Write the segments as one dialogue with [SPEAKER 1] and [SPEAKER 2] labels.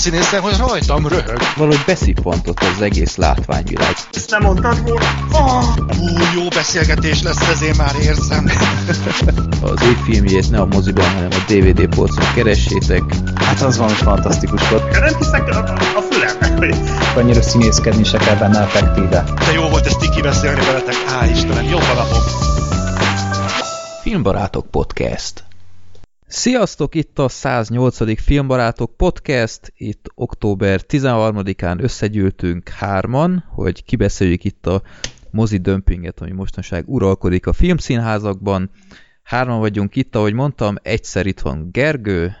[SPEAKER 1] színészen, hogy rajtam röhög.
[SPEAKER 2] Valahogy beszippantott az egész látványvilág.
[SPEAKER 3] Ezt nem mondtad volna?
[SPEAKER 1] Oh, ú, jó beszélgetés lesz, ezért már érzem.
[SPEAKER 2] Az év filmjét ne a moziban, hanem a DVD polcon keressétek.
[SPEAKER 4] Hát az valami fantasztikus volt.
[SPEAKER 3] Nem hiszek a, a fülemnek, hogy
[SPEAKER 4] Annyira színészkedni se kell benne effektíve.
[SPEAKER 1] De jó volt ezt Tiki beszélni veletek. Á, Istenem, a napom.
[SPEAKER 2] Filmbarátok Podcast. Sziasztok, itt a 108. Filmbarátok Podcast. Itt október 13-án összegyűltünk hárman, hogy kibeszéljük itt a mozi dömpinget, ami mostanság uralkodik a filmszínházakban. Hárman vagyunk itt, ahogy mondtam, egyszer itt van Gergő,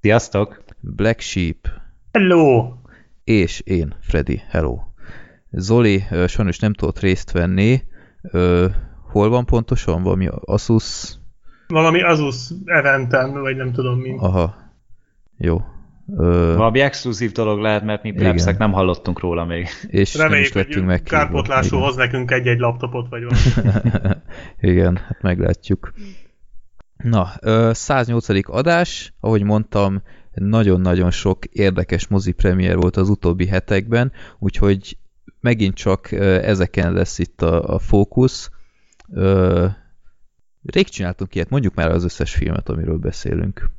[SPEAKER 4] Sziasztok!
[SPEAKER 2] Black Sheep
[SPEAKER 3] hello!
[SPEAKER 2] és én, Freddy. Hello. Zoli sajnos nem tudott részt venni. Hol van pontosan? Valami Asus?
[SPEAKER 3] Valami Asus eventen, vagy nem tudom mi.
[SPEAKER 2] Aha. Jó. Ö,
[SPEAKER 4] Valami exkluzív dolog lehet, mert mi plebszek nem hallottunk róla még.
[SPEAKER 2] és nem
[SPEAKER 3] Reméljük,
[SPEAKER 2] is lettünk
[SPEAKER 3] hogy
[SPEAKER 2] meg.
[SPEAKER 3] kárpótlású hoz nekünk egy-egy laptopot, vagy valami.
[SPEAKER 2] Igen, hát meglátjuk. Na, ö, 108. adás, ahogy mondtam, nagyon-nagyon sok érdekes mozi premier volt az utóbbi hetekben, úgyhogy megint csak ezeken lesz itt a, a fókusz. Rég csináltunk ilyet, mondjuk már az összes filmet, amiről beszélünk.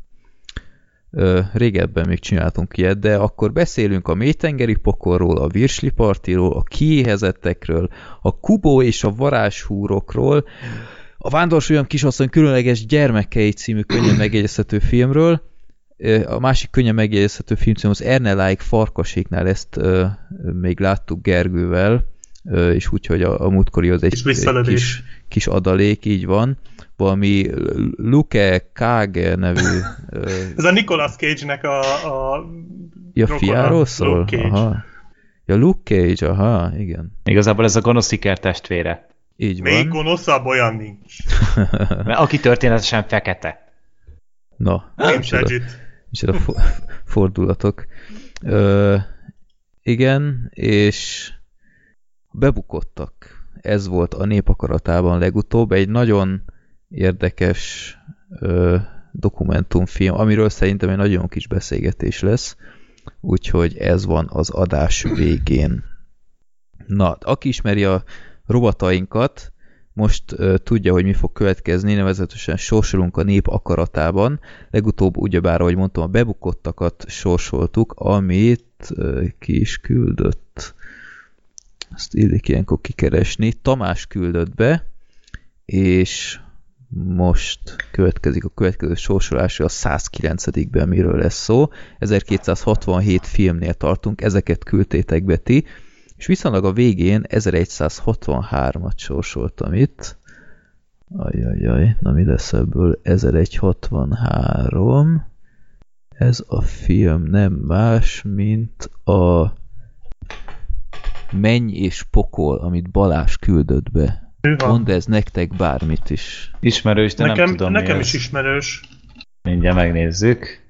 [SPEAKER 2] Ö, régebben még csináltunk ilyet, de akkor beszélünk a mélytengeri pokorról, a virsli partiról, a kiéhezettekről, a Kubó és a varázshúrokról, a Vándorsulyam kisasszony különleges gyermekei című könnyen megjegyezhető filmről, a másik könnyen megjegyezhető film az Erneláig Farkaséknál, ezt ö, még láttuk Gergővel, és úgyhogy a, a múltkori az egy,
[SPEAKER 3] kis,
[SPEAKER 2] kis adalék, így van. Valami Luke Kage nevű
[SPEAKER 3] Ez a Nicolas Cage-nek a, a
[SPEAKER 2] ja, fiáról szól?
[SPEAKER 3] Luke Cage.
[SPEAKER 2] Aha. Ja, Luke Cage, aha, igen.
[SPEAKER 4] Igazából ez a gonosz iker testvére.
[SPEAKER 2] Így
[SPEAKER 3] Még
[SPEAKER 2] van.
[SPEAKER 3] gonoszabb olyan nincs.
[SPEAKER 4] Mert aki történetesen fekete.
[SPEAKER 2] Na,
[SPEAKER 3] Nem
[SPEAKER 2] micsoda-
[SPEAKER 3] segít.
[SPEAKER 2] micsoda fo- fordulatok. Ö, igen, és bebukottak. Ez volt a népakaratában legutóbb. Egy nagyon érdekes ö, dokumentumfilm, amiről szerintem egy nagyon kis beszélgetés lesz. Úgyhogy ez van az adás végén. Na, aki ismeri a rovatainkat, most uh, tudja, hogy mi fog következni, nevezetesen sorsolunk a nép akaratában. Legutóbb ugyebár, ahogy mondtam, a bebukottakat sorsoltuk, amit uh, ki is küldött. Azt illik ilyenkor kikeresni. Tamás küldött be, és most következik a következő sorsolás, a 109-ben miről lesz szó. 1267 filmnél tartunk, ezeket küldtétek be ti, és viszonylag a végén 1163-at sorsoltam itt. Ajajaj, na mi lesz ebből? 1163. Ez a film nem más, mint a Menny és Pokol, amit Balázs küldött be.
[SPEAKER 3] Hűha.
[SPEAKER 2] Mondd ez nektek bármit is.
[SPEAKER 4] Ismerős, de
[SPEAKER 3] Nekem,
[SPEAKER 4] nem tudom
[SPEAKER 3] nekem
[SPEAKER 4] mi
[SPEAKER 3] is
[SPEAKER 4] ez.
[SPEAKER 3] ismerős.
[SPEAKER 4] Mindjárt megnézzük.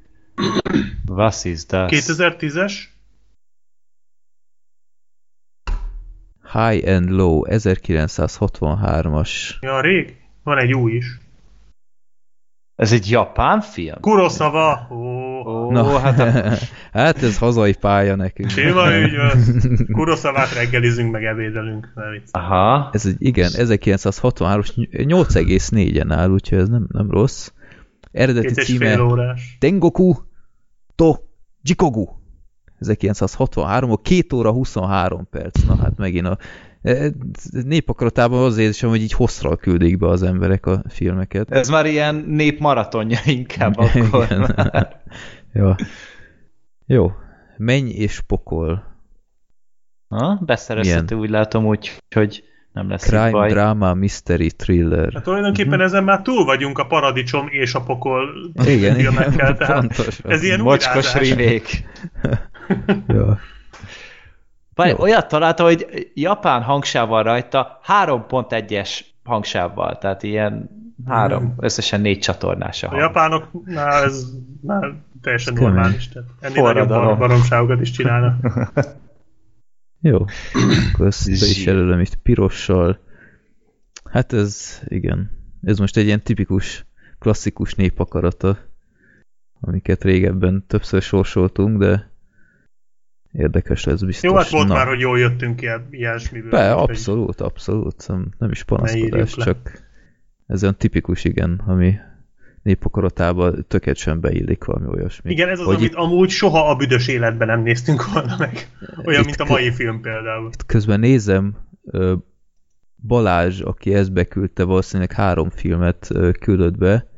[SPEAKER 4] Was is das?
[SPEAKER 3] 2010-es?
[SPEAKER 2] High and Low, 1963-as.
[SPEAKER 3] Ja, rég? Van egy új is.
[SPEAKER 4] Ez egy japán film?
[SPEAKER 3] Kuroszava! Ó,
[SPEAKER 4] Ó,
[SPEAKER 2] Na,
[SPEAKER 4] hát a...
[SPEAKER 2] hát ez hazai pálya nekünk.
[SPEAKER 3] Sima ügy van. Kuroszavát reggelizünk, meg ebédelünk. Ne vicc.
[SPEAKER 4] Aha.
[SPEAKER 2] Ez egy, igen, 1963-as 8,4-en áll, úgyhogy ez nem, nem rossz. Eredeti
[SPEAKER 3] Két
[SPEAKER 2] címe. Tengoku to Jikogu. 1963 a 2 óra 23 perc. Na hát megint a népakaratában az érzésem, hogy így hosszra küldik be az emberek a filmeket.
[SPEAKER 4] Ez már ilyen népmaratonja inkább akkor.
[SPEAKER 2] Igen. Jó. Jó. Menj és pokol.
[SPEAKER 4] Ha? Beszerezhető, úgy látom, úgy, hogy nem lesz
[SPEAKER 2] Crime,
[SPEAKER 4] baj.
[SPEAKER 2] drama, mystery, thriller.
[SPEAKER 3] Hát tulajdonképpen ezen már túl vagyunk a paradicsom és a pokol
[SPEAKER 2] Igen,
[SPEAKER 3] filmekkel,
[SPEAKER 2] igen,
[SPEAKER 3] tehát
[SPEAKER 2] pontosan.
[SPEAKER 3] ez ilyen
[SPEAKER 4] Mocskos
[SPEAKER 3] újrázás.
[SPEAKER 4] remake.
[SPEAKER 2] Jó.
[SPEAKER 4] Várj,
[SPEAKER 2] Jó.
[SPEAKER 4] olyat találtam, hogy japán hangsáv van rajta, 3.1-es hangsávval, tehát ilyen három,
[SPEAKER 3] Mm.
[SPEAKER 4] összesen négy csatornás a
[SPEAKER 3] A
[SPEAKER 4] hang.
[SPEAKER 3] japánoknál ez már teljesen
[SPEAKER 2] Kemény.
[SPEAKER 3] normális. Tehát ennél nagyobb
[SPEAKER 4] Forradalom.
[SPEAKER 3] bar- baromságokat is csinálnak.
[SPEAKER 2] Jó. Akkor ezt be is jelölöm itt pirossal. Hát ez, igen. Ez most egy ilyen tipikus, klasszikus népakarata, amiket régebben többször sorsoltunk, de érdekes lesz biztos.
[SPEAKER 3] Jó, hát volt
[SPEAKER 2] Na.
[SPEAKER 3] már, hogy jól jöttünk ilyen, ilyesmiből.
[SPEAKER 2] Be, abszolút, abszolút. Nem- is panaszkodás, csak ez olyan tipikus, igen, ami népakaratában tökéletesen beillik valami olyasmi.
[SPEAKER 3] Igen, ez az,
[SPEAKER 2] Hogy
[SPEAKER 3] amit
[SPEAKER 2] itt,
[SPEAKER 3] amúgy soha a büdös életben nem néztünk volna meg. Olyan,
[SPEAKER 2] Itt
[SPEAKER 3] mint a mai film például.
[SPEAKER 2] itt közben nézem, Balázs, aki ezt beküldte, valószínűleg három filmet küldött be,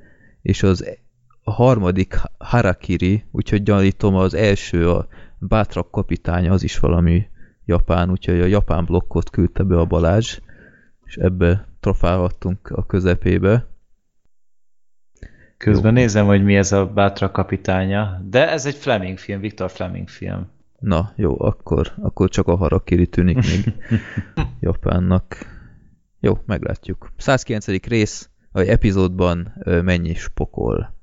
[SPEAKER 2] és az e- a harmadik Harakiri, úgyhogy gyanítom az első, a Bátrak kapitánya, az is valami japán, úgyhogy a japán blokkot küldte be a Balázs, és ebbe trofálhattunk a közepébe.
[SPEAKER 4] Közben nézem, hogy mi ez a Bátra kapitánya, de ez egy Fleming film, Viktor Fleming film.
[SPEAKER 2] Na, jó, akkor, akkor csak a Harakiri tűnik még Japánnak. Jó, meglátjuk. 109. rész, vagy epizódban mennyi spokol.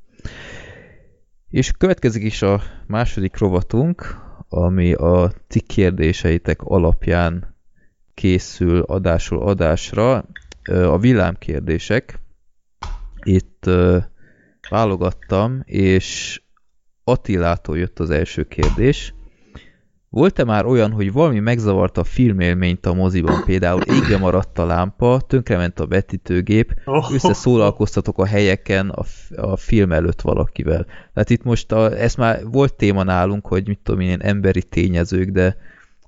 [SPEAKER 2] És következik is a második rovatunk, ami a ti kérdéseitek alapján készül adásról adásra. A villámkérdések. Itt válogattam, és Attilától jött az első kérdés. Volt-e már olyan, hogy valami megzavarta a filmélményt a moziban, például égve maradt a lámpa, tönkrement a vetítőgép,
[SPEAKER 3] Oh.
[SPEAKER 2] összeszólalkoztatok a helyeken a, a film előtt valakivel. Tehát itt most, a, ez már volt téma nálunk, hogy mit tudom én, emberi tényezők, de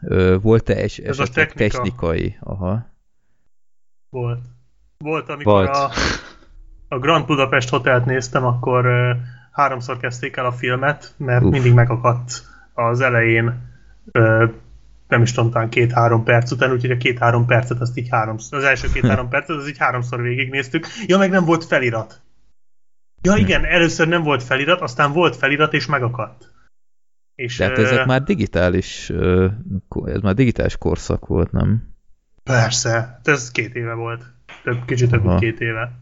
[SPEAKER 2] ö, volt-e es,
[SPEAKER 3] Ez a
[SPEAKER 2] esetleg
[SPEAKER 3] technika.
[SPEAKER 2] technikai? Aha.
[SPEAKER 3] Volt. Volt, amikor
[SPEAKER 4] Volt.
[SPEAKER 3] A, a Grand Budapest Hotelt néztem, akkor uh, háromszor kezdték el a filmet, mert
[SPEAKER 2] Uff.
[SPEAKER 3] mindig megakadt az elején, nem is tudom, talán két-három perc után, úgyhogy a két-három percet azt így háromszor, az első két-három percet az így háromszor végignéztük. Ja, meg nem volt felirat. Ja igen, először nem volt felirat, aztán volt felirat és megakadt. És,
[SPEAKER 2] De hát ezek már digitális, ez már digitális korszak volt, nem?
[SPEAKER 3] Persze, hát ez két éve volt. Több, kicsit több, mint két éve.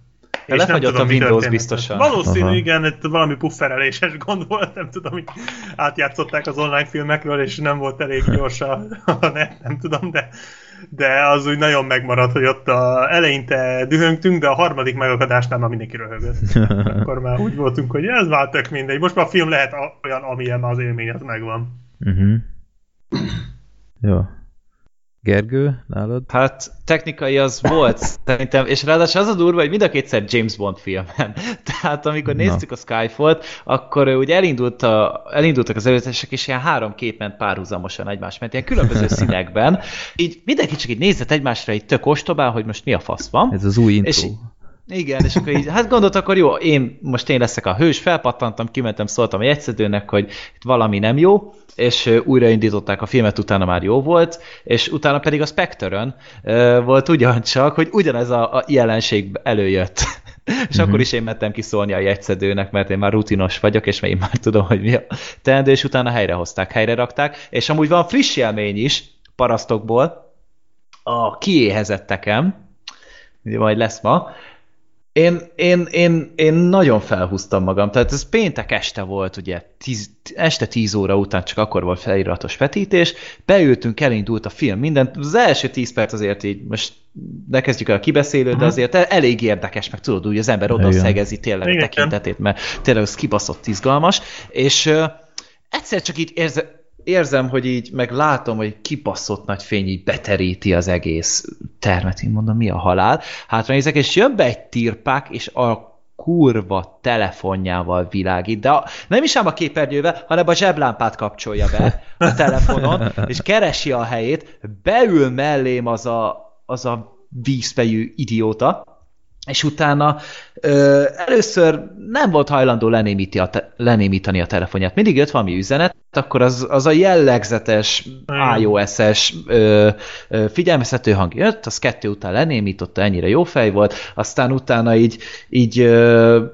[SPEAKER 4] De lefagyott a
[SPEAKER 3] mi
[SPEAKER 4] Windows biztosan.
[SPEAKER 3] Valószínű,
[SPEAKER 2] Aha.
[SPEAKER 3] igen, itt valami puffereléses gond volt, nem tudom, hogy átjátszották az online filmekről, és nem volt elég gyors a, a net, nem tudom, de, de az úgy nagyon megmaradt, hogy ott a, eleinte dühöngtünk, de a harmadik megakadásnál már mindenki röhögött. Akkor már úgy voltunk, hogy ez már tök mindegy. Most már a film lehet a, olyan, amilyen az élmény, az megvan.
[SPEAKER 2] Uh-huh. Jó. Gergő, nálad?
[SPEAKER 4] Hát technikai az volt, szerintem, és ráadásul az a durva, hogy mind a kétszer James Bond filmen. Tehát amikor
[SPEAKER 2] Na.
[SPEAKER 4] néztük a Skyfall-t, akkor ugye elindult a, elindultak az előzetesek, és ilyen három kép ment párhuzamosan egymás ment, ilyen különböző színekben. Így mindenki csak így nézett egymásra, így tök ostobán, hogy most mi a fasz van.
[SPEAKER 2] Ez az új intro.
[SPEAKER 4] És- Igen, és akkor így, hát gondolt, akkor jó, én most én leszek a hős, felpattantam, kimentem, szóltam a jegyszedőnek, hogy itt valami nem jó, és újraindították a filmet, utána már jó volt, és utána pedig a Spectre-ön volt ugyancsak, hogy ugyanez a, a jelenség előjött. és akkor is én mentem kiszólni a jegyszedőnek, mert én már rutinos vagyok, és én már tudom, hogy mi a teendő, és utána helyrehozták, helyre rakták, és amúgy van friss élmény is, parasztokból, a kiéhezettekem, majd lesz ma, én, én, én, én nagyon felhúztam magam, tehát ez péntek este volt, ugye, tíz, este 10 óra után csak akkor volt feliratos vetítés, beültünk, elindult a film, minden, az első 10 perc azért így, most ne kezdjük el a kibeszélőt, de
[SPEAKER 3] Mhm.
[SPEAKER 4] azért elég érdekes, meg tudod, úgy az ember oda
[SPEAKER 2] Igen.
[SPEAKER 4] szegezi tényleg a
[SPEAKER 3] Igen.
[SPEAKER 4] tekintetét, mert tényleg az kibaszott izgalmas, és uh, egyszer csak így érze, érzem, hogy így meg látom, hogy kibaszott nagy fény így beteríti az egész termet, én mondom, mi a halál. Hátra nézek, és jön be egy tirpák, és a kurva telefonjával világít, de a, nem is ám a képernyővel, hanem a zseblámpát kapcsolja be a telefonon, és keresi a helyét, beül mellém az a, az a vízfejű idióta, és utána ö, először nem volt hajlandó lenémíti a te, lenémítani a telefonját. Mindig jött valami üzenet, akkor az, az a jellegzetes iOS-es ö, ö, figyelmeztető hang jött, az kettő után lenémította, ennyire jó fej volt, aztán utána így, így ö,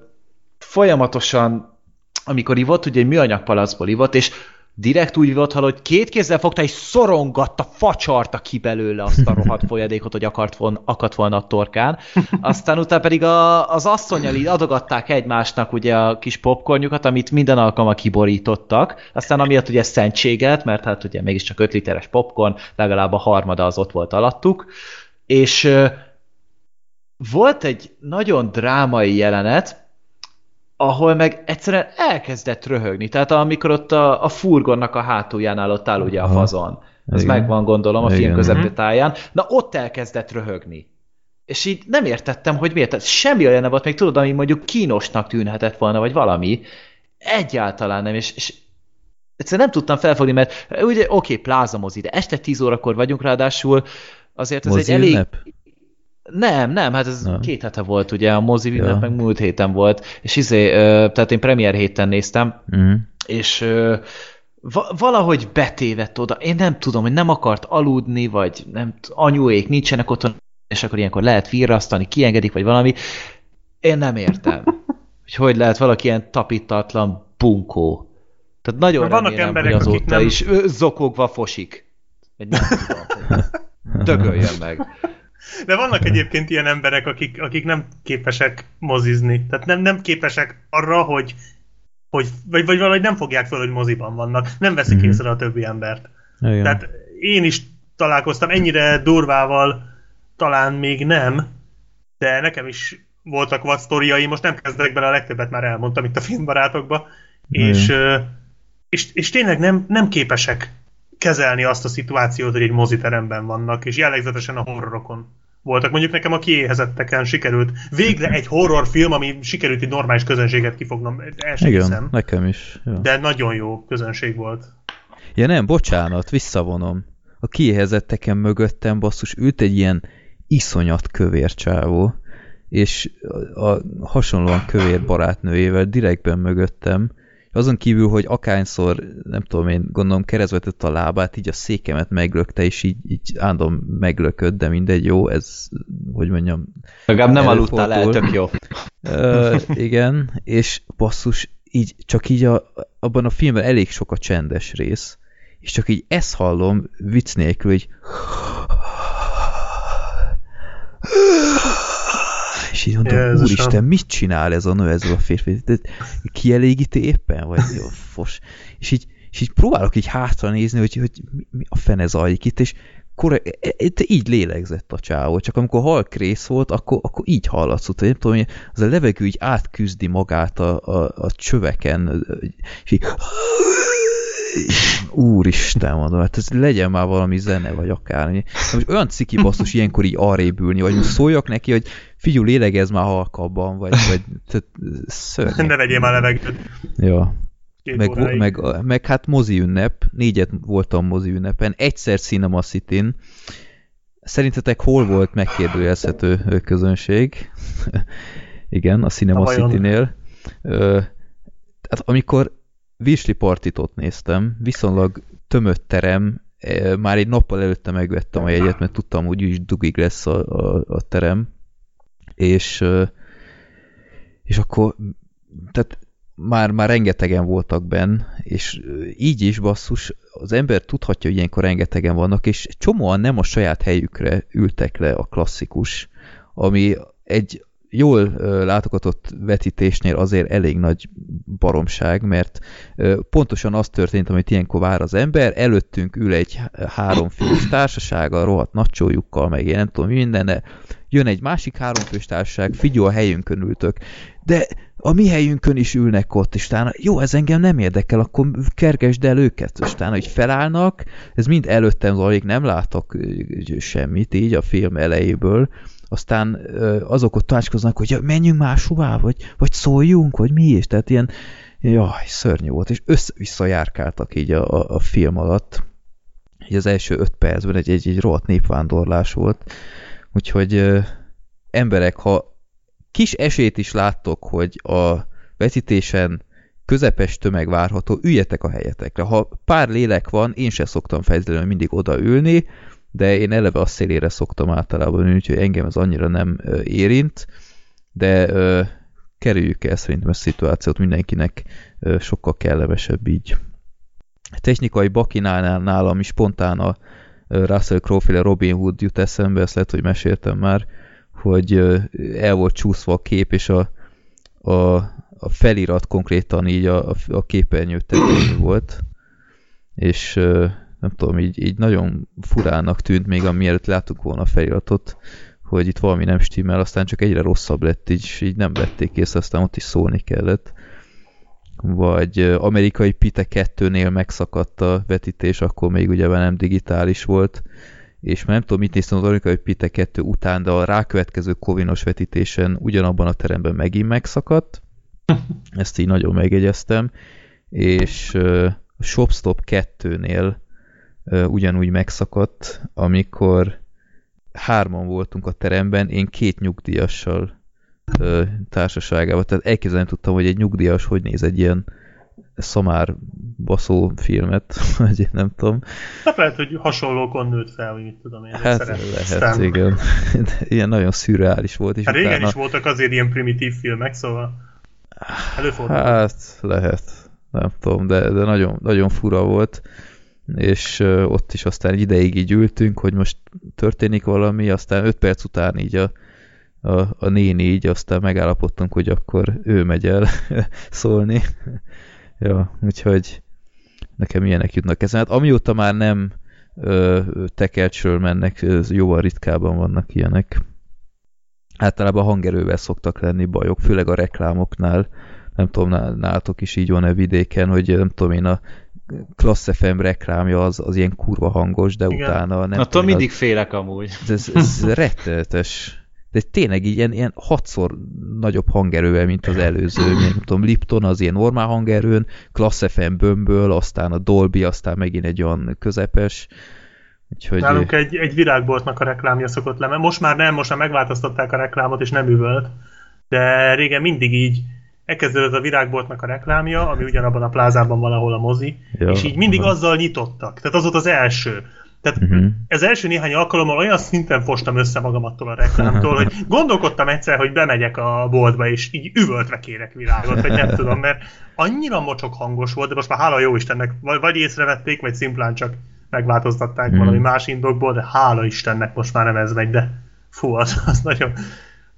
[SPEAKER 4] folyamatosan, amikor ivott, ugye egy műanyag palacból ivott, és direkt úgy volt, hogy két kézzel fogta és szorongatta, facsarta ki belőle azt a rohadt folyadékot, hogy akart volna, akadt volna a torkán. Aztán utána pedig a, az asszonyal így adogatták egymásnak ugye a kis popcornjukat, amit minden alkalommal kiborítottak. Aztán amiatt ugye szentséget, mert hát ugye mégiscsak 5 literes popcorn, legalább a harmada az ott volt alattuk. És volt egy nagyon drámai jelenet, ahol meg egyszerűen elkezdett röhögni. Tehát amikor ott a, a furgonnak a hátuljánál ott áll ugye a fazon. Ez megvan gondolom a film
[SPEAKER 2] Igen.
[SPEAKER 4] közepetáján. Na ott elkezdett röhögni. És így nem értettem, hogy miért. Tehát semmi olyan nem volt, még tudod, ami mondjuk kínosnak tűnhetett volna, vagy valami. Egyáltalán nem, és, és egyszerűen nem tudtam felfogni, mert ugye oké, plázamozi, de este 10 órakor vagyunk ráadásul, azért ez
[SPEAKER 2] Mozi
[SPEAKER 4] egy elég...
[SPEAKER 2] ünnep?
[SPEAKER 4] Nem, nem, hát ez
[SPEAKER 2] Nem.
[SPEAKER 4] két hete volt ugye, a mozi ünnep
[SPEAKER 2] Ja.
[SPEAKER 4] meg múlt héten volt, és izé, tehát én premier héten néztem,
[SPEAKER 2] Mhm.
[SPEAKER 4] és valahogy betévedt oda, én nem tudom, hogy nem akart aludni, vagy nem anyuék nincsenek otthon, és akkor ilyenkor lehet virrasztani, kiengedik, vagy valami. Én nem értem, hogy hogy lehet valaki ilyen tapítatlan bunkó. Tehát nagyon
[SPEAKER 3] vannak
[SPEAKER 4] remélem,
[SPEAKER 3] emberek,
[SPEAKER 4] hogy
[SPEAKER 3] akik
[SPEAKER 4] azóta
[SPEAKER 3] nem-
[SPEAKER 4] is zokogva fosik. Vagy nem tudom. Dögöljön meg.
[SPEAKER 3] De vannak egyébként ilyen emberek, akik, akik nem képesek mozizni. Tehát nem, nem képesek arra, hogy, hogy vagy, vagy valahogy nem fogják fel, hogy moziban vannak. Nem veszik
[SPEAKER 2] Mhm.
[SPEAKER 3] észre a többi embert.
[SPEAKER 2] Igen.
[SPEAKER 3] Tehát én is találkoztam ennyire durvával, talán még nem, de nekem is voltak vad sztoriai, most nem kezdek bele, a legtöbbet már elmondtam itt a filmbarátokba, és, és, és tényleg nem, nem képesek kezelni azt a szituációt, hogy egy moziteremben vannak, és jellegzetesen a horrorokon voltak. Mondjuk nekem a kiéhezetteken sikerült végre egy horrorfilm, ami sikerült egy normális közönséget kifognom, el sem
[SPEAKER 2] Igen,
[SPEAKER 3] hiszem.
[SPEAKER 2] nekem is. Ja.
[SPEAKER 3] De nagyon jó közönség volt.
[SPEAKER 2] ja nem, bocsánat, visszavonom. A kiéhezetteken mögöttem basszus ült egy ilyen iszonyat kövér csávó, és a, a hasonlóan kövér barátnőjével direktben mögöttem, azon kívül, hogy akányszor, nem tudom én, gondolom keresztvetett a lábát, így a székemet meglökte, és így, így ándom meglökött, de mindegy, jó, ez, hogy mondjam,
[SPEAKER 4] Legalább nem aludtál el, tök jó.
[SPEAKER 2] Ö, igen, és basszus, így, csak így a, abban a filmben elég sok a csendes rész, és csak így ezt hallom vicc nélkül, hogy és így mondom,
[SPEAKER 3] Jézusom.
[SPEAKER 2] úristen, mit csinál ez a nő ezzel a férfi? Kielégíti éppen? Vagy jó, fos. És így, és így próbálok így hátra nézni, hogy, hogy mi, a fene zajlik itt, és korrekt, e- így lélegzett a csávó, csak amikor halk rész volt, akkor, akkor így hallatszott, hogy nem tudom, hogy az a levegő így átküzdi magát a, a, a csöveken, és így Úristen, mondom, hát ez legyen már valami zene, vagy akármi. Most olyan ciki basszus ilyenkor így arrébb ülni, vagy most szóljak neki, hogy figyelj, lélegez már halkabban, vagy, vagy tehát, szörnyű.
[SPEAKER 3] Ne vegyél már levegőt.
[SPEAKER 2] Ja.
[SPEAKER 3] Két
[SPEAKER 2] Meg,
[SPEAKER 3] óráig.
[SPEAKER 2] meg, meg hát mozi ünnep, négyet voltam mozi ünnepen, egyszer Cinema city Szerintetek hol volt megkérdőjelezhető közönség? Igen, a Cinema? City-nél. Tehát amikor Virsli Partit ott néztem, viszonylag tömött terem, ö, már egy nappal előtte megvettem a jegyet, mert tudtam, hogy úgyis dugig lesz a, a, a terem, és és akkor tehát már, már rengetegen voltak benn, és így is basszus, az ember tudhatja, hogy ilyenkor rengetegen vannak, és csomóan nem a saját helyükre ültek le a klasszikus, ami egy jól látogatott vetítésnél azért elég nagy baromság, mert pontosan az történt, amit ilyenkor vár az ember, előttünk ül egy há- háromfős társasága, rohadt nacsójukkal, meg én nem tudom mi mindenne, jön egy másik háromfős társaság, figyelj, a helyünkön ültök, de a mi helyünkön is ülnek ott, és utána, jó, ez engem nem érdekel, akkor kergesd el őket, és utána, hogy felállnak, ez mind előttem zajlik, nem látok semmit így a film elejéből, aztán azok ott tanácskoznak, hogy ja, menjünk máshová, vagy, vagy szóljunk, vagy mi is, tehát ilyen, jaj, szörnyű volt, és össze-vissza járkáltak így a, a, a film alatt, így az első öt percben egy, egy, egy rohadt népvándorlás volt, úgyhogy ö, emberek, ha kis esélyt is láttok, hogy a vetítésen közepes tömeg várható, üljetek a helyetekre. Ha pár lélek van, én se szoktam feltétlenül mindig odaülni, de én eleve a szélére szoktam általában ülni, úgyhogy engem ez annyira nem érint, de kerüljük el szerintem a szituációt, mindenkinek sokkal kellemesebb így. Technikai bakinál nálam is spontán a Russell Crowe-féle Robin Hood jut eszembe, ezt lehet, hogy meséltem már, hogy el volt csúszva a kép, és a, a, a felirat konkrétan így a, a, képernyő tetején volt, és nem tudom, így, így nagyon furának tűnt még, amielőtt láttuk volna a feliratot, hogy itt valami nem stimmel, aztán csak egyre rosszabb lett, így, így nem vették észre, aztán ott is szólni kellett. Vagy amerikai Pite 2-nél megszakadt a vetítés, akkor még ugye nem digitális volt, és már nem tudom, mit néztem az amerikai Pite 2 után, de a rákövetkező Kovinos vetítésen ugyanabban a teremben megint megszakadt, ezt így nagyon megjegyeztem, és a Shopstop 2-nél ugyanúgy megszakadt, amikor hárman voltunk a teremben, én két nyugdíjassal társaságában, tehát elképzelni tudtam, hogy egy nyugdíjas hogy néz egy ilyen szamár baszó filmet, vagy nem tudom.
[SPEAKER 3] Hát lehet, hogy hasonlókon nőtt fel, hogy mit tudom én.
[SPEAKER 2] Hát lehet, igen. ilyen nagyon szürreális volt. És
[SPEAKER 3] hát utána... régen is voltak azért ilyen primitív filmek, szóval előfordul.
[SPEAKER 2] Hát lehet, nem tudom, de, de nagyon, nagyon fura volt és ott is aztán egy ideig így ültünk, hogy most történik valami, aztán öt perc után így a, a, a néni így aztán megállapodtunk, hogy akkor ő megy el szólni. ja, úgyhogy nekem ilyenek jutnak ezen. Hát amióta már nem tekercsről mennek, jóval ritkában vannak ilyenek. Általában hangerővel szoktak lenni bajok, főleg a reklámoknál. Nem tudom, nálatok is így van-e vidéken, hogy nem tudom én, a Klassz FM reklámja az, az ilyen kurva hangos, de Igen. utána nem
[SPEAKER 4] Attól mindig az, félek amúgy.
[SPEAKER 2] Ez, ez rettenetes. De tényleg ilyen, ilyen hatszor nagyobb hangerővel, mint az előző. Nem tudom, Lipton az ilyen normál hangerőn, Klassz FM bömböl, aztán a Dolby, aztán megint egy olyan közepes.
[SPEAKER 3] Úgyhogy... Nálunk egy, egy virágboltnak a reklámja szokott le. Most már nem, most már megváltoztatták a reklámot, és nem üvölt. De régen mindig így elkezdődött a virágboltnak a reklámja, ami ugyanabban a plázában valahol a mozi, ja, és így mindig aha. azzal nyitottak. Tehát az volt az első. Tehát uh-huh. ez első néhány alkalommal olyan szinten fostam össze magam attól a reklámtól, hogy gondolkodtam egyszer, hogy bemegyek a boltba, és így üvöltve kérek virágot, vagy nem tudom, mert annyira mocsok hangos volt, de most már hála jó Istennek, vagy, vagy észrevették, vagy szimplán csak megváltoztatták uh-huh. valami más indokból, de hála Istennek most már nem ez megy, de fú, az, az nagyon,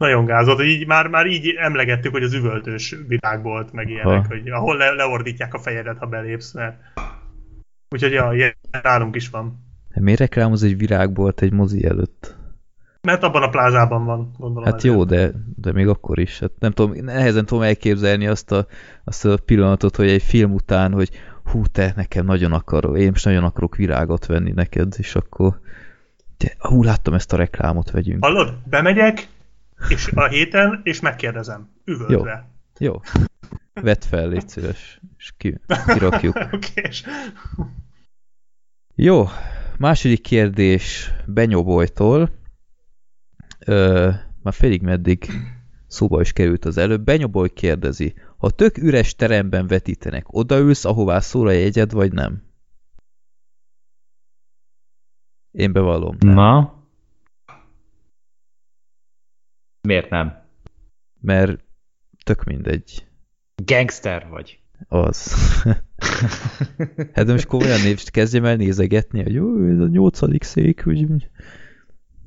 [SPEAKER 3] nagyon gázott, így már, már így emlegettük, hogy az üvöltős világbolt, meg ilyenek, ha. hogy ahol le, leordítják a fejedet, ha belépsz, mert úgyhogy ja, ilyen nálunk is van.
[SPEAKER 2] De miért reklámoz egy virágbolt egy mozi előtt?
[SPEAKER 3] Mert abban a plázában van, gondolom.
[SPEAKER 2] Hát jó, de, de még akkor is. Hát nem tudom, nehezen tudom elképzelni azt a, azt a pillanatot, hogy egy film után, hogy hú, te nekem nagyon akarok, én most nagyon akarok virágot venni neked, és akkor te, hú, láttam ezt a reklámot, vegyünk.
[SPEAKER 3] Hallod? Bemegyek, és a héten, és megkérdezem, üvöltve.
[SPEAKER 2] Jó. Jó. Vedd fel, légy szíves, és ki, kirakjuk.
[SPEAKER 3] okay.
[SPEAKER 2] Jó, második kérdés Benyobolytól. Ö, már félig meddig szóba is került az előbb. Benyoboly kérdezi, ha tök üres teremben vetítenek, odaülsz, ahová szól a jegyed, vagy nem? Én bevallom.
[SPEAKER 4] Nem. Na? Miért nem?
[SPEAKER 2] Mert tök mindegy.
[SPEAKER 4] Gangster vagy.
[SPEAKER 2] Az. hát de most komolyan név, kezdjem el nézegetni, hogy jó, ez a nyolcadik szék, hogy...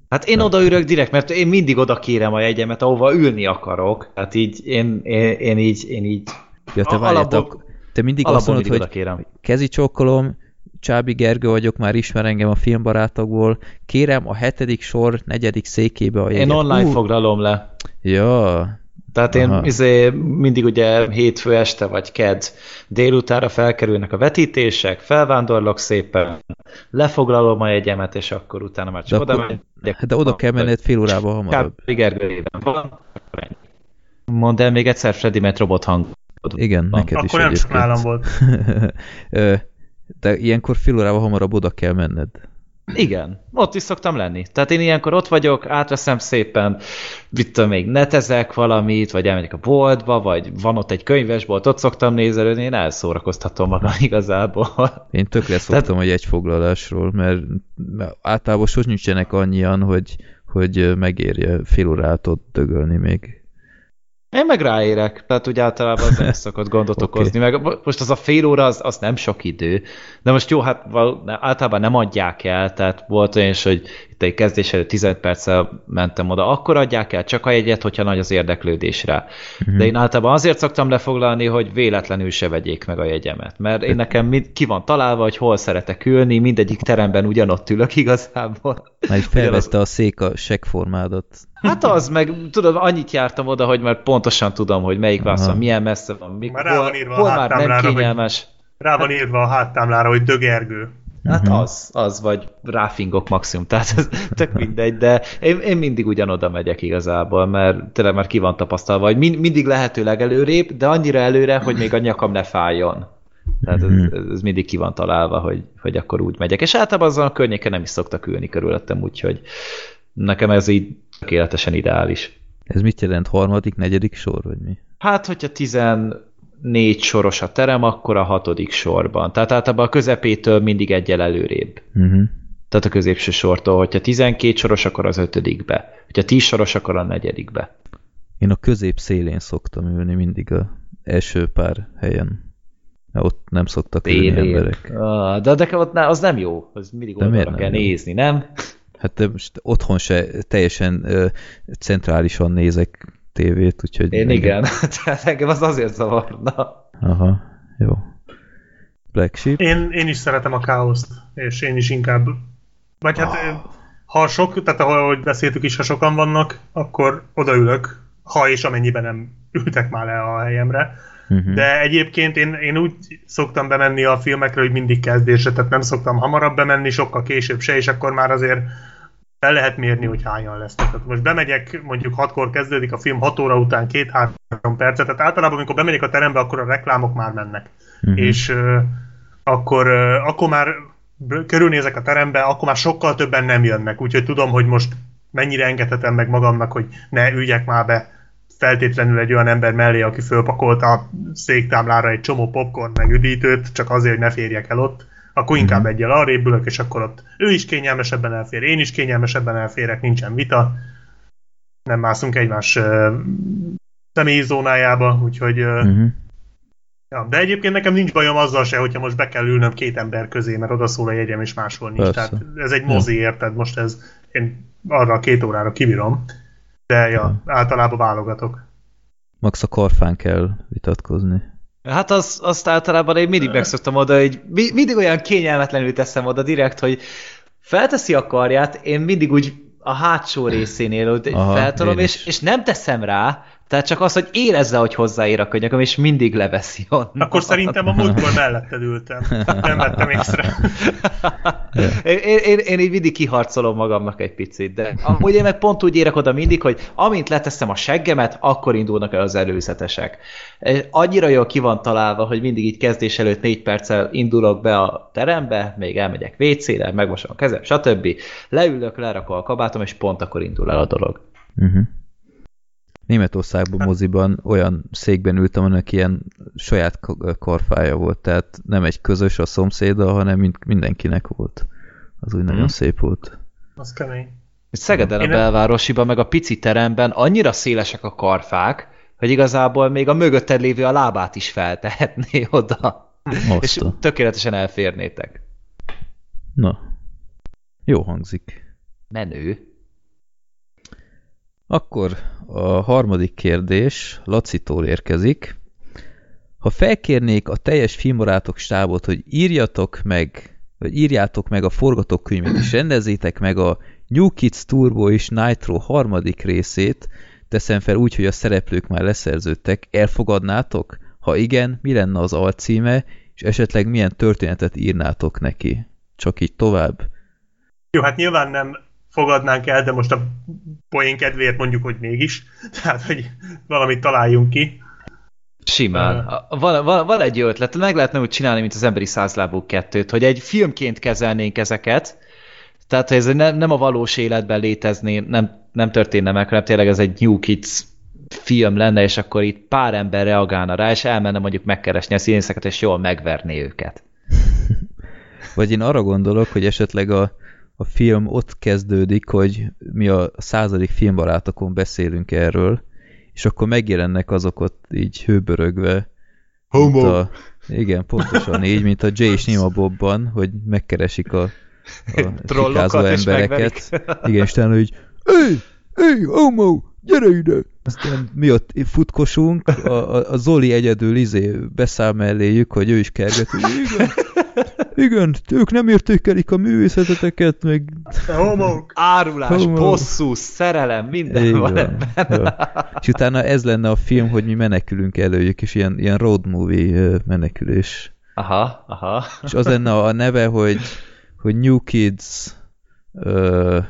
[SPEAKER 4] Hát én odaülök direkt, mert én mindig oda kérem a jegyemet, ahova ülni akarok. Hát így, én, én, én így, én így...
[SPEAKER 2] Ja, te, alapok, te mindig azt mondod, hogy kérem. kezi csókolom, Csábi Gergő vagyok, már ismer engem a filmbarátokból. Kérem a hetedik sor negyedik székébe a
[SPEAKER 4] jegyet. Én online uh. foglalom le.
[SPEAKER 2] Ja.
[SPEAKER 4] Tehát én izé, mindig ugye hétfő este vagy ked délutára felkerülnek a vetítések, felvándorlok szépen, lefoglalom a jegyemet, és akkor utána már csak
[SPEAKER 2] de oda akkor, megyek. De oda kell menned fél órával hamarabb.
[SPEAKER 4] Gergőjében van. Mondd el még egyszer Freddy, mert robot hang.
[SPEAKER 2] Igen, van. neked
[SPEAKER 3] akkor is Akkor nem csak nálam volt.
[SPEAKER 2] De ilyenkor fél órával hamarabb oda kell menned.
[SPEAKER 4] Igen, ott is szoktam lenni. Tehát én ilyenkor ott vagyok, átveszem szépen, mit még netezek valamit, vagy elmegyek a boltba, vagy van ott egy könyvesbolt, ott szoktam nézelődni, én elszórakoztatom magam igazából.
[SPEAKER 2] Én tökre szoktam Tehát... egy egyfoglalásról, mert, mert általában sosem nincsenek annyian, hogy, hogy megérje fél órát ott dögölni még.
[SPEAKER 4] Én meg ráérek, tehát úgy általában az nem szokott gondot okay. okozni, meg most az a fél óra, az, az nem sok idő, de most jó, hát általában nem adják el, tehát volt olyan is, hogy egy kezdés előtt 15 perccel mentem oda, akkor adják el csak a jegyet, hogyha nagy az érdeklődés rá. De én általában azért szoktam lefoglalni, hogy véletlenül se vegyék meg a jegyemet, mert én nekem mind, ki van találva, hogy hol szeretek ülni, mindegyik teremben ugyanott ülök igazából.
[SPEAKER 2] Már felvette a szék a seggformádat.
[SPEAKER 4] Hát az, meg tudod, annyit jártam oda, hogy már pontosan tudom, hogy melyik vászon milyen messze van, mikor,
[SPEAKER 3] Már rá van írva a
[SPEAKER 4] hol már nem
[SPEAKER 3] háttámlára, hogy-
[SPEAKER 4] kényelmes.
[SPEAKER 3] Rá van írva a háttámlára, hogy dögergő.
[SPEAKER 4] Hát az, az, vagy ráfingok maximum, tehát ez tök mindegy, de én, én mindig ugyanoda megyek igazából, mert tényleg már ki van tapasztalva, hogy mind, mindig lehetőleg előrébb, de annyira előre, hogy még a nyakam ne fájjon. Tehát ez, ez mindig ki van találva, hogy, hogy akkor úgy megyek. És általában azon a környéken nem is szoktak ülni körülöttem, úgyhogy nekem ez így tökéletesen ideális.
[SPEAKER 2] Ez mit jelent? Harmadik, negyedik sor, vagy mi?
[SPEAKER 4] Hát, hogyha 14 soros a terem, akkor a hatodik sorban. Tehát általában a közepétől mindig egyel előrébb.
[SPEAKER 2] Uh-huh.
[SPEAKER 4] Tehát a középső sortól, hogyha 12 soros, akkor az ötödikbe. Hogyha 10 soros, akkor a negyedikbe.
[SPEAKER 2] Én a közép szélén szoktam ülni mindig a első pár helyen. Mert ott nem szoktak ülni emberek.
[SPEAKER 4] Ah, de nekem ott az nem jó. Az mindig
[SPEAKER 2] De
[SPEAKER 4] oldalra
[SPEAKER 2] nem
[SPEAKER 4] kell
[SPEAKER 2] jó?
[SPEAKER 4] nézni, nem?
[SPEAKER 2] Hát de most otthon se teljesen ö, centrálisan nézek tévét, úgyhogy...
[SPEAKER 4] Én igen. Tehát engem az azért zavarna.
[SPEAKER 2] Aha, jó. Black Sheep?
[SPEAKER 3] Én, én is szeretem a káoszt, és én is inkább... Vagy hát, ha sok, tehát ahogy beszéltük is, ha sokan vannak, akkor odaülök, ha és amennyiben nem ültek már le a helyemre.
[SPEAKER 2] Uh-huh.
[SPEAKER 3] De egyébként én, én úgy szoktam bemenni a filmekre, hogy mindig kezdésre, tehát nem szoktam hamarabb bemenni, sokkal később se, és akkor már azért el lehet mérni, hogy hányan lesznek. Tehát most bemegyek, mondjuk 6-kor kezdődik a film, 6 óra után 2-3 percet, tehát általában, amikor bemegyek a terembe, akkor a reklámok már mennek.
[SPEAKER 2] Mhm.
[SPEAKER 3] És uh, akkor, uh, akkor már körülnézek a terembe, akkor már sokkal többen nem jönnek, úgyhogy tudom, hogy most mennyire engedhetem meg magamnak, hogy ne üljek már be feltétlenül egy olyan ember mellé, aki fölpakolta a széktámlára egy csomó popcorn meg üdítőt, csak azért, hogy ne férjek el ott, akkor inkább egyel arrébb ülök, és akkor ott ő is kényelmesebben elfér, én is kényelmesebben elférek, nincsen vita, nem mászunk egymás uh, személyi zónájába, úgyhogy uh,
[SPEAKER 2] Uh-huh.
[SPEAKER 3] Ja, de egyébként nekem nincs bajom azzal se, hogyha most be kell ülnöm két ember közé, mert oda szól a jegyem, és máshol nincs.
[SPEAKER 2] Persze.
[SPEAKER 3] Tehát ez egy mozi, érted? Most ez, én arra a két órára kibírom. De ja, általában válogatok.
[SPEAKER 2] Max a karfán kell vitatkozni.
[SPEAKER 4] Hát az, azt általában én mindig megszoktam oda, hogy mi, mindig olyan kényelmetlenül teszem oda direkt, hogy felteszi a karját, én mindig úgy a hátsó részénél
[SPEAKER 2] Aha,
[SPEAKER 4] feltolom, és, és nem teszem rá, tehát csak az, hogy érezze, hogy hozzáér a könyököm, és mindig leveszi onnan.
[SPEAKER 3] Akkor szerintem a múltkor melletted ültem. Nem vettem észre.
[SPEAKER 4] én, én, én, így mindig kiharcolom magamnak egy picit, de amúgy én meg pont úgy érek oda mindig, hogy amint leteszem a seggemet, akkor indulnak el az előzetesek. Annyira jól ki van találva, hogy mindig így kezdés előtt négy perccel indulok be a terembe, még elmegyek WC-re, megmosom a kezem, stb. Leülök, lerakom a kabátom, és pont akkor indul el a dolog.
[SPEAKER 2] Uh-huh. Németországban moziban olyan székben ültem, aminek ilyen saját karfája volt, tehát nem egy közös a szomszéda, hanem mind, mindenkinek volt. Az úgy nagyon szép volt.
[SPEAKER 3] Az kemény.
[SPEAKER 4] Szegeden a belvárosiban, meg a pici teremben annyira szélesek a karfák, hogy igazából még a mögötted lévő a lábát is feltehetné oda. És
[SPEAKER 2] Azt a...
[SPEAKER 4] tökéletesen elférnétek.
[SPEAKER 2] Na, jó hangzik.
[SPEAKER 4] Menő.
[SPEAKER 2] Akkor a harmadik kérdés Lacitól érkezik. Ha felkérnék a teljes filmbarátok stábot, hogy írjatok meg, vagy írjátok meg a forgatókönyvet, és rendezzétek meg a New Kids Turbo és Nitro harmadik részét, teszem fel úgy, hogy a szereplők már leszerződtek, elfogadnátok? Ha igen, mi lenne az alcíme, és esetleg milyen történetet írnátok neki? Csak így tovább?
[SPEAKER 3] Jó, hát nyilván nem fogadnánk el, de most a poén kedvéért mondjuk, hogy mégis. Tehát, hogy valamit találjunk ki.
[SPEAKER 4] Simán. Van, van, van egy ötlet, meg lehetne úgy csinálni, mint az emberi százlábú kettőt, hogy egy filmként kezelnénk ezeket, tehát hogy ez nem, nem a valós életben létezné, nem, nem történne meg, hanem tényleg ez egy New Kids film lenne, és akkor itt pár ember reagálna rá, és elmenne mondjuk megkeresni a színészeket, és jól megverné őket.
[SPEAKER 2] Vagy én arra gondolok, hogy esetleg a, a film ott kezdődik, hogy mi a századik filmbarátokon beszélünk erről, és akkor megjelennek azok ott így hőbörögve. Homo. A, igen, pontosan így, mint a Jay és Nima Bobban, hogy megkeresik a a
[SPEAKER 4] is
[SPEAKER 2] embereket. Igen, és utána így, Éj, éj, homo, gyere ide! Aztán mi ott futkosunk, a, a, a Zoli egyedül izé beszáll melléjük, hogy ő is kerget. Igen, igen, ők nem értékelik a művészeteteket, meg...
[SPEAKER 3] Homok!
[SPEAKER 4] Árulás,
[SPEAKER 2] Homo.
[SPEAKER 4] bosszú, szerelem, minden
[SPEAKER 2] Így
[SPEAKER 4] van ebben.
[SPEAKER 2] Ja. És utána ez lenne a film, hogy mi menekülünk előjük, és ilyen, ilyen road movie menekülés.
[SPEAKER 4] Aha, aha.
[SPEAKER 2] És az lenne a neve, hogy, hogy New Kids uh,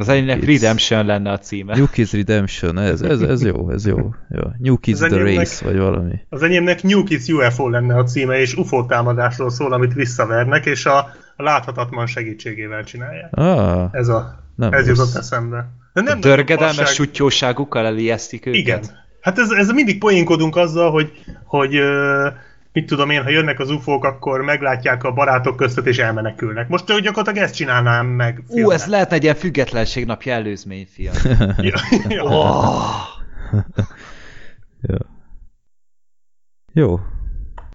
[SPEAKER 4] Az enyémnek Redemption lenne a címe.
[SPEAKER 2] New Kids Redemption, ez, ez, ez jó, ez jó. jó. New Kids
[SPEAKER 3] Az
[SPEAKER 2] The
[SPEAKER 3] enyémnek-
[SPEAKER 2] Race, vagy valami.
[SPEAKER 3] Az enyémnek New Kids UFO lenne a címe, és UFO támadásról szól, amit visszavernek, és a, a láthatatlan segítségével csinálják.
[SPEAKER 2] Ah,
[SPEAKER 3] Ez, a,
[SPEAKER 2] nem
[SPEAKER 3] ez jutott eszembe. De
[SPEAKER 4] A
[SPEAKER 3] nem
[SPEAKER 4] dörgedelmes
[SPEAKER 3] fasság.
[SPEAKER 4] sutyóságukkal elijesztik őket.
[SPEAKER 3] Igen. Hát ez, ez mindig poénkodunk azzal, hogy, hogy ö, mit tudom én, ha jönnek az ufók, akkor meglátják a barátok között és elmenekülnek. Most gyakorlatilag ezt csinálnám meg.
[SPEAKER 4] Ú,
[SPEAKER 3] filmben.
[SPEAKER 4] ez lehetne egy ilyen függetlenség napja előzmény, fiam.
[SPEAKER 3] Ja, ja.
[SPEAKER 4] Oh.
[SPEAKER 2] Ja. Jó.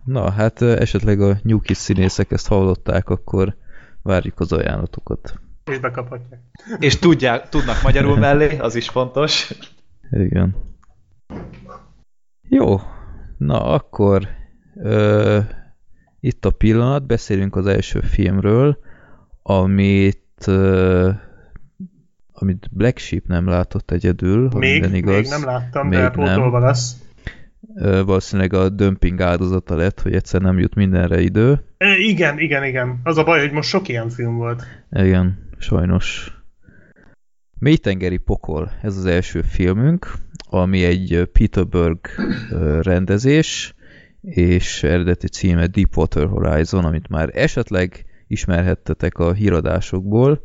[SPEAKER 2] Na, hát esetleg a New Kids színészek ezt hallották, akkor várjuk az ajánlatokat.
[SPEAKER 3] És bekaphatják.
[SPEAKER 4] És tudják, tudnak magyarul mellé, az is fontos.
[SPEAKER 2] Igen. Jó. Na, akkor ö, itt a pillanat, beszélünk az első filmről, amit ö, amit Black Sheep nem látott egyedül, ha
[SPEAKER 3] Még,
[SPEAKER 2] minden igaz.
[SPEAKER 3] még nem láttam,
[SPEAKER 2] Még
[SPEAKER 3] de
[SPEAKER 2] nem.
[SPEAKER 3] pótolva lesz.
[SPEAKER 2] Ö, valószínűleg a dömping áldozata lett, hogy egyszer nem jut mindenre idő.
[SPEAKER 3] E, igen, igen, igen. Az a baj, hogy most sok ilyen film volt.
[SPEAKER 2] Igen, sajnos. Mélytengeri pokol, ez az első filmünk, ami egy ö, Peter Berg ö, rendezés, és eredeti címe Deepwater Horizon, amit már esetleg ismerhettetek a híradásokból,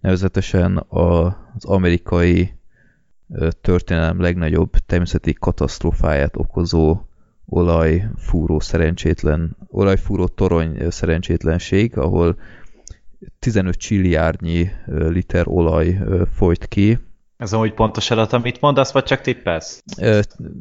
[SPEAKER 2] nevezetesen az amerikai történelem legnagyobb természeti katasztrófáját okozó olajfúró szerencsétlen, olajfúró torony szerencsétlenség, ahol 15 csilliárdnyi liter olaj folyt ki,
[SPEAKER 4] Ez amúgy pontos adat, amit mondasz, vagy csak tippelsz?
[SPEAKER 2] Ö,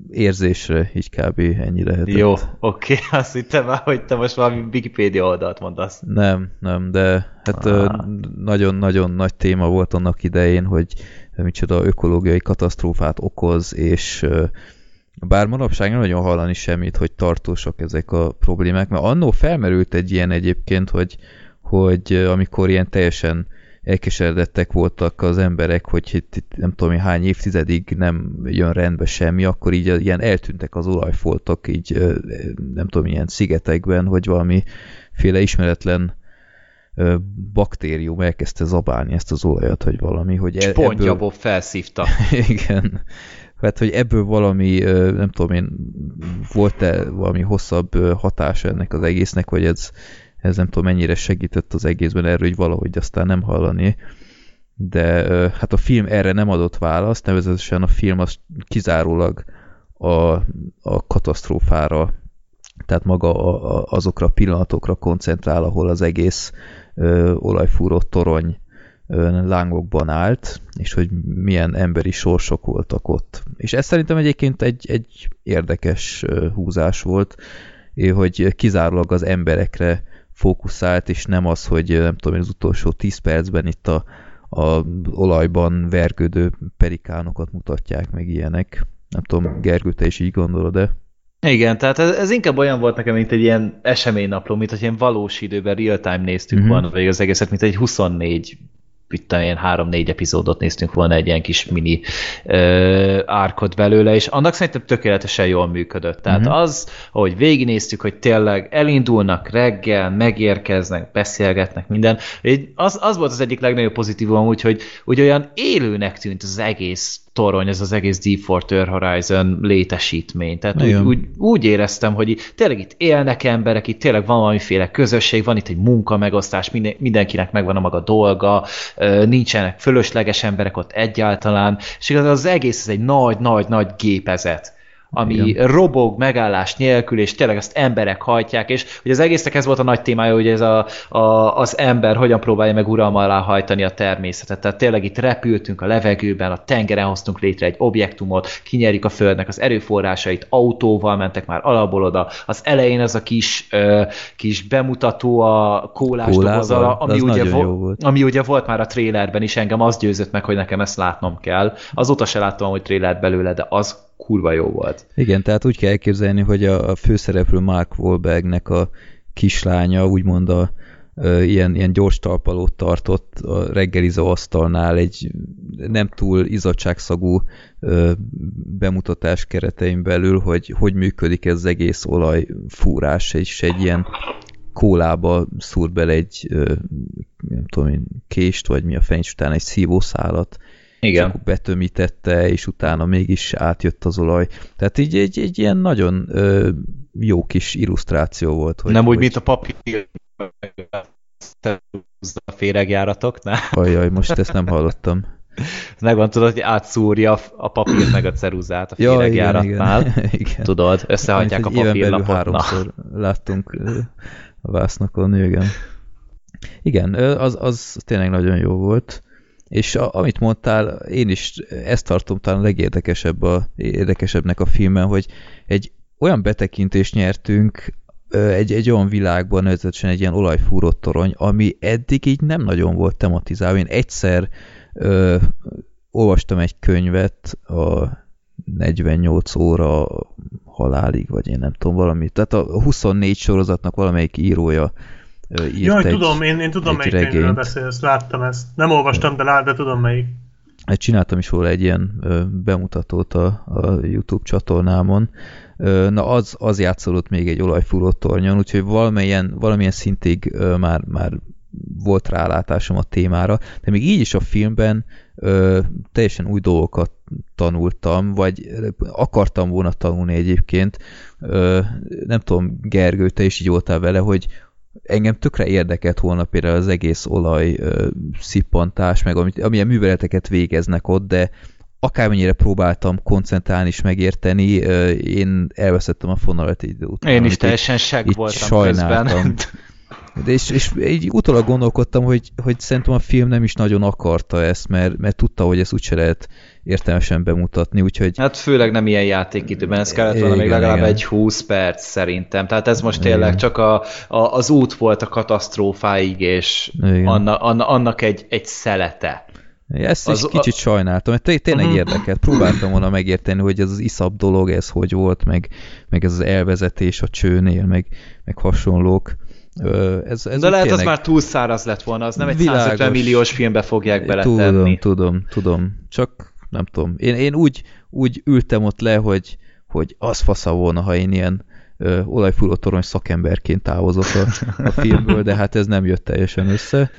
[SPEAKER 2] érzésre így kb. ennyi lehetett.
[SPEAKER 4] Jó, oké, azt hittem már, hogy te most valami Wikipedia oldalt mondasz.
[SPEAKER 2] Nem, nem, de hát ö,
[SPEAKER 4] Ah.
[SPEAKER 2] nagyon-nagyon nagy téma volt annak idején, hogy micsoda ökológiai katasztrófát okoz, és bár manapság nem nagyon hallani semmit, hogy tartósak ezek a problémák, mert annó felmerült egy ilyen egyébként, hogy, hogy amikor ilyen teljesen elkeseredettek voltak az emberek, hogy itt, itt nem tudom hány évtizedig nem jön rendbe semmi, akkor így ilyen eltűntek az olajfoltok, így nem tudom, ilyen szigetekben, vagy valamiféle ismeretlen baktérium elkezdte zabálni ezt az olajat, vagy valami, hogy e-
[SPEAKER 4] Spontja Bob felszívta.
[SPEAKER 2] igen. Hát, hogy ebből valami, nem tudom én, volt-e valami hosszabb hatása ennek az egésznek, vagy ez, ez nem tudom mennyire segített az egészben erről, hogy valahogy aztán nem hallani. De hát a film erre nem adott választ, nevezetesen a film az kizárólag a, a katasztrófára, tehát maga a, a, azokra a pillanatokra koncentrál, ahol az egész ö, olajfúró torony ö, lángokban állt, és hogy milyen emberi sorsok voltak ott. És ez szerintem egyébként egy, egy érdekes húzás volt, hogy kizárólag az emberekre fókuszált, és nem az, hogy nem tudom, az utolsó 10 percben itt a, a olajban vergődő perikánokat mutatják, meg ilyenek. Nem tudom, Gergő, te is így gondolod, de...
[SPEAKER 4] Igen, tehát ez, ez inkább olyan volt nekem, mint egy ilyen eseménynapló, mint hogy ilyen valós időben real-time néztük
[SPEAKER 2] Mhm.
[SPEAKER 4] uh-huh. volna, vagy az egészet, mint egy 24 tudom, ilyen három-négy epizódot néztünk volna egy ilyen kis mini ö, árkot belőle, és annak szerintem tökéletesen jól működött. Tehát uh-huh. az, ahogy végignéztük, hogy tényleg elindulnak reggel, megérkeznek, beszélgetnek, minden, az, az volt az egyik legnagyobb pozitívum, úgyhogy úgy olyan élőnek tűnt az egész torony, ez az egész Deepwater Horizon létesítmény. Tehát úgy,
[SPEAKER 2] Igen.
[SPEAKER 4] úgy, úgy éreztem, hogy itt, tényleg itt élnek emberek, itt tényleg van valamiféle közösség, van itt egy munkamegosztás, minden, mindenkinek megvan a maga dolga, nincsenek fölösleges emberek ott egyáltalán, és igazán az egész ez egy nagy-nagy-nagy gépezet, ami
[SPEAKER 2] Igen.
[SPEAKER 4] robog megállás nélkül, és tényleg ezt emberek hajtják, és hogy az egésznek ez volt a nagy témája, hogy ez a, a, az ember hogyan próbálja meg uralma alá hajtani a természetet. Tehát tényleg itt repültünk a levegőben, a tengeren hoztunk létre egy objektumot, kinyerjük a Földnek az erőforrásait, autóval mentek már alapból oda. Az elején ez a kis, ö, kis bemutató a kólás dobozzal, ami ugye, vo-
[SPEAKER 2] volt.
[SPEAKER 4] ami ugye volt már a trailerben is, engem az győzött meg, hogy nekem ezt látnom kell. Azóta se láttam, hogy trailert belőle, de az kurva jó volt.
[SPEAKER 2] Igen, tehát úgy kell elképzelni, hogy a, a főszereplő Mark Wahlbergnek a kislánya úgymond a, ilyen, ilyen gyors talpalót tartott a reggelizó asztalnál egy nem túl izzadságszagú bemutatás keretein belül, hogy hogy működik ez az egész olajfúrás, és egy ilyen kólába szúr bele egy nem tudom én, kést, vagy mi a fencs után egy szívószálat, és
[SPEAKER 4] Igen.
[SPEAKER 2] akkor betömítette, és utána mégis átjött az olaj. Tehát így egy, egy ilyen nagyon ö, jó kis illusztráció volt. Hogy,
[SPEAKER 4] Nem úgy,
[SPEAKER 2] hogy,
[SPEAKER 4] mint a papír a féregjáratoknál.
[SPEAKER 2] Ajaj, most ezt nem hallottam.
[SPEAKER 4] Megvan, tudod, hogy átszúrja a papírt meg a ceruzát a
[SPEAKER 2] Ja, igen,
[SPEAKER 4] féregjáratnál.
[SPEAKER 2] igen. igen.
[SPEAKER 4] Tudod, összehagyják a papírlapot.
[SPEAKER 2] Háromszor láttunk a vásznakon, igen. Igen, ö, az, az tényleg nagyon jó volt. És a, amit mondtál, én is ezt tartom talán legérdekesebb a, érdekesebbnek a filmen, hogy egy olyan betekintést nyertünk egy, egy olyan világban, nevezetesen egy ilyen olajfúró torony, ami eddig így nem nagyon volt tematizálva. Én egyszer ö, olvastam egy könyvet a 48 óra halálig, vagy én nem tudom, valami. Tehát a 24 sorozatnak valamelyik írója írt
[SPEAKER 3] Jaj,
[SPEAKER 2] egy,
[SPEAKER 3] tudom, én, én tudom,
[SPEAKER 2] egy
[SPEAKER 3] melyik
[SPEAKER 2] regényt.
[SPEAKER 3] beszélsz, láttam ezt. Nem olvastam, de lát, de tudom melyik.
[SPEAKER 2] Hát Csináltam is róla egy ilyen bemutatót a, a YouTube csatornámon. Na az, az játszódott még egy olajfúró tornyon, úgyhogy valamilyen, valamilyen szintig már, már volt rálátásom a témára, de még így is a filmben ö, teljesen új dolgokat tanultam, vagy akartam volna tanulni egyébként. Ö, nem tudom, Gergő, te is így voltál vele, hogy engem tökre érdekelt volna például az egész olaj ö, szippantás, meg amit, amilyen műveleteket végeznek ott, de akármennyire próbáltam koncentrálni és megérteni, ö, én elveszettem a fonalat idő után.
[SPEAKER 4] Én is teljesen seg voltam
[SPEAKER 2] sajnáltam.
[SPEAKER 4] közben.
[SPEAKER 2] De és, és így utólag gondolkodtam, hogy, hogy szerintem a film nem is nagyon akarta ezt, mert, mert tudta, hogy ezt úgyse lehet értelmesen bemutatni, úgyhogy
[SPEAKER 4] Hát főleg nem ilyen játékidőben, ez kellett volna még
[SPEAKER 2] Igen,
[SPEAKER 4] legalább
[SPEAKER 2] igen.
[SPEAKER 4] egy 20 perc szerintem. Tehát ez most
[SPEAKER 2] Igen.
[SPEAKER 4] tényleg csak a, a, az út volt a katasztrófáig, és
[SPEAKER 2] Igen.
[SPEAKER 4] anna, anna, annak egy, egy szelete.
[SPEAKER 2] Ezt
[SPEAKER 4] Az-
[SPEAKER 2] is kicsit sajnáltam, mert té- tényleg
[SPEAKER 4] Mhm.
[SPEAKER 2] érdekelt. Próbáltam volna megérteni, hogy ez az iszap dolog, ez hogy volt, meg, meg ez az elvezetés a csőnél, meg, meg hasonlók. Ez, ez
[SPEAKER 4] De lehet az
[SPEAKER 2] tényleg-
[SPEAKER 4] már túl száraz lett volna, az nem egy
[SPEAKER 2] Világos.
[SPEAKER 4] 150 milliós filmbe fogják
[SPEAKER 2] Tudom,
[SPEAKER 4] beletenni.
[SPEAKER 2] tudom, tudom. Csak nem tudom. Én, én úgy, úgy ültem ott le, hogy, hogy az fasza volna, ha én ilyen ö, olajfúró torony szakemberként távozok a, a filmből, de hát ez nem jött teljesen össze.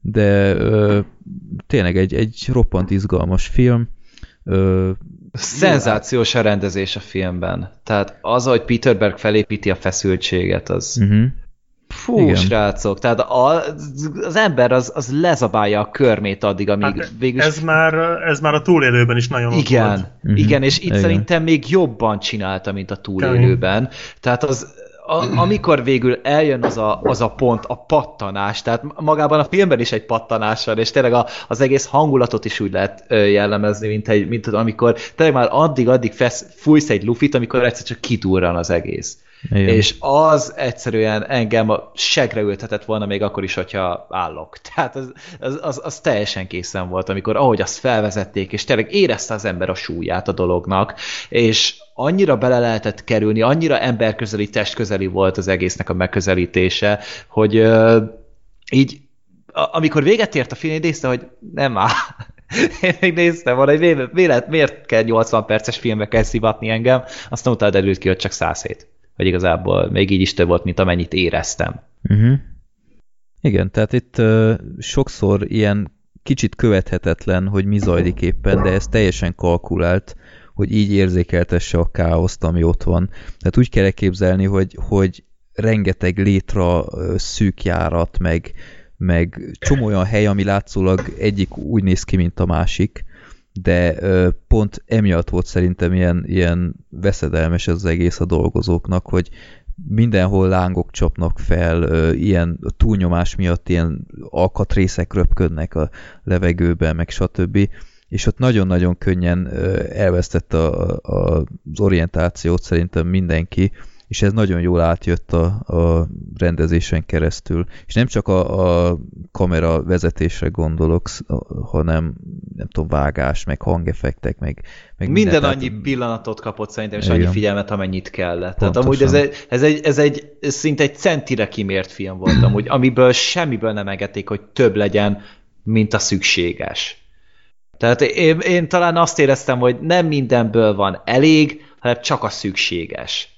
[SPEAKER 2] De ö, tényleg egy, egy roppant izgalmas film. Ö,
[SPEAKER 4] Szenzációs a rendezés a filmben. Tehát az, hogy Peter Berg felépíti a feszültséget, az...
[SPEAKER 2] uh-huh.
[SPEAKER 4] Fú,
[SPEAKER 2] Igen.
[SPEAKER 4] Srácok, tehát a, az ember az, az lezabálja a körmét addig, amíg
[SPEAKER 3] Hát
[SPEAKER 4] végül
[SPEAKER 3] ez, már, ez már a túlélőben is nagyon ott
[SPEAKER 4] Igen,
[SPEAKER 3] volt.
[SPEAKER 2] Mhm.
[SPEAKER 4] igen, és itt
[SPEAKER 2] Igen.
[SPEAKER 4] szerintem még jobban csinálta, mint a túlélőben. Tehát az, a, amikor végül eljön az a, az a pont, a pattanás, tehát magában a filmben is egy pattanás van, és tényleg a, az egész hangulatot is úgy lehet jellemezni, mint, egy, mint amikor tényleg már addig-addig fesz, fújsz egy lufit, amikor egyszer csak kidurran az egész.
[SPEAKER 2] Igen.
[SPEAKER 4] És az egyszerűen engem a segre ültetett volna még akkor is, hogyha állok. Tehát az, az, az, az teljesen készen volt, amikor ahogy azt felvezették, és tényleg érezte az ember a súlyát a dolognak, és annyira bele lehetett kerülni, annyira emberközeli, testközeli volt az egésznek a megközelítése, hogy ö, így amikor véget ért a film, én néztem, hogy nem áll. Én még néztem volna, hogy vélet, miért kell 80 perces filmbe kell szivatni engem, aztán utána derült ki, hogy csak 107. Vagy igazából még így is több volt, mint amennyit éreztem.
[SPEAKER 2] Uh-huh. Igen, tehát itt uh, sokszor ilyen kicsit követhetetlen, hogy mi zajlik éppen, de ez teljesen kalkulált, hogy így érzékeltesse a káoszt, ami ott van. Tehát úgy kell elképzelni, hogy, hogy rengeteg létra ö, szűk járat, meg, meg csomó olyan hely, ami látszólag egyik úgy néz ki, mint a másik, de ö, pont emiatt volt szerintem ilyen, ilyen veszedelmes az egész a dolgozóknak, hogy mindenhol lángok csapnak fel, ö, ilyen túlnyomás miatt ilyen alkatrészek röpködnek a levegőben, meg stb. És ott nagyon-nagyon könnyen elvesztett a, a, az orientációt szerintem mindenki, és ez nagyon jól átjött a, a rendezésen keresztül. És nem csak a, a kamera vezetésre gondolok, hanem nem tudom, vágás, meg hangeffektek, meg, meg
[SPEAKER 4] Minden
[SPEAKER 2] minden,
[SPEAKER 4] annyi
[SPEAKER 2] tehát-
[SPEAKER 4] pillanatot kapott szerintem, és
[SPEAKER 2] Igen.
[SPEAKER 4] annyi figyelmet, amennyit kellett. Tehát
[SPEAKER 2] Pontosan.
[SPEAKER 4] amúgy ez egy, ez egy, ez egy szinte egy centire kimért film volt amúgy, amiből semmiből nem engedték, hogy több legyen, mint a szükséges. Tehát én, én talán azt éreztem, hogy nem mindenből van elég, hanem csak a szükséges.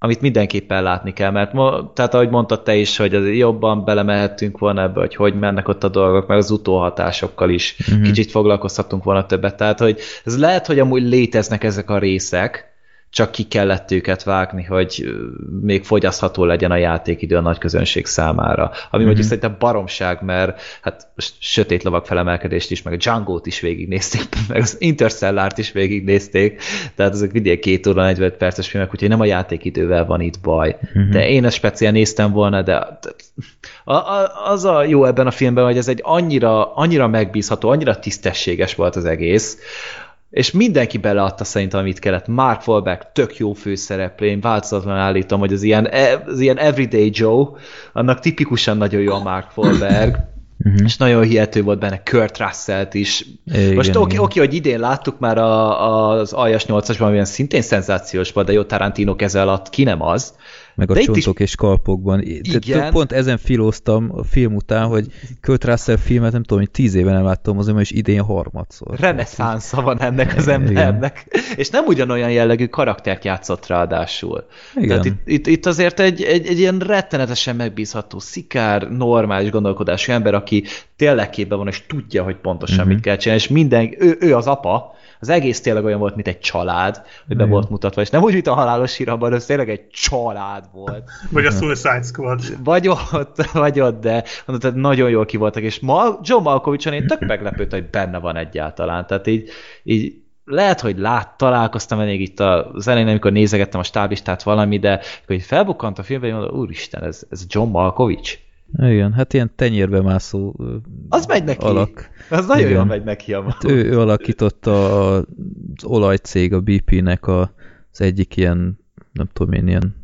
[SPEAKER 4] Amit mindenképpen látni kell, mert ma, tehát ahogy mondtad te is, hogy az jobban belemehettünk volna ebbe, hogy hogy mennek ott a dolgok, meg az utóhatásokkal is
[SPEAKER 2] Mhm.
[SPEAKER 4] uh-huh. kicsit foglalkoztatunk volna többet. Tehát, hogy ez lehet, hogy amúgy léteznek ezek a részek, csak ki kellett őket vágni, hogy még fogyasztható legyen a játékidő a nagy közönség számára. Ami uh-huh. mondjuk szerintem baromság, mert hát sötét lovak felemelkedést is, meg a Django-t is végignézték, meg az Interstellárt is végignézték, tehát ezek mindig két óra 45 perces filmek, úgyhogy nem a játékidővel van itt baj. Uh-huh. De én ezt speciál néztem volna, de a, a, az a jó ebben a filmben, hogy ez egy annyira, annyira megbízható, annyira tisztességes volt az egész, és mindenki beleadta szerintem, amit kellett. Mark Wahlberg tök jó főszereplő, én változatlanul állítom, hogy az ilyen, az ilyen Everyday Joe, annak tipikusan nagyon jó a Mark Wahlberg,
[SPEAKER 2] Mhm.
[SPEAKER 4] és nagyon hihető volt benne Kurt Russell-t is.
[SPEAKER 2] Igen,
[SPEAKER 4] Most oké,
[SPEAKER 2] igen.
[SPEAKER 4] oké, hogy idén láttuk már a, az Aljas 8-asban, amilyen szintén szenzációs volt, de jó Tarantino keze alatt ki nem az.
[SPEAKER 2] Meg a
[SPEAKER 4] De itt is-
[SPEAKER 2] csontok és kalpokban.
[SPEAKER 4] Igen.
[SPEAKER 2] Igen. Pont ezen filóztam a film után, hogy Kurt Russell filmet nem tudom, hogy tíz éve nem láttam, azért is idén harmadszor.
[SPEAKER 4] reneszánsza van ennek az
[SPEAKER 2] Igen.
[SPEAKER 4] embernek. És nem ugyanolyan jellegű karaktert játszott ráadásul.
[SPEAKER 2] Igen.
[SPEAKER 4] Tehát itt, itt, itt azért egy, egy, egy ilyen rettenetesen megbízható, szikár, normális gondolkodású ember, aki tényleg képben van, és tudja, hogy pontosan
[SPEAKER 2] Mhm.
[SPEAKER 4] mit kell csinálni, és minden, ő, ő az apa, az egész tényleg olyan volt, mint egy család, hogy be
[SPEAKER 2] Igen.
[SPEAKER 4] volt mutatva, és nem úgy, mint a halálos hírabban, ez tényleg egy család volt.
[SPEAKER 3] Vagy a Suicide Squad.
[SPEAKER 4] Vagy ott, vagy ott, de mondod, tehát nagyon jól kivoltak, és ma John Malkovich-on én tök meglepődtem, hogy benne van egyáltalán. Tehát így, így lehet, hogy lát, találkoztam még itt az elején, amikor nézegettem a stáblistát valami, de így felbukkant a filmben, hogy mondom, úristen, ez, ez John Malkovich?
[SPEAKER 2] Igen, hát ilyen tenyérbe mászó
[SPEAKER 4] Az megy neki.
[SPEAKER 2] alak.
[SPEAKER 4] Az nagyon
[SPEAKER 2] Igen.
[SPEAKER 4] jól megy neki a
[SPEAKER 2] Hát ő, ő alakította az olajcég, a BP-nek a, az egyik ilyen, nem tudom én, ilyen,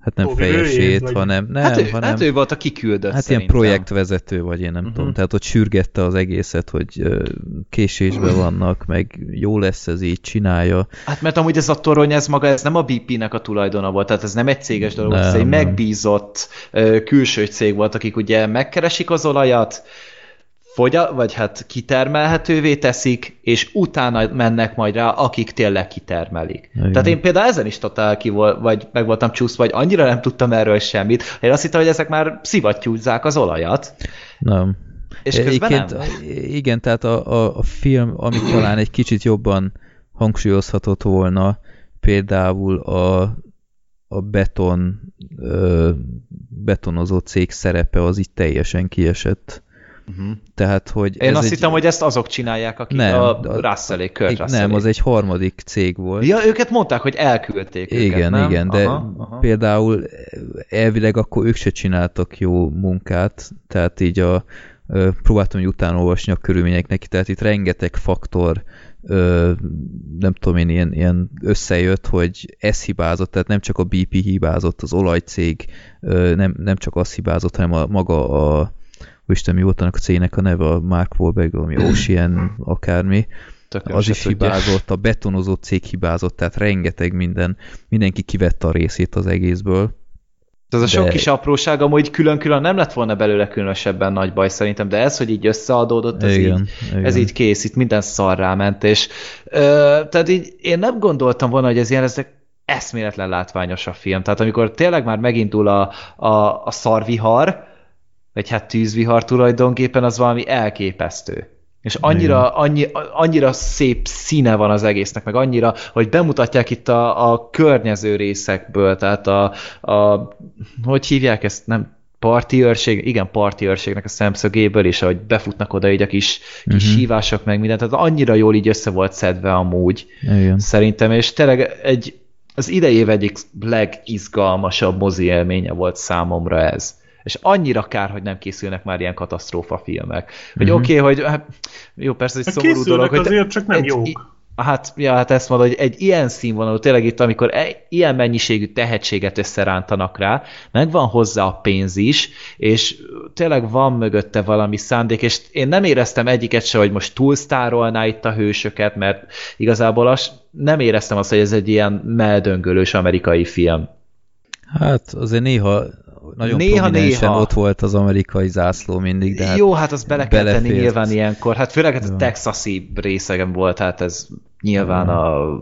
[SPEAKER 2] hát nem fejesét,
[SPEAKER 3] vagy-
[SPEAKER 2] hanem, nem,
[SPEAKER 4] hát, ő,
[SPEAKER 2] hanem,
[SPEAKER 4] hát ő volt a kiküldött
[SPEAKER 2] Hát ilyen
[SPEAKER 4] szerintem.
[SPEAKER 2] projektvezető, vagy én nem
[SPEAKER 4] Mhm.
[SPEAKER 2] tudom. Tehát ott sürgette az egészet, hogy késésben vannak, meg jó lesz ez így, csinálja.
[SPEAKER 4] Hát mert amúgy ez a torony, ez maga, ez nem a BP-nek a tulajdona volt, tehát ez nem egy céges dolog,
[SPEAKER 2] Nem,
[SPEAKER 4] ez egy megbízott külső cég volt, akik ugye megkeresik az olajat, fogya, vagy hát kitermelhetővé teszik, és utána mennek majd rá, akik tényleg kitermelik.
[SPEAKER 2] Igen.
[SPEAKER 4] Tehát én például ezen is totál ki volt, vagy meg voltam csúszva, vagy annyira nem tudtam erről semmit. Én azt hittem, hogy ezek már szivattyúzzák az olajat,
[SPEAKER 2] Nem.
[SPEAKER 4] és közben nem.
[SPEAKER 2] Egyébként, Igen, tehát a, a, a film, ami talán egy kicsit jobban hangsúlyozhatott volna, például a, a beton ö, betonozó cég szerepe az itt teljesen kiesett.
[SPEAKER 4] Uh-huh.
[SPEAKER 2] Tehát, hogy
[SPEAKER 4] Én
[SPEAKER 2] ez
[SPEAKER 4] azt
[SPEAKER 2] egy,
[SPEAKER 4] hittem, hogy ezt azok csinálják, akik
[SPEAKER 2] Nem,
[SPEAKER 4] a Russellék, Kurt
[SPEAKER 2] Nem,
[SPEAKER 4] Russellék.
[SPEAKER 2] az egy harmadik cég volt.
[SPEAKER 4] Ja, őket mondták, hogy elküldték őket,
[SPEAKER 2] Igen,
[SPEAKER 4] nem?
[SPEAKER 2] igen, de
[SPEAKER 4] Aha, aha.
[SPEAKER 2] például elvileg akkor ők se csináltak jó munkát, tehát így a próbáltam így utána olvasni a körülményeknek, tehát itt rengeteg faktor ö, nem tudom én, ilyen, ilyen összejött, hogy ez hibázott, tehát nem csak a BP hibázott, az olajcég ö, nem, nem csak az hibázott, hanem a maga a Isten, mi volt annak a cégnek a neve, a Mark Wahlberg, ami Ocean, akármi,
[SPEAKER 4] Tököm
[SPEAKER 2] az is
[SPEAKER 4] tudja.
[SPEAKER 2] hibázott, a betonozó cég hibázott, tehát rengeteg minden, mindenki kivette a részét az egészből.
[SPEAKER 4] Ez a sok
[SPEAKER 2] de-
[SPEAKER 4] kis apróság amúgy külön-külön nem lett volna belőle különösebben nagy baj szerintem, de ez, hogy így összeadódott, ez,
[SPEAKER 2] Igen,
[SPEAKER 4] így,
[SPEAKER 2] igen.
[SPEAKER 4] ez így kész, itt minden szarrá ment, és ö, tehát így én nem gondoltam volna, hogy ez ilyen, ez eszméletlen látványos a film. Tehát amikor tényleg már megindul a, a, a szarvihar, vagy hát tűzvihar tulajdonképpen, az valami elképesztő. És annyira, annyi, annyira szép színe van az egésznek, meg annyira, hogy bemutatják itt a, a környező részekből, tehát a, a hogy hívják ezt, nem parti őrség, igen, parti őrségnek a szemszögéből, és ahogy befutnak oda így a kis, kis
[SPEAKER 2] Mhm.
[SPEAKER 4] hívások meg mindent, tehát annyira jól így össze volt szedve amúgy,
[SPEAKER 2] Igen.
[SPEAKER 4] szerintem, és tényleg egy, az idei év egyik legizgalmasabb mozi élménye volt számomra ez. És annyira kár, hogy nem készülnek már ilyen katasztrófa filmek. Hogy
[SPEAKER 2] Mhm.
[SPEAKER 4] oké, okay, hogy hát, jó, persze egy
[SPEAKER 3] Hát
[SPEAKER 4] szomorú dolog, hogy
[SPEAKER 3] azért, csak nem
[SPEAKER 4] egy-
[SPEAKER 3] jók.
[SPEAKER 4] Hát, ja, hát ezt mondod, hogy egy ilyen színvonalú, tényleg itt, amikor e, ilyen mennyiségű tehetséget összerántanak rá, megvan hozzá a pénz is, és tényleg van mögötte valami szándék, és én nem éreztem egyiket se, hogy most túlsztárolná itt a hősöket, mert igazából az, nem éreztem azt, hogy ez egy ilyen meldöngölős amerikai film.
[SPEAKER 2] Hát azért néha nagyon
[SPEAKER 4] Néha,
[SPEAKER 2] néha, ott volt az amerikai zászló mindig, de hát
[SPEAKER 4] Jó, hát az bele kell tenni nyilván ilyenkor. Hát főleg hát a texasi részegen volt, hát ez nyilván, a,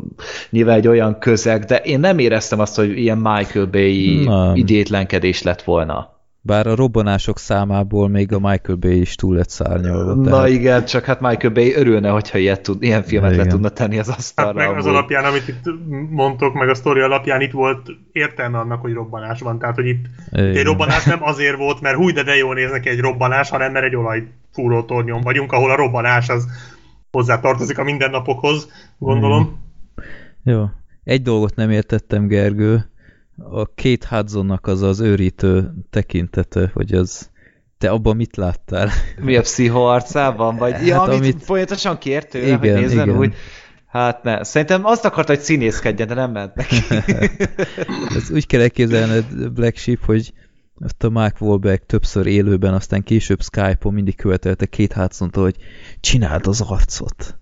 [SPEAKER 4] nyilván egy olyan közeg, de én nem éreztem azt, hogy ilyen Michael Bay idétlenkedés lett volna.
[SPEAKER 2] Bár a robbanások számából még a Michael Bay is túl lett szárnyalva.
[SPEAKER 4] Na
[SPEAKER 2] tehát-
[SPEAKER 4] igen, csak hát Michael Bay örülne, hogyha ilyet tud, ilyen filmet le
[SPEAKER 2] Igen.
[SPEAKER 4] tudna tenni az
[SPEAKER 3] Hát
[SPEAKER 4] asztalra.
[SPEAKER 3] meg az alapján, amit itt mondtok, meg a sztori alapján itt volt értelme annak, hogy robbanás van. Tehát, hogy itt
[SPEAKER 2] Igen.
[SPEAKER 3] egy robbanás nem azért volt, mert húj, de de jól néz neki egy robbanás, hanem mert egy olajfúró tornyon vagyunk, ahol a robbanás az hozzá tartozik a mindennapokhoz, gondolom.
[SPEAKER 2] Jó. Egy dolgot nem értettem, Gergő. A két Hudsonnak az az őrítő tekintete, hogy az... Te abban mit láttál?
[SPEAKER 4] Mi a pszicho arcában? Vagy, ja,
[SPEAKER 2] Hát,
[SPEAKER 4] amit,
[SPEAKER 2] amit-
[SPEAKER 4] folyamatosan kért tőle, hogy
[SPEAKER 2] Igen,
[SPEAKER 4] nézzen
[SPEAKER 2] igen.
[SPEAKER 4] úgy. Hát ne. Szerintem azt akarta, hogy színészkedjen, de nem ment neki.
[SPEAKER 2] Ez úgy kell elképzelned, Black Sheep, hogy ott a Mark Wahlberg többször élőben, aztán később Skype-on mindig követelte két Hudson-tól, hogy csináld az arcot.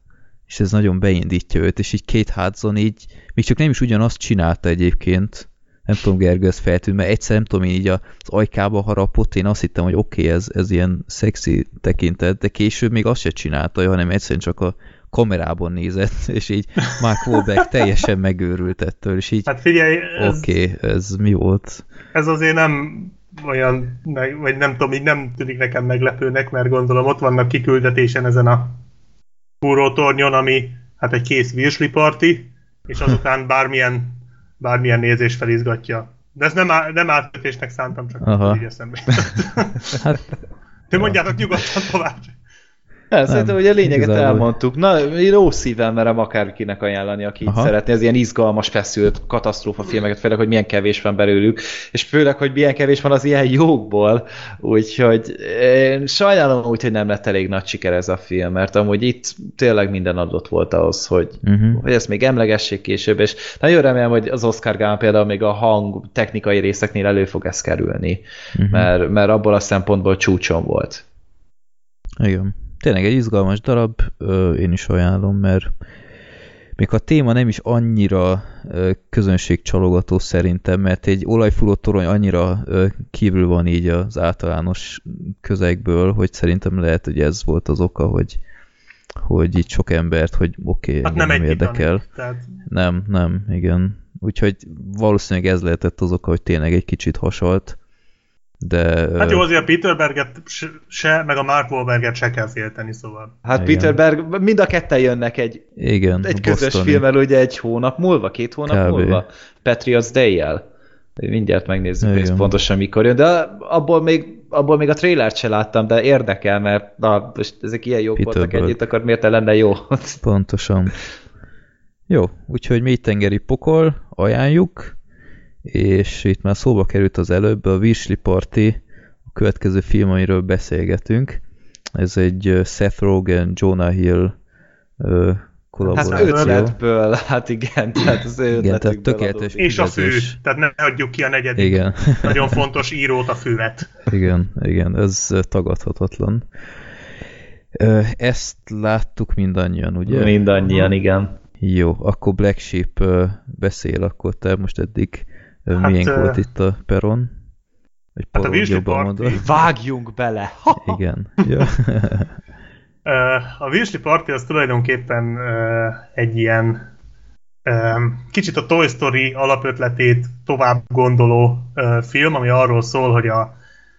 [SPEAKER 2] És ez nagyon beindítja őt, és így két Hudson így, még csak nem is ugyanazt csinálta egyébként, nem tudom, Gergő, ez feltűnt, mert egyszer nem tudom, én így az ajkába harapott, én azt hittem, hogy oké, okay, ez, ez ilyen szexi tekintet, de később még azt se csinálta, hanem egyszerűen csak a kamerában nézett, és így Mark Wahlberg teljesen megőrült ettől, és így
[SPEAKER 3] Hát figyelj,
[SPEAKER 2] Oké, okay, ez mi volt?
[SPEAKER 3] ez azért nem olyan, vagy nem tudom, így nem tűnik nekem meglepőnek, mert gondolom ott vannak kiküldetésen ezen a fúró tornyon, ami hát egy kész virsli parti, és azután bármilyen, bármilyen nézés felizgatja. De ez nem, á, nem átkötésnek szántam, csak
[SPEAKER 2] Aha.
[SPEAKER 3] így eszembe.
[SPEAKER 2] Hát,
[SPEAKER 3] Ti mondjátok nyugodtan tovább.
[SPEAKER 4] Ja, szerintem, hogy a lényeget
[SPEAKER 2] igazából.
[SPEAKER 4] elmondtuk. Na, én jó szívvel merem akárkinek ajánlani, aki
[SPEAKER 2] Aha.
[SPEAKER 4] szeretné az ilyen izgalmas, feszült katasztrófa filmeket, főleg, hogy milyen kevés van belőlük, és főleg, hogy milyen kevés van az ilyen jókból, úgyhogy én sajnálom úgy, hogy nem lett elég nagy siker ez a film, mert amúgy itt tényleg minden adott volt ahhoz, hogy,
[SPEAKER 2] uh-huh.
[SPEAKER 4] hogy ezt még emlegessék később, és nagyon remélem, hogy az Oscar Gálán például még a hang technikai részeknél elő fog ez kerülni,
[SPEAKER 2] uh-huh.
[SPEAKER 4] mert, mert abból a szempontból csúcson volt.
[SPEAKER 2] Igen. Tényleg egy izgalmas darab, én is ajánlom, mert még a téma nem is annyira közönségcsalogató szerintem, mert egy olajfúró torony annyira kívül van így az általános közegből, hogy szerintem lehet, hogy ez volt az oka, hogy, hogy így sok embert, hogy oké, okay,
[SPEAKER 3] Hát nem
[SPEAKER 2] nem érdekel.
[SPEAKER 3] Tehát
[SPEAKER 2] Nem, nem, igen. Úgyhogy valószínűleg ez lehetett az oka, hogy tényleg egy kicsit hasalt. De...
[SPEAKER 3] Hát jó, azért a Peter Berget se- meg a Mark Wahlberget se kell félteni, szóval.
[SPEAKER 4] Hát
[SPEAKER 2] Igen.
[SPEAKER 4] Peter Berg, mind a ketten jönnek egy
[SPEAKER 2] igen,
[SPEAKER 4] egy közös
[SPEAKER 2] bostoni.
[SPEAKER 4] filmmel ugye egy hónap múlva, két hónap
[SPEAKER 2] Kb.
[SPEAKER 4] múlva. Patriots Day-jel. Mindjárt megnézzük, hogy pontosan mikor jön, de abból még, abból még a trailert se láttam, de érdekel, mert na, most ezek ilyen jók
[SPEAKER 2] Peter
[SPEAKER 4] voltak
[SPEAKER 2] Berg.
[SPEAKER 4] együtt, akkor miért ne lenne jó?
[SPEAKER 2] Pontosan. Jó, úgyhogy mélytengeri pokol, ajánljuk, és itt már szóba került az előbb, a Virsli Party, a következő film, amiről beszélgetünk. Ez egy Seth Rogen, Jonah Hill ö,
[SPEAKER 4] Hát
[SPEAKER 2] kollaboráció.
[SPEAKER 4] ötletből, hát igen, tehát az
[SPEAKER 2] Igen, tehát tökéletes.
[SPEAKER 3] És a fő, tehát ne hagyjuk ki a negyedik.
[SPEAKER 2] Igen,
[SPEAKER 3] Nagyon fontos írót, a fővet.
[SPEAKER 2] igen, igen, ez tagadhatatlan. Ezt láttuk mindannyian, ugye?
[SPEAKER 4] Mindannyian, igen.
[SPEAKER 2] Jó, akkor Black Sheep beszél, akkor te most eddig hát, miénk
[SPEAKER 3] ö,
[SPEAKER 2] volt itt a peron? Vagy
[SPEAKER 3] Hát a Party.
[SPEAKER 2] mondod.
[SPEAKER 4] Vágjunk bele!
[SPEAKER 2] Igen. Ja.
[SPEAKER 3] A Virsli Party az tulajdonképpen egy ilyen kicsit a Toy Story alapötletét tovább gondoló film, ami arról szól, hogy, a,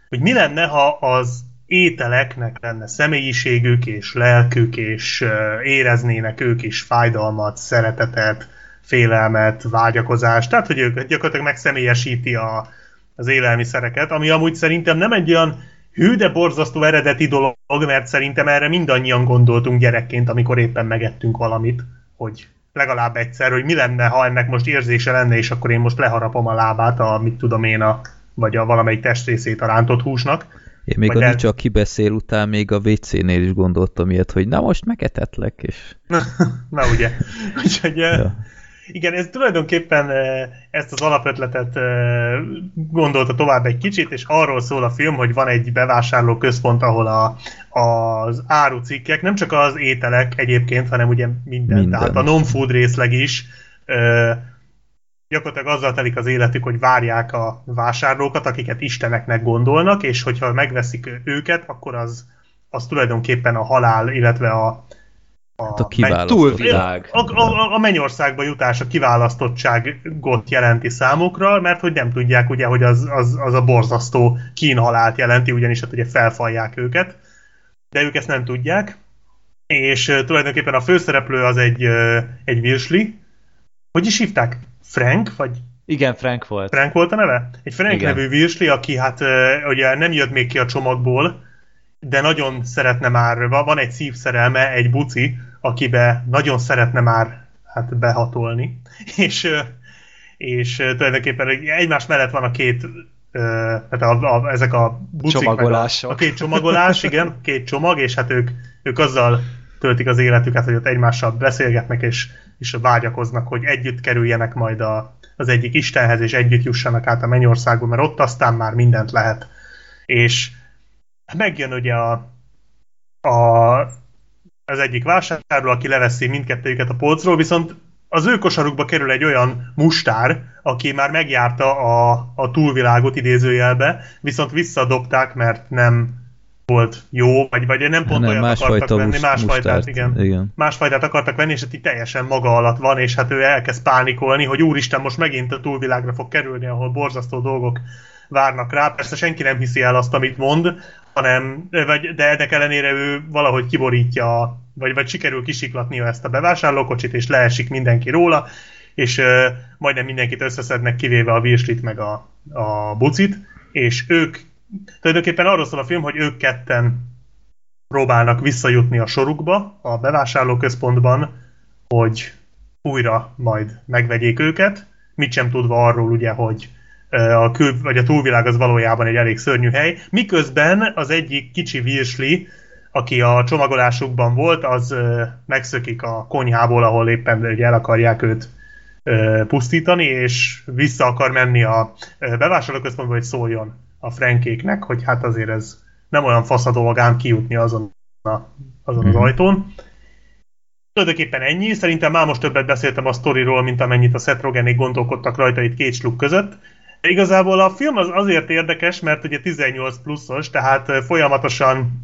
[SPEAKER 3] hogy mi lenne, ha az ételeknek lenne személyiségük és lelkük, és éreznének ők is fájdalmat, szeretetet, félelmet, vágyakozást, tehát hogy ők gyakorlatilag megszemélyesíti a, az élelmiszereket, ami amúgy szerintem nem egy olyan hű, de borzasztó eredeti dolog, mert szerintem erre mindannyian gondoltunk gyerekként, amikor éppen megettünk valamit, hogy legalább egyszer, hogy mi lenne, ha ennek most érzése lenne, és akkor én most leharapom a lábát, a, mit tudom én, a, vagy a valamelyik testrészét a rántott húsnak.
[SPEAKER 2] Én még
[SPEAKER 3] Vagy
[SPEAKER 2] a
[SPEAKER 3] el-
[SPEAKER 2] nincs, aki beszél után még a WC-nél is gondoltam ilyet, hogy na most megetetlek, és...
[SPEAKER 3] Na ugye. Úgyhogy ja. Igen, ez tulajdonképpen ezt az alapötletet gondolta tovább egy kicsit, és arról szól a film, hogy van egy bevásárló központ, ahol a, az árucikkek, nem csak az ételek egyébként, hanem ugye minden,
[SPEAKER 2] Minden.
[SPEAKER 3] tehát a non-food részleg is gyakorlatilag azzal telik az életük, hogy várják a vásárlókat, akiket isteneknek gondolnak, és hogyha megveszik őket, akkor az, az tulajdonképpen a halál, illetve a,
[SPEAKER 2] Hát a
[SPEAKER 3] men-
[SPEAKER 2] kiválasztott.
[SPEAKER 4] túlvilág.
[SPEAKER 3] a, a, a mennyországba jutás, a kiválasztottságot jelenti számukra, mert hogy nem tudják ugye, hogy az, az, az a borzasztó kínhalált jelenti, ugyanis hát ugye felfalják őket, de ők ezt nem tudják, és uh, tulajdonképpen a főszereplő az egy, uh, egy virsli, hogy is hívták? Frank? Vagy
[SPEAKER 4] Igen, Frank volt.
[SPEAKER 3] Frank volt a neve? Egy Frank
[SPEAKER 4] Igen.
[SPEAKER 3] nevű virsli, aki hát uh, ugye nem jött még ki a csomagból, de nagyon szeretne már, va- van egy szívszerelme, egy buci, akibe nagyon szeretne már hát behatolni. És, és tulajdonképpen egymás mellett van a két, tehát a, a, ezek a bucik,
[SPEAKER 4] Csomagolások.
[SPEAKER 3] A, a két csomagolás, igen, két csomag, és hát ők, ők azzal töltik az életüket, hogy ott egymással beszélgetnek, és, és vágyakoznak, hogy együtt kerüljenek majd a, az egyik Istenhez, és együtt jussanak át a mennyországba, mert ott aztán már mindent lehet. És megjön ugye a, a, az egyik vásárló, aki leveszi mindkettőjüket a polcról, viszont az ő kosarukba kerül egy olyan mustár, aki már megjárta a, a túlvilágot idézőjelbe, viszont visszadobták, mert nem volt jó, vagy, vagy nem pont
[SPEAKER 2] Nem,
[SPEAKER 3] olyat akartak venni,
[SPEAKER 2] mus-
[SPEAKER 3] másfajtát,
[SPEAKER 2] mustárt.
[SPEAKER 3] igen
[SPEAKER 2] igen.
[SPEAKER 3] másfajtát akartak venni, és hát így teljesen maga alatt van, és hát ő elkezd pánikolni, hogy úristen, most megint a túlvilágra fog kerülni, ahol borzasztó dolgok várnak rá. Persze senki nem hiszi el azt, amit mond, hanem, vagy, de ennek ellenére ő valahogy kiborítja, vagy, vagy sikerül kisiklatnia ezt a bevásárlókocsit, és leesik mindenki róla, és ö, majdnem mindenkit összeszednek, kivéve a virslit meg a, a bucit, és ők, tulajdonképpen arról szól a film, hogy ők ketten próbálnak visszajutni a sorukba, a bevásárlóközpontban, hogy újra majd megvegyék őket, mit sem tudva arról ugye, hogy a, kül, vagy a túlvilág az valójában egy elég szörnyű hely, miközben az egyik kicsi virsli, aki a csomagolásukban volt, az megszökik a konyhából, ahol éppen ugye el akarják őt pusztítani, és vissza akar menni a bevásárlóközpontba, hogy szóljon a Frankéknek, hogy hát azért ez nem olyan fasz a dolog ám kijutni azon, a, azon az
[SPEAKER 2] Mhm.
[SPEAKER 3] ajtón. Tulajdonképpen ennyi, szerintem már most többet beszéltem a sztoriról, mint amennyit a Seth Rogenék gondolkodtak rajta itt két sluk között. Igazából a film az azért érdekes, mert ugye 18 pluszos, tehát folyamatosan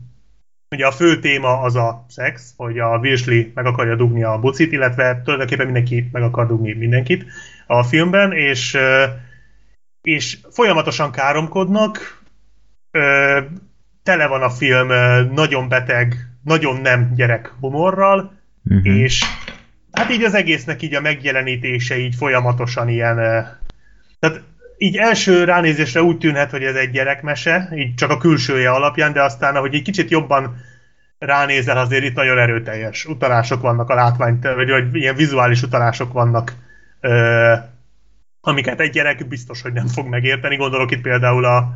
[SPEAKER 3] ugye a fő téma az a szex, hogy a Virsli meg akarja dugni a bucit, illetve tulajdonképpen mindenki meg akar dugni mindenkit a filmben, és, és folyamatosan káromkodnak, tele van a film nagyon beteg, nagyon nem gyerek humorral,
[SPEAKER 2] Uh-huh.
[SPEAKER 3] és hát így az egésznek így a megjelenítése így folyamatosan ilyen, tehát így első ránézésre úgy tűnhet, hogy ez egy gyerekmese, így csak a külsője alapján, de aztán, ahogy egy kicsit jobban ránézel, azért itt nagyon erőteljes utalások vannak a látvány, vagy, vagy ilyen vizuális utalások vannak, ö, amiket egy gyerek biztos, hogy nem fog megérteni. Gondolok itt például a,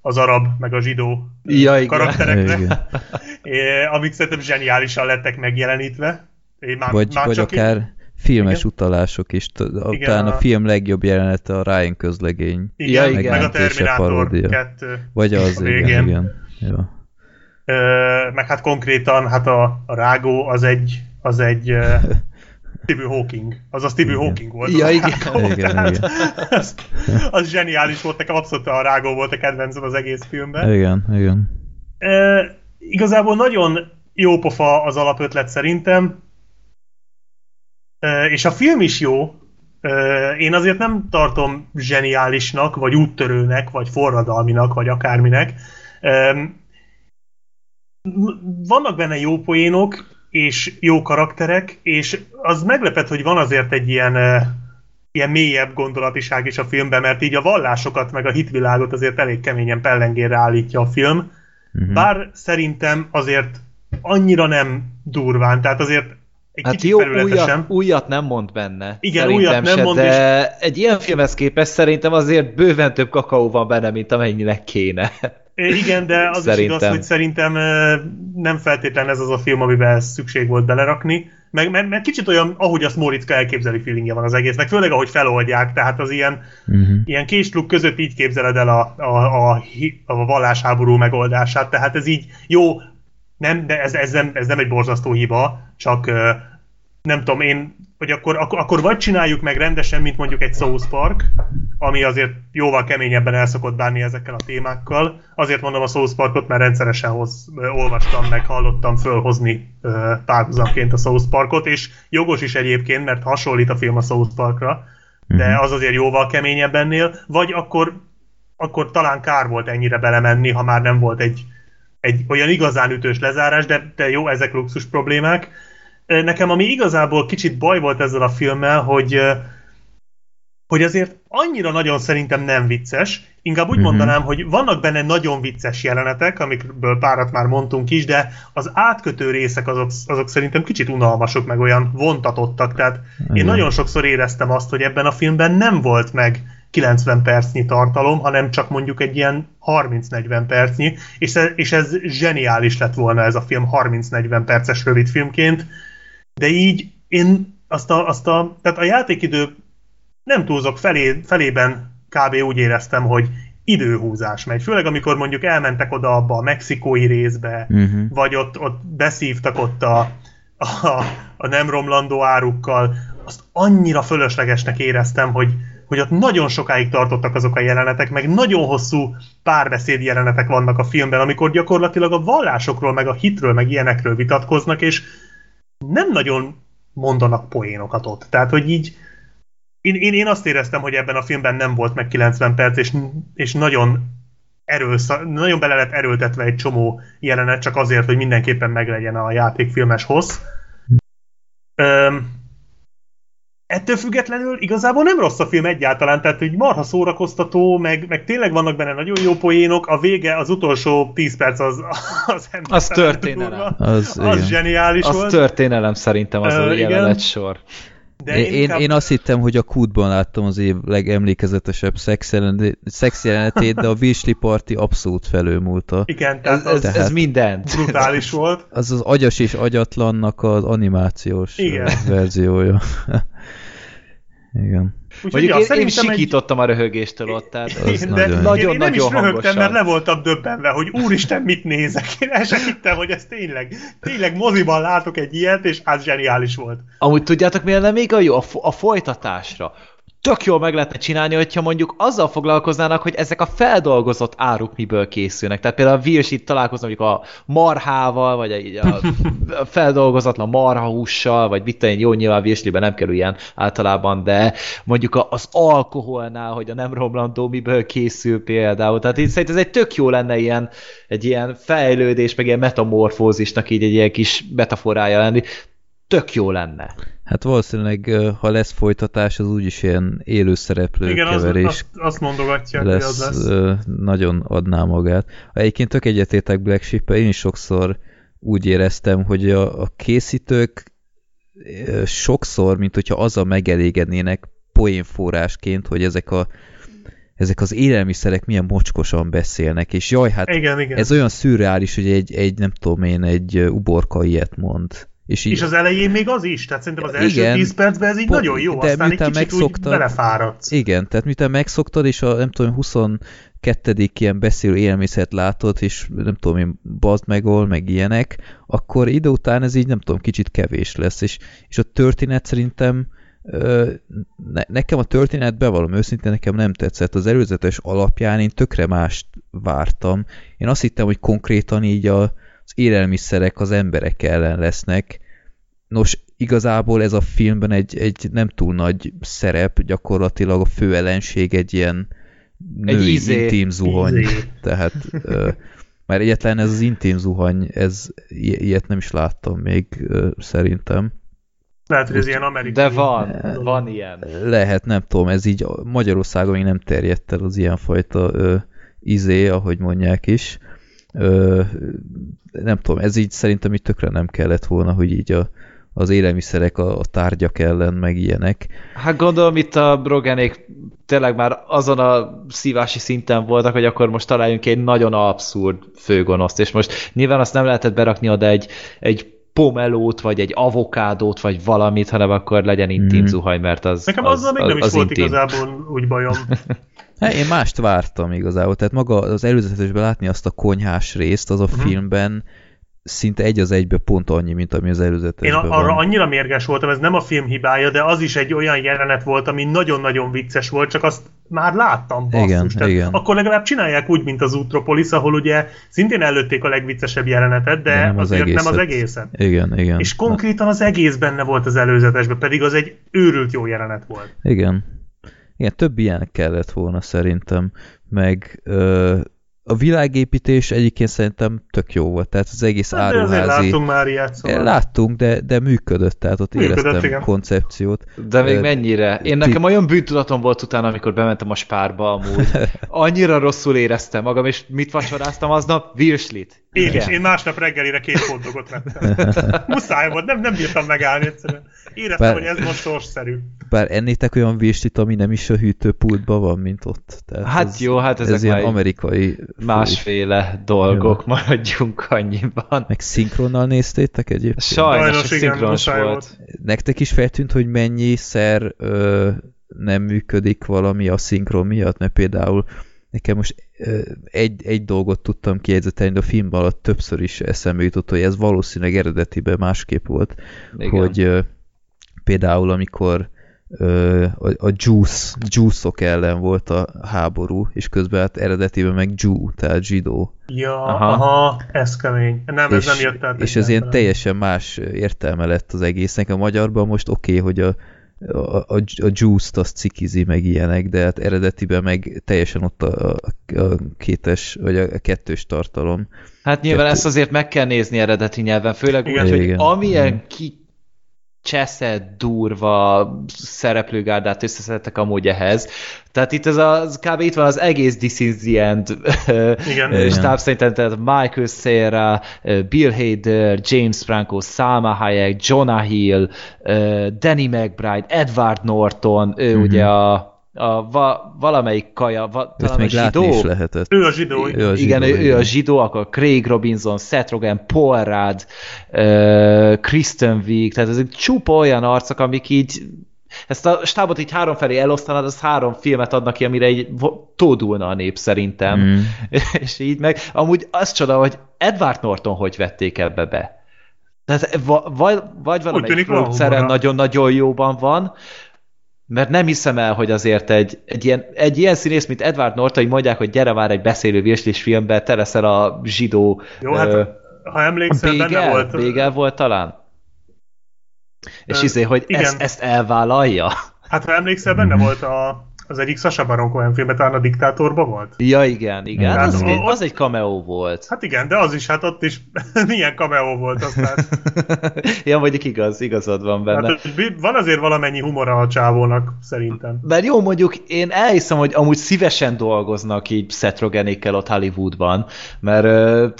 [SPEAKER 3] az arab, meg a zsidó
[SPEAKER 4] Ja, igen.
[SPEAKER 3] karakterekre,
[SPEAKER 2] Igen.
[SPEAKER 3] é, amik szerintem zseniálisan lettek megjelenítve. É, Már,
[SPEAKER 2] Vagy,
[SPEAKER 3] már
[SPEAKER 2] vagy
[SPEAKER 3] csak
[SPEAKER 2] akár filmes
[SPEAKER 3] Igen.
[SPEAKER 2] utalások is.
[SPEAKER 3] Igen,
[SPEAKER 2] Talán a
[SPEAKER 3] a-
[SPEAKER 2] film legjobb jelenete a Ryan közlegény.
[SPEAKER 3] igen,
[SPEAKER 4] Ja, igen.
[SPEAKER 3] meg a Terminátor
[SPEAKER 2] paródia.
[SPEAKER 3] 2.
[SPEAKER 2] Vagy az,
[SPEAKER 3] a
[SPEAKER 2] igen,
[SPEAKER 3] végén.
[SPEAKER 2] igen. Jó.
[SPEAKER 3] Ö, meg hát konkrétan hát a, a rágó az egy, az egy Stephen Hawking. Az a Stephen
[SPEAKER 2] Igen.
[SPEAKER 3] Hawking volt.
[SPEAKER 4] Ja, igen.
[SPEAKER 3] rágó,
[SPEAKER 2] Igen,
[SPEAKER 3] tehát
[SPEAKER 2] igen.
[SPEAKER 3] Az, az zseniális volt, nekem abszolút a rágó volt a kedvencem az egész filmben.
[SPEAKER 2] Igen, igen.
[SPEAKER 3] E, igazából nagyon jó pofa az alapötlet szerintem, és a film is jó. Én azért nem tartom zseniálisnak, vagy úttörőnek, vagy forradalminak, vagy akárminek. Vannak benne jó poénok, és jó karakterek, és az meglepett, hogy van azért egy ilyen, ilyen mélyebb gondolatiság is a filmben, mert így a vallásokat meg a hitvilágot azért elég keményen pellengérre állítja a film, uh-huh. bár szerintem azért annyira nem durván, tehát azért egy
[SPEAKER 4] hát jó, újat, újat nem mond benne.
[SPEAKER 3] Igen, újat nem
[SPEAKER 4] se,
[SPEAKER 3] mond,
[SPEAKER 4] de és... egy ilyen filmhez képest szerintem azért bőven több kakaó van benne, mint amennyinek kéne.
[SPEAKER 3] Igen, de az szerintem. is igaz, hogy szerintem nem feltétlen ez az a film, amiben szükség volt belerakni, meg, mert, mert kicsit olyan, ahogy azt Moritzka elképzeli feelingje van az egésznek, főleg ahogy feloldják, tehát az ilyen, uh-huh. ilyen késluk között így képzeled el a, a, a, a vallásháború megoldását, tehát ez így jó, nem, de ez, ez, nem, ez nem egy borzasztó hiba, csak nem tudom, én, hogy akkor, akkor, akkor vagy csináljuk meg rendesen, mint mondjuk egy South Park, ami azért jóval keményebben el szokott bánni ezekkel a témákkal. Azért mondom a South Parkot, mert rendszeresen hoz, olvastam meg, hallottam fölhozni párhuzamként a South Parkot, és jogos is egyébként, mert hasonlít a film a South Parkra, de mhm. az azért jóval keményebb ennél, vagy akkor, akkor talán kár volt ennyire belemenni, ha már nem volt egy, egy olyan igazán ütős lezárás, de, de jó, ezek luxus problémák. Nekem ami igazából kicsit baj volt ezzel a filmmel, hogy hogy azért annyira nagyon szerintem nem vicces, inkább úgy mm-hmm. mondanám, hogy vannak benne nagyon vicces jelenetek, amikből párat már mondtunk is, de az átkötő részek azok, azok szerintem kicsit unalmasok, meg olyan vontatottak, tehát mm-hmm. én nagyon sokszor éreztem azt, hogy ebben a filmben nem volt meg 90 percnyi tartalom, hanem csak mondjuk egy ilyen 30-40 percnyi, és ez, és ez zseniális lett volna ez a film 30-40 perces rövid filmként, de így én azt a, azt a, tehát a játékidő nem túlzok felé, felében kb. úgy éreztem, hogy időhúzás megy. Főleg amikor mondjuk elmentek oda abba a mexikói részbe, uh-huh. vagy ott, ott beszívtak ott a, a, a nem romlandó árukkal, azt annyira fölöslegesnek éreztem, hogy, hogy ott nagyon sokáig tartottak azok a jelenetek, meg nagyon hosszú párbeszéd jelenetek vannak a filmben, amikor gyakorlatilag a vallásokról, meg a hitről, meg ilyenekről vitatkoznak, és nem nagyon mondanak poénokat ott. Tehát, hogy így én, én, én azt éreztem, hogy ebben a filmben nem volt meg 90 perc, és, és nagyon erősz, nagyon bele lett erőltetve egy csomó jelenet, csak azért, hogy mindenképpen meglegyen a játékfilmes hossz. Öm, ettől függetlenül igazából nem rossz a film egyáltalán, tehát hogy marha szórakoztató, meg, meg tényleg vannak benne nagyon jó poénok, a vége, az utolsó 10 perc az az,
[SPEAKER 4] az történelem.
[SPEAKER 3] Az, az zseniális
[SPEAKER 4] az
[SPEAKER 3] volt.
[SPEAKER 4] Az történelem szerintem az uh, a jelenet sor.
[SPEAKER 2] De én, én, inkább... én azt hittem, hogy a kútban láttam az év legemlékezetesebb szex jelenetét, de a Beasley Party abszolút felőmúlta.
[SPEAKER 3] Igen,
[SPEAKER 4] tehát ez, ez, ez minden.
[SPEAKER 3] Brutális volt.
[SPEAKER 2] Az az agyas és agyatlannak az animációs Igen. verziója. Igen.
[SPEAKER 4] Úgyhogy ja, én, én sikítottam egy... a röhögéstől ott, tehát
[SPEAKER 3] az én, nagyon, nagyon, én, nagyon nem is röhögtem, mert le voltam döbbenve, hogy úristen, mit nézek. Én el sem hittem, hogy ez tényleg, tényleg moziban látok egy ilyet, és az zseniális volt.
[SPEAKER 4] Amúgy tudjátok, mi lenne még a jó? A, a folytatásra tök jól meg lehetne csinálni, hogyha mondjuk azzal foglalkoznának, hogy ezek a feldolgozott áruk miből készülnek. Tehát például a Virs itt találkozna mondjuk a marhával, vagy a, a feldolgozatlan marhahússal, vagy mit tenni, jó, nyilván Virsliben nem kerül ilyen általában, de mondjuk az alkoholnál, hogy a nem romlandó miből készül például. Tehát itt szerintem ez egy tök jó lenne ilyen, egy ilyen fejlődés, meg ilyen metamorfózisnak így egy ilyen kis metaforája lenni. Tök jó lenne.
[SPEAKER 2] Hát valószínűleg, ha lesz folytatás, az úgyis ilyen élő szereplő Igen, keverés.
[SPEAKER 3] Az, azt, azt mondogatja,
[SPEAKER 2] lesz, hogy az lesz. Nagyon adná magát. Egyébként tök egyetétek Black sheep én is sokszor úgy éreztem, hogy a, a készítők sokszor, mint hogyha azzal megelégednének poénforrásként, hogy ezek a ezek az élelmiszerek milyen mocskosan beszélnek, és jaj, hát
[SPEAKER 3] igen, igen.
[SPEAKER 2] ez olyan szürreális, hogy egy, egy, nem tudom én, egy uborka ilyet mond.
[SPEAKER 3] És, így, és az elején még az is, tehát szerintem az első igen, 10 percben ez így po, nagyon jó, de aztán egy kicsit megszoktad, úgy belefáradsz.
[SPEAKER 2] Igen, tehát miután megszoktad, és a nem tudom, 22. ilyen beszélő élelmiszert látod, és nem tudom én, bazd megol, meg ilyenek, akkor ide után ez így nem tudom, kicsit kevés lesz, és, és a történet szerintem ne, nekem a történet bevallom őszintén, nekem nem tetszett. Az előzetes alapján én tökre mást vártam. Én azt hittem, hogy konkrétan így a, élelmiszerek az emberek ellen lesznek. Nos, igazából ez a filmben egy, egy nem túl nagy szerep, gyakorlatilag a fő ellenség egy ilyen női egy izé. intim zuhany. Izé. Tehát ö, már egyetlen ez az intim zuhany, ez ilyet nem is láttam még ö, szerintem.
[SPEAKER 3] Lehet, hogy ez ilyen amerikai.
[SPEAKER 4] De van, van ilyen.
[SPEAKER 2] Lehet, nem tudom, ez így Magyarországon még nem terjedt el az ilyenfajta ö, izé, ahogy mondják is. Ö, nem tudom, ez így szerintem így tökre nem kellett volna, hogy így a, az élelmiszerek a, a tárgyak ellen, meg ilyenek.
[SPEAKER 4] Hát gondolom itt a Brogenék tényleg már azon a szívási szinten voltak, hogy akkor most találjunk egy nagyon abszurd főgonoszt, és most nyilván azt nem lehetett berakni oda egy, egy pomelót, vagy egy avokádót, vagy valamit, hanem akkor legyen intim mm. zuhaj, mert az
[SPEAKER 3] Nekem
[SPEAKER 4] az,
[SPEAKER 3] azzal még
[SPEAKER 4] az,
[SPEAKER 3] nem is
[SPEAKER 4] az
[SPEAKER 3] volt
[SPEAKER 4] intim.
[SPEAKER 3] igazából úgy bajom.
[SPEAKER 2] Hát én mást vártam igazából, tehát maga az előzetesben látni azt a konyhás részt, az a
[SPEAKER 3] Mhm.
[SPEAKER 2] filmben szinte egy az egybe pont annyi, mint ami az
[SPEAKER 3] Én
[SPEAKER 2] előzetesben
[SPEAKER 3] a- arra
[SPEAKER 2] van.
[SPEAKER 3] annyira mérges voltam, ez nem a film hibája, de az is egy olyan jelenet volt, ami nagyon-nagyon vicces volt, csak azt már láttam, basszus.
[SPEAKER 2] Igen,
[SPEAKER 3] Tehát
[SPEAKER 2] igen.
[SPEAKER 3] Akkor legalább csinálják úgy, mint az Utropolis, ahol ugye szintén előtték a legviccesebb jelenetet, de,
[SPEAKER 2] De nem az
[SPEAKER 3] azért nem az
[SPEAKER 2] egészet.
[SPEAKER 3] egészet.
[SPEAKER 2] Igen, igen.
[SPEAKER 3] És konkrétan az egész benne volt az előzetesben, pedig az egy őrült jó jelenet volt.
[SPEAKER 2] Igen. Igen, több ilyen kellett volna szerintem, meg ö, a világépítés egyébként szerintem tök jó volt, tehát az egész
[SPEAKER 3] Hát,
[SPEAKER 2] áruházi...
[SPEAKER 3] láttunk már ilyet, szóval.
[SPEAKER 2] Láttunk, de, de működött, tehát ott
[SPEAKER 3] Működött,
[SPEAKER 2] éreztem
[SPEAKER 3] igen.
[SPEAKER 2] koncepciót.
[SPEAKER 4] De még
[SPEAKER 2] Ö,
[SPEAKER 4] mennyire? Én
[SPEAKER 2] ti-
[SPEAKER 4] nekem olyan bűntudatom volt utána, amikor bementem a spárba amúgy. Annyira rosszul éreztem magam, és mit vacsoráztam aznap? Virslit.
[SPEAKER 3] Én
[SPEAKER 4] Igen.
[SPEAKER 3] is, én másnap reggelire két hotdogot vettem. Muszáj volt, nem, nem bírtam megállni egyszerűen. Éreztem,
[SPEAKER 2] Bár-
[SPEAKER 3] hogy ez most sorsszerű.
[SPEAKER 2] Bár ennétek olyan virslit, ami nem is a hűtőpultban van, mint ott. Tehát
[SPEAKER 4] Hát
[SPEAKER 2] ez,
[SPEAKER 4] jó, hát ezek
[SPEAKER 2] ez ilyen amerikai...
[SPEAKER 4] Másféle dolgok, maradjunk annyiban.
[SPEAKER 2] Meg szinkronnal néztétek egyébként?
[SPEAKER 4] Sajnos,
[SPEAKER 3] Sajnos
[SPEAKER 4] hogy
[SPEAKER 3] igen,
[SPEAKER 4] szinkronos
[SPEAKER 3] muszáj
[SPEAKER 4] volt.
[SPEAKER 2] Nektek is feltűnt, hogy mennyiszer ö, nem működik valami a szinkron miatt? Mert például nekem most egy, egy dolgot tudtam kijegyzetelni, de a film alatt többször is eszembe jutott, hogy ez valószínűleg eredetiben másképp volt,
[SPEAKER 4] Igen.
[SPEAKER 2] hogy például amikor a, a juice, juice-ok ellen volt a háború, és közben hát eredetiben meg Jew, tehát zsidó.
[SPEAKER 3] Ja,
[SPEAKER 4] Aha.
[SPEAKER 3] aha, ez kemény. Nem, ez
[SPEAKER 2] és,
[SPEAKER 3] nem jött át.
[SPEAKER 2] és ez ilyen teljesen más értelme lett az egésznek. A magyarban most oké, okay, hogy a, a, a, a juice-t azt cikizi, meg ilyenek, de hát eredetiben meg teljesen ott a, a, a kétes, vagy a kettős tartalom.
[SPEAKER 4] Hát nyilván
[SPEAKER 2] Kettő.
[SPEAKER 4] ezt azért meg kell nézni eredeti nyelven, főleg úgy, hogy amilyen ki cseszett, durva szereplőgárdát összeszedtek amúgy ehhez. Tehát itt ez az, kb. itt van az egész This is the End
[SPEAKER 3] Igen.
[SPEAKER 4] stáb szerintem, tehát Michael Cera, Bill Hader, James Franco, Salma Hayek, Jonah Hill, Danny McBride, Edward Norton, ő
[SPEAKER 2] Mhm.
[SPEAKER 4] ugye a, a va, valamelyik kaja, va,
[SPEAKER 2] Ezt
[SPEAKER 4] talán a
[SPEAKER 2] még látni
[SPEAKER 4] zsidó?
[SPEAKER 2] is lehetett.
[SPEAKER 3] Ő a zsidó.
[SPEAKER 2] Ő a
[SPEAKER 4] igen,
[SPEAKER 2] zsidó,
[SPEAKER 4] ő, ő
[SPEAKER 2] igen.
[SPEAKER 4] a zsidó, akkor Craig Robinson, Seth Rogen, Paul Rudd, uh, Kristen Wiig, tehát ezek csupa olyan arcok, amik így ezt a stábot így három felé elosztanad, az három filmet adnak ki, amire így tódulna a nép szerintem.
[SPEAKER 2] Mm.
[SPEAKER 4] És így meg, amúgy az csoda, hogy Edward Norton hogy vették ebbe be. Tehát va- vagy, vagy valamelyik produceren nagyon-nagyon jóban van, mert nem hiszem el, hogy azért egy, egy, ilyen, egy ilyen színész, mint Edward Norton, hogy mondják, hogy gyere már egy beszélő virslis filmbe, te leszel a zsidó
[SPEAKER 3] Jó, hát
[SPEAKER 4] ö,
[SPEAKER 3] ha emlékszel, benne
[SPEAKER 4] Bégel,
[SPEAKER 3] volt.
[SPEAKER 4] Bégel volt talán? És
[SPEAKER 3] Ö,
[SPEAKER 4] izé, hogy
[SPEAKER 3] igen.
[SPEAKER 4] ezt, ezt elvállalja?
[SPEAKER 3] Hát ha emlékszel, benne volt a, az egyik Sasha Baron Cohen filmben, talán a diktátorban volt.
[SPEAKER 4] Ja, igen, igen. Az, egy,
[SPEAKER 3] ott-
[SPEAKER 4] az egy cameo volt.
[SPEAKER 3] Hát igen, de az is, hát ott is milyen cameo volt aztán.
[SPEAKER 4] ja, mondjuk igaz, igazad van benne.
[SPEAKER 3] Hát, van azért valamennyi humora a csávónak, szerintem.
[SPEAKER 4] Mert jó, mondjuk én elhiszem, hogy amúgy szívesen dolgoznak így Seth Rogenékkel ott Hollywoodban, mert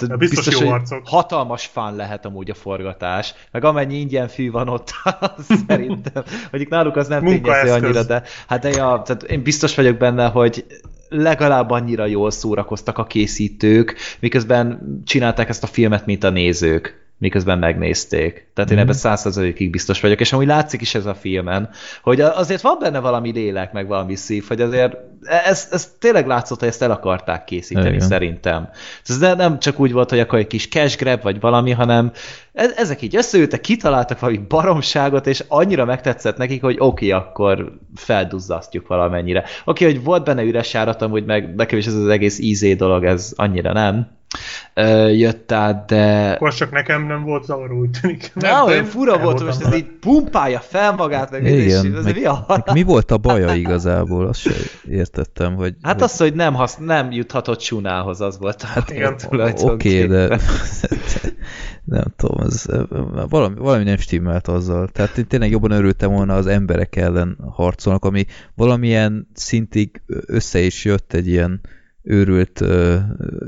[SPEAKER 3] Ja, biztos jó
[SPEAKER 4] hogy
[SPEAKER 3] arcok.
[SPEAKER 4] hatalmas fán lehet amúgy a forgatás, meg amennyi ingyen fű van ott, az szerintem, mondjuk náluk az nem tényező annyira, de hát de ja, tehát én biztos vagyok benne, hogy legalább annyira jól szórakoztak a készítők, miközben csinálták ezt a filmet, mint a nézők miközben megnézték. Tehát én
[SPEAKER 2] Mhm.
[SPEAKER 4] ebben százszerzalékig biztos vagyok, és amúgy látszik is ez a filmen, hogy azért van benne valami lélek, meg valami szív, hogy azért ez, ez tényleg látszott, hogy ezt el akarták készíteni
[SPEAKER 2] Igen.
[SPEAKER 4] szerintem. Ez ne- nem csak úgy volt, hogy akkor egy kis cash grab, vagy valami, hanem e- ezek így összeültek, kitaláltak valami baromságot, és annyira megtetszett nekik, hogy oké, okay, akkor felduzzasztjuk valamennyire. Oké, okay, hogy volt benne üres járat, amúgy meg nekem is ez az egész ízé dolog, ez annyira nem. Jött át, de...
[SPEAKER 3] Akkor csak nekem nem volt zavaró, úgy tűnik.
[SPEAKER 4] Na, olyan
[SPEAKER 3] én
[SPEAKER 4] fura volt,
[SPEAKER 3] voltam
[SPEAKER 4] most ez így pumpálja fel magát, meg
[SPEAKER 2] Igen,
[SPEAKER 4] ez
[SPEAKER 2] meg-
[SPEAKER 4] mi a?
[SPEAKER 2] Mi volt a baja igazából? Azt sem értettem, hogy...
[SPEAKER 4] Hát
[SPEAKER 2] hogy...
[SPEAKER 4] az, hogy nem, hasz, nem juthatott Sunához, az volt a hát
[SPEAKER 3] igen,
[SPEAKER 2] Oké, okay, de nem tudom, ez, valami, valami nem stimmelt azzal. Tehát én tényleg jobban örültem volna az emberek ellen harcolnak, ami valamilyen szintig össze is jött egy ilyen őrült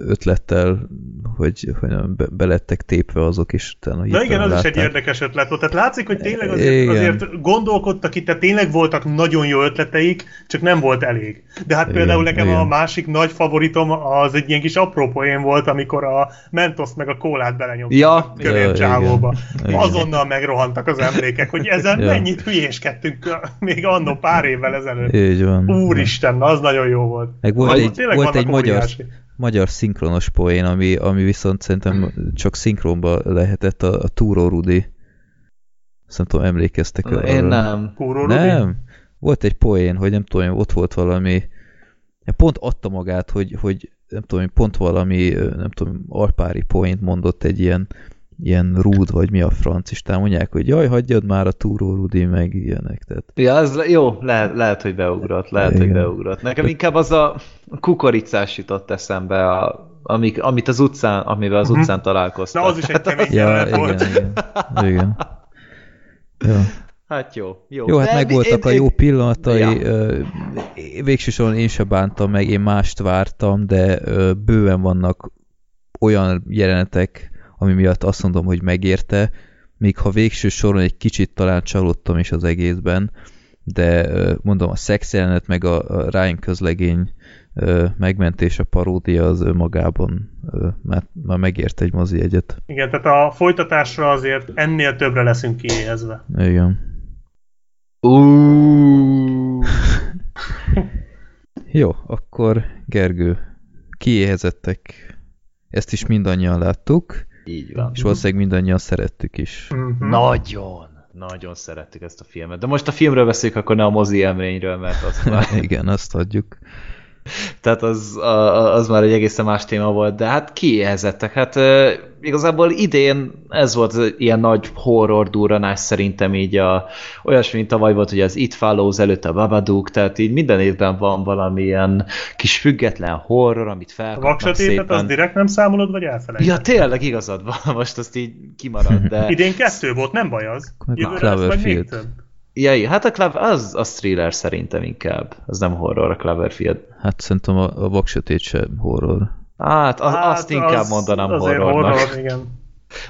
[SPEAKER 2] ötlettel, hogy, hogy be, belettek tépve azok is. Utána
[SPEAKER 3] Na igen, az is egy
[SPEAKER 2] látták.
[SPEAKER 3] érdekes ötlet volt. Tehát látszik, hogy tényleg azért,
[SPEAKER 2] Igen.
[SPEAKER 3] azért gondolkodtak itt, tehát tényleg voltak nagyon jó ötleteik, csak nem volt elég. De hát
[SPEAKER 2] Igen,
[SPEAKER 3] például nekem
[SPEAKER 2] igen.
[SPEAKER 3] a másik nagy favoritom az egy ilyen kis apró poén volt, amikor a Mentos meg a kólát belenyomták
[SPEAKER 4] Ja,
[SPEAKER 3] a kövér csávóba. Azonnal megrohantak az emlékek, hogy ezen
[SPEAKER 2] Ja.
[SPEAKER 3] mennyit hülyéskedtünk még annó pár évvel ezelőtt.
[SPEAKER 2] Így van.
[SPEAKER 3] Úristen, na, az nagyon jó volt.
[SPEAKER 2] Meg volt egy,
[SPEAKER 3] tényleg
[SPEAKER 2] volt
[SPEAKER 3] vannak
[SPEAKER 2] egy magyar,
[SPEAKER 3] óriási.
[SPEAKER 2] magyar szinkronos poén, ami, ami viszont szerintem csak szinkronba lehetett a, a Túró Rudi. Azt nem tudom, emlékeztek arra?
[SPEAKER 4] Én nem.
[SPEAKER 3] Kúró Rudi?
[SPEAKER 2] Nem. Volt egy poén, hogy nem tudom, ott volt valami, pont adta magát, hogy, hogy nem tudom, pont valami, nem tudom, alpári poént mondott egy ilyen, ilyen rúd, vagy mi a franc, tám mondják, hogy jaj, hagyjad már a túró Rudi, meg ilyenek. Tehát,
[SPEAKER 4] Ja, az le- jó, lehet, lehet, hogy beugrott, lehet,
[SPEAKER 2] Igen.
[SPEAKER 4] hogy beugrott. Nekem inkább az a kukoricás jutott eszembe, a, amik, amit az utcán, amivel az
[SPEAKER 3] Mhm.
[SPEAKER 4] utcán találkoztak.
[SPEAKER 3] Na, az is egy kemény
[SPEAKER 2] ja, igen,
[SPEAKER 3] volt.
[SPEAKER 2] igen, igen. Ja.
[SPEAKER 4] Hát jó, jó.
[SPEAKER 2] Jó, hát megvoltak a jó pillanatai,
[SPEAKER 4] Ja.
[SPEAKER 2] végső soron én se bántam meg, én mást vártam, de bőven vannak olyan jelenetek, ami miatt azt mondom, hogy megérte, még ha végső soron egy kicsit talán csalódtam is az egészben, de mondom, a szex jelenet, meg a, Ryan közlegény megmentés, a paródia az önmagában ö, már, már megért egy mozi egyet.
[SPEAKER 3] Igen, tehát a folytatásra azért ennél többre leszünk kiéhezve.
[SPEAKER 2] Igen.
[SPEAKER 4] Ú,
[SPEAKER 2] Jó, akkor Gergő, kiéhezettek. Ezt is mindannyian láttuk,
[SPEAKER 4] így van.
[SPEAKER 2] és valószínűleg mindannyian szerettük is.
[SPEAKER 3] Mhm.
[SPEAKER 4] Nagyon, nagyon szerettük ezt a filmet. De most a filmről beszéljük, akkor ne a mozi élményről, mert az már,
[SPEAKER 2] Igen, azt adjuk.
[SPEAKER 4] tehát az, a- az már egy egészen más téma volt, de hát kiéhezettek. Hát ö, igazából idén ez volt az ilyen nagy horror durranás szerintem így a, olyasmi, mint tavaly volt, hogy az It Follows előtt a Babadook, tehát így minden évben van valamilyen kis független horror, amit
[SPEAKER 3] A
[SPEAKER 4] felkapnak
[SPEAKER 3] vaksötétet az
[SPEAKER 4] szépen.
[SPEAKER 3] direkt nem számolod, vagy elfelejted?
[SPEAKER 4] Ja, tényleg igazad van, most azt így kimaradt, de...
[SPEAKER 3] Idén kettő volt, nem baj az.
[SPEAKER 2] A
[SPEAKER 3] Jövőre lesz majd még több.
[SPEAKER 4] Ja, hát a Clever, az, az thriller szerintem inkább. Az nem horror, a Cloverfield.
[SPEAKER 2] Hát szerintem a, a vaksötét sem horror.
[SPEAKER 4] Hát, az,
[SPEAKER 3] Hát,
[SPEAKER 4] azt inkább
[SPEAKER 3] az-
[SPEAKER 4] mondanám
[SPEAKER 3] azért
[SPEAKER 4] horrornak.
[SPEAKER 3] horror, igen.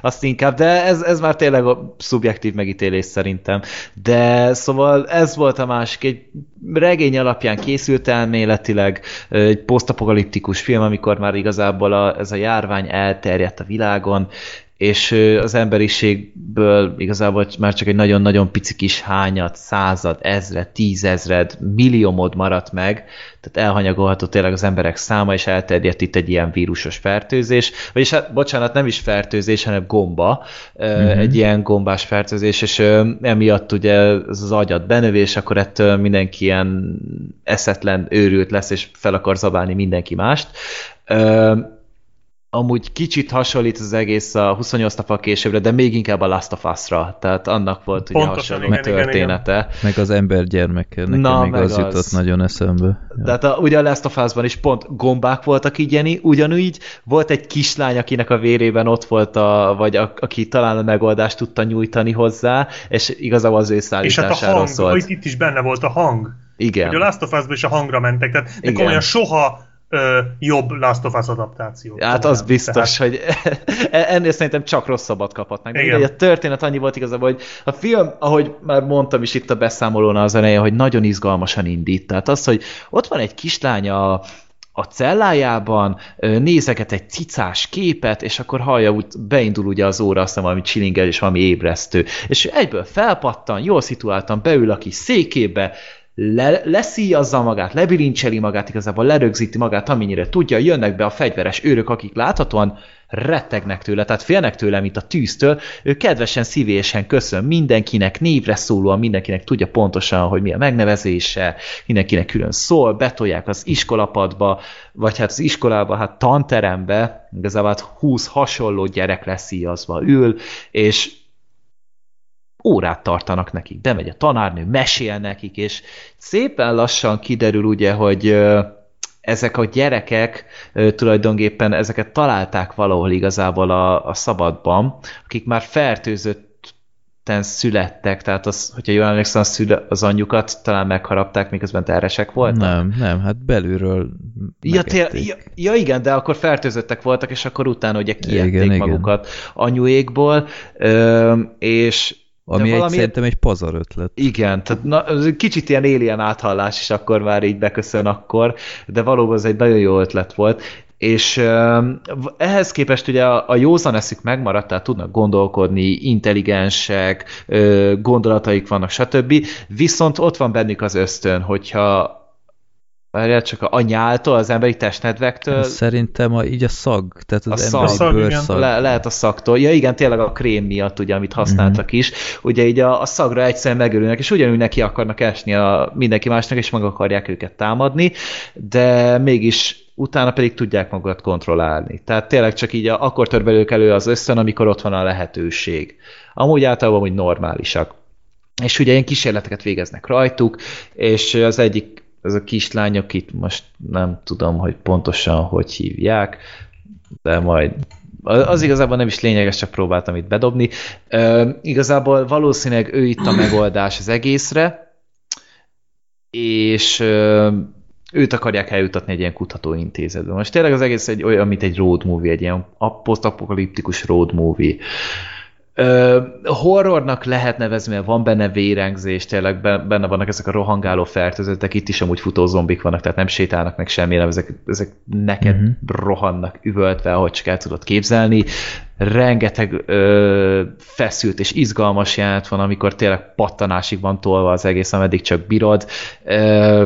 [SPEAKER 4] Azt inkább, de ez, ez már tényleg a szubjektív megítélés szerintem. De szóval ez volt a másik, egy regény alapján készült elméletileg, egy posztapokaliptikus film, amikor már igazából a, ez a járvány elterjedt a világon, és az emberiségből igazából már csak egy nagyon-nagyon pici kis hányat, század, ezred, tízezred, milliómod maradt meg, tehát elhanyagolható tényleg az emberek száma, és elterjedt itt egy ilyen vírusos fertőzés, vagyis hát, bocsánat, nem is fertőzés, hanem gomba, uh-huh. egy ilyen gombás fertőzés, és emiatt ugye ez az agyat benövés, akkor ettől mindenki ilyen eszetlen, őrült lesz, és fel akar zabálni mindenki mást. Amúgy kicsit hasonlít az egész a 28 nappal későbbre, de még inkább a Last of Us-ra, tehát annak volt ugye hasonló
[SPEAKER 3] igen, igen,
[SPEAKER 4] története.
[SPEAKER 2] Meg az ember gyermeke, nekem
[SPEAKER 4] Na,
[SPEAKER 2] még
[SPEAKER 4] meg
[SPEAKER 2] az
[SPEAKER 4] az.
[SPEAKER 2] jutott nagyon eszembe.
[SPEAKER 4] Tehát a, ugye a Last of Us-ban is pont gombák voltak így, Jenny, ugyanúgy volt egy kislány, akinek a vérében ott volt, a, vagy a, aki talán a megoldást tudta nyújtani hozzá, és igazából az ő
[SPEAKER 3] És hát a
[SPEAKER 4] szállításáról
[SPEAKER 3] hang,
[SPEAKER 4] szólt.
[SPEAKER 3] itt, itt is benne volt a hang.
[SPEAKER 4] Igen.
[SPEAKER 3] Ugye a Last of Us-ban is a hangra mentek, tehát de
[SPEAKER 4] Igen.
[SPEAKER 3] komolyan soha ö, jobb Last of Us adaptáció.
[SPEAKER 4] Hát az biztos, hogy ennél szerintem csak rosszabbat kaphatnak. De a történet annyi volt igazából, hogy a film, ahogy már mondtam is itt a beszámolónál az elején, hogy nagyon izgalmasan indít. Tehát az, hogy ott van egy kislány a, a cellájában, nézeget egy cicás képet, és akkor hallja, úgy beindul ugye az óra, azt hiszem valami csilingel és valami ébresztő. És ő egyből felpattan, jól szituáltan, beül a kis székébe, le, leszíjazza magát, lebilincseli magát, igazából lerögzíti magát, amennyire tudja, jönnek be a fegyveres őrök, akik láthatóan rettegnek tőle, tehát félnek tőle, mint a tűztől, ő kedvesen, szívélyesen köszön mindenkinek, névre szólóan mindenkinek tudja pontosan, hogy mi a megnevezése, mindenkinek külön szól, betolják az iskolapadba, vagy hát az iskolába, hát tanterembe, igazából hát 20 hasonló gyerek leszíjazva ül, és órát tartanak nekik, bemegy a tanárnő, mesél nekik, és szépen lassan kiderül ugye, hogy ezek a gyerekek tulajdonképpen ezeket találták valahol igazából a, a szabadban, akik már fertőzött születtek, tehát az, hogyha jól emlékszem, az, anyjukat talán megharapták, miközben terhesek voltak?
[SPEAKER 2] Nem, nem, hát belülről
[SPEAKER 4] ja, tél, ja, ja, igen, de akkor fertőzöttek voltak, és akkor utána ugye kiették igen, magukat igen. anyuékból, és
[SPEAKER 2] ami valami... egy, szerintem egy pazar ötlet.
[SPEAKER 4] Igen, tehát na, kicsit ilyen alien áthallás is akkor már így beköszön akkor, de valóban ez egy nagyon jó ötlet volt, és ehhez képest ugye a, a józan eszük megmaradt, tehát tudnak gondolkodni, intelligensek, gondolataik vannak, stb. Viszont ott van bennük az ösztön, hogyha Várjál, csak a nyáltól, az emberi testnedvektől.
[SPEAKER 2] Szerintem a, így a szag, tehát az
[SPEAKER 4] a
[SPEAKER 2] emberi szag,
[SPEAKER 4] bőrszag. Le, lehet a szagtól. Ja igen, tényleg a krém miatt, ugye, amit használtak mm-hmm. is. Ugye így a, a szagra egyszerűen megörülnek, és ugyanúgy neki akarnak esni a mindenki másnak, és meg akarják őket támadni, de mégis utána pedig tudják magukat kontrollálni. Tehát tényleg csak így a, akkor tör belőlük elő az összön, amikor ott van a lehetőség. Amúgy általában hogy normálisak. És ugye ilyen kísérleteket végeznek rajtuk, és az egyik ez a kislány, akit most nem tudom, hogy pontosan hogy hívják, de majd az igazából nem is lényeges, csak próbáltam itt bedobni. Uh, igazából valószínűleg ő itt a megoldás az egészre, és uh, őt akarják eljutatni egy ilyen kutatóintézetbe. Most tényleg az egész egy olyan, mint egy road movie, egy ilyen posztapokaliptikus road movie. Horrornak lehet nevezni, mert van benne vérengzés, tényleg benne vannak ezek a rohangáló fertőzöttek, itt is amúgy futó zombik vannak, tehát nem sétálnak meg semmire, ezek, ezek neked uh-huh. rohannak üvöltve, ahogy csak el tudod képzelni. Rengeteg ö, feszült és izgalmas jelent van, amikor tényleg pattanásig van tolva az egész, ameddig csak bírod. Ö,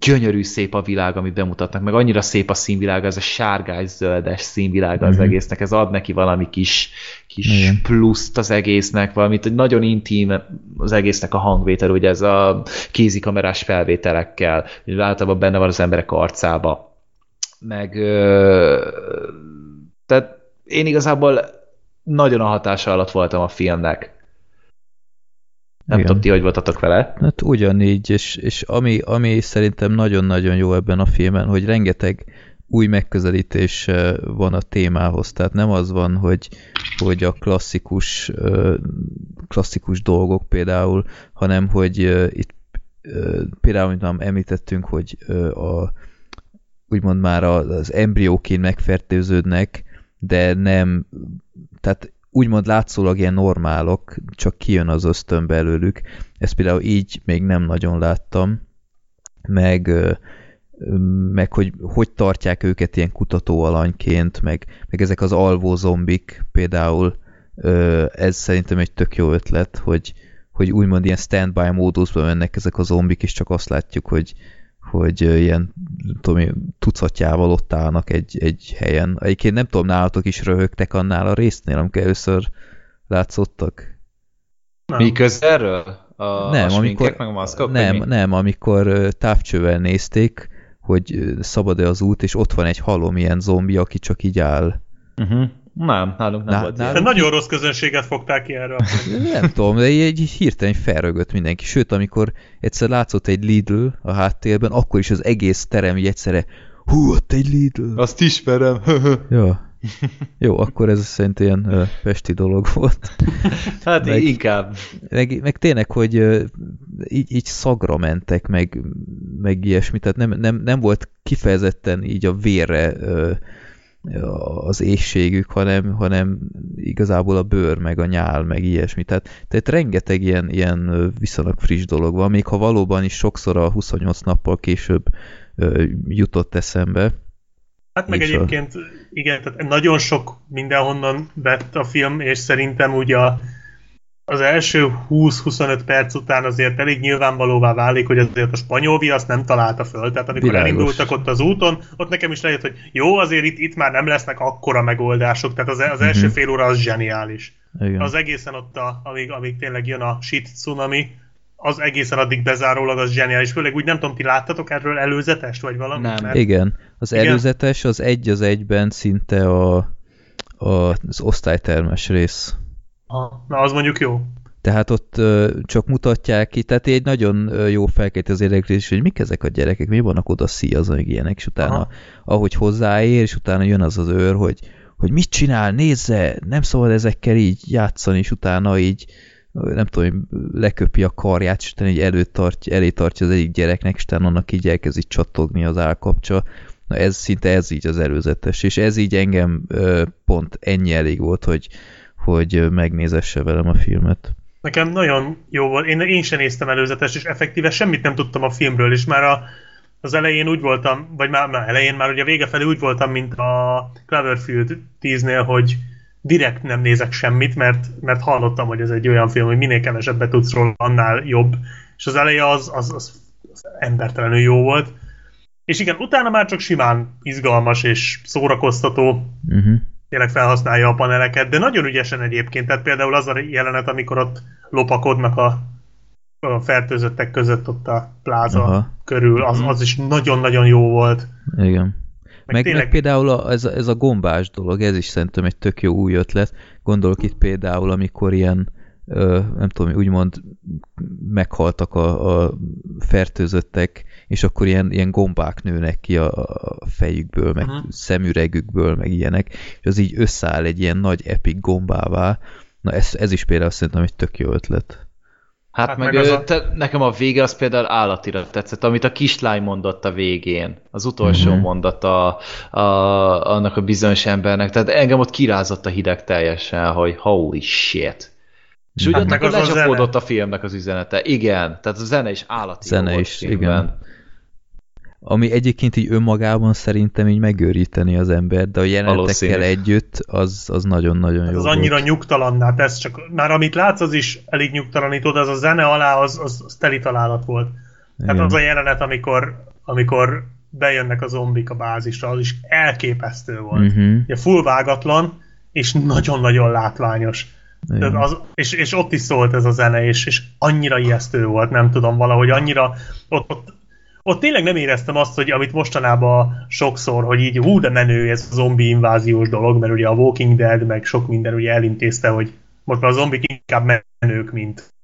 [SPEAKER 4] gyönyörű szép a világ, amit bemutatnak, meg annyira szép a színvilág, ez a sárgás-zöldes színvilág az mm-hmm. egésznek, ez ad neki valami kis, kis Igen. pluszt az egésznek, valamit, hogy nagyon intim az egésznek a hangvétel, ugye ez a kézikamerás felvételekkel, hogy általában benne van az emberek arcába. Meg ö, tehát én igazából nagyon a hatása alatt voltam a filmnek. Nem tudom, ti hogy voltatok vele.
[SPEAKER 2] Hát ugyanígy, és, és ami, ami szerintem nagyon-nagyon jó ebben a filmen, hogy rengeteg új megközelítés van a témához. Tehát nem az van, hogy, hogy a klasszikus, klasszikus dolgok például, hanem hogy itt például, amit említettünk, hogy a, úgymond már az embrióként megfertőződnek, de nem, tehát úgymond látszólag ilyen normálok, csak kijön az ösztön belőlük. Ezt például így még nem nagyon láttam, meg, meg hogy hogy tartják őket ilyen kutatóalanyként, meg, meg ezek az alvó zombik például, ez szerintem egy tök jó ötlet, hogy, hogy úgymond ilyen standby módusban mennek ezek a zombik, és csak azt látjuk, hogy, hogy ilyen tudom, tucatjával ott állnak egy, egy helyen. Egyébként nem tudom, nálatok is röhögtek annál a résznél, amikor először látszottak?
[SPEAKER 4] Nem. Mi közelről?
[SPEAKER 2] A, nem, a amikor, meg a maszkok? Nem, nem, amikor távcsővel nézték, hogy szabad-e az út, és ott van egy halom ilyen zombi, aki csak így áll.
[SPEAKER 4] Uh -huh. Nem, nálunk nem Ná, volt.
[SPEAKER 3] Nálunk... Nagyon rossz közönséget fogták ki erre.
[SPEAKER 2] nem tudom, de egy hirtelen felrögött mindenki. Sőt, amikor egyszer látszott egy Lidl a háttérben, akkor is az egész terem így egyszerre hú, ott egy Lidl.
[SPEAKER 4] Azt ismerem.
[SPEAKER 2] ja. Jó, akkor ez szerintem ilyen uh, pesti dolog volt.
[SPEAKER 4] Hát meg, inkább.
[SPEAKER 2] Meg, meg tényleg, hogy uh, így, így szagra mentek, meg, meg ilyesmi, tehát nem, nem, nem volt kifejezetten így a vérre uh, az éjségük, hanem, hanem igazából a bőr, meg a nyál, meg ilyesmi. Tehát, tehát rengeteg ilyen, ilyen viszonylag friss dolog van, még ha valóban is sokszor a 28 nappal később jutott eszembe.
[SPEAKER 3] Hát meg egyébként, a... igen, tehát nagyon sok mindenhonnan vett a film, és szerintem úgy a az első 20-25 perc után azért elég nyilvánvalóvá válik, hogy azért a spanyol viasz nem találta föl. Tehát amikor
[SPEAKER 2] Világos.
[SPEAKER 3] elindultak ott az úton, ott nekem is lejött, hogy jó, azért itt, itt már nem lesznek akkora megoldások. Tehát az, az első
[SPEAKER 2] Mhm.
[SPEAKER 3] fél óra az zseniális.
[SPEAKER 2] Igen.
[SPEAKER 3] Az egészen ott, a, amíg, amíg tényleg jön a shit tsunami, az egészen addig bezárólag az zseniális. Főleg úgy nem tudom, ti láttatok erről előzetest, vagy valami?
[SPEAKER 4] Nem.
[SPEAKER 2] Igen. Az
[SPEAKER 3] Igen.
[SPEAKER 2] előzetes az egy az egyben szinte a, a, az osztálytermes rész.
[SPEAKER 3] Ha, Na, az mondjuk jó.
[SPEAKER 2] Tehát ott ö, csak mutatják ki, tehát egy nagyon ö, jó felkelti az érdeklődés, hogy mik ezek a gyerekek, mi vannak oda szíjazva, meg ilyenek, és utána,
[SPEAKER 3] Aha.
[SPEAKER 2] ahogy hozzáér, és utána jön az az őr, hogy, hogy mit csinál, nézze, nem szabad ezekkel így játszani, és utána így nem tudom, leköpi a karját, és utána így előtt tartja, elé tartja az egyik gyereknek, és utána annak így elkezd így csattogni az állkapcsa. Na ez szinte ez így az előzetes, és ez így engem ö, pont ennyi elég volt, hogy, hogy megnézesse velem a filmet.
[SPEAKER 3] Nekem nagyon jó volt. Én, én sem néztem előzetes, és effektíve semmit nem tudtam a filmről, és már a, az elején úgy voltam, vagy már, már elején, már ugye vége felé úgy voltam, mint a Cloverfield 10-nél, hogy direkt nem nézek semmit, mert, mert hallottam, hogy ez egy olyan film, hogy minél kevesebbet tudsz róla, annál jobb. És az eleje az, az, az, az embertelenül jó volt. És igen, utána már csak simán izgalmas és szórakoztató,
[SPEAKER 2] Uh-huh.
[SPEAKER 3] Tényleg felhasználja a paneleket, de nagyon ügyesen egyébként, tehát például az a jelenet, amikor ott lopakodnak a, a fertőzöttek között ott a pláza
[SPEAKER 2] Aha.
[SPEAKER 3] Körül, az,
[SPEAKER 4] Mhm.
[SPEAKER 3] az is nagyon-nagyon jó volt.
[SPEAKER 2] Igen.
[SPEAKER 3] Meg
[SPEAKER 2] Meg,
[SPEAKER 3] tényleg-
[SPEAKER 2] meg például a, ez, a, ez a gombás dolog, ez is szerintem egy tök jó új ötlet. Gondolok itt például, amikor ilyen, nem tudom, úgymond meghaltak a, a fertőzöttek, és akkor ilyen, ilyen gombák nőnek ki a, a fejükből, meg
[SPEAKER 3] Mhm.
[SPEAKER 2] szemüregükből, meg ilyenek, és az így összeáll egy ilyen nagy epic gombává. Na ez, ez is például szerintem egy tök jó ötlet.
[SPEAKER 4] Hát,
[SPEAKER 3] Hát
[SPEAKER 4] meg,
[SPEAKER 3] meg az
[SPEAKER 4] ő,
[SPEAKER 3] a-
[SPEAKER 4] te, nekem a vége az például állatira tetszett, amit a kislány mondott a végén, az utolsó
[SPEAKER 2] Mhm.
[SPEAKER 4] mondat a, a, annak a bizonyos embernek, tehát engem ott kirázott a hideg teljesen, hogy holy shit. És úgy
[SPEAKER 3] Hát
[SPEAKER 4] ott akkor
[SPEAKER 3] az a
[SPEAKER 4] lecsapódott
[SPEAKER 3] zene.
[SPEAKER 4] a filmnek az üzenete. Igen, tehát a zene is állati
[SPEAKER 2] Zene
[SPEAKER 4] volt
[SPEAKER 2] is,
[SPEAKER 4] filmben.
[SPEAKER 2] igen. Ami egyébként így önmagában szerintem így megőríteni az ember, de a jelenetekkel együtt az az nagyon-nagyon
[SPEAKER 3] Hát
[SPEAKER 2] jó
[SPEAKER 3] az
[SPEAKER 2] volt.
[SPEAKER 3] annyira nyugtalanná tesz, csak már amit látsz, az is elég nyugtalanító, de az a zene alá, az, az, az teli találat volt. Tehát
[SPEAKER 2] Igen.
[SPEAKER 3] az a jelenet, amikor, amikor bejönnek a zombik a bázisra, az is elképesztő volt.
[SPEAKER 2] Mhm.
[SPEAKER 3] Ugye full vágatlan, és nagyon-nagyon látványos.
[SPEAKER 2] Igen.
[SPEAKER 3] Az, és, és ott is szólt ez a zene, és, és annyira ijesztő volt, nem tudom, valahogy annyira, ott, ott, ott tényleg nem éreztem azt, hogy amit mostanában sokszor, hogy így hú, de menő ez a zombi inváziós dolog, mert ugye a Walking Dead, meg sok minden ugye elintézte, hogy most már a zombik inkább menők, mint,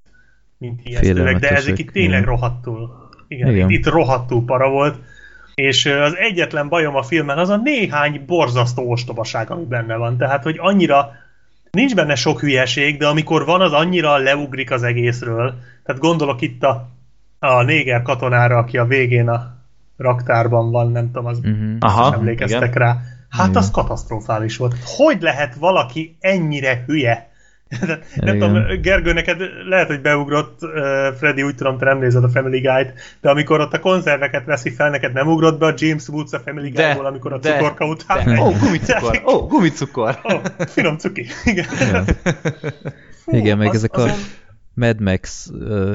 [SPEAKER 3] mint ijesztőek, de ezek itt tényleg rohadtul. Igen,
[SPEAKER 2] Igen.
[SPEAKER 3] Itt, itt rohadtul para volt. És az egyetlen bajom a filmen az a néhány borzasztó ostobaság, ami benne van. Tehát, hogy annyira nincs benne sok hülyeség, de amikor van, az annyira leugrik az egészről. Tehát gondolok itt a, a néger katonára, aki a végén a raktárban van, nem tudom, az
[SPEAKER 2] Mhm.
[SPEAKER 4] Aha,
[SPEAKER 3] emlékeztek
[SPEAKER 4] igen.
[SPEAKER 3] rá. Hát
[SPEAKER 2] Igen.
[SPEAKER 3] az katasztrofális volt. Hogy lehet valaki ennyire hülye? nem
[SPEAKER 2] Igen.
[SPEAKER 3] tudom, Gergő, neked lehet, hogy beugrott, uh, Freddy, úgy tudom, te nem nézed a Family Guide, de amikor ott a konzerveket veszi fel, neked nem ugrott be a James Woods a Family
[SPEAKER 4] De,
[SPEAKER 3] Guide-ból, amikor a
[SPEAKER 4] de,
[SPEAKER 3] cukorka után
[SPEAKER 4] De. Ó, oh, gumicukor! Ó, oh, gumicukor!
[SPEAKER 3] Ó, finom cuki. Igen.
[SPEAKER 2] Igen.
[SPEAKER 3] Fú,
[SPEAKER 2] Igen, meg
[SPEAKER 3] az-
[SPEAKER 2] ezek a
[SPEAKER 3] azon-
[SPEAKER 2] Mad Max uh,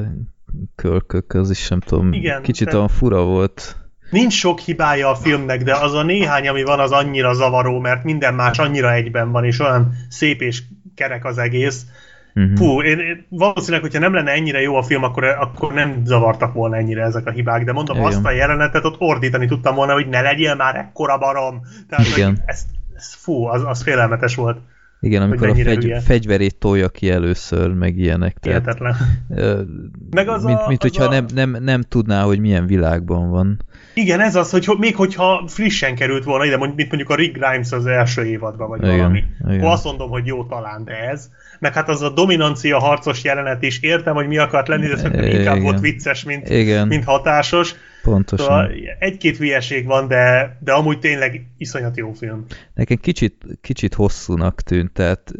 [SPEAKER 2] kölkök, az is nem tudom,
[SPEAKER 3] Igen,
[SPEAKER 2] kicsit
[SPEAKER 3] de-
[SPEAKER 2] olyan fura volt.
[SPEAKER 3] Nincs sok hibája a filmnek, de az a néhány, ami van, az annyira zavaró, mert minden más annyira egyben van, és olyan szép és kerek az egész.
[SPEAKER 2] Mhm.
[SPEAKER 3] Fú, én, én valószínűleg, hogyha nem lenne ennyire jó a film, akkor, akkor nem zavartak volna ennyire ezek a hibák, de mondom,
[SPEAKER 2] Igen.
[SPEAKER 3] azt a jelenetet ott ordítani tudtam volna, hogy ne legyél már ekkora barom. Tehát,
[SPEAKER 2] Igen.
[SPEAKER 3] hogy ez, ez, fú, az, az félelmetes volt.
[SPEAKER 2] Igen, amikor a fegy,
[SPEAKER 3] hülye.
[SPEAKER 2] fegyverét tolja ki először, meg ilyenek. Tehát,
[SPEAKER 3] Hihetetlen.
[SPEAKER 2] ö,
[SPEAKER 3] Meg az
[SPEAKER 2] mint,
[SPEAKER 3] a-
[SPEAKER 2] mint
[SPEAKER 3] az
[SPEAKER 2] hogyha
[SPEAKER 3] a-
[SPEAKER 2] nem, nem, nem tudná, hogy milyen világban van.
[SPEAKER 3] Igen, ez az, hogy ho- még hogyha frissen került volna ide, mint mondjuk a Rick Grimes az első évadban, vagy
[SPEAKER 2] Igen,
[SPEAKER 3] valami.
[SPEAKER 2] igen.
[SPEAKER 3] Azt mondom, hogy jó talán, de ez. Meg hát az a dominancia harcos jelenet is, értem, hogy mi akart lenni, de szerintem inkább
[SPEAKER 2] Igen.
[SPEAKER 3] volt vicces, mint,
[SPEAKER 2] Igen,
[SPEAKER 3] mint hatásos.
[SPEAKER 2] pontosan.
[SPEAKER 3] Szóval egy-két hülyeség van, de, de amúgy tényleg iszonyat jó film.
[SPEAKER 2] Nekem kicsit, kicsit hosszúnak tűnt, tehát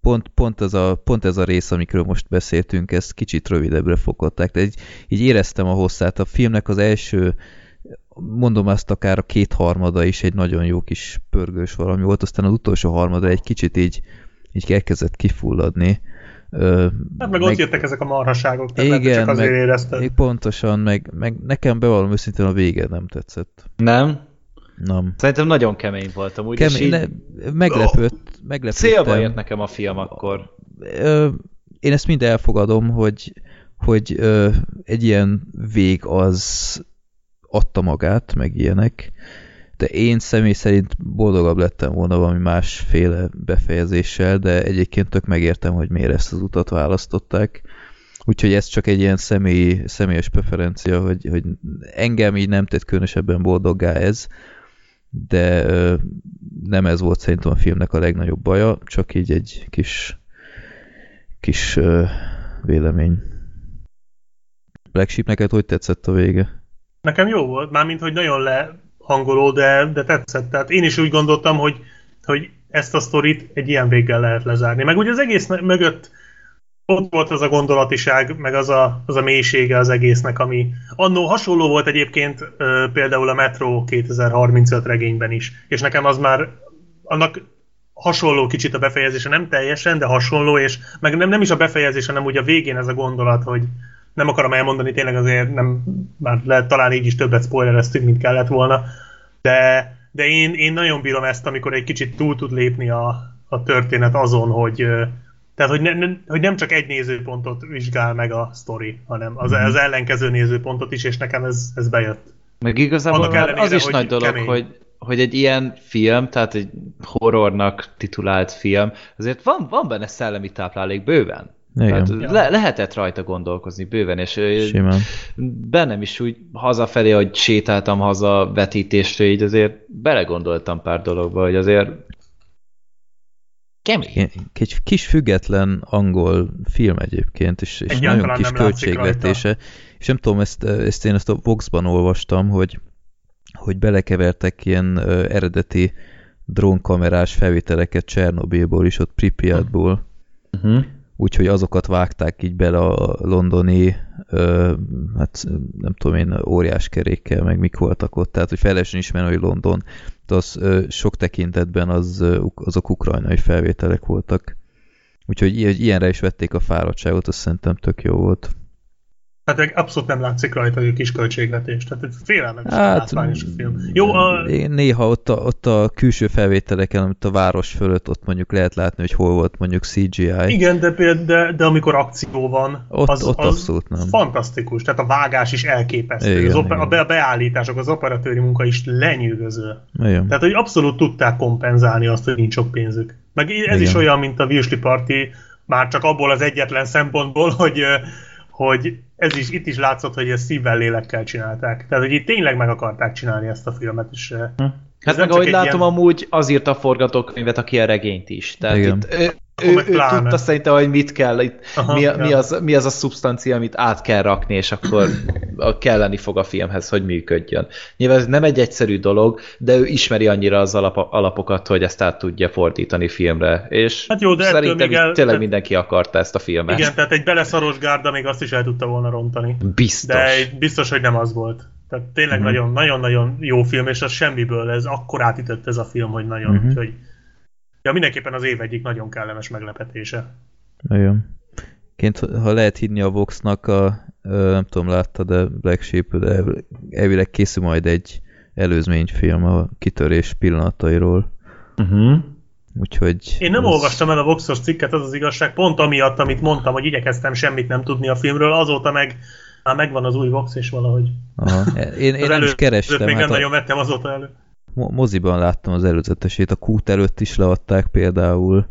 [SPEAKER 2] pont, pont, ez a, pont ez a rész, amikről most beszéltünk, ezt kicsit rövidebbre fogották. De így, így éreztem a hosszát. A filmnek az első, mondom azt akár a kétharmada is egy nagyon jó kis pörgős valami volt, aztán az utolsó harmada egy kicsit így, így elkezdett kifulladni. Ö,
[SPEAKER 3] Hát meg, ott jöttek ezek a marhaságok, tehát
[SPEAKER 2] igen,
[SPEAKER 3] csak azért
[SPEAKER 2] meg,
[SPEAKER 3] érezted.
[SPEAKER 2] még pontosan, meg, meg nekem bevallom őszintén a vége nem tetszett.
[SPEAKER 4] Nem?
[SPEAKER 2] Nem.
[SPEAKER 4] Szerintem nagyon kemény voltam, úgy,
[SPEAKER 2] Kemény,
[SPEAKER 4] így
[SPEAKER 2] ne, meglepőtt, meglepődtem.
[SPEAKER 4] célba ért nekem a film akkor.
[SPEAKER 2] Ö, én ezt mind elfogadom, hogy, hogy ö, egy ilyen vég az adta magát, meg ilyenek, de én személy szerint boldogabb lettem volna valami másféle befejezéssel, de egyébként tök megértem, hogy miért ezt az utat választották. Úgyhogy ez csak egy ilyen személy, személyes preferencia, hogy, hogy engem így nem tett különösebben boldoggá ez, de nem ez volt szerintem a filmnek a legnagyobb baja, csak így egy kis kis vélemény. Black Sheep, neked hogy tetszett a vége?
[SPEAKER 3] Nekem jó volt, mármint, hogy nagyon lehangoló, de, de tetszett. Tehát én is úgy gondoltam, hogy, hogy ezt a sztorit egy ilyen véggel lehet lezárni. Meg ugye az egész mögött ott volt az a gondolatiság, meg az a, az a mélysége az egésznek, ami annó hasonló volt egyébként például a Metro 2035 regényben is. És nekem az már annak hasonló kicsit a befejezése, nem teljesen, de hasonló, és meg nem, nem is a befejezése, hanem úgy a végén ez a gondolat, hogy nem akarom elmondani, tényleg azért nem, már lehet talán így is többet spoilereztünk, mint kellett volna, de, de én, én nagyon bírom ezt, amikor egy kicsit túl tud lépni a, a történet azon, hogy tehát, hogy, ne, ne, hogy nem csak egy nézőpontot vizsgál meg a sztori, hanem az,
[SPEAKER 2] Mhm.
[SPEAKER 3] az ellenkező nézőpontot is, és nekem ez, ez bejött.
[SPEAKER 4] Meg igazából
[SPEAKER 3] Annak ellenére,
[SPEAKER 4] az is
[SPEAKER 3] hogy
[SPEAKER 4] nagy dolog,
[SPEAKER 3] kemény.
[SPEAKER 4] hogy, hogy egy ilyen film, tehát egy horrornak titulált film, azért van, van benne szellemi táplálék bőven.
[SPEAKER 2] Igen,
[SPEAKER 4] Tehát le, lehetett rajta gondolkozni bőven, és
[SPEAKER 2] simán.
[SPEAKER 4] bennem is úgy hazafelé, hogy sétáltam haza vetítésre, így azért belegondoltam pár dologba, hogy azért kemény.
[SPEAKER 2] Én- Egy kis független angol film egyébként, és, és
[SPEAKER 3] Egyáltalán
[SPEAKER 2] nagyon kis költségvetése. És nem tudom, ezt, ezt én ezt a Vox-ban olvastam, hogy, hogy belekevertek ilyen ö, eredeti drónkamerás felvételeket Csernobilból is, ott Pripyatból.
[SPEAKER 4] Uh-huh.
[SPEAKER 2] Úgyhogy azokat vágták így bele a londoni, ö, hát nem tudom én, óriás kerékkel, meg mik voltak ott, tehát hogy fel lehessen ismerni, hogy London, de az ö, sok tekintetben az, azok ukrajnai felvételek voltak. Úgyhogy ilyenre is vették a fáradtságot, azt szerintem tök jó volt.
[SPEAKER 3] Hát abszolút nem látszik rajta, hogy kis költségvetés. Tehát ez félelmetes
[SPEAKER 2] Hát,
[SPEAKER 3] látványos a film. Jó, a,
[SPEAKER 2] Én Néha ott a, ott a külső felvételeken, amit a város fölött, ott mondjuk lehet látni, hogy hol volt mondjuk CGI.
[SPEAKER 3] igen, de, például- de, de amikor akció van,
[SPEAKER 2] Ott-
[SPEAKER 3] az,
[SPEAKER 2] ott
[SPEAKER 3] az
[SPEAKER 2] abszolút nem.
[SPEAKER 3] fantasztikus. Tehát a vágás is elképesztő.
[SPEAKER 2] Igen,
[SPEAKER 3] az oper, a,
[SPEAKER 2] igen.
[SPEAKER 3] be, a beállítások, az operatőri munka is lenyűgöző.
[SPEAKER 2] Igen.
[SPEAKER 3] Tehát, hogy abszolút tudták kompenzálni azt, hogy nincs sok pénzük. Meg ez
[SPEAKER 2] Igen.
[SPEAKER 3] is olyan, mint a Virsli Party, már csak abból az egyetlen szempontból, hogy, hogy ez is, itt is látszott, hogy ezt szívvel, lélekkel csinálták. Tehát, hogy itt tényleg meg akarták csinálni ezt a filmet, és ö,
[SPEAKER 4] Hát
[SPEAKER 3] Ez nem
[SPEAKER 4] meg
[SPEAKER 3] csak
[SPEAKER 4] ahogy
[SPEAKER 3] egy
[SPEAKER 4] látom,
[SPEAKER 3] ilyen-
[SPEAKER 4] amúgy az írta a forgatókönyvet, aki a regényt is. Tehát
[SPEAKER 2] Igen.
[SPEAKER 4] itt, ő, ő,
[SPEAKER 3] pláne.
[SPEAKER 4] tudta szerintem, hogy mit kell, itt,
[SPEAKER 3] Aha,
[SPEAKER 4] mi,
[SPEAKER 3] ja.
[SPEAKER 4] mi, az, mi az a szubstancia, amit át kell rakni, és akkor kelleni fog a filmhez, hogy működjön. Nyilván ez nem egy egyszerű dolog, de ő ismeri annyira az alap, alapokat, hogy ezt át tudja fordítani filmre, és
[SPEAKER 3] Hát jó, de
[SPEAKER 4] szerintem
[SPEAKER 3] még el-
[SPEAKER 4] tényleg
[SPEAKER 3] de-
[SPEAKER 4] mindenki akarta ezt a filmet.
[SPEAKER 3] igen, tehát egy beleszaros gárda még azt is el tudta volna rontani.
[SPEAKER 4] Biztos.
[SPEAKER 3] De biztos, hogy nem az volt. Tehát tényleg
[SPEAKER 2] Mhm.
[SPEAKER 3] nagyon, nagyon-nagyon jó film, és az semmiből, ez akkor átütött ez a film, hogy nagyon,
[SPEAKER 2] Mhm.
[SPEAKER 3] úgyhogy ja, mindenképpen az év egyik nagyon kellemes meglepetése.
[SPEAKER 2] Igen. Ként, ha lehet hinni a Voxnak, a, nem tudom, látta, de Black Sheep, de elvileg készül majd egy előzményfilm a kitörés pillanatairól.
[SPEAKER 4] Uh-huh.
[SPEAKER 2] Úgyhogy...
[SPEAKER 3] Én nem
[SPEAKER 2] ez-
[SPEAKER 3] olvastam el a Voxos cikket, az az igazság, pont amiatt, amit mondtam, hogy igyekeztem semmit nem tudni a filmről, azóta meg már megvan az új Vox, és valahogy.
[SPEAKER 2] Aha. Én, én nem is kerestem,
[SPEAKER 3] még nem
[SPEAKER 2] hát a
[SPEAKER 3] nagyon vettem azóta elő.
[SPEAKER 2] Mo- moziban láttam az előzetesét, a kút előtt is leadták például,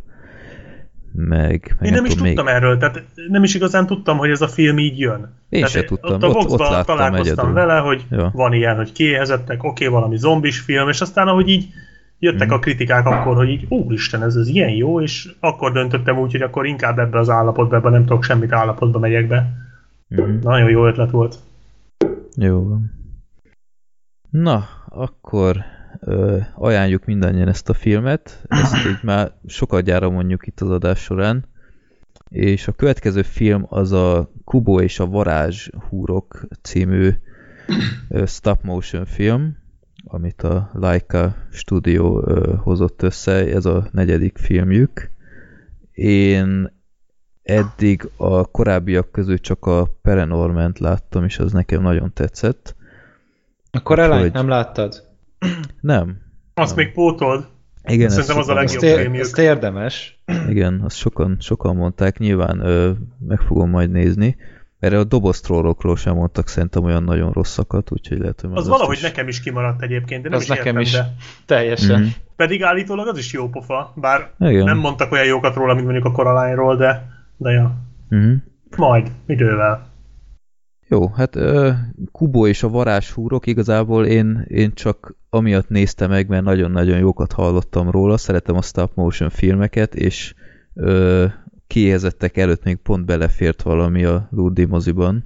[SPEAKER 2] meg, meg
[SPEAKER 3] Én nem is
[SPEAKER 2] tudom,
[SPEAKER 3] tudtam erről, tehát nem is igazán tudtam, hogy ez a film így jön.
[SPEAKER 2] Én
[SPEAKER 3] tehát
[SPEAKER 2] se tudtam,
[SPEAKER 3] Ott, a
[SPEAKER 2] ott- ott láttam
[SPEAKER 3] találkoztam
[SPEAKER 2] egyedül.
[SPEAKER 3] vele, hogy
[SPEAKER 2] Ja.
[SPEAKER 3] van ilyen, hogy kiéhezettek, oké, okay, valami zombis film, és aztán ahogy így jöttek
[SPEAKER 2] Mhm.
[SPEAKER 3] a kritikák akkor, hogy így, úristen, ez, ez ilyen jó, és akkor döntöttem úgy, hogy akkor inkább ebbe az állapotba, ebbe nem tudok semmit állapotba megyek be.
[SPEAKER 2] Mhm.
[SPEAKER 3] Nagyon jó ötlet volt.
[SPEAKER 2] Jó van. Na, akkor ö, ajánljuk mindannyian ezt a filmet. Ezt így már sokat gyára mondjuk itt az adás során. És a következő film az a Kubo és a varázs húrok című ö, stop motion film, amit a Laika stúdió ö, hozott össze. Ez a negyedik filmjük. Én eddig a korábbiak közül csak a Paranorment láttam, és az nekem nagyon tetszett.
[SPEAKER 4] Akkor elányt
[SPEAKER 2] Hogy-
[SPEAKER 4] nem láttad?
[SPEAKER 2] Nem.
[SPEAKER 3] Azt még pótold.
[SPEAKER 2] Igen,
[SPEAKER 3] Szerintem
[SPEAKER 2] ezt
[SPEAKER 3] az a legjobb. Prémium.
[SPEAKER 4] azt érdemes.
[SPEAKER 2] igen, azt sokan, sokan mondták, nyilván ö, meg fogom majd nézni. Erre a doboztrollokról sem mondtak szerintem olyan nagyon rosszakat, úgyhogy lehet, hogy
[SPEAKER 3] Az valahogy
[SPEAKER 2] is...
[SPEAKER 3] nekem is kimaradt egyébként, de nem
[SPEAKER 4] Az
[SPEAKER 3] is
[SPEAKER 4] nekem
[SPEAKER 3] értem,
[SPEAKER 4] is.
[SPEAKER 3] de
[SPEAKER 4] Teljesen.
[SPEAKER 2] Mhm.
[SPEAKER 3] pedig állítólag az is jó pofa, bár
[SPEAKER 2] Igen.
[SPEAKER 3] nem mondtak olyan jókat róla, mint mondjuk a Coraline-ról, de, de ja.
[SPEAKER 2] Mhm.
[SPEAKER 3] Majd, idővel.
[SPEAKER 2] Jó, hát Kubo és a varázshúrok igazából én, én csak amiatt néztem meg, mert nagyon-nagyon jókat hallottam róla, szeretem a stop motion filmeket, és ö, kiéhezettek előtt még pont belefért valami a Lurdi moziban,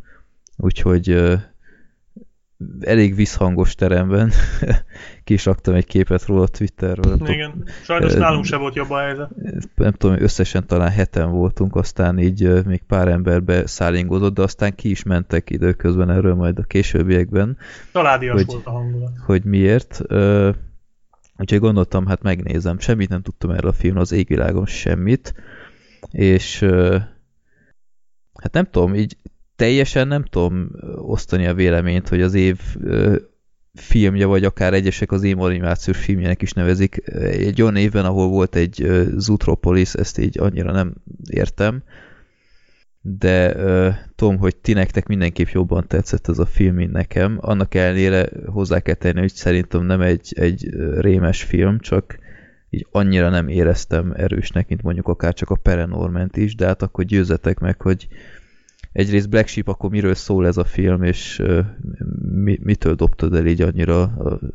[SPEAKER 2] úgyhogy ö, elég visszhangos teremben ki is raktam egy képet róla Twitterről. nem tudom,
[SPEAKER 3] Igen. Sajnos
[SPEAKER 2] Ö,
[SPEAKER 3] nálunk se volt jobb a helyzet.
[SPEAKER 2] nem tudom, összesen talán heten voltunk, aztán így még pár emberbe szállingozott, de aztán ki is mentek időközben erről majd a későbbiekben,
[SPEAKER 3] Családias
[SPEAKER 2] hogy-
[SPEAKER 3] volt a hangulat.
[SPEAKER 2] hogy miért. Ö, Úgyhogy gondoltam, hát megnézem. Semmit nem tudtam erről a filmről, az égvilágon semmit. És ö, hát nem tudom, így teljesen nem tudom osztani a véleményt, hogy az év filmje, vagy akár egyesek az év animációs filmjének is nevezik. Egy olyan évben, ahol volt egy Zootropolis, ezt így annyira nem értem. De ö, tudom, hogy ti nektek mindenképp jobban tetszett ez a film, mint nekem. Annak ellenére hozzá kell tenni, hogy szerintem nem egy, egy rémes film, csak így annyira nem éreztem erősnek, mint mondjuk akár csak a Paranorment is, de hát akkor győzetek meg, hogy egyrészt Black Sheep, akkor miről szól ez a film, és mi, mitől dobtad el így annyira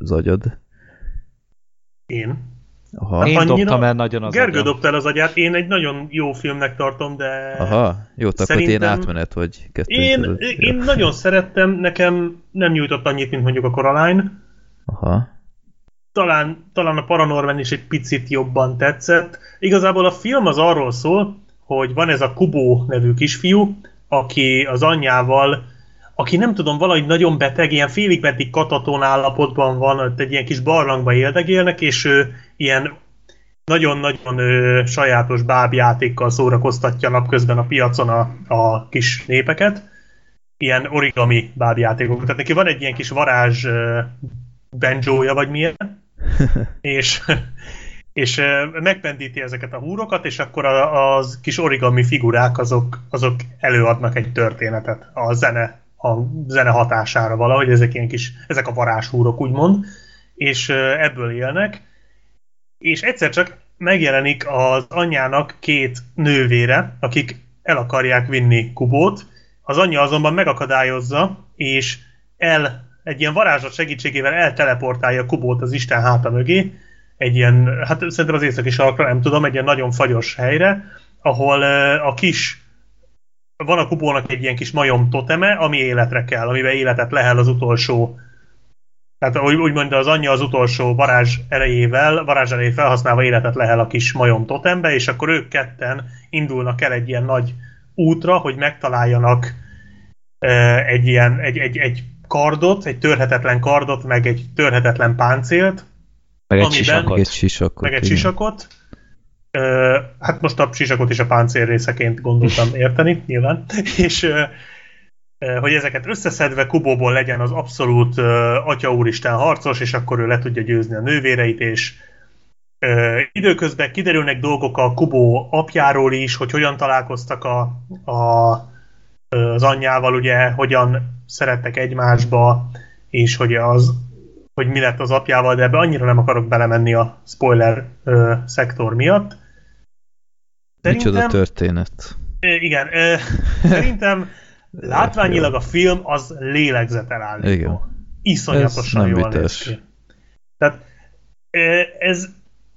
[SPEAKER 2] az agyad?
[SPEAKER 3] Én.
[SPEAKER 2] Aha,
[SPEAKER 4] Én
[SPEAKER 3] annyira-
[SPEAKER 4] dobtam el nagyon az
[SPEAKER 3] Gergő
[SPEAKER 4] agyam.
[SPEAKER 3] dobta el az agyát, én egy nagyon jó filmnek tartom, de...
[SPEAKER 2] aha, jó, akkor Szerintem... Én átmenet vagy kettő
[SPEAKER 3] Én,
[SPEAKER 2] között.
[SPEAKER 3] én nagyon szerettem, nekem nem nyújtott annyit, mint mondjuk a Coraline.
[SPEAKER 2] Aha,
[SPEAKER 3] Talán, talán a Paranorman is egy picit jobban tetszett. Igazából a film az arról szól, hogy van ez a Kubo nevű kisfiú, aki az anyjával, aki nem tudom, valahogy nagyon beteg, ilyen félig meddig kataton állapotban van, ott egy ilyen kis barlangba éldegélnek, és ő ilyen nagyon-nagyon ö, sajátos bábjátékkal szórakoztatja napközben a piacon a, a kis népeket. Ilyen origami bábjátékok. Tehát neki van egy ilyen kis varázs ö, banjója, vagy milyen, és, és megpendíti ezeket a húrokat, és akkor a, az kis origami figurák azok, azok előadnak egy történetet a zene, a zene hatására valahogy, ezek ilyen kis, ezek a varázshúrok úgymond, és ebből élnek, és egyszer csak megjelenik az anyjának két nővére, akik el akarják vinni Kubót, az anyja azonban megakadályozza, és el egy ilyen varázslat segítségével elteleportálja Kubót az Isten háta mögé, egy ilyen, hát szerintem az északi sarkra, nem tudom, egy ilyen nagyon fagyos helyre, ahol a kis van a Kubónak egy ilyen kis majom toteme, ami életre kell, amiben életet lehel az utolsó tehát úgy, úgymond az anyja az utolsó varázs erejével, varázs erejét felhasználva életet lehel a kis majom totembe, és akkor ők ketten indulnak el egy ilyen nagy útra, hogy megtaláljanak egy ilyen, egy, egy, egy kardot, egy törhetetlen kardot, meg egy törhetetlen páncélt,
[SPEAKER 4] Meg egy
[SPEAKER 3] amiben-
[SPEAKER 4] sisakot.
[SPEAKER 2] egy sisakot.
[SPEAKER 3] meg egy
[SPEAKER 2] igen.
[SPEAKER 3] sisakot. Ö, hát most a sisakot is a páncél részeként gondoltam érteni, nyilván. És ö, hogy ezeket összeszedve Kubóból legyen az abszolút ö, Atya Úristen harcos, és akkor ő le tudja győzni a nővéreit, és ö, időközben kiderülnek dolgok a Kubó apjáról is, hogy hogyan találkoztak a, a, az anyjával, ugye, hogyan szerettek egymásba, és hogy az hogy mi lett az apjával, de ebbe annyira nem akarok belemenni a spoiler ö, szektor miatt.
[SPEAKER 2] Micsoda történet.
[SPEAKER 3] Igen, ö, szerintem látványilag a film az lélegzetelállító.
[SPEAKER 2] Igen.
[SPEAKER 3] Iszonyatosan
[SPEAKER 2] Ez
[SPEAKER 3] jól néz ki. Tehát ez,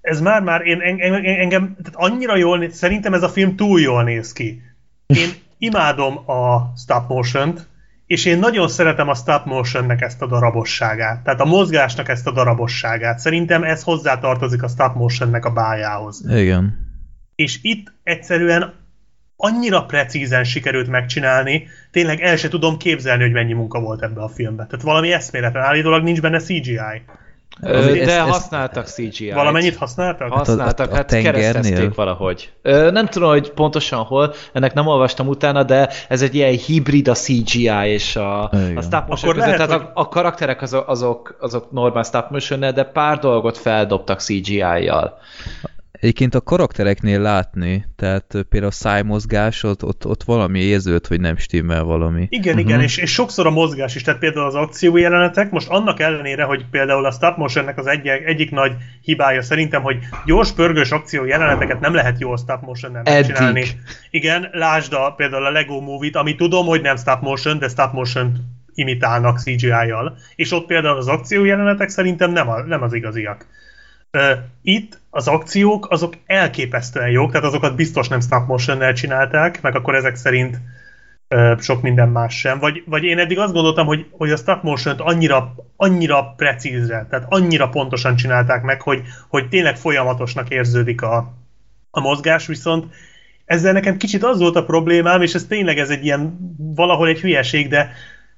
[SPEAKER 3] ez már-már én, engem, engem tehát annyira jól néz, szerintem ez a film túl jól néz ki. Én imádom a stop motion-t, és én nagyon szeretem a stop motionnek ezt a darabosságát. Tehát a mozgásnak ezt a darabosságát. Szerintem ez hozzátartozik a stop motionnek a bájához.
[SPEAKER 2] Igen.
[SPEAKER 3] És itt egyszerűen annyira precízen sikerült megcsinálni, tényleg el se tudom képzelni, hogy mennyi munka volt ebbe a filmbe. Tehát valami eszméletlen, állítólag nincs benne CGI.
[SPEAKER 4] De
[SPEAKER 2] ezt- ezt-
[SPEAKER 4] használtak CGI-t.
[SPEAKER 3] Valamennyit használtak?
[SPEAKER 4] Használtak,
[SPEAKER 2] a- a
[SPEAKER 4] hát
[SPEAKER 2] tengernél?
[SPEAKER 4] keresztezték valahogy. Ö, nem tudom, hogy pontosan hol, ennek nem olvastam utána, de ez egy ilyen hibrid a CGI és a,
[SPEAKER 2] Igen.
[SPEAKER 4] a stop motion
[SPEAKER 3] Akkor
[SPEAKER 4] között.
[SPEAKER 3] lehet,
[SPEAKER 4] Tehát
[SPEAKER 3] hogy-
[SPEAKER 4] a, a karakterek azok, azok, azok normál stop motion de pár dolgot feldobtak CGI-jal.
[SPEAKER 2] Egyébként a karaktereknél látni, tehát például a szájmozgás, ott, ott, ott valami érződ, hogy nem stimmel valami.
[SPEAKER 3] Igen,
[SPEAKER 2] Mhm.
[SPEAKER 3] igen, és, és sokszor a mozgás is, tehát például az akció jelenetek, most annak ellenére, hogy például a stop motionnek az egy, egyik nagy hibája szerintem, hogy gyors pörgős akció jeleneteket nem lehet jól stop motion
[SPEAKER 4] Eddig.
[SPEAKER 3] megcsinálni. Igen, lásd a, például a Lego Movie-t, ami tudom, hogy nem stop motion, de stop motion imitálnak CGI-jal. És ott például az akció jelenetek szerintem nem, a, nem az igaziak. Itt az akciók azok elképesztően jók, tehát azokat biztos nem stop motion csinálták, meg akkor ezek szerint sok minden más sem. Vagy, vagy én eddig azt gondoltam, hogy, hogy a stop motion annyira, annyira precízre, tehát annyira pontosan csinálták meg, hogy, hogy tényleg folyamatosnak érződik a, a mozgás, viszont ezzel nekem kicsit az volt a problémám, és ez tényleg ez egy ilyen valahol egy hülyeség, de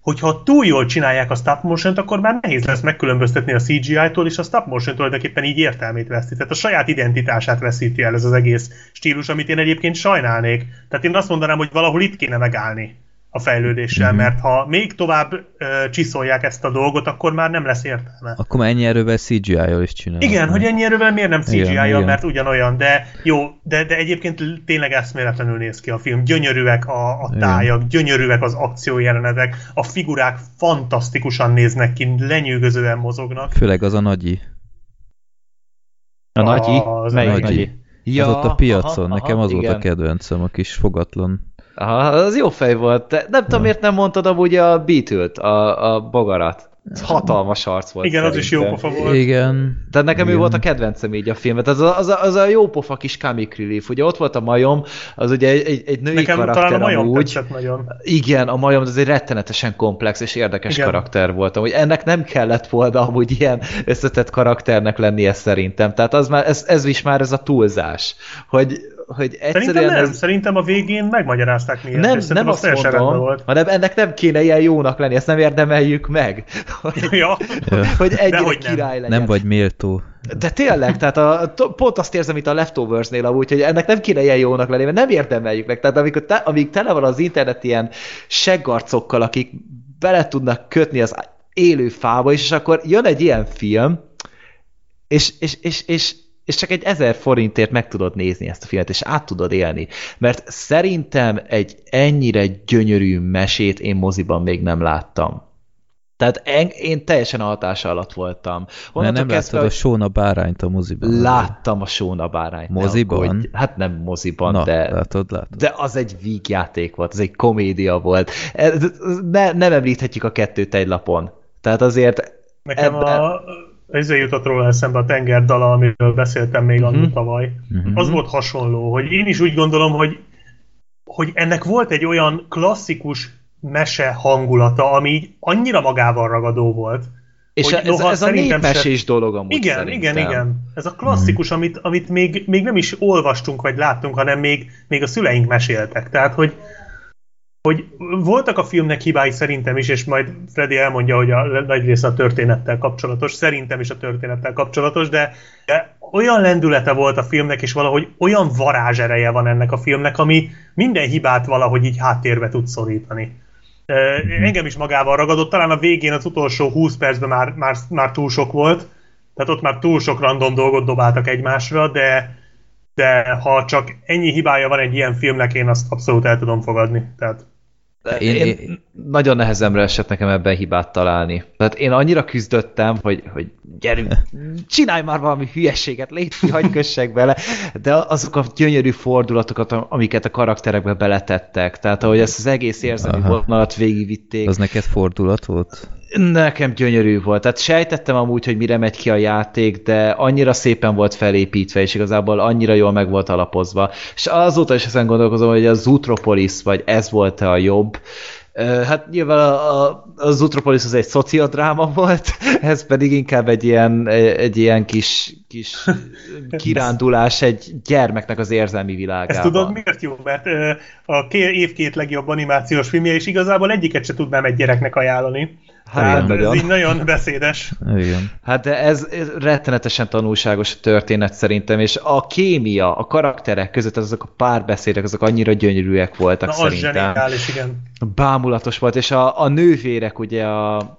[SPEAKER 3] hogyha túl jól csinálják a stop motion akkor már nehéz lesz megkülönböztetni a CGI-tól, és a stop motion tulajdonképpen így értelmét veszti. Tehát a saját identitását veszíti el ez az egész stílus, amit én egyébként sajnálnék. Tehát én azt mondanám, hogy valahol itt kéne megállni a fejlődéssel,
[SPEAKER 2] Mhm.
[SPEAKER 3] mert ha még tovább ö, csiszolják ezt a dolgot, akkor már nem lesz értelme.
[SPEAKER 2] Akkor már ennyi erővel CGI-jal is csinálnak.
[SPEAKER 3] Igen, hogy ennyi erővel miért nem
[SPEAKER 2] Igen,
[SPEAKER 3] CGI-jal,
[SPEAKER 2] igen.
[SPEAKER 3] mert ugyanolyan, de jó, de, de egyébként tényleg eszméletlenül néz ki a film. Gyönyörűek a, a
[SPEAKER 2] Igen.
[SPEAKER 3] tájak, gyönyörűek az akciójelenetek, a figurák fantasztikusan néznek ki, lenyűgözően mozognak.
[SPEAKER 2] Főleg az a nagyi.
[SPEAKER 4] A nagyi?
[SPEAKER 3] Az
[SPEAKER 4] Melyik
[SPEAKER 2] nagyi.
[SPEAKER 4] nagyi?
[SPEAKER 2] Ja, az ott a piacon,
[SPEAKER 4] aha,
[SPEAKER 2] nekem az volt a
[SPEAKER 4] igen.
[SPEAKER 2] kedvencem, a kis fogatlan.
[SPEAKER 4] Aha, az jó fej volt. De nem tudom, miért nem mondtad amúgy a beetle a, a bogarat. Ez hatalmas arc volt
[SPEAKER 3] Igen, az is jó
[SPEAKER 4] szerintem.
[SPEAKER 3] pofa volt.
[SPEAKER 2] Igen.
[SPEAKER 4] Tehát nekem ő
[SPEAKER 2] Igen.
[SPEAKER 4] volt a kedvencem így a filmet. Az a, az a, az a jó pofa kis comic relief. Ugye ott volt a majom, az ugye egy, egy, egy női
[SPEAKER 3] Nekem
[SPEAKER 4] karakter
[SPEAKER 3] talán a majom
[SPEAKER 4] amúgy.
[SPEAKER 3] nagyon.
[SPEAKER 4] Igen, a majom az egy rettenetesen komplex és érdekes.
[SPEAKER 3] Igen.
[SPEAKER 4] karakter volt. Amúgy ennek nem kellett volna amúgy ilyen összetett karakternek lennie szerintem. Tehát az már, ez, ez is már ez a túlzás. Hogy, hogy
[SPEAKER 3] Szerintem
[SPEAKER 4] egyszerűen
[SPEAKER 3] nem,
[SPEAKER 4] ez...
[SPEAKER 3] szerintem a végén megmagyarázták miért.
[SPEAKER 4] Nem,
[SPEAKER 3] szerintem
[SPEAKER 4] nem
[SPEAKER 3] az
[SPEAKER 4] azt
[SPEAKER 3] rendben
[SPEAKER 4] mondom,
[SPEAKER 3] volt.
[SPEAKER 4] hanem ennek nem kéne ilyen jónak lenni, ezt nem érdemeljük meg, hogy,
[SPEAKER 3] ja.
[SPEAKER 4] hogy ennyire
[SPEAKER 3] Dehogy nem.
[SPEAKER 4] király legyen.
[SPEAKER 2] Nem vagy méltó.
[SPEAKER 4] De tényleg, tehát a, pont azt érzem itt a Leftovers-nél amúgy, hogy ennek nem kéne ilyen jónak lenni, mert nem érdemeljük meg. Tehát amikor te, amíg tele van az internet ilyen seggarcokkal, akik bele tudnak kötni az élő fába is, és akkor jön egy ilyen film, és, és, és, és, és csak egy ezer forintért meg tudod nézni ezt a filmet, és át tudod élni. Mert szerintem egy ennyire gyönyörű mesét én moziban még nem láttam. Tehát en, én teljesen a hatása alatt voltam.
[SPEAKER 2] Mert nem
[SPEAKER 4] kezdve,
[SPEAKER 2] láttad a Sóna bárányt a moziban.
[SPEAKER 4] Láttam a Sóna bárányt. ne
[SPEAKER 2] Moziban?
[SPEAKER 4] aggódj. Hát nem moziban,
[SPEAKER 2] Na,
[SPEAKER 4] de...
[SPEAKER 2] látod, látod.
[SPEAKER 4] De az egy vígjáték volt, az egy komédia volt. Ne, nem említhetjük a kettőt egy lapon. Tehát azért
[SPEAKER 3] Nekem
[SPEAKER 4] ebben-
[SPEAKER 3] a, ezzel jutott róla eszembe a tengerdala, amiről beszéltem még
[SPEAKER 4] Mhm.
[SPEAKER 3] annól tavaly.
[SPEAKER 2] Mhm.
[SPEAKER 3] Az volt hasonló, hogy én is úgy gondolom, hogy, hogy ennek volt egy olyan klasszikus mese hangulata, ami így annyira magával ragadó volt.
[SPEAKER 4] és
[SPEAKER 3] hogy
[SPEAKER 4] ez,
[SPEAKER 3] noha
[SPEAKER 4] ez a
[SPEAKER 3] szerintem se-
[SPEAKER 4] dolog amúgy
[SPEAKER 3] Igen,
[SPEAKER 4] szerintem.
[SPEAKER 3] igen, igen. Ez a klasszikus, amit, amit még, még nem is olvastunk, vagy láttunk, hanem még, még a szüleink meséltek. Tehát, hogy, hogy voltak a filmnek hibái szerintem is, és majd Freddy elmondja, hogy a nagy része a történettel kapcsolatos, szerintem is a történettel kapcsolatos, de, de olyan lendülete volt a filmnek, és valahogy olyan varázsereje van ennek a filmnek, ami minden hibát valahogy így háttérbe tud szorítani. Engem is magával ragadott, talán a végén az utolsó 20 percben már, már, már túl sok volt, tehát ott már túl sok random dolgot dobáltak egymásra, de, de ha csak ennyi hibája van egy ilyen filmnek, én azt abszolút el tudom fogadni. Tehát
[SPEAKER 4] Én,
[SPEAKER 2] Én-
[SPEAKER 4] én, nagyon nehezemre esett nekem ebben hibát találni. Tehát én annyira küzdöttem, hogy, hogy gyerünk, csinálj már valami hülyeséget, légy hagyj kössek bele, de azok a gyönyörű fordulatokat, amiket a karakterekbe beletettek, tehát ahogy ezt az egész érzelmi vonalat végigvitték,
[SPEAKER 2] Az neked fordulat volt?
[SPEAKER 4] Nekem gyönyörű volt. Tehát sejtettem amúgy, hogy mire megy ki a játék, de annyira szépen volt felépítve, és igazából annyira jól meg volt alapozva. És azóta is ezen gondolkozom, hogy a Zootropolis, vagy ez volt-e a jobb. Hát nyilván a, a, a Zootropolis az egy szociodráma volt, ez pedig inkább egy ilyen, egy ilyen kis, kis kirándulás egy gyermeknek az érzelmi világában.
[SPEAKER 3] ezt tudod miért jó? Mert a év két legjobb animációs filmje, és igazából egyiket se tudnám egy gyereknek ajánlani.
[SPEAKER 4] Hát, nem
[SPEAKER 3] ez
[SPEAKER 4] nagyon.
[SPEAKER 3] így nagyon beszédes.
[SPEAKER 2] Igen.
[SPEAKER 4] Hát de ez, ez rettenetesen tanulságos a történet szerintem, és a kémia, a karakterek között azok a párbeszédek, azok annyira gyönyörűek voltak
[SPEAKER 3] Na, az
[SPEAKER 4] szerintem.
[SPEAKER 3] zseniális, igen.
[SPEAKER 4] Bámulatos volt, és a, a nővérek, ugye a,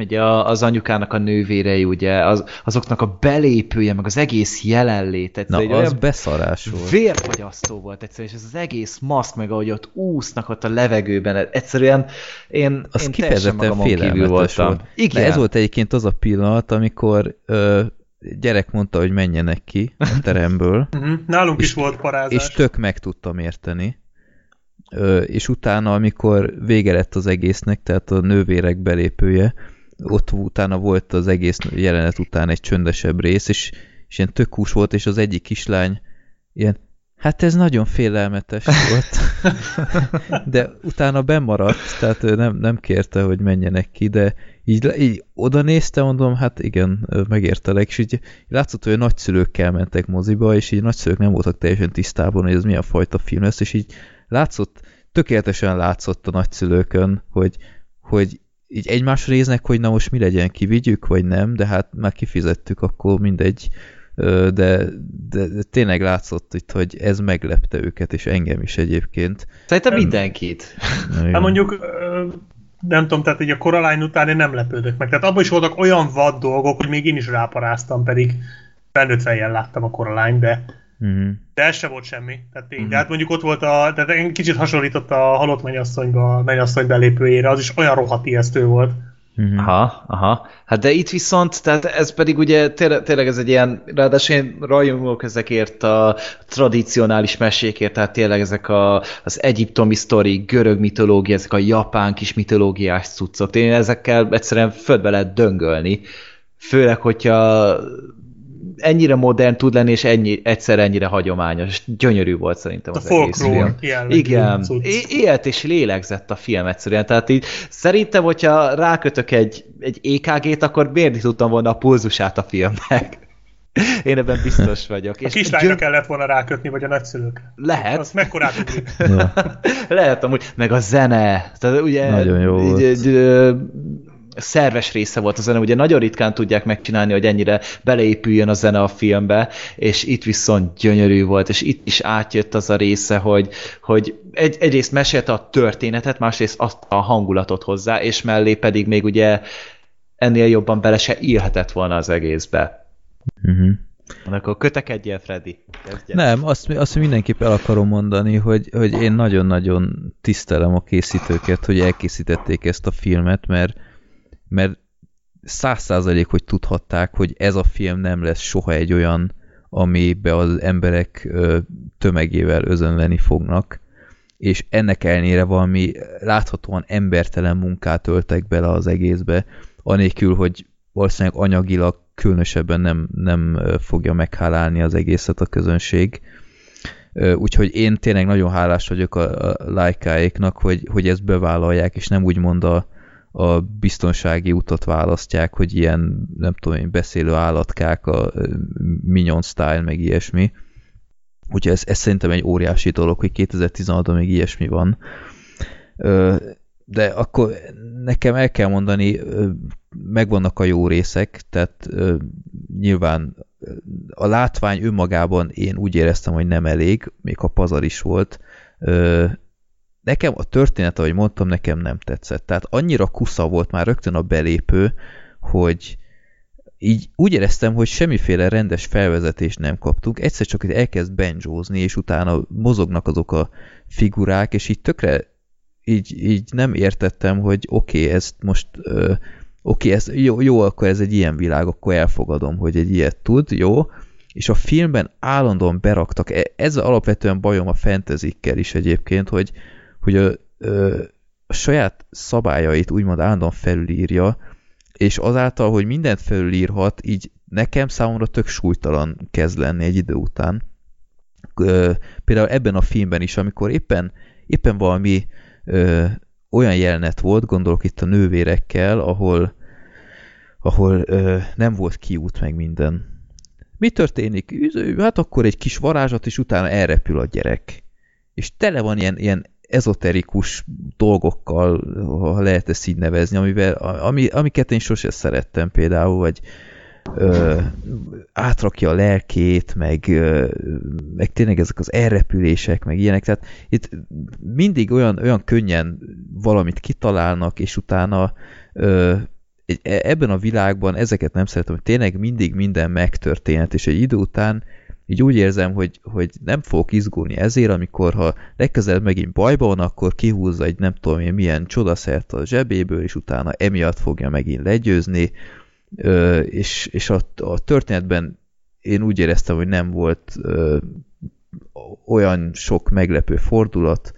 [SPEAKER 4] ugye a- az anyukának a nővérei, ugye, az, azoknak a belépője, meg az egész jelenlét,
[SPEAKER 2] Na,
[SPEAKER 4] egyszerűen egy
[SPEAKER 2] az beszarás volt.
[SPEAKER 4] vérfogyasztó volt egyszerűen, és ez az egész maszk, meg ahogy ott úsznak ott a levegőben, egyszerűen én,
[SPEAKER 2] Az
[SPEAKER 4] én teljesen
[SPEAKER 2] kifejezetten
[SPEAKER 4] magamon kívül
[SPEAKER 2] félelmetes
[SPEAKER 4] voltam.
[SPEAKER 2] volt.
[SPEAKER 4] Igen.
[SPEAKER 2] De ez volt egyébként az a pillanat, amikor ö, gyerek mondta, hogy menjenek ki a teremből,
[SPEAKER 3] Uh-huh. Nálunk
[SPEAKER 2] És-
[SPEAKER 3] is volt parázás.
[SPEAKER 2] és tök meg tudtam érteni. Ö, és utána, amikor vége lett az egésznek, tehát a nővérek belépője, ott utána volt az egész jelenet után egy csöndesebb rész, és, és ilyen tök hús volt, és az egyik kislány ilyen, hát ez nagyon félelmetes volt. de utána bemaradt, tehát ő nem, nem kérte, hogy menjenek ki, de így, így oda nézte, mondom, hát igen, megértelek, és így látszott, hogy a nagyszülőkkel mentek moziba, és így nagyszülők nem voltak teljesen tisztában, hogy ez milyen fajta film lesz, és így látszott, tökéletesen látszott a nagyszülőkön, hogy, hogy így egymásra néznek, hogy na most mi legyen, kivigyük, vagy nem, de hát már kifizettük, akkor mindegy. De, de, de tényleg látszott itt, hogy ez meglepte őket, és engem is egyébként.
[SPEAKER 4] Szerintem mindenkit.
[SPEAKER 3] Hát mondjuk, nem tudom, tehát így a Coraline után én nem lepődök meg. Tehát abban is voltak olyan vad dolgok, hogy még én is ráparáztam, pedig felnőtt fejjel láttam a Coraline, de,
[SPEAKER 2] Mhm.
[SPEAKER 3] de ez se volt semmi. Tehát, tény. de hát mondjuk ott volt a, tehát én kicsit hasonlított a halott mennyasszonyba, a mennyasszony belépőjére, az is olyan rohadt ijesztő volt.
[SPEAKER 2] Mhm.
[SPEAKER 4] Aha, aha. Hát de itt viszont, tehát ez pedig ugye tényleg, tényleg ez egy ilyen, ráadásul én rajongok ezekért a tradicionális mesékért, tehát tényleg ezek a, az egyiptomi sztori, görög mitológia, ezek a japán kis mitológiás cuccok. Én ezekkel egyszerűen földbe lehet döngölni. Főleg, hogyha ennyire modern tud lenni, és ennyi, egyszer ennyire hagyományos. Gyönyörű volt szerintem
[SPEAKER 3] A
[SPEAKER 4] az egész film. Igen, élt és lélegzett a film egyszerűen. Tehát így szerintem, hogyha rákötök egy, egy EKG-t, akkor mérni tudtam volna a pulzusát a filmnek. Én ebben biztos vagyok.
[SPEAKER 3] A kislányra kellett volna rákötni, vagy a nagyszülők.
[SPEAKER 4] Lehet.
[SPEAKER 3] Az mekkorát ugrik.
[SPEAKER 2] Ja.
[SPEAKER 4] Lehet amúgy, meg a zene. Tehát ugye
[SPEAKER 2] Nagyon jó
[SPEAKER 4] így-
[SPEAKER 2] volt.
[SPEAKER 4] így, szerves része volt a zene, ugye nagyon ritkán tudják megcsinálni, hogy ennyire beleépüljön a zene a filmbe, és itt viszont gyönyörű volt, és itt is átjött az a része, hogy, hogy egy, egyrészt mesélte a történetet, másrészt azt a hangulatot hozzá, és mellé pedig még ugye ennél jobban bele se írhetett volna az egészbe.
[SPEAKER 2] Mhm.
[SPEAKER 4] Akkor kötekedjél, Freddy. Kezdjen.
[SPEAKER 2] Nem, azt, azt mindenképp el akarom mondani, hogy, hogy én nagyon-nagyon tisztelem a készítőket, hogy elkészítették ezt a filmet, mert mert száz százalék, hogy tudhatták, hogy ez a film nem lesz soha egy olyan, amibe az emberek tömegével özönleni fognak, és ennek ellenére valami láthatóan embertelen munkát öltek bele az egészbe, anélkül, hogy valószínűleg anyagilag különösebben nem, nem fogja meghálálni az egészet a közönség. Úgyhogy én tényleg nagyon hálás vagyok a, a lájkáéknak, hogy, hogy ezt bevállalják, és nem úgymond a, a biztonsági utat választják, hogy ilyen, nem tudom én, beszélő állatkák, a Minion Style, meg ilyesmi. Úgyhogy ez, ez szerintem egy óriási dolog, hogy 2016-ban még ilyesmi van. De akkor nekem el kell mondani, megvannak a jó részek, tehát nyilván a látvány önmagában én úgy éreztem, hogy nem elég, még ha pazar is volt. Nekem a történet, ahogy mondtam, nekem nem tetszett. Tehát annyira kusza volt már rögtön a belépő, hogy így úgy éreztem, hogy semmiféle rendes felvezetést nem kaptunk, egyszer csak itt elkezd benjózni, és utána mozognak azok a figurák, és így tökre így, így nem értettem, hogy oké, okay, ezt most ö, oké, ez jó, jó, akkor ez egy ilyen világ, akkor elfogadom, hogy egy ilyet tud, jó, és a filmben állandóan beraktak, e- ez alapvetően bajom a fentezikkel is egyébként, hogy, hogy a, a saját szabályait úgymond állandóan felülírja, és azáltal, hogy mindent felülírhat, így nekem számomra tök súlytalan kezd lenni egy idő után. Például ebben a filmben is, amikor éppen, éppen valami ö, olyan jelenet volt, gondolok itt a nővérekkel, ahol, ahol ö, nem volt kiút meg minden. Mi történik? Hát akkor egy kis varázslat, és utána elrepül a gyerek. És tele van ilyen, ilyen ezoterikus dolgokkal, ha lehet ezt így nevezni, amivel, ami, amiket én sose szerettem például, vagy ö, átrakja a lelkét, meg, ö, meg tényleg ezek az elrepülések, meg ilyenek, tehát itt mindig olyan, olyan könnyen valamit kitalálnak, és utána ö, e, ebben a világban ezeket nem szeretem, hogy tényleg mindig minden megtörténhet, és egy idő után így úgy érzem, hogy, hogy nem fogok izgulni ezért, amikor ha legközelebb megint bajba van, akkor kihúzza egy nem tudom én milyen csodaszert a zsebéből, és utána emiatt fogja megint legyőzni, ö, és, és a, a történetben én úgy éreztem, hogy nem volt ö, olyan sok meglepő fordulat,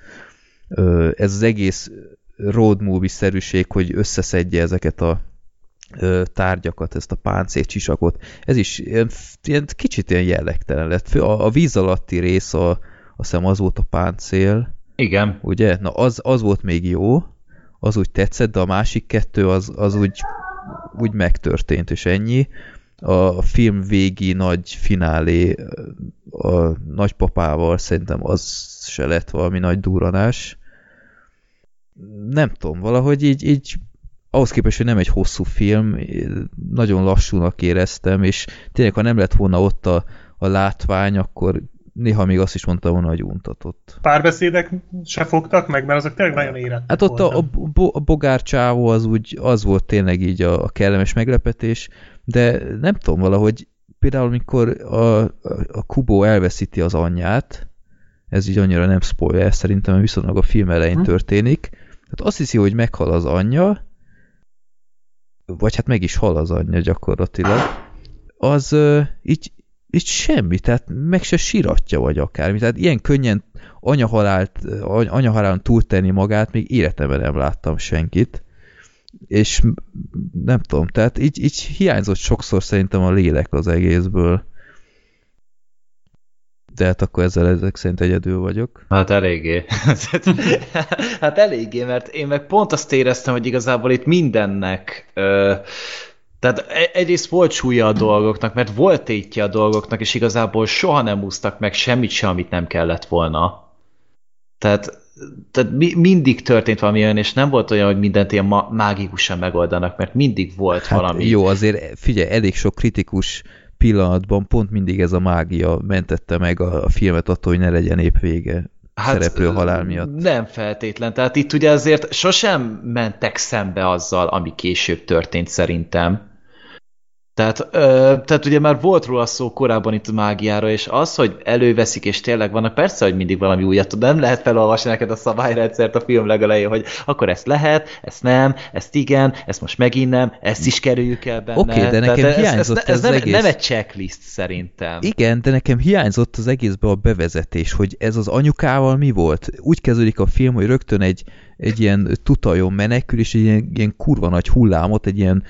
[SPEAKER 2] ö, ez az egész road movie-szerűség, hogy összeszedje ezeket a tárgyakat, ezt a páncélcsisakot. Ez is ilyen, ilyen kicsit ilyen jellegtelen lett. A, a víz alatti rész, a, azt hiszem az volt a páncél.
[SPEAKER 4] Igen.
[SPEAKER 2] Ugye? Na az, az volt még jó, az úgy tetszett, de a másik kettő az, az úgy, úgy megtörtént, és ennyi. A film végi nagy finálé a nagypapával szerintem az se lett valami nagy duranás. Nem tudom, valahogy így, így ahhoz képest, hogy nem egy hosszú film, nagyon lassúnak éreztem, és tényleg, ha nem lett volna ott a, a látvány, akkor néha még azt is mondtam volna, hogy untatott.
[SPEAKER 3] Párbeszédek se fogtak meg, mert azok tényleg nagyon érettek
[SPEAKER 2] Hát ott a, a, a bogár csávó az úgy, az volt tényleg így a, a kellemes meglepetés, de nem tudom valahogy, például amikor a, a Kubo elveszíti az anyját, ez így annyira nem spoiler, szerintem viszont a film elején hm. történik, tehát azt hiszi, hogy meghal az anyja, vagy hát meg is hal az anyja gyakorlatilag, az így, így semmi, tehát meg se siratja vagy akármi. Tehát ilyen könnyen anyahalált, anyahalálon túltenni magát még életemben nem láttam senkit. És nem tudom, tehát így, így hiányzott sokszor szerintem a lélek az egészből. De hát akkor ezzel ezek szerint egyedül vagyok.
[SPEAKER 4] Hát eléggé. hát eléggé, mert én meg pont azt éreztem, hogy igazából itt mindennek ö, tehát e- egyrészt volt súlya a dolgoknak, mert volt tétje a dolgoknak, és igazából soha nem úsztak meg semmit sem, amit nem kellett volna. Tehát, tehát mi, mindig történt valami olyan, és nem volt olyan, hogy mindent ilyen ma mágikusan megoldanak, mert mindig volt hát valami.
[SPEAKER 2] Jó, azért figyelj, elég sok kritikus pillanatban pont mindig ez a mágia mentette meg a, a filmet attól, hogy ne legyen épp vége hát, szereplő halál miatt.
[SPEAKER 4] Nem feltétlen. Tehát itt ugye azért sosem mentek szembe azzal, ami később történt szerintem. Tehát, ö, tehát ugye már volt róla szó korábban itt a mágiára, és az, hogy előveszik, és tényleg vannak, persze, hogy mindig valami újat nem lehet felolvasni neked a szabályrendszert a film legelején, hogy akkor ezt lehet, ezt nem, ezt igen, ezt most megint nem, ezt is kerüljük el benne.
[SPEAKER 2] Oké, okay, de nekem Tehát hiányzott ez, ez, ez,
[SPEAKER 4] ez nem,
[SPEAKER 2] egész...
[SPEAKER 4] nem egy checklist szerintem.
[SPEAKER 2] Igen, de nekem hiányzott az egészbe a bevezetés, hogy ez az anyukával mi volt. Úgy kezdődik a film, hogy rögtön egy egy ilyen tutajon menekül, és egy ilyen, ilyen kurva nagy hullámot egy ilyen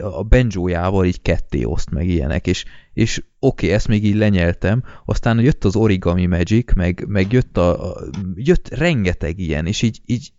[SPEAKER 2] a benjójával így ketté oszt meg ilyenek, és, és oké, okay, ezt még így lenyeltem, aztán jött az Origami Magic, meg, meg jött, a, a, jött rengeteg ilyen, és így, így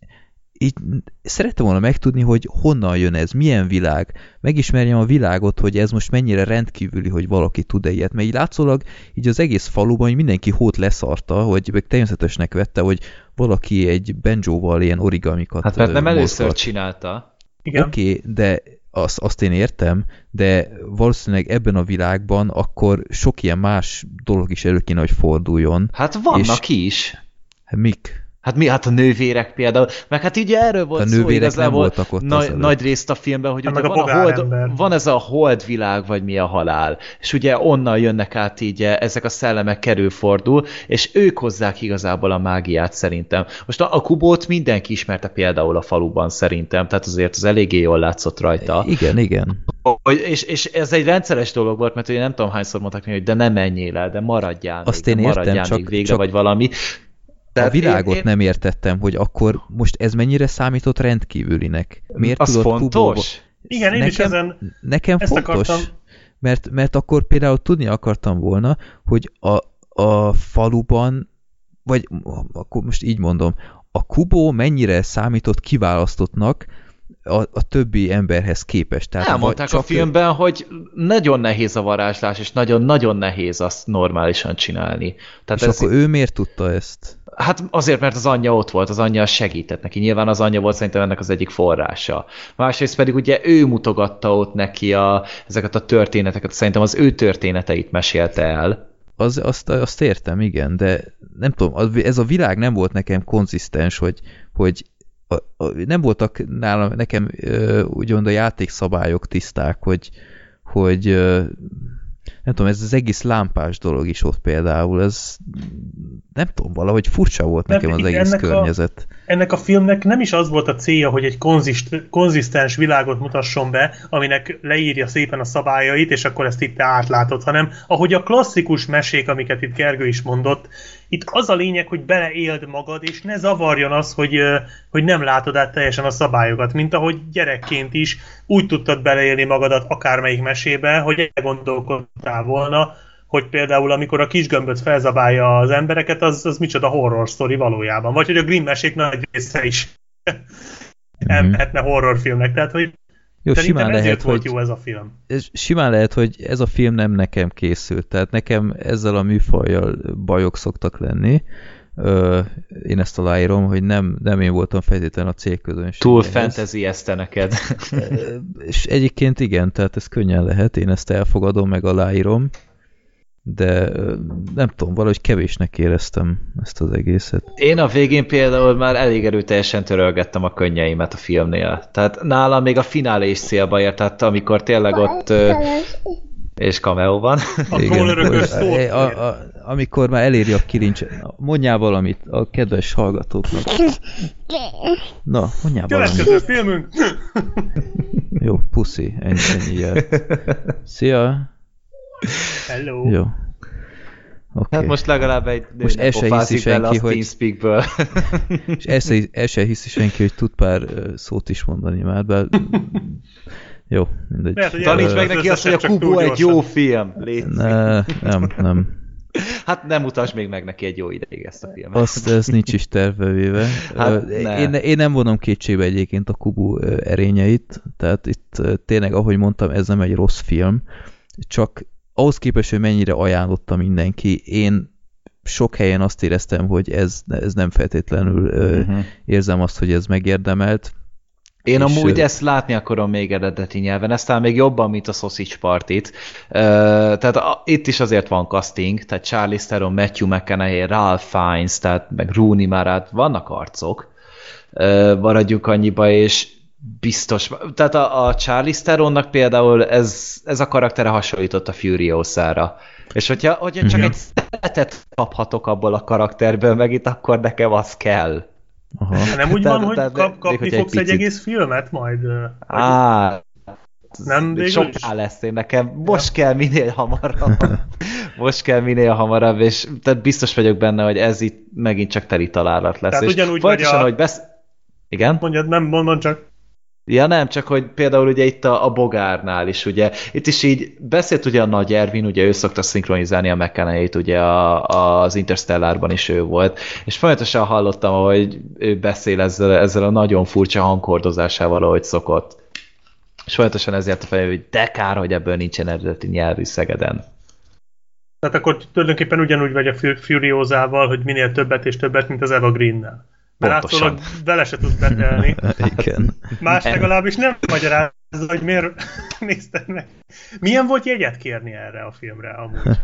[SPEAKER 2] így szerettem volna megtudni, hogy honnan jön ez, milyen világ, megismerjem a világot, hogy ez most mennyire rendkívüli, hogy valaki tud-e ilyet, mert így látszólag így az egész faluban mindenki hót leszarta, hogy meg természetesnek vette, hogy valaki egy benjóval ilyen origamikat
[SPEAKER 4] Hát mert nem mozgat. először csinálta.
[SPEAKER 2] Oké, okay, de azt, azt én értem, de valószínűleg ebben a világban akkor sok ilyen más dolog is elő kéne, hogy forduljon.
[SPEAKER 4] Hát vannak és, is.
[SPEAKER 2] Hát mik?
[SPEAKER 4] Hát mi? Hát a nővérek például. Meg hát ugye erről volt
[SPEAKER 2] a szó nővérek igazából nem voltak ott
[SPEAKER 4] nagy, nagy részt a filmben, hogy hát ugye van, a hold, van ez a hold világ, vagy mi a halál. És ugye onnan jönnek át így eh, ezek a szellemek kerülfordul, és ők hozzák igazából a mágiát szerintem. Most a, a kubót mindenki ismerte például a faluban szerintem, tehát azért az eléggé jól látszott rajta.
[SPEAKER 2] Igen, igen.
[SPEAKER 4] És, és ez egy rendszeres dolog volt, mert ugye nem tudom hányszor mondták hogy de nem menjél el, de maradjál
[SPEAKER 2] Azt
[SPEAKER 4] még,
[SPEAKER 2] én
[SPEAKER 4] értem, maradjál
[SPEAKER 2] csak,
[SPEAKER 4] még végre,
[SPEAKER 2] csak...
[SPEAKER 4] vagy valami.
[SPEAKER 2] Tehát a világot én, én... nem értettem, hogy akkor most ez mennyire számított rendkívülinek. Miért
[SPEAKER 4] az
[SPEAKER 2] tudott
[SPEAKER 4] fontos? Kubóba...
[SPEAKER 3] Igen, én nekem, is ezen
[SPEAKER 2] Nekem fontos, akartam. mert, mert akkor például tudni akartam volna, hogy a, a faluban, vagy akkor most így mondom, a Kubó mennyire számított kiválasztottnak, a, a többi emberhez képest.
[SPEAKER 4] Tehát Elmondták csak a filmben, ő... hogy nagyon nehéz a varázslás, és nagyon-nagyon nehéz azt normálisan csinálni.
[SPEAKER 2] Tehát és ez akkor ő miért tudta ezt?
[SPEAKER 4] Hát azért, mert az anyja ott volt, az anyja segített neki. Nyilván az anyja volt szerintem ennek az egyik forrása. Másrészt pedig ugye ő mutogatta ott neki a, ezeket a történeteket, szerintem az ő történeteit mesélte el.
[SPEAKER 2] Az, azt, azt értem, igen, de nem tudom, ez a világ nem volt nekem konzisztens, hogy, hogy a, a, nem voltak nálam, nekem úgymond a játékszabályok tiszták, hogy, hogy nem tudom, ez az egész lámpás dolog is ott például, ez nem tudom, valahogy furcsa volt Mert nekem az egész ennek környezet.
[SPEAKER 3] A, ennek a filmnek nem is az volt a célja, hogy egy konzist, konzisztens világot mutasson be, aminek leírja szépen a szabályait, és akkor ezt itt te átlátod, hanem ahogy a klasszikus mesék, amiket itt Gergő is mondott, itt az a lényeg, hogy beleéld magad, és ne zavarjon az, hogy, hogy nem látod át teljesen a szabályokat, mint ahogy gyerekként is úgy tudtad beleélni magadat akármelyik mesébe, hogy elgondolkodtál volna, hogy például amikor a kisgömböt felzabálja az embereket, az, az micsoda horror sztori valójában. Vagy hogy a Grimm mesék nagy része is elmehetne horrorfilmnek. Tehát, hogy jó, simán lehet, hogy jó ez a film.
[SPEAKER 2] Ez, simán lehet, hogy ez a film nem nekem készült. Tehát nekem ezzel a műfajjal bajok szoktak lenni. Ö, én ezt aláírom, hogy nem, nem én voltam feltétlenül a célközönség.
[SPEAKER 4] Túl fantasy ezt neked.
[SPEAKER 2] és egyébként igen, tehát ez könnyen lehet, én ezt elfogadom, meg aláírom de nem tudom, valahogy kevésnek éreztem ezt az egészet.
[SPEAKER 4] Én a végén például már elég erőteljesen törölgettem a könnyeimet a filmnél. Tehát nálam még a finálé is célba ért, tehát amikor tényleg ott és cameo van.
[SPEAKER 3] A Igen,
[SPEAKER 2] a, a, amikor már eléri a kilincs. Mondjál valamit a kedves hallgatóknak. Na, mondjál valamit.
[SPEAKER 3] Következő filmünk!
[SPEAKER 2] Jó, puszi, ennyi, ennyi Szia!
[SPEAKER 3] Hello!
[SPEAKER 2] Jó.
[SPEAKER 4] Okay. Hát most legalább egy
[SPEAKER 2] most el se hiszi senki, hogy... és el se, el se hiszi senki, hogy tud pár szót is mondani már, de... Jó, mindegy.
[SPEAKER 4] Lehet, Taníts meg neki azt, hogy a Kubo egy jó film.
[SPEAKER 2] Légy ne, nem, nem.
[SPEAKER 4] Hát nem utasd még meg neki egy jó ideig ezt a filmet.
[SPEAKER 2] Azt ez nincs is tervevéve. Hát én, én nem vonom kétségbe egyébként a Kubu erényeit, tehát itt tényleg, ahogy mondtam, ez nem egy rossz film, csak ahhoz képest, hogy mennyire ajánlotta mindenki, én sok helyen azt éreztem, hogy ez, ez nem feltétlenül uh-huh. érzem azt, hogy ez megérdemelt.
[SPEAKER 4] Én és amúgy ezt látni akarom még eredeti nyelven, ezt talán még jobban, mint a Sausage Partit. Uh, tehát a, itt is azért van casting, tehát Charlie Theron, Matthew McConaughey, Ralph Fiennes, tehát meg Rooney Mara, vannak arcok. Uh, maradjuk annyiba, és biztos. Tehát a, a Charlie Theronnak például ez, ez a karaktere hasonlított a Furiosára. És hogyha, hogyha csak egy szeretet kaphatok abból a karakterből, meg itt akkor nekem az kell.
[SPEAKER 3] Aha. Nem úgy van, hogy kap, kapni még, fogsz egy, picit... egy egész filmet majd?
[SPEAKER 4] Á, nem soká lesz én nekem. Most ja. kell minél hamarabb. Most kell minél hamarabb, és tehát biztos vagyok benne, hogy ez itt megint csak teli találat lesz.
[SPEAKER 3] Tehát és ugyanúgy vagy a... hogy besz...
[SPEAKER 4] Igen?
[SPEAKER 3] Mondjad, nem, mondod csak.
[SPEAKER 4] Ja nem, csak hogy például ugye itt a, a Bogárnál is, ugye, itt is így beszélt ugye a Nagy Ervin, ugye ő szokta szinkronizálni a mckenna ugye a, a, az Interstellárban is ő volt, és folyamatosan hallottam, hogy ő beszél ezzel, ezzel a nagyon furcsa hangkordozásával, ahogy szokott. És folyamatosan ezért a fejem, hogy de kár, hogy ebből nincsen eredeti nyelvű Szegeden.
[SPEAKER 3] Tehát akkor tulajdonképpen ugyanúgy vagy a Furiózával, hogy minél többet és többet, mint az Eva Green-nel. Mert látszólag vele se tudsz betelni.
[SPEAKER 2] Igen.
[SPEAKER 3] Más legalábbis nem magyarázza, hogy miért nézted meg. Milyen volt jegyet kérni erre a filmre amúgy?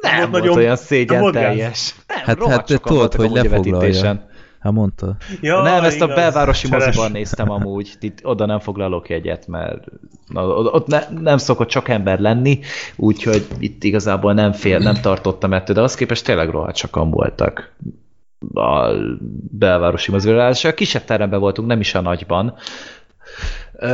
[SPEAKER 4] Nem volt, volt nagyon, olyan szégyen teljes.
[SPEAKER 2] Nem, hát, hát te tudod, hogy lefoglalja. Hát mondta.
[SPEAKER 4] Ja, nem, ezt igaz, a belvárosi cseles. moziban néztem amúgy. Itt oda nem foglalok jegyet, mert na, ott ne, nem szokott csak ember lenni, úgyhogy itt igazából nem fél, nem tartottam ettől, de az képest tényleg rohadt sokan voltak a belvárosi mozgóra, és a kisebb teremben voltunk, nem is a nagyban.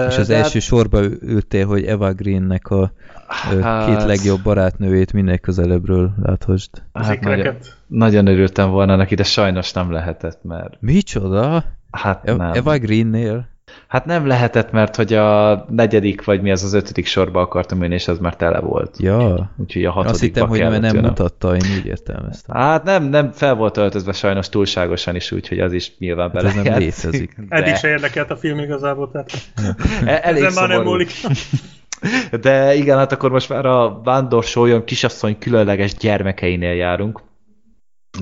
[SPEAKER 2] És az De első hát... sorba ültél, hogy Eva Greennek a hát... két legjobb barátnőjét minél közelebbről láthasd.
[SPEAKER 4] Hát nagyon, nagyon örültem volna neki, de sajnos nem lehetett, mert...
[SPEAKER 2] Micsoda?
[SPEAKER 4] Hát e- nem.
[SPEAKER 2] Eva Greennél?
[SPEAKER 4] Hát nem lehetett, mert hogy a negyedik, vagy mi az az ötödik sorba akartam ülni, és az már tele volt.
[SPEAKER 2] Ja.
[SPEAKER 4] Úgyhogy a hatodikba
[SPEAKER 2] Azt hittem, hogy nem jönnem. mutatta, én úgy értelmeztem.
[SPEAKER 4] Hát nem, nem fel volt öltözve sajnos túlságosan is, úgyhogy az is nyilván bele hát
[SPEAKER 2] ez nem létezik.
[SPEAKER 3] De... Eddig se érdekelt a film igazából, tehát
[SPEAKER 4] e elég már nem múlik. De igen, hát akkor most már a vándor sólyom kisasszony különleges gyermekeinél járunk.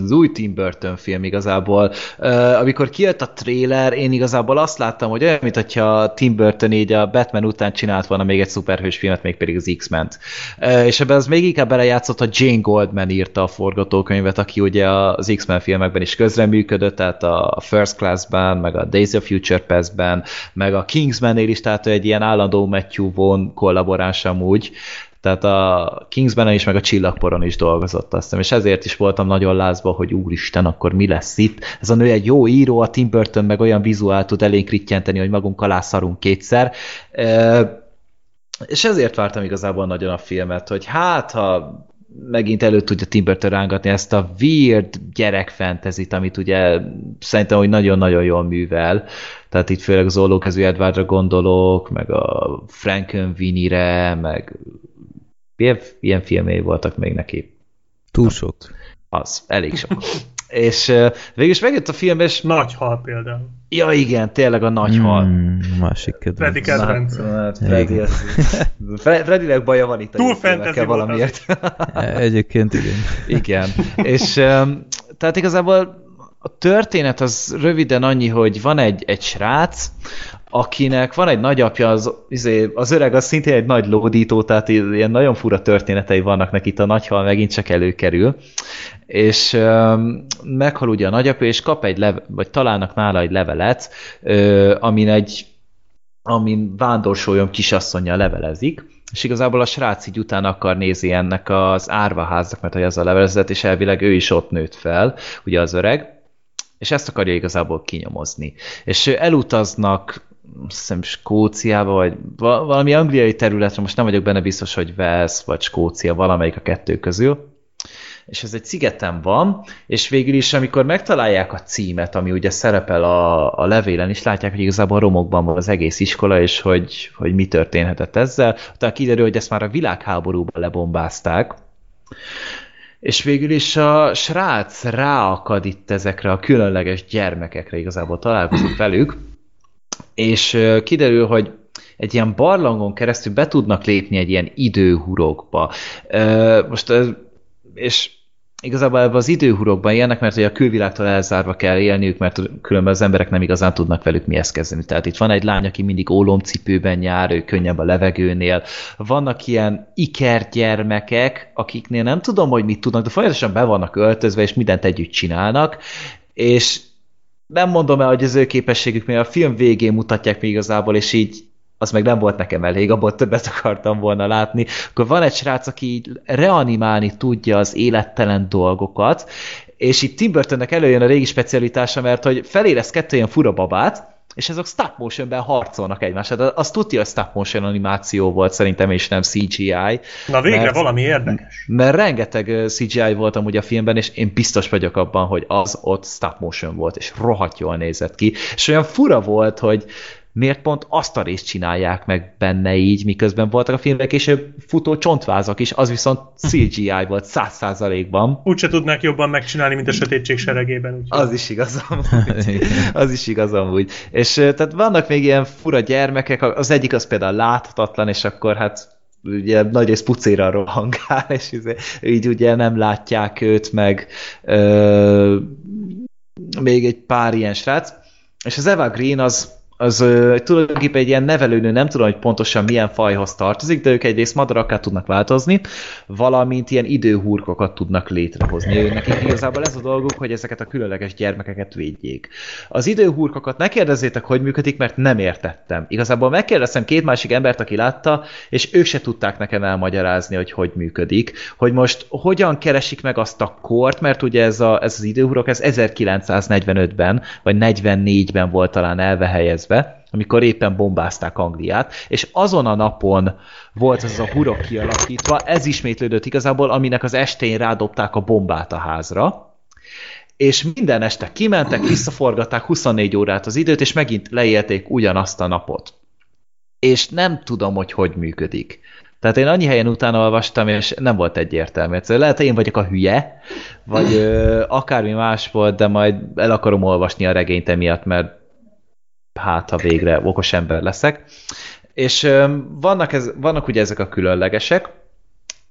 [SPEAKER 4] Az új Tim Burton film igazából. Uh, amikor kijött a trailer, én igazából azt láttam, hogy olyan, mint hogyha Tim Burton így a Batman után csinált volna még egy szuperhős filmet, még pedig az X-ment. Uh, és ebben az még inkább belejátszott, a Jane Goldman írta a forgatókönyvet, aki ugye az X-Men filmekben is közreműködött, tehát a First Class-ben, meg a Days of Future Past-ben, meg a Kingsman-nél is, tehát egy ilyen állandó Matthew Vaughn kollaboráns amúgy. Tehát a Kingsben is, meg a Csillagporon is dolgozott, azt hiszem, és ezért is voltam nagyon lázba, hogy úristen, akkor mi lesz itt. Ez a nő egy jó író, a Tim Burton meg olyan vizuált tud elénk rittyenteni, hogy magunk alá szarunk kétszer. És ezért vártam igazából nagyon a filmet, hogy hát, ha megint elő tudja Tim Burton rángatni ezt a weird gyerekfentezit, amit ugye szerintem, hogy nagyon-nagyon jól művel. Tehát itt főleg az Ollókezű Edwardra gondolok, meg a Frankenweenie-re, meg Ilyen, ilyen filmjei voltak még neki.
[SPEAKER 2] Túl sok.
[SPEAKER 4] Az, elég sok. és uh, végül is megjött a film, és...
[SPEAKER 3] Nagy hal például.
[SPEAKER 4] Ja, igen, tényleg a nagy hmm, hal.
[SPEAKER 2] Másik kedvenc.
[SPEAKER 3] Freddy kedvenc.
[SPEAKER 4] Hát, Freddy, Freddynek baja van itt
[SPEAKER 3] Túl fantasy
[SPEAKER 4] valamiért.
[SPEAKER 2] Egyébként igen.
[SPEAKER 4] igen. És um, tehát igazából a történet az röviden annyi, hogy van egy, egy srác, akinek van egy nagyapja, az, izé, az öreg az szintén egy nagy lódító, tehát ilyen nagyon fura történetei vannak neki, itt a nagyhal megint csak előkerül, és um, meghal ugye a nagyapja, és kap egy leve, vagy találnak nála egy levelet, uh, amin egy amin vándorsoljon kisasszonya levelezik, és igazából a srác így utána akar nézni ennek az árvaháznak, mert hogy ez a levelezet, és elvileg ő is ott nőtt fel, ugye az öreg, és ezt akarja igazából kinyomozni. És elutaznak hiszem Skóciába, vagy valami angliai területre, most nem vagyok benne biztos, hogy Wales vagy Skócia, valamelyik a kettő közül, és ez egy szigeten van, és végül is, amikor megtalálják a címet, ami ugye szerepel a, a levélen is, látják, hogy igazából romokban van az egész iskola, és hogy, hogy mi történhetett ezzel. Utána kiderül, hogy ezt már a világháborúban lebombázták, és végül is a srác ráakad itt ezekre a különleges gyermekekre, igazából találkozik velük, és kiderül, hogy egy ilyen barlangon keresztül be tudnak lépni egy ilyen időhurokba. Most, és igazából ebben az időhurokban élnek, mert hogy a külvilágtól elzárva kell élniük, mert különben az emberek nem igazán tudnak velük mihez kezdeni. Tehát itt van egy lány, aki mindig ólomcipőben jár, ő könnyebb a levegőnél. Vannak ilyen ikergyermekek, akiknél nem tudom, hogy mit tudnak, de folyamatosan be vannak öltözve, és mindent együtt csinálnak, és nem mondom el, hogy az ő képességük, mert a film végén mutatják még igazából, és így az meg nem volt nekem elég, abból többet akartam volna látni. Akkor van egy srác, aki így reanimálni tudja az élettelen dolgokat, és itt Tim Burtonnek előjön a régi specialitása, mert hogy felérez kettő ilyen fura babát, és ezek stop motionben harcolnak egymással. De azt tudja, hogy stop motion animáció volt szerintem, és nem CGI.
[SPEAKER 3] Na végre mert, valami érdekes.
[SPEAKER 4] Mert rengeteg CGI volt amúgy a filmben, és én biztos vagyok abban, hogy az ott stop motion volt, és rohadt jól nézett ki. És olyan fura volt, hogy miért pont azt a részt csinálják meg benne így, miközben voltak a filmek, és futó csontvázak is, az viszont CGI volt száz százalékban.
[SPEAKER 3] Úgyse tudnák jobban megcsinálni, mint a sötétség seregében. Úgy.
[SPEAKER 4] Az is igazam, az is igazam úgy. És tehát vannak még ilyen fura gyermekek, az egyik az például láthatatlan, és akkor hát ugye nagy rész pucéra rohangál, és izé, így ugye nem látják őt, meg ö, még egy pár ilyen srác. És az Eva Green az az tulajdonképpen egy ilyen nevelőnő, nem tudom, hogy pontosan milyen fajhoz tartozik, de ők egyrészt madarakká tudnak változni, valamint ilyen időhurkokat tudnak létrehozni. Ő, nekik igazából ez a dolguk, hogy ezeket a különleges gyermekeket védjék. Az időhurkokat ne kérdezzétek, hogy működik, mert nem értettem. Igazából megkérdeztem két másik embert, aki látta, és ők se tudták nekem elmagyarázni, hogy hogy működik. Hogy most hogyan keresik meg azt a kort, mert ugye ez, a, ez az időhurok, ez 1945-ben, vagy 44-ben volt talán elvehelyezve, évbe, amikor éppen bombázták Angliát, és azon a napon volt ez a hurok kialakítva, ez ismétlődött igazából, aminek az estén rádobták a bombát a házra, és minden este kimentek, visszaforgatták 24 órát az időt, és megint leélték ugyanazt a napot. És nem tudom, hogy hogy működik. Tehát én annyi helyen utána olvastam, és nem volt egyértelmű. Lehet, hogy én vagyok a hülye, vagy ö, akármi más volt, de majd el akarom olvasni a regényt emiatt, mert hát ha végre okos ember leszek. És vannak, ez, vannak ugye ezek a különlegesek,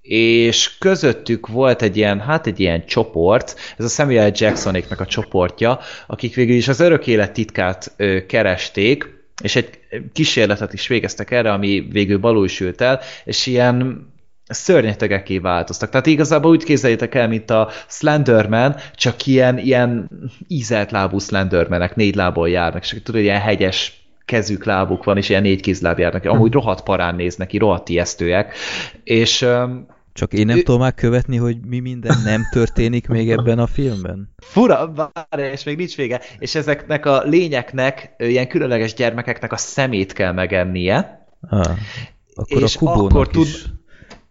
[SPEAKER 4] és közöttük volt egy ilyen, hát egy ilyen csoport, ez a Samuel Jacksonéknak a csoportja, akik végül is az örök élet titkát keresték, és egy kísérletet is végeztek erre, ami végül balulsült el, és ilyen szörnyetegeké változtak. Tehát igazából úgy képzeljétek el, mint a Slenderman, csak ilyen, ilyen ízelt lábú Slendermanek, négy lából járnak, és tudod, ilyen hegyes kezük, lábuk van, és ilyen négy kézláb járnak. Amúgy rohadt parán néznek ki, rohadt ijesztőek. És
[SPEAKER 2] csak én nem ő... tudom már követni, hogy mi minden nem történik még ebben a filmben.
[SPEAKER 4] Fura, várj, és még nincs vége. És ezeknek a lényeknek, ilyen különleges gyermekeknek a szemét kell megennie.
[SPEAKER 2] Ah, akkor és a kubónak akkor tud... is.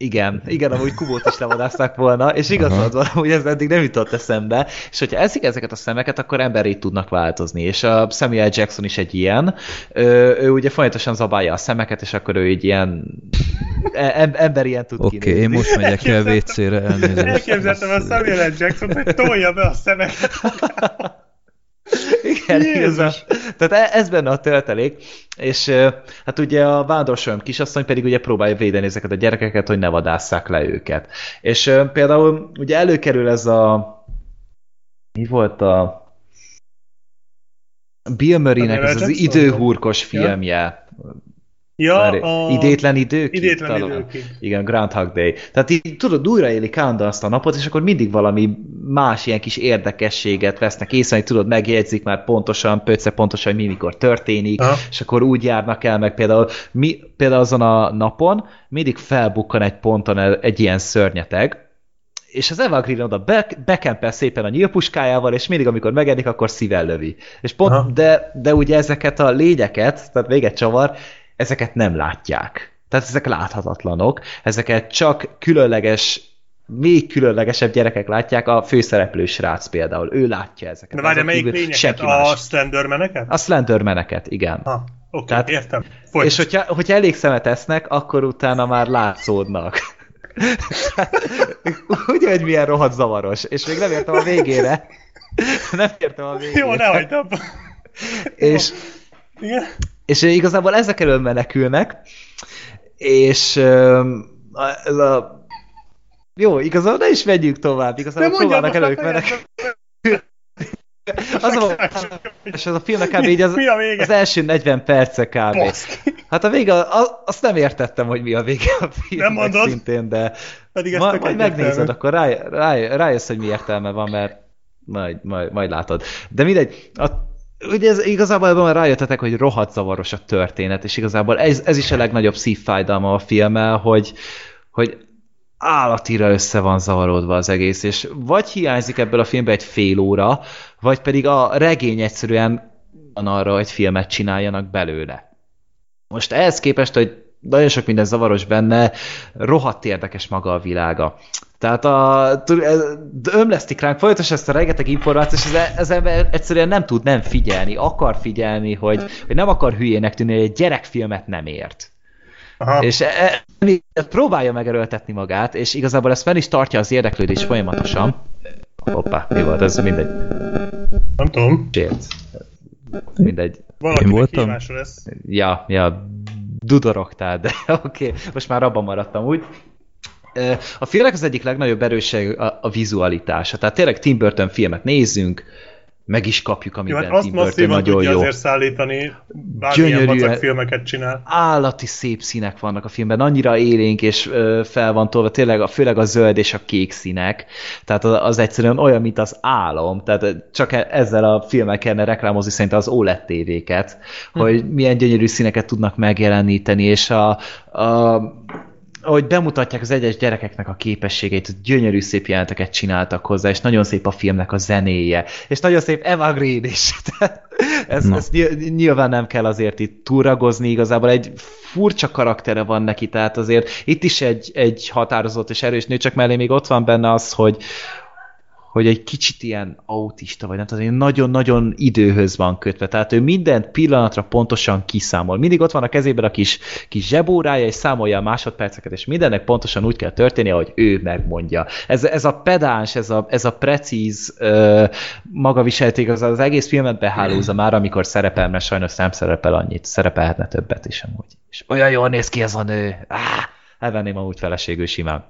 [SPEAKER 4] Igen, igen, amúgy Kubót is levadászták volna, és igazad van, hogy ez eddig nem jutott eszembe, és hogyha eszik ezeket a szemeket, akkor emberét tudnak változni, és a Samuel Jackson is egy ilyen, ő, ő ugye folyamatosan zabálja a szemeket, és akkor ő így ilyen em, ember ilyen tud
[SPEAKER 2] Oké, okay, én most megyek el WC-re, elnézést.
[SPEAKER 3] Elképzeltem a Samuel Jackson, hogy tolja be a szemeket.
[SPEAKER 4] Igen, igazán. Tehát e- ez benne a töltelék, és hát ugye a vándorsolom kisasszony pedig ugye próbálja védeni ezeket a gyerekeket, hogy ne vadásszák le őket. És például ugye előkerül ez a mi volt a Bill Murray-nek ez az időhúrkos filmje. Ja.
[SPEAKER 3] Ja, a...
[SPEAKER 4] Idétlen idők.
[SPEAKER 3] Idétlen idők.
[SPEAKER 4] Igen, Groundhog Day. Tehát így tudod, újraéli Kanda azt a napot, és akkor mindig valami más ilyen kis érdekességet vesznek észre, hogy tudod, megjegyzik már pontosan, pöcce pontosan, hogy mi mikor történik, Aha. és akkor úgy járnak el, meg például, mi, például azon a napon mindig felbukkan egy ponton egy ilyen szörnyeteg, és az Eva Green oda be, bekempel szépen a nyílpuskájával, és mindig, amikor megedik, akkor szível lövi. És pont, de, de ugye ezeket a lényeket, tehát véget csavar, ezeket nem látják. Tehát ezek láthatatlanok, ezeket csak különleges még különlegesebb gyerekek látják, a főszereplő srác például, ő látja ezeket.
[SPEAKER 3] De várj, melyik lényeket? A Slendermeneket?
[SPEAKER 4] A Slendermeneket, igen.
[SPEAKER 3] Ha, oké, Tehát, értem. Folyt.
[SPEAKER 4] És hogyha, hogyha elég szemet esznek, akkor utána már látszódnak. Úgy, hogy milyen rohadt zavaros. És még nem értem a végére. Nem értem a végére.
[SPEAKER 3] Jó, ne hagyd
[SPEAKER 4] És, Igen? És igazából ezek elől menekülnek, és ez a jó, igazából ne is megyünk tovább, igazából próbálnak elők menekülni. Az a, és ez a filmnek kb. így az, az első 40 perce kb. Hát a vége, az, azt nem értettem, hogy mi a vége a filmnek nem mondod? szintén, de Pedig ma, majd megnézed, akkor rá, rá, rájössz, hogy mi értelme van, mert majd, majd, majd látod. De mindegy, a ugye ez igazából ebben már rájöttetek, hogy rohadt zavaros a történet, és igazából ez, ez is a legnagyobb szívfájdalma a filmmel, hogy, hogy állatira össze van zavarodva az egész, és vagy hiányzik ebből a filmből egy fél óra, vagy pedig a regény egyszerűen van arra, hogy filmet csináljanak belőle. Most ehhez képest, hogy nagyon sok minden zavaros benne, rohadt érdekes maga a világa. Tehát a, ömlesztik ránk folyamatosan ezt a rengeteg információt, és ez, ez ember egyszerűen nem tud nem figyelni, akar figyelni, hogy, hogy nem akar hülyének tűnni, hogy egy gyerekfilmet nem ért. Aha. És e, e, próbálja megerőltetni magát, és igazából ez fel is tartja az érdeklődés folyamatosan. Hoppá, mi volt ez? Mindegy.
[SPEAKER 3] Nem tudom.
[SPEAKER 4] Sért. Mindegy.
[SPEAKER 3] Valaki voltam? lesz.
[SPEAKER 4] Ja, ja, dudorogtál, de oké, okay, most már abban maradtam úgy. A filmnek az egyik legnagyobb erősség a, a vizualitása. Tehát tényleg Tim Burton filmet nézzünk, meg is kapjuk, amiben jó, hát Tim Burton nagyon jó.
[SPEAKER 3] azért szállítani, bármilyen filmeket csinál.
[SPEAKER 4] Állati szép színek vannak a filmben, annyira élénk és ö, fel van tolva, tényleg a, főleg a zöld és a kék színek, tehát az, az egyszerűen olyan, mint az álom, tehát csak e- ezzel a filmmel kellene reklámozni szerint az OLED tévéket, hm. hogy milyen gyönyörű színeket tudnak megjeleníteni, és a, a ahogy bemutatják az egyes gyerekeknek a képességeit, gyönyörű szép jelenteket csináltak hozzá, és nagyon szép a filmnek a zenéje, és nagyon szép Eva Green is. ez, no. nyilván nem kell azért itt túragozni, igazából egy furcsa karaktere van neki, tehát azért itt is egy, egy határozott és erős nő, csak mellé még ott van benne az, hogy, hogy egy kicsit ilyen autista, vagy nem tudom, nagyon-nagyon időhöz van kötve. Tehát ő mindent pillanatra pontosan kiszámol. Mindig ott van a kezében a kis, kis zsebórája, és számolja a másodperceket, és mindennek pontosan úgy kell történnie, ahogy ő megmondja. Ez, ez a pedáns, ez a, ez a precíz uh, magaviselték, az, az egész filmet behálózza már, amikor szerepel, mert sajnos nem szerepel annyit, szerepelhetne többet is amúgy. És olyan jól néz ki ez a nő. Ah, elvenném amúgy feleségül simán.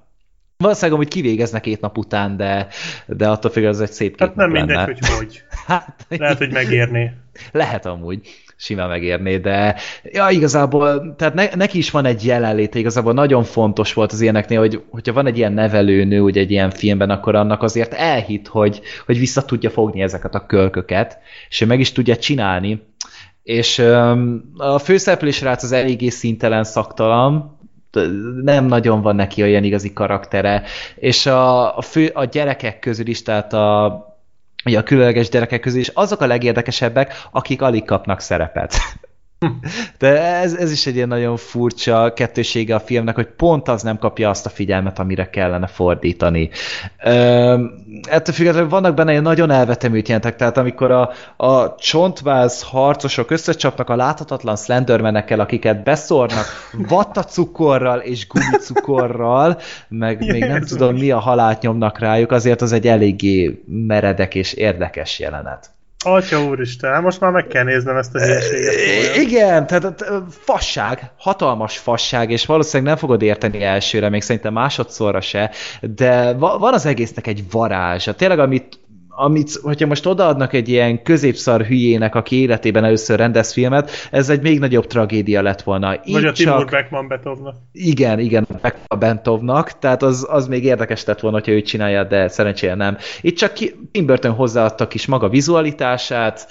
[SPEAKER 4] Valószínűleg amúgy kivégeznek két nap után, de, de attól függ, az egy szép két
[SPEAKER 3] Hát nem mindegy,
[SPEAKER 4] lenne.
[SPEAKER 3] hogy hogy.
[SPEAKER 4] Hát,
[SPEAKER 3] Lehet, hogy megérné.
[SPEAKER 4] Lehet amúgy simán megérné, de ja, igazából, tehát ne, neki is van egy jelenléte, igazából nagyon fontos volt az ilyeneknél, hogy hogyha van egy ilyen nevelőnő, ugye egy ilyen filmben, akkor annak azért elhit, hogy, hogy vissza tudja fogni ezeket a kölköket, és ő meg is tudja csinálni, és um, a főszereplés rác az eléggé szintelen, szaktalan, nem nagyon van neki olyan igazi karaktere, és a, a, fő, a gyerekek közül is, tehát a, a különleges gyerekek közül is azok a legérdekesebbek, akik alig kapnak szerepet. De ez, ez is egy ilyen nagyon furcsa kettősége a filmnek, hogy pont az nem kapja azt a figyelmet, amire kellene fordítani. Üm, ettől függetlenül vannak benne ilyen nagyon elvetemült jelentek, tehát amikor a, a csontváz harcosok összecsapnak a láthatatlan Slendermenekkel, akiket beszórnak vattacukorral és gumicukorral, meg még nem tudom mi a halált nyomnak rájuk, azért az egy eléggé meredek és érdekes jelenet.
[SPEAKER 3] Atya úristen, hát most már meg kell néznem ezt a hülyeséget.
[SPEAKER 4] Igen, tehát fasság, hatalmas fasság, és valószínűleg nem fogod érteni elsőre, még szerintem másodszorra se, de va- van az egésznek egy varázsa. Tényleg, amit amit, hogyha most odaadnak egy ilyen középszar hülyének, aki életében először rendez filmet, ez egy még nagyobb tragédia lett volna. Így
[SPEAKER 3] Vagy a Timur
[SPEAKER 4] csak...
[SPEAKER 3] Beckman Beethovnak.
[SPEAKER 4] Igen, igen, a Bentovnak, tehát az, az még érdekes lett volna, hogyha ő csinálja, de szerencsére nem. Itt csak ki, Tim Burton hozzáadta kis maga vizualitását,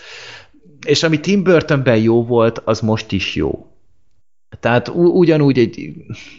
[SPEAKER 4] és ami Tim Burtonben jó volt, az most is jó. Tehát ugyanúgy egy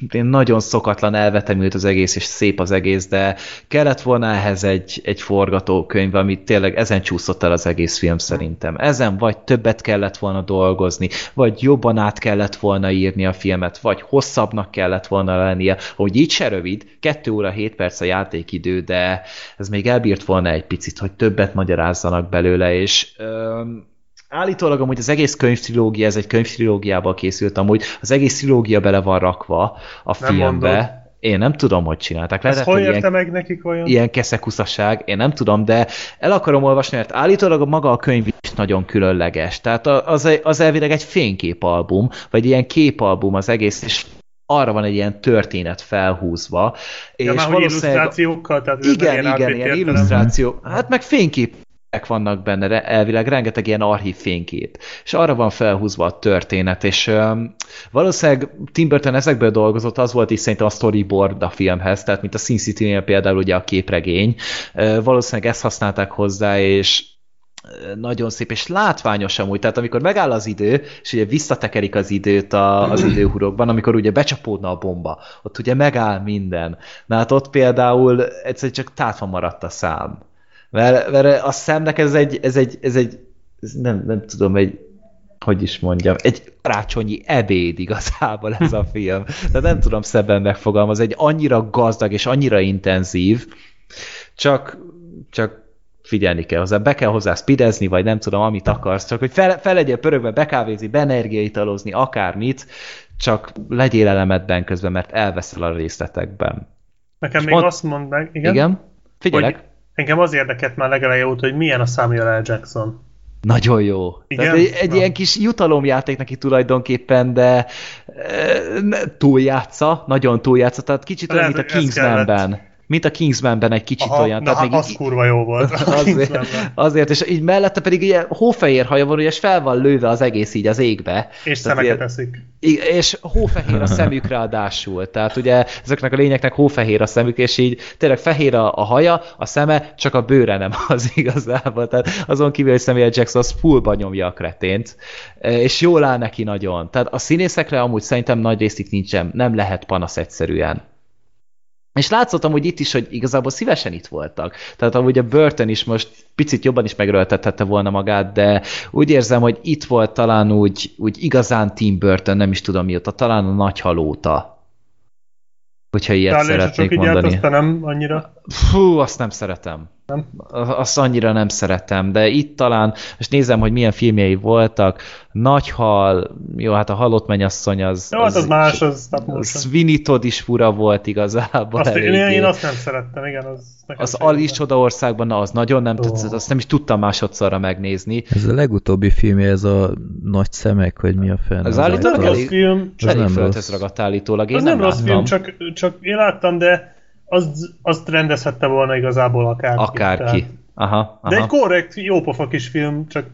[SPEAKER 4] egy nagyon szokatlan elvetemült az egész, és szép az egész, de kellett volna ehhez egy, egy forgatókönyv, amit tényleg ezen csúszott el az egész film szerintem. Ezen vagy többet kellett volna dolgozni, vagy jobban át kellett volna írni a filmet, vagy hosszabbnak kellett volna lennie, hogy így se rövid, 2 óra 7 perc a játékidő, de ez még elbírt volna egy picit, hogy többet magyarázzanak belőle, és öm, Állítólag amúgy az egész könyvtrilógia, ez egy könyvtrilógiából készült, amúgy az egész trilógia bele van rakva a
[SPEAKER 3] Nem
[SPEAKER 4] filmbe.
[SPEAKER 3] mondod.
[SPEAKER 4] Én nem tudom, hogy csinálták.
[SPEAKER 3] Ez
[SPEAKER 4] Lehet,
[SPEAKER 3] hol
[SPEAKER 4] hogy
[SPEAKER 3] érte
[SPEAKER 4] ilyen,
[SPEAKER 3] meg nekik olyan?
[SPEAKER 4] ilyen keszekuszaság, én nem tudom, de el akarom olvasni, mert állítólag maga a könyv is nagyon különleges. Tehát az, az elvileg egy fényképalbum, vagy ilyen képalbum az egész, és arra van egy ilyen történet felhúzva.
[SPEAKER 3] Ja,
[SPEAKER 4] és
[SPEAKER 3] már
[SPEAKER 4] valószínűleg
[SPEAKER 3] illusztrációkkal? Tehát
[SPEAKER 4] igen, igen, ilyen illusztráció. Hát meg fényképek vannak benne, elvileg rengeteg ilyen archív fénykép. És arra van felhúzva a történet, és um, valószínűleg Tim Burton ezekből dolgozott, az volt is szerintem a storyboard a filmhez, tehát mint a Sin City-nél például ugye a képregény. Uh, valószínűleg ezt használták hozzá, és nagyon szép, és látványos amúgy, tehát amikor megáll az idő, és ugye visszatekerik az időt a, az időhurokban, amikor ugye becsapódna a bomba, ott ugye megáll minden. Na hát ott például egyszerűen csak tátva maradt a szám. Mert, mert a szemnek ez egy, ez egy, ez egy ez nem, nem tudom, egy hogy is mondjam, egy karácsonyi ebéd igazából ez a film. Tehát nem tudom szebben megfogalmazni, egy annyira gazdag és annyira intenzív, csak, csak figyelni kell hozzá, be kell hozzá spidezni, vagy nem tudom, amit akarsz, csak hogy fel, fel legyél pörögve, bekávézni, benergiaitalozni, akármit, csak legyél elemetben közben, mert elveszel a részletekben.
[SPEAKER 3] Nekem
[SPEAKER 4] És
[SPEAKER 3] még
[SPEAKER 4] mond-
[SPEAKER 3] azt mondd meg, igen,
[SPEAKER 4] Igen? Igen? Figyelek.
[SPEAKER 3] hogy engem az érdekelt már legeleje óta, hogy milyen a Samuel L. Jackson.
[SPEAKER 4] Nagyon jó.
[SPEAKER 3] Igen?
[SPEAKER 4] Tehát egy, egy
[SPEAKER 3] Na.
[SPEAKER 4] ilyen kis jutalomjáték neki tulajdonképpen, de e, túljátsza, nagyon túljátsza, tehát kicsit olyan, mint a Kingsmanben. Mint a Kingsmanben egy kicsit
[SPEAKER 3] Aha,
[SPEAKER 4] olyan.
[SPEAKER 3] na,
[SPEAKER 4] tehát
[SPEAKER 3] az kurva jó volt.
[SPEAKER 4] azért, azért, és így mellette pedig ilyen hófehér haja van, és fel van lőve az egész így az égbe.
[SPEAKER 3] És szemeket
[SPEAKER 4] ilyen-
[SPEAKER 3] eszik.
[SPEAKER 4] És hófehér a szemük ráadásul. Tehát ugye ezeknek a lényeknek hófehér a szemük, és így tényleg fehér a, a haja, a szeme, csak a bőre nem az igazából. Tehát azon kívül, hogy Samuel Jackson az fullba nyomja a kretént, E, és jól áll neki nagyon. Tehát a színészekre amúgy szerintem nagy részük nincsen, nem lehet panasz egyszerűen. És látszottam, hogy itt is, hogy igazából szívesen itt voltak. Tehát amúgy a Burton is most picit jobban is megröltethette volna magát, de úgy érzem, hogy itt volt talán úgy, úgy igazán Tim Burton, nem is tudom mióta, talán a nagy halóta. Hogyha ilyet
[SPEAKER 3] Talán csak
[SPEAKER 4] szeretnék
[SPEAKER 3] így járt,
[SPEAKER 4] mondani.
[SPEAKER 3] aztán nem annyira.
[SPEAKER 4] Fú, azt nem szeretem.
[SPEAKER 3] Nem?
[SPEAKER 4] Azt annyira nem szeretem, de itt talán, most nézem, hogy milyen filmjei voltak, Nagyhal, jó, hát a halott mennyasszony az...
[SPEAKER 3] Jó, hát az más, az stop motion.
[SPEAKER 4] Sweeney Todd is fura volt igazából.
[SPEAKER 3] Azt, én, én azt nem szerettem, igen. Az,
[SPEAKER 4] Az Alice. Csodaországban, na, az nagyon nem
[SPEAKER 3] Ó.
[SPEAKER 4] tetszett, azt nem is tudtam másodszorra megnézni.
[SPEAKER 2] Ez a legutóbbi filmje, ez a nagy szemek, vagy mi a fenn?
[SPEAKER 4] Az
[SPEAKER 2] az
[SPEAKER 4] állítólag
[SPEAKER 3] Az rossz
[SPEAKER 4] elég-
[SPEAKER 3] film,
[SPEAKER 2] Az
[SPEAKER 4] Elég
[SPEAKER 2] nem
[SPEAKER 4] földhöz
[SPEAKER 2] rossz.
[SPEAKER 4] ragadt állítólag, én
[SPEAKER 3] az
[SPEAKER 4] nem,
[SPEAKER 3] nem rossz
[SPEAKER 4] láttam.
[SPEAKER 3] film, csak, csak én láttam, de az, azt rendezhette volna igazából akárki.
[SPEAKER 4] Akárki.
[SPEAKER 3] Tehát.
[SPEAKER 4] Aha, aha.
[SPEAKER 3] De egy korrekt, jópofa kis film, csak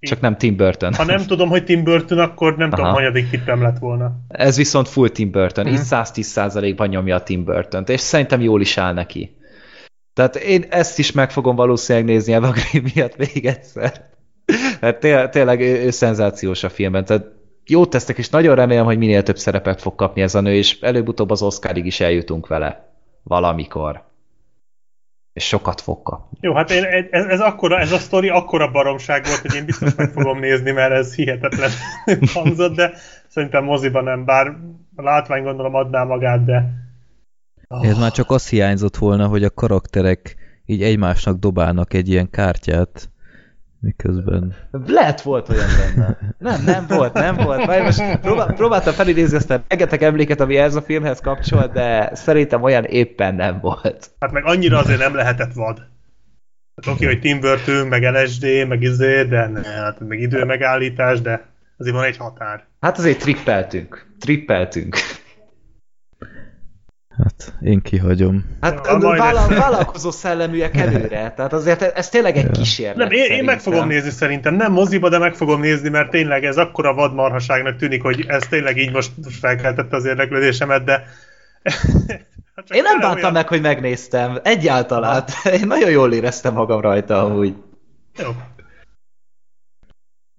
[SPEAKER 4] Csak nem Tim Burton.
[SPEAKER 3] ha nem tudom, hogy Tim Burton, akkor nem tudom,
[SPEAKER 4] Aha.
[SPEAKER 3] hanyadik tippem lett volna.
[SPEAKER 4] Ez viszont full Tim Burton. Itt
[SPEAKER 3] Mhm.
[SPEAKER 4] 110%-ban nyomja a Tim burton és szerintem jól is áll neki. Tehát én ezt is meg fogom valószínűleg nézni Eva Green miatt még egyszer. Hát té- tényleg ő, ő szenzációs a filmben. Tehát jót tesztek, és nagyon remélem, hogy minél több szerepet fog kapni ez a nő, és előbb-utóbb az Oscarig is eljutunk vele. Valamikor. És sokat fog kapni.
[SPEAKER 3] Jó, hát én, ez, ez, akkora, ez a sztori akkora baromság volt, hogy én biztos meg fogom nézni, mert ez hihetetlen hangzott, de szerintem moziban nem, bár a látvány gondolom adná magát, de... Oh,
[SPEAKER 2] Ez már csak az hiányzott volna, hogy a karakterek így egymásnak dobálnak egy ilyen kártyát, miközben...
[SPEAKER 4] Lehet volt olyan benne. Nem, nem volt, nem volt. Várj, most próbál, próbáltam felidézni azt a rengeteg emléket, ami ez a filmhez kapcsol, de szerintem olyan éppen nem volt.
[SPEAKER 3] Hát meg annyira azért nem lehetett vad. Hát oké, hogy Tim Burton, meg LSD, meg izé, de ne, hát meg idő megállítás, de azért van egy határ.
[SPEAKER 4] Hát azért trippeltünk. Trippeltünk.
[SPEAKER 2] Hát én kihagyom.
[SPEAKER 4] Hát
[SPEAKER 3] Ja, ez-
[SPEAKER 4] vállalkozó szelleműek előre. Tehát azért ez tényleg egy kísérlet.
[SPEAKER 3] Nem, én, én meg fogom nézni szerintem, nem moziba, de meg fogom nézni, mert tényleg ez akkora vadmarhaságnak tűnik, hogy ez tényleg így most felkeltette az érdeklődésemet, de... Hát
[SPEAKER 4] Én nem bántam
[SPEAKER 3] olyan-
[SPEAKER 4] meg, hogy megnéztem. Egyáltalán. Én nagyon jól éreztem magam rajta amúgy.
[SPEAKER 3] Jó.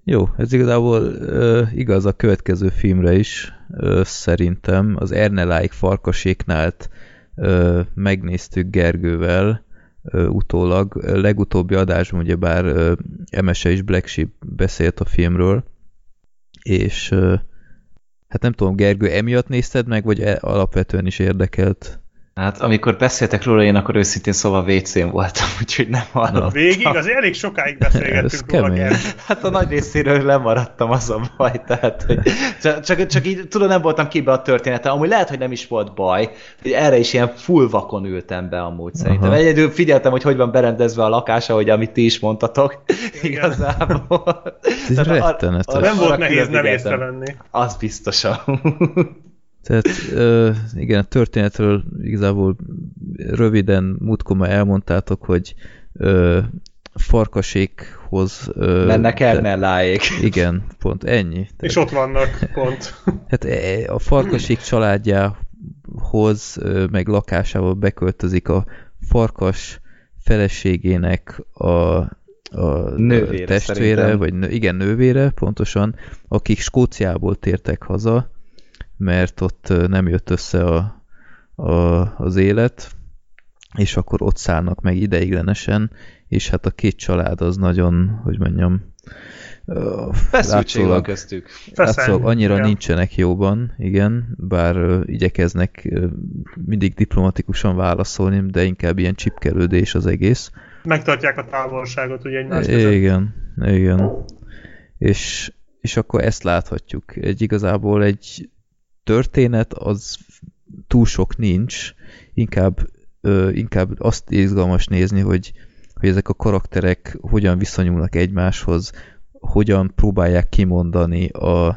[SPEAKER 2] Jó, ez igazából ö, igaz a következő filmre is, ö, szerintem. Az Erneláik farkaséknált ö, megnéztük Gergővel ö, utólag. Legutóbbi adásban ugyebár ö, Emese és Black Sheep beszélt a filmről, és ö, hát nem tudom, Gergő, emiatt nézted meg, vagy e, alapvetően is érdekelt?
[SPEAKER 4] Hát amikor beszéltek róla, én akkor őszintén szóval WC-n voltam, úgyhogy nem hallottam.
[SPEAKER 3] Végig, azért elég sokáig beszélgettünk róla,
[SPEAKER 2] kemény.
[SPEAKER 4] Hát a nagy részéről lemaradtam az a baj, tehát hogy csak, csak, csak így tudom, nem voltam képbe a története, amúgy lehet, hogy nem is volt baj, hogy erre is ilyen full vakon ültem be amúgy szerintem.
[SPEAKER 2] Aha.
[SPEAKER 4] Egyedül figyeltem, hogy hogy van berendezve a lakás, ahogy amit ti is mondtatok, igazából.
[SPEAKER 2] Ez
[SPEAKER 4] ar-
[SPEAKER 2] rettenetes.
[SPEAKER 4] arra-
[SPEAKER 3] Nem volt nehéz nem észrevenni.
[SPEAKER 4] Az biztosan.
[SPEAKER 2] Tehát igen, a történetről igazából röviden múltkor már elmondtátok, hogy farkasékhoz... Ö,
[SPEAKER 4] Mennek
[SPEAKER 2] te-
[SPEAKER 4] Ernelláék.
[SPEAKER 2] Igen, pont ennyi.
[SPEAKER 3] És ott vannak, pont.
[SPEAKER 2] Hát e- a farkasék családjához, meg lakásába beköltözik a farkas feleségének a, a
[SPEAKER 4] Nővére,
[SPEAKER 2] testvére,
[SPEAKER 4] szerintem.
[SPEAKER 2] vagy nő, igen, nővére, pontosan, akik Skóciából tértek haza, mert ott nem jött össze a, a, az élet, és akkor ott szállnak meg ideiglenesen, és hát a két család az nagyon, hogy mondjam,
[SPEAKER 4] Feszültség van köztük.
[SPEAKER 2] Látszólag annyira
[SPEAKER 3] igen.
[SPEAKER 2] nincsenek jóban, igen, bár ö, igyekeznek mindig diplomatikusan válaszolni, de inkább ilyen csipkelődés az egész.
[SPEAKER 3] Megtartják a távolságot ugye egymás között.
[SPEAKER 2] Igen, igen. És, és akkor ezt láthatjuk. Egy igazából egy történet, az túl sok nincs, inkább, ö, inkább azt izgalmas nézni, hogy, hogy ezek a karakterek hogyan viszonyulnak egymáshoz, hogyan próbálják kimondani a,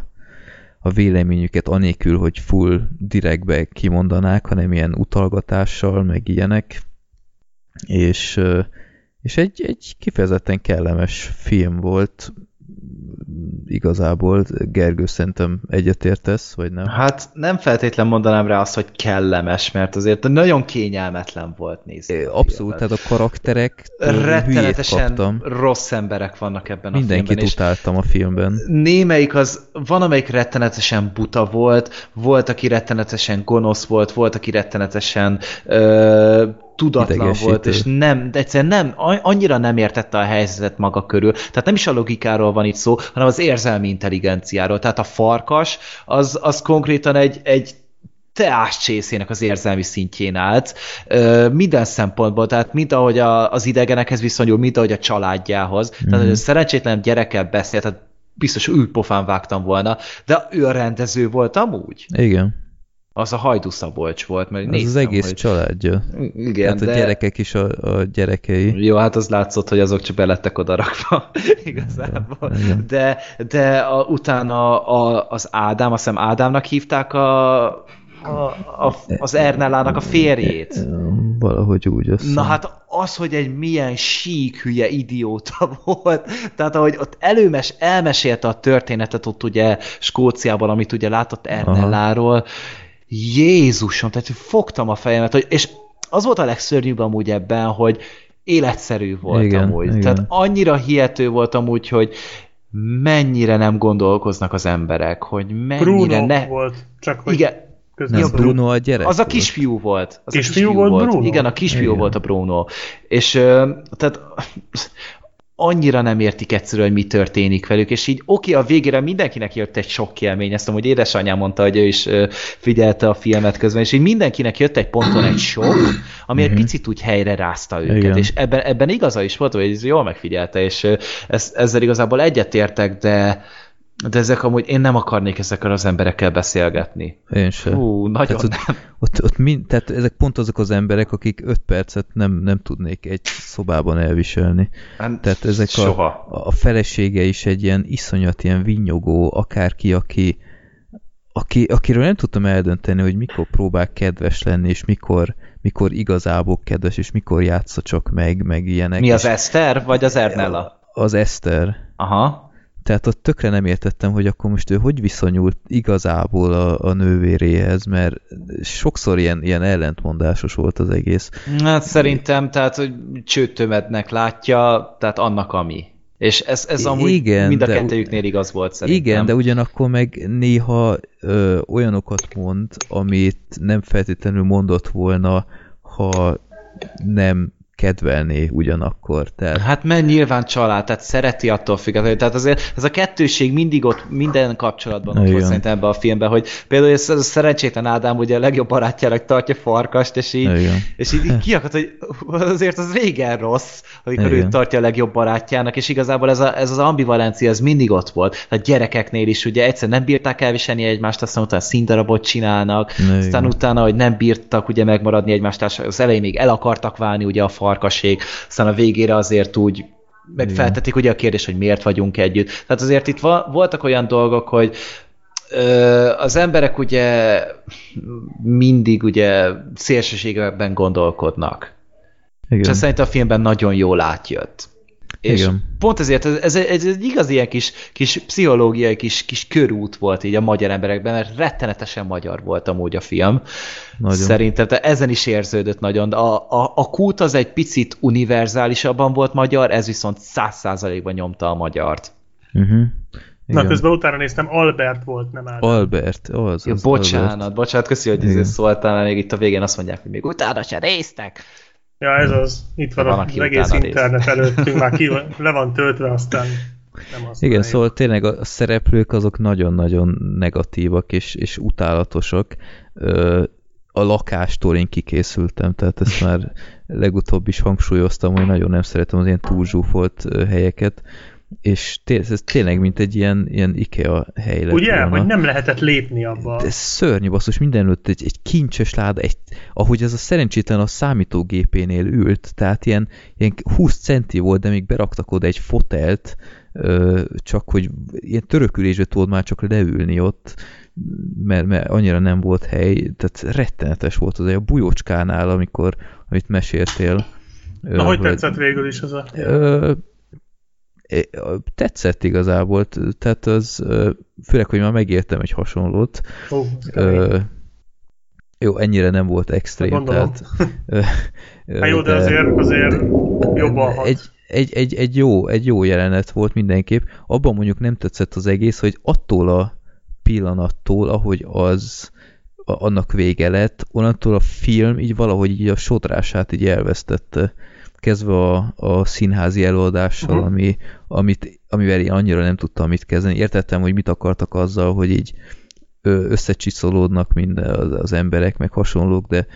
[SPEAKER 2] a véleményüket anélkül, hogy full direktbe kimondanák, hanem ilyen utalgatással, meg ilyenek. És, és egy, egy kifejezetten kellemes film volt, igazából. Gergő szerintem egyetértesz, vagy nem?
[SPEAKER 4] Hát nem feltétlen mondanám rá azt, hogy kellemes, mert azért nagyon kényelmetlen volt nézni. A
[SPEAKER 2] Abszolút, tehát a karakterek
[SPEAKER 4] rettenetesen rossz emberek vannak ebben a
[SPEAKER 2] Mindenkit
[SPEAKER 4] filmben, és
[SPEAKER 2] utáltam a filmben.
[SPEAKER 4] némelyik az, van amelyik rettenetesen buta volt, volt, aki rettenetesen gonosz volt, volt, aki rettenetesen ö, tudatlan
[SPEAKER 2] Idegesítő.
[SPEAKER 4] volt, és nem, egyszerűen nem, annyira nem értette a helyzetet maga körül. Tehát nem is a logikáról van itt szó, hanem az érzelmi intelligenciáról. Tehát a farkas, az, az konkrétan egy, egy teáscsészének az érzelmi szintjén állt, ö, minden szempontból, tehát mint ahogy a, az idegenekhez viszonyul, mint ahogy a családjához. Mm. Tehát, hogy a szerencsétlen gyerekkel beszélt, tehát biztos ülpofán vágtam volna, de ő a rendező volt amúgy.
[SPEAKER 2] Igen,
[SPEAKER 4] Az a Hajdú Szabolcs volt, mert
[SPEAKER 2] az
[SPEAKER 4] néztem,
[SPEAKER 2] az egész
[SPEAKER 4] hogy...
[SPEAKER 2] családja.
[SPEAKER 4] Igen,
[SPEAKER 2] Hát a
[SPEAKER 4] de...
[SPEAKER 2] gyerekek is a, a gyerekei.
[SPEAKER 4] Jó, hát az látszott, hogy azok csak belettek oda rakva, igazából.
[SPEAKER 2] Igen.
[SPEAKER 4] De, de a, utána a, az Ádám, azt hiszem Ádámnak hívták a, a, a, az Ernellának a férjét.
[SPEAKER 2] Valahogy úgy azt
[SPEAKER 4] Na hát az, hogy egy milyen sík hülye idióta volt, tehát ahogy ott előmes, elmesélte a történetet ott ugye Skóciában, amit ugye látott Ernelláról, Jézusom, tehát fogtam a fejemet, hogy, és az volt a legszörnyűbb amúgy ebben, hogy életszerű volt
[SPEAKER 2] Igen,
[SPEAKER 4] amúgy.
[SPEAKER 2] igen.
[SPEAKER 4] Tehát annyira hihető volt amúgy, hogy mennyire nem gondolkoznak az emberek, hogy mennyire
[SPEAKER 3] Bruno
[SPEAKER 4] ne...
[SPEAKER 3] volt, csak hogy
[SPEAKER 4] Igen,
[SPEAKER 3] szó-
[SPEAKER 2] Bruno a gyerek
[SPEAKER 4] az a
[SPEAKER 2] volt.
[SPEAKER 4] kisfiú volt. Az
[SPEAKER 3] Kisfiú
[SPEAKER 4] a
[SPEAKER 3] volt Bruno?
[SPEAKER 4] Igen, a kisfiú
[SPEAKER 2] Igen.
[SPEAKER 4] volt a Bruno. És tehát annyira nem értik egyszerűen, hogy mi történik velük, és így oké, a végére mindenkinek jött egy sok élmény, ezt amúgy édesanyám mondta, hogy ő is figyelte a filmet közben, és így mindenkinek jött egy ponton egy sok, ami egy picit úgy helyre rázta őket,
[SPEAKER 2] Igen.
[SPEAKER 4] és ebben, ebben igaza is volt, hogy ez jól megfigyelte, és ez, ezzel igazából egyetértek, de de ezek amúgy én nem akarnék ezekkel az emberekkel beszélgetni.
[SPEAKER 2] Én sem.
[SPEAKER 4] Hú, nagyon
[SPEAKER 2] tehát
[SPEAKER 4] nem.
[SPEAKER 2] ott, ott, ott mind, tehát ezek pont azok az emberek, akik öt percet nem, nem tudnék egy szobában elviselni.
[SPEAKER 4] Hát,
[SPEAKER 2] Tehát ezek a,
[SPEAKER 4] Soha.
[SPEAKER 2] a felesége is egy ilyen iszonyat, ilyen vinyogó, akárki, aki, aki, akiről nem tudtam eldönteni, hogy mikor próbál kedves lenni, és mikor, mikor igazából kedves, és mikor játsza csak meg, meg ilyenek.
[SPEAKER 4] Mi az
[SPEAKER 2] és
[SPEAKER 4] Eszter, vagy az Ernella?
[SPEAKER 2] Az Eszter.
[SPEAKER 4] Aha.
[SPEAKER 2] Tehát ott tökre nem értettem, hogy akkor most ő hogy viszonyult igazából a, a nővéréhez, mert sokszor ilyen, ilyen ellentmondásos volt az egész.
[SPEAKER 4] Hát szerintem, tehát, hogy csőtömednek látja, tehát annak ami. És ez, ez amúgy
[SPEAKER 2] Igen,
[SPEAKER 4] mind a
[SPEAKER 2] de-
[SPEAKER 4] kettőjüknél igaz volt szerintem.
[SPEAKER 2] Igen, de ugyanakkor meg néha ö, olyanokat mond, amit nem feltétlenül mondott volna, ha nem kedvelné ugyanakkor. Tehát,
[SPEAKER 4] Hát mert nyilván család, tehát szereti attól függetlenül. Tehát azért ez a kettőség mindig ott minden kapcsolatban ott volt szerintem ebben a filmben, hogy például ez, ez a szerencsétlen Ádám ugye a legjobb barátjának tartja farkast, és így,
[SPEAKER 2] Igen.
[SPEAKER 4] és így, így kiakadt, hogy azért az régen rossz, amikor
[SPEAKER 2] Igen.
[SPEAKER 4] tartja a legjobb barátjának, és igazából ez, a, ez az ambivalencia, ez mindig ott volt. A gyerekeknél is ugye egyszer nem bírták elviselni egymást, aztán utána színdarabot csinálnak,
[SPEAKER 2] Igen.
[SPEAKER 4] aztán utána, hogy nem bírtak ugye megmaradni egymást az elején még el akartak válni ugye a farkasék, aztán a végére azért úgy megfeltetik ugye a kérdés, hogy miért vagyunk együtt. Tehát azért itt voltak olyan dolgok, hogy az emberek ugye mindig ugye szélsőségekben gondolkodnak.
[SPEAKER 2] igen.
[SPEAKER 4] És ez szerintem a filmben nagyon jól átjött. És
[SPEAKER 2] Igen.
[SPEAKER 4] pont ezért ez, ez, ez egy igaz ilyen kis, kis pszichológiai kis, kis körút volt így a magyar emberekben, mert rettenetesen magyar volt amúgy a film.
[SPEAKER 2] Nagyon.
[SPEAKER 4] Szerintem de ezen is érződött nagyon. De A, a, a kút az egy picit univerzálisabban volt magyar, ez viszont száz százalékban nyomta a magyart.
[SPEAKER 2] Uh-huh.
[SPEAKER 3] Na,
[SPEAKER 2] Igen.
[SPEAKER 3] közben utána néztem, Albert volt, nem Ádám.
[SPEAKER 2] Albert, az,
[SPEAKER 4] Ja,
[SPEAKER 2] az
[SPEAKER 4] bocsánat,
[SPEAKER 2] Albert.
[SPEAKER 4] bocsánat, köszi, hogy
[SPEAKER 2] Igen.
[SPEAKER 4] ezért szóltál, mert még itt a végén azt mondják, hogy még utána se néztek.
[SPEAKER 3] Ja, ez az. Itt van
[SPEAKER 4] Van,
[SPEAKER 3] az egész internet előttünk, már ki, le van töltve, aztán nem az.
[SPEAKER 2] Igen, szóval tényleg a szereplők azok nagyon-nagyon negatívak és, és utálatosak. A lakástól én kikészültem, tehát ezt már legutóbb is hangsúlyoztam, hogy nagyon nem szeretem az ilyen túlzsúfolt helyeket, és té- ez tényleg mint egy ilyen, ilyen IKEA hely lett
[SPEAKER 3] Ugye,
[SPEAKER 2] volna.
[SPEAKER 3] hogy nem lehetett lépni abba.
[SPEAKER 2] De ez szörnyű basszus, mindenütt egy, egy kincses láda, egy, ahogy ez a szerencsétlen a számítógépénél ült, tehát ilyen, ilyen 20 centi volt, de még beraktak oda egy fotelt, ö, csak hogy ilyen törökülésbe tudod már csak leülni ott, mert, mert annyira nem volt hely, tehát rettenetes volt az, a bujócskánál, amikor, amit meséltél. Ö,
[SPEAKER 3] Na, hogy
[SPEAKER 2] hogy-
[SPEAKER 3] tetszett végül is az a...
[SPEAKER 2] Ö, tetszett igazából, tehát az, főleg, hogy már megértem egy hasonlót,
[SPEAKER 3] kemény.
[SPEAKER 2] Ö, jó, ennyire nem volt extrém,
[SPEAKER 3] Gondolom.
[SPEAKER 2] tehát...
[SPEAKER 3] Hát jó, de azért, azért jobban hat.
[SPEAKER 2] egy, egy, egy, egy, jó, egy jó jelenet volt mindenképp. Abban mondjuk nem tetszett az egész, hogy attól a pillanattól, ahogy az a, annak vége lett, onnantól a film így valahogy így a sodrását így elvesztette kezdve a, a színházi előadással, uh-huh. ami, amit, amivel én annyira nem tudtam mit kezdeni. Értettem, hogy mit akartak azzal, hogy így összecsiszolódnak minden az, az emberek, meg hasonlók, de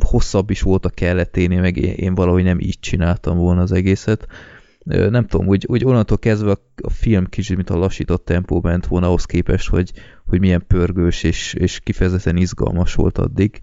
[SPEAKER 2] hosszabb is volt a kelleténél, meg én, én valahogy nem így csináltam volna az egészet. Nem tudom, úgy, úgy onnantól kezdve a, a film kicsit, mint a lassított tempó ment volna ahhoz képest, hogy, hogy milyen pörgős és, és kifejezetten izgalmas volt addig.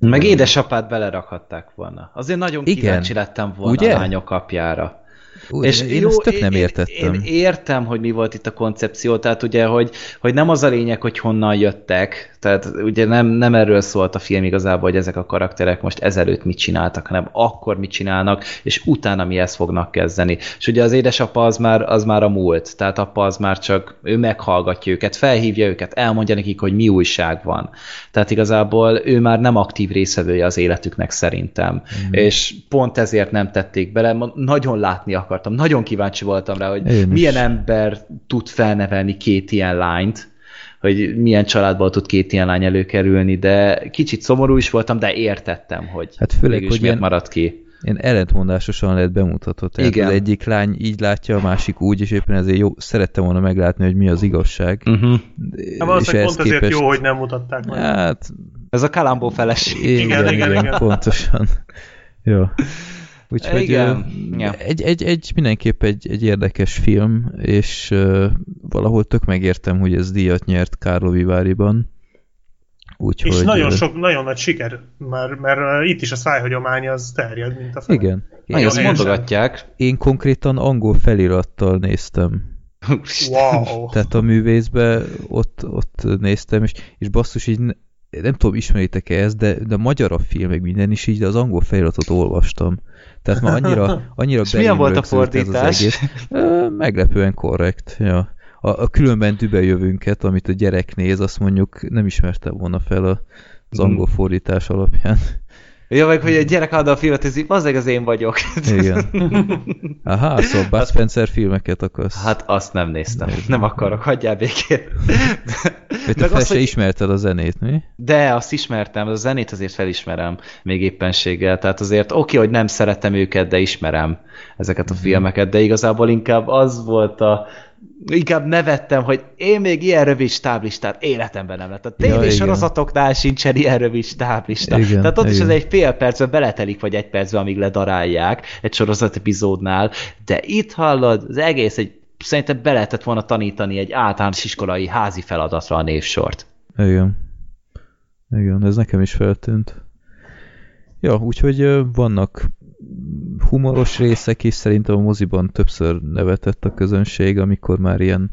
[SPEAKER 4] Meg édesapát belerakhatták volna. Azért nagyon
[SPEAKER 2] Igen.
[SPEAKER 4] kíváncsi lettem volna
[SPEAKER 2] Ugye?
[SPEAKER 4] a lányok apjára.
[SPEAKER 2] Ú, és én jó, ezt tök nem értettem.
[SPEAKER 4] Én, én értem, hogy mi volt itt a koncepció, tehát ugye, hogy, hogy nem az a lényeg, hogy honnan jöttek, tehát ugye nem, nem erről szólt a film igazából, hogy ezek a karakterek most ezelőtt mit csináltak, hanem akkor mit csinálnak, és utána mihez fognak kezdeni. És ugye az édesapa az már, az már a múlt, tehát apa az már csak, ő meghallgatja őket, felhívja őket, elmondja nekik, hogy mi újság van. Tehát igazából ő már nem aktív részevője az életüknek szerintem. Mm. És pont ezért nem tették bele, nagyon látni akartam, nagyon kíváncsi voltam rá, hogy Én milyen is. ember tud felnevelni két ilyen lányt, hogy milyen családból tud két ilyen lány előkerülni, de kicsit szomorú is voltam, de értettem, hogy
[SPEAKER 2] hát főleg, hogy
[SPEAKER 4] miért maradt ki.
[SPEAKER 2] Én ellentmondásosan lehet bemutatva. Tehát Igen. az egyik lány így látja, a másik úgy, és éppen ezért jó, szerettem volna meglátni, hogy mi az igazság.
[SPEAKER 3] Uh-huh. Hát és pont képest... ezért jó, hogy nem mutatták meg.
[SPEAKER 2] Hát...
[SPEAKER 4] Ez a Kalambó feleség.
[SPEAKER 2] Igen, igen, igen, igen, pontosan. jó. Úgyhogy Igen. Ja. Egy, egy, egy, mindenképp egy, egy érdekes film, és uh, valahol tök megértem, hogy ez díjat nyert Kárló Viváriban.
[SPEAKER 3] Úgyhogy, és nagyon sok, nagyon nagy siker, mert, mert itt is a szájhagyomány az terjed, mint a
[SPEAKER 2] fel. Igen.
[SPEAKER 4] Nagyon azt mondogatják.
[SPEAKER 2] Én konkrétan angol felirattal néztem.
[SPEAKER 3] Wow.
[SPEAKER 2] Tehát a művészbe ott, ott néztem, és, és basszus, így nem tudom, ismeritek-e ezt, de, de magyar a film, meg minden is így, de az angol feliratot olvastam. Tehát ma annyira, annyira
[SPEAKER 4] milyen volt a fordítás? egész.
[SPEAKER 2] Meglepően korrekt, ja. A, a különben dübejövünket, amit a gyerek néz, azt mondjuk nem ismertem volna fel a, az angol fordítás alapján.
[SPEAKER 4] Ja, meg hogy egy gyerek adta a filmet, ez az az én vagyok.
[SPEAKER 2] Igen. Aha, szóval Bud Spencer filmeket akarsz.
[SPEAKER 4] Hát azt nem néztem. Nem akarok, hagyjál békén.
[SPEAKER 2] Te fel se hogy... ismerted a zenét, mi?
[SPEAKER 4] De, azt ismertem, a zenét azért felismerem még éppenséggel. Tehát azért oké, okay, hogy nem szeretem őket, de ismerem ezeket a mhm. filmeket, de igazából inkább az volt a inkább nevettem, hogy én még ilyen rövid stáblistát életemben nem lett. A tévésorozatoknál ja, sincsen ilyen rövid stáblista. Igen, Tehát ott igen. is az egy fél percben beletelik, vagy egy percben, amíg ledarálják egy sorozat epizódnál, de itt hallod, az egész egy szerintem be lehetett volna tanítani egy általános iskolai házi feladatra a névsort.
[SPEAKER 2] Igen. Igen, ez nekem is feltűnt. Ja, úgyhogy vannak humoros részek is szerintem a moziban többször nevetett a közönség, amikor már ilyen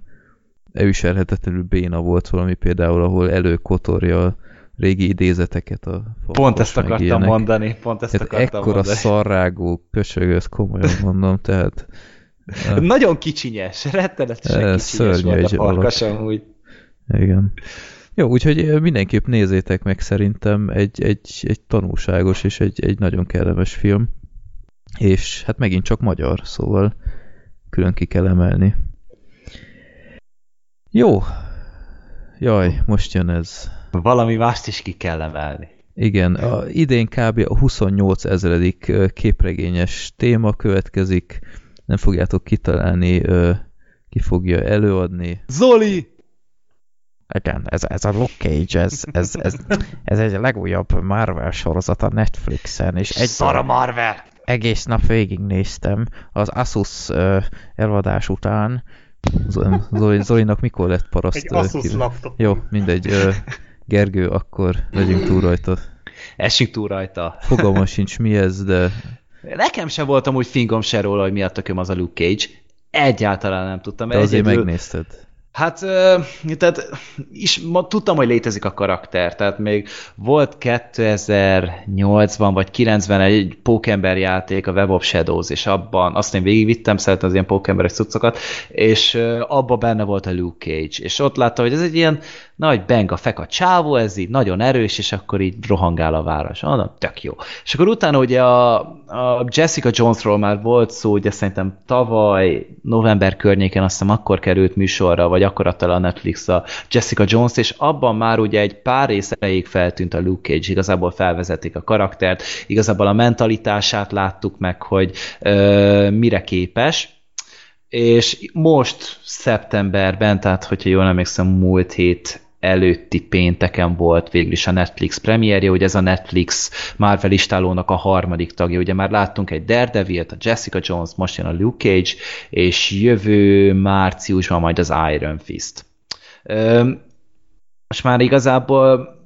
[SPEAKER 2] elviselhetetlenül béna volt valami például, ahol előkotorja a régi idézeteket a
[SPEAKER 4] Pont ezt akartam ilyenek. mondani, pont ezt tehát akartam
[SPEAKER 2] ekkora mondani. szarrágó kösög, ezt komolyan mondom, tehát...
[SPEAKER 4] Nagyon kicsinyes, rettenetesen kicsinyes volt a farkas amúgy.
[SPEAKER 2] Igen. Jó, úgyhogy mindenképp nézzétek meg szerintem egy, egy, egy tanulságos és egy, egy nagyon kellemes film és hát megint csak magyar, szóval külön ki kell emelni. Jó. Jaj, most jön ez.
[SPEAKER 4] Valami mást is ki kell emelni.
[SPEAKER 2] Igen, a, idén kb. a 28 ezredik képregényes téma következik. Nem fogjátok kitalálni, ki fogja előadni.
[SPEAKER 4] Zoli!
[SPEAKER 2] Igen, ez, ez a Luke Cage, ez, ez, ez, ez egy legújabb Marvel sorozat a Netflixen. És egy
[SPEAKER 4] Szara Marvel!
[SPEAKER 2] Egész nap végignéztem az Asus uh, eladás után. Zoli, Zolinak mikor lett paraszt?
[SPEAKER 3] Egy Asus laptop.
[SPEAKER 2] Jó, mindegy. Uh, Gergő, akkor legyünk túl rajta.
[SPEAKER 4] Essünk túl rajta.
[SPEAKER 2] Fogalmam sincs mi ez, de...
[SPEAKER 4] Nekem sem voltam úgy fingom se róla, hogy mi a tököm az a Luke Cage. Egyáltalán nem tudtam.
[SPEAKER 2] De azért egyedül... megnézted.
[SPEAKER 4] Hát, tehát is, ma, tudtam, hogy létezik a karakter, tehát még volt 2008-ban vagy 90 egy Pókember játék, a Web of Shadows, és abban azt én végigvittem, szeretem az ilyen pókemberes cuccokat, és abban benne volt a Luke Cage, és ott látta, hogy ez egy ilyen nagy benga fek a csávó, ez így nagyon erős, és akkor így rohangál a város. Mondom, tök jó. És akkor utána ugye a, a Jessica Jonesról már volt szó, ugye szerintem tavaly, november környéken, azt hiszem akkor került műsorra, vagy akkor adta a Netflix a Jessica Jones, és abban már ugye egy pár rész feltűnt a Luke Cage, igazából felvezetik a karaktert, igazából a mentalitását láttuk meg, hogy ö, mire képes, és most szeptemberben, tehát hogyha jól emlékszem, múlt hét előtti pénteken volt végül is a Netflix premierje, hogy ez a Netflix Marvel istálónak a harmadik tagja. Ugye már láttunk egy Daredevil-t, a Jessica Jones, most jön a Luke Cage, és jövő márciusban majd az Iron Fist. Most már igazából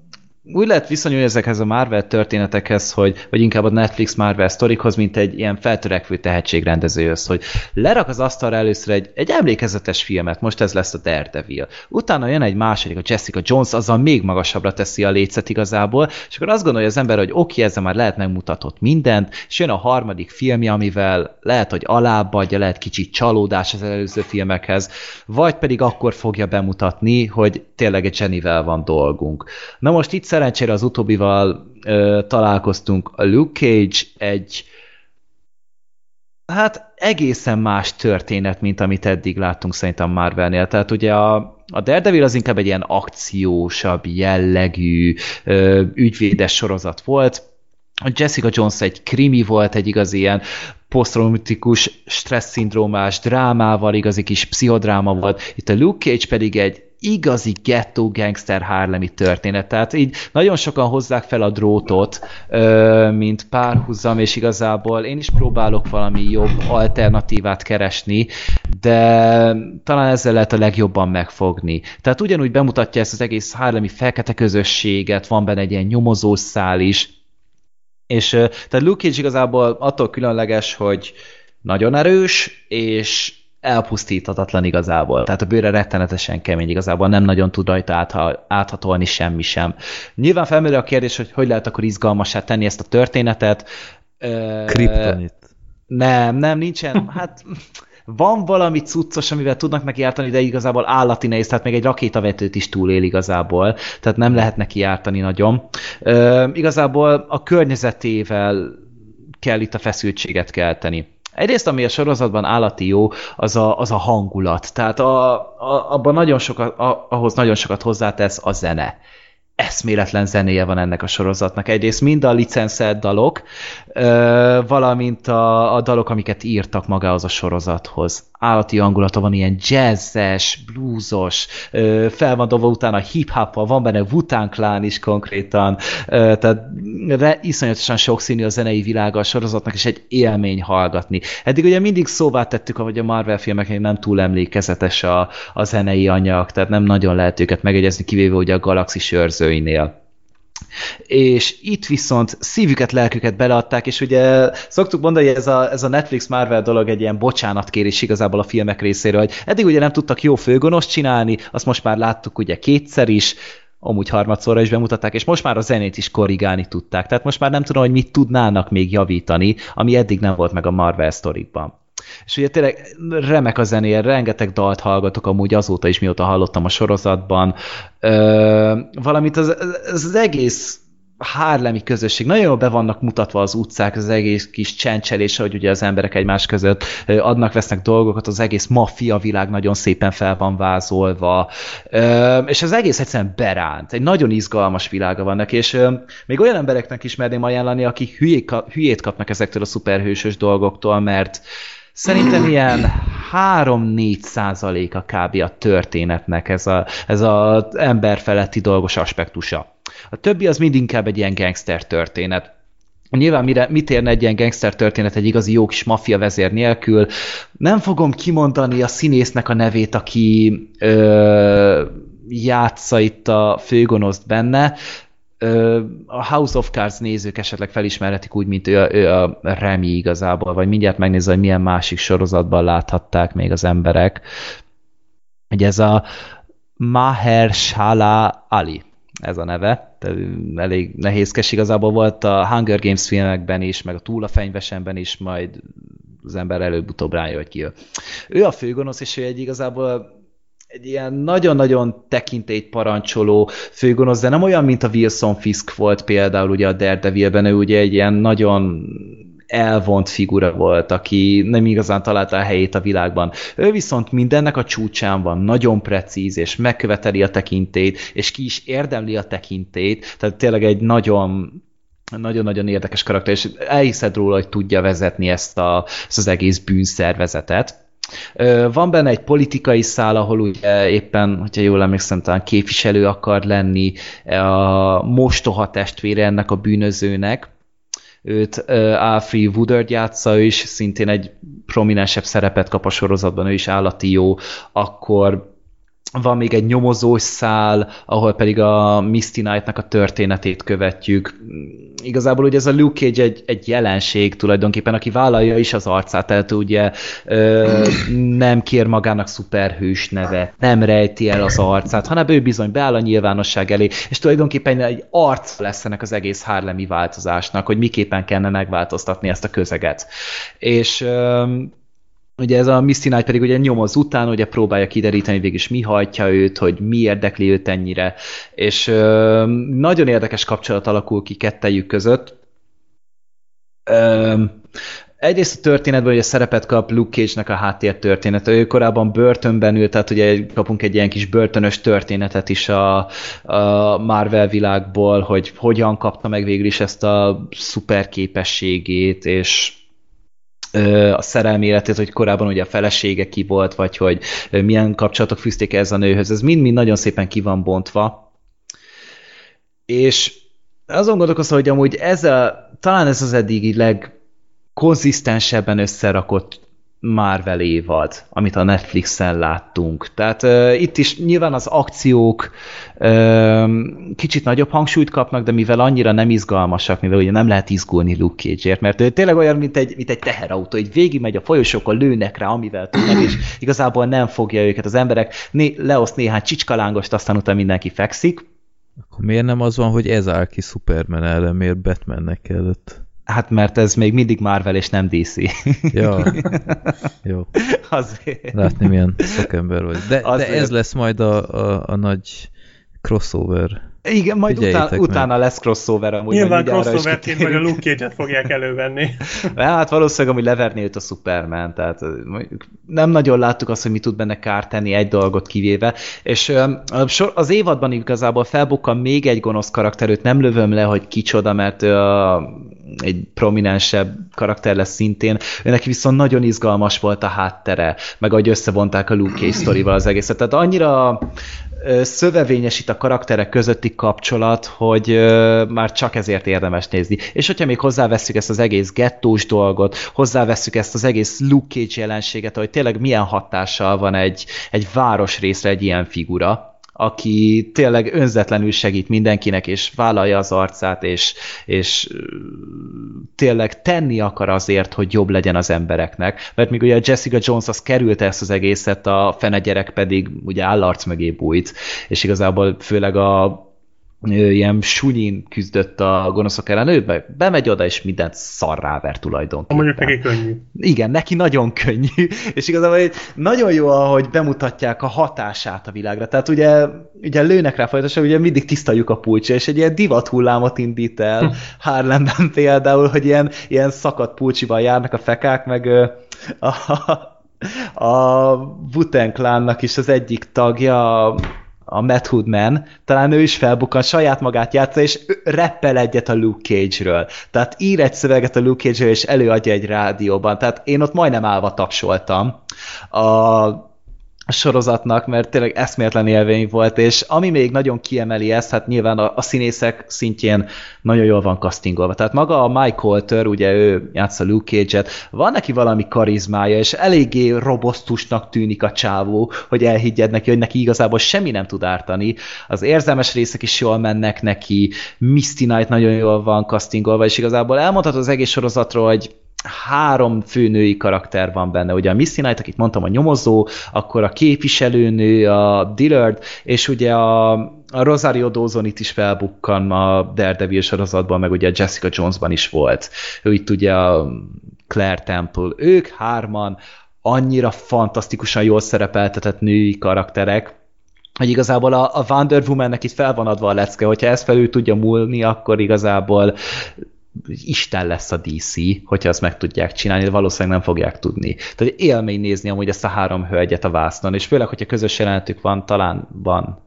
[SPEAKER 4] úgy lehet viszonyulni ezekhez a Marvel történetekhez, hogy, vagy inkább a Netflix Marvel sztorikhoz, mint egy ilyen feltörekvő tehetségrendezőhöz, hogy lerak az asztalra először egy, egy emlékezetes filmet, most ez lesz a Daredevil. Utána jön egy második, a Jessica Jones, azzal még magasabbra teszi a lécet igazából, és akkor azt gondolja az ember, hogy oké, ezzel már lehet megmutatott mindent, és jön a harmadik filmje, amivel lehet, hogy alább adja, lehet kicsit csalódás az előző filmekhez, vagy pedig akkor fogja bemutatni, hogy tényleg egy Jennyvel van dolgunk. Na most itt szerencsére az utóbbival ö, találkoztunk. A Luke Cage egy hát egészen más történet, mint amit eddig láttunk szerintem Marvelnél. Tehát ugye a, a Daredevil az inkább egy ilyen akciósabb, jellegű, ö, ügyvédes sorozat volt, a Jessica Jones egy krimi volt, egy igazi ilyen posztraumatikus stressz-szindrómás drámával, igazi kis pszichodráma volt. Itt a Luke Cage pedig egy igazi ghetto gangster Harlemi történet. Tehát így nagyon sokan hozzák fel a drótot, mint párhuzam, és igazából én is próbálok valami jobb alternatívát keresni, de talán ezzel lehet a legjobban megfogni. Tehát ugyanúgy bemutatja ezt az egész Harlemi fekete közösséget, van benne egy ilyen nyomozós szál is, és tehát Luke Cage igazából attól különleges, hogy nagyon erős, és elpusztíthatatlan igazából. Tehát a bőre rettenetesen kemény igazából, nem nagyon tud rajta áthatolni semmi sem. Nyilván felmerül a kérdés, hogy hogy lehet akkor izgalmasá tenni ezt a történetet.
[SPEAKER 2] Kryptonit.
[SPEAKER 4] Nem, nem, nincsen. Hát van valami cuccos, amivel tudnak neki ártani, de igazából állati nehéz, tehát még egy rakétavetőt is túlél igazából, tehát nem lehet neki ártani nagyon. Ö, igazából a környezetével kell itt a feszültséget kelteni. Egyrészt, ami a sorozatban állati jó, az a, az a hangulat. Tehát a, a, abban nagyon sokat, a, ahhoz nagyon sokat hozzátesz a zene eszméletlen zenéje van ennek a sorozatnak. Egyrészt mind a licenszelt dalok, valamint a, a dalok, amiket írtak magához a sorozathoz. Állati hangulata van, ilyen jazzes, bluesos, fel van dobva utána hip hop van benne Wu-Tang Clan is konkrétan, tehát re, iszonyatosan sokszínű a zenei világa a sorozatnak, és egy élmény hallgatni. Eddig ugye mindig szóvá tettük, hogy a Marvel filmeknél nem túl emlékezetes a, a zenei anyag, tehát nem nagyon lehet őket megegyezni, kivéve ugye a galaxis őrzőinél és itt viszont szívüket, lelküket beleadták, és ugye szoktuk mondani, hogy ez a, ez a Netflix Marvel dolog egy ilyen bocsánatkérés igazából a filmek részéről, hogy eddig ugye nem tudtak jó főgonoszt csinálni, azt most már láttuk ugye kétszer is, amúgy harmadszorra is bemutatták, és most már a zenét is korrigálni tudták. Tehát most már nem tudom, hogy mit tudnának még javítani, ami eddig nem volt meg a Marvel sztorikban. És ugye tényleg remek a zenéje, rengeteg dalt hallgatok amúgy azóta is, mióta hallottam a sorozatban. Ö, valamint az, az, az egész hárlemi közösség, nagyon jól be vannak mutatva az utcák, az egész kis csencselés, hogy ugye az emberek egymás között adnak, vesznek dolgokat, az egész maffia világ nagyon szépen fel van vázolva, és az egész egyszerűen beránt. Egy nagyon izgalmas világa vannak, és még olyan embereknek is merném ajánlani, akik hülyét kapnak ezektől a szuperhősös dolgoktól, mert Szerintem ilyen 3-4 százaléka kb. a történetnek ez a, ez az emberfeletti dolgos aspektusa. A többi az mind inkább egy ilyen gangster történet. Nyilván mire, mit érne egy ilyen gangster történet egy igazi jó kis maffia vezér nélkül. Nem fogom kimondani a színésznek a nevét, aki ö, játsza itt a főgonoszt benne, a House of Cards nézők esetleg felismerhetik úgy, mint ő a, ő a Remy igazából, vagy mindjárt megnézze, hogy milyen másik sorozatban láthatták még az emberek. Ugye ez a Maher Shala Ali, ez a neve, elég nehézkes igazából volt a Hunger Games filmekben is, meg a Túl a fenyvesemben is, majd az ember előbb-utóbb rájön, hogy ki ő. Ő a főgonosz, és ő egy igazából egy ilyen nagyon-nagyon tekintélyt parancsoló főgonosz, de nem olyan, mint a Wilson Fisk volt például ugye a Daredevilben, ő ugye egy ilyen nagyon elvont figura volt, aki nem igazán találta a helyét a világban. Ő viszont mindennek a csúcsán van, nagyon precíz, és megköveteli a tekintét, és ki is érdemli a tekintét, tehát tényleg egy nagyon nagyon-nagyon érdekes karakter, és elhiszed róla, hogy tudja vezetni ezt, a, ezt az egész bűnszervezetet. Van benne egy politikai szál, ahol ugye éppen, hogyha jól emlékszem, talán képviselő akar lenni a mostoha testvére ennek a bűnözőnek. Őt Alfred Woodard játsza, ő is szintén egy prominensebb szerepet kap a sorozatban, ő is állati jó, akkor van még egy nyomozós szál, ahol pedig a Misty Knight-nak a történetét követjük. Igazából ugye ez a Luke Cage egy, egy jelenség tulajdonképpen, aki vállalja is az arcát, tehát ugye ö, nem kér magának szuperhős neve, nem rejti el az arcát, hanem ő bizony beáll a nyilvánosság elé, és tulajdonképpen egy arc lesz ennek az egész Harlemi változásnak, hogy miképpen kellene megváltoztatni ezt a közeget. És ö, ugye ez a Misty Knight pedig ugye nyomoz után, ugye próbálja kideríteni végig is mi hajtja őt, hogy mi érdekli őt ennyire, és ö, nagyon érdekes kapcsolat alakul ki kettejük között. Ö, egyrészt a történetben ugye szerepet kap Luke Cage-nek a háttér története. Ő korábban börtönben ült, tehát ugye kapunk egy ilyen kis börtönös történetet is a, a Marvel világból, hogy hogyan kapta meg végül is ezt a szuper képességét, és a szerelmi életét, hogy korábban ugye a felesége ki volt, vagy hogy milyen kapcsolatok fűzték ez a nőhöz. Ez mind-mind nagyon szépen ki van bontva. És azon gondolkoztam, hogy amúgy a, talán ez az eddigi legkonzisztensebben összerakott Marvel évad, amit a Netflixen láttunk. Tehát uh, itt is nyilván az akciók uh, kicsit nagyobb hangsúlyt kapnak, de mivel annyira nem izgalmasak, mivel ugye nem lehet izgulni Luke Cage-ért, mert tényleg olyan, mint egy, mint egy teherautó, hogy végig megy a folyosókon, lőnek rá, amivel tudnak, és igazából nem fogja őket az emberek, né leoszt néhány csicskalángos, aztán utána mindenki fekszik.
[SPEAKER 2] Akkor miért nem az van, hogy ez áll ki Superman ellen, miért Batmannek kellett?
[SPEAKER 4] Hát mert ez még mindig Marvel és nem DC.
[SPEAKER 2] Ja, jó.
[SPEAKER 4] Azért.
[SPEAKER 2] Látni milyen szakember vagy. De, de ez lesz majd a, a, a nagy crossover.
[SPEAKER 4] Igen, majd után,
[SPEAKER 2] meg.
[SPEAKER 4] utána lesz crossover amúgy.
[SPEAKER 3] Nyilván crossoverként majd a. Luke Cage-et fogják elővenni.
[SPEAKER 4] Hát valószínűleg, ami leverné őt a Superman, tehát nem nagyon láttuk azt, hogy mi tud benne kárt tenni, egy dolgot kivéve, és az évadban igazából felbukkan még egy gonosz karakter, őt nem lövöm le, hogy kicsoda, mert egy prominensebb karakter lesz szintén, neki viszont nagyon izgalmas volt a háttere, meg ahogy összevonták a Luke Cage sztorival az egészet, tehát annyira szövevényes itt a karakterek közötti kapcsolat, hogy már csak ezért érdemes nézni. És hogyha még hozzáveszünk ezt az egész gettós dolgot, hozzáveszünk ezt az egész Luke Cage jelenséget, hogy tényleg milyen hatással van egy, egy városrészre egy ilyen figura, aki tényleg önzetlenül segít mindenkinek, és vállalja az arcát, és, és tényleg tenni akar azért, hogy jobb legyen az embereknek. Mert még ugye a Jessica Jones az kerülte ezt az egészet, a fene gyerek pedig ugye állarc mögé bújt, és igazából főleg a ilyen sunyin küzdött a gonoszok ellen, ő be, bemegy oda, és mindent szarráver tulajdonképpen.
[SPEAKER 3] Mondjuk neki könnyű.
[SPEAKER 4] Igen, neki nagyon könnyű, és igazából nagyon jó, ahogy bemutatják a hatását a világra. Tehát ugye, ugye lőnek rá folyamatosan, ugye mindig tisztaljuk a pulcsa, és egy ilyen divat hullámot indít el Harlemben például, hogy ilyen, ilyen szakadt pulcsival járnak a fekák, meg a, a Wu-Tang klánnak is az egyik tagja, a Matt Hoodman, talán ő is felbukkan, saját magát játsza, és reppel egyet a Luke Cage-ről. Tehát ír egy szöveget a Luke Cage-ről, és előadja egy rádióban. Tehát én ott majdnem állva tapsoltam a sorozatnak, mert tényleg eszméletlen élmény volt, és ami még nagyon kiemeli ezt, hát nyilván a, a színészek szintjén nagyon jól van castingolva. Tehát maga a Mike Holter, ugye ő játsza Luke Cage-et, van neki valami karizmája, és eléggé robosztusnak tűnik a csávó, hogy elhiggyed neki, hogy neki igazából semmi nem tud ártani. Az érzelmes részek is jól mennek neki, Misty Knight nagyon jól van castingolva, és igazából elmondhatod az egész sorozatról, hogy három főnői karakter van benne. Ugye a Missy Knight, akit mondtam, a nyomozó, akkor a képviselőnő, a Dillard, és ugye a, a Rosario Dawson itt is felbukkan a Daredevil sorozatban, meg ugye a Jessica Jonesban is volt. Ő itt ugye a Claire Temple. Ők hárman annyira fantasztikusan jól szerepeltetett női karakterek, hogy igazából a, a Wonder Woman-nek itt fel van adva a lecke, hogyha ezt felül tudja múlni, akkor igazából Isten lesz a DC, hogyha azt meg tudják csinálni, de valószínűleg nem fogják tudni. Tehát élmény nézni amúgy ezt a három hölgyet a vásznon, és főleg, hogyha közös jelenetük van, talán van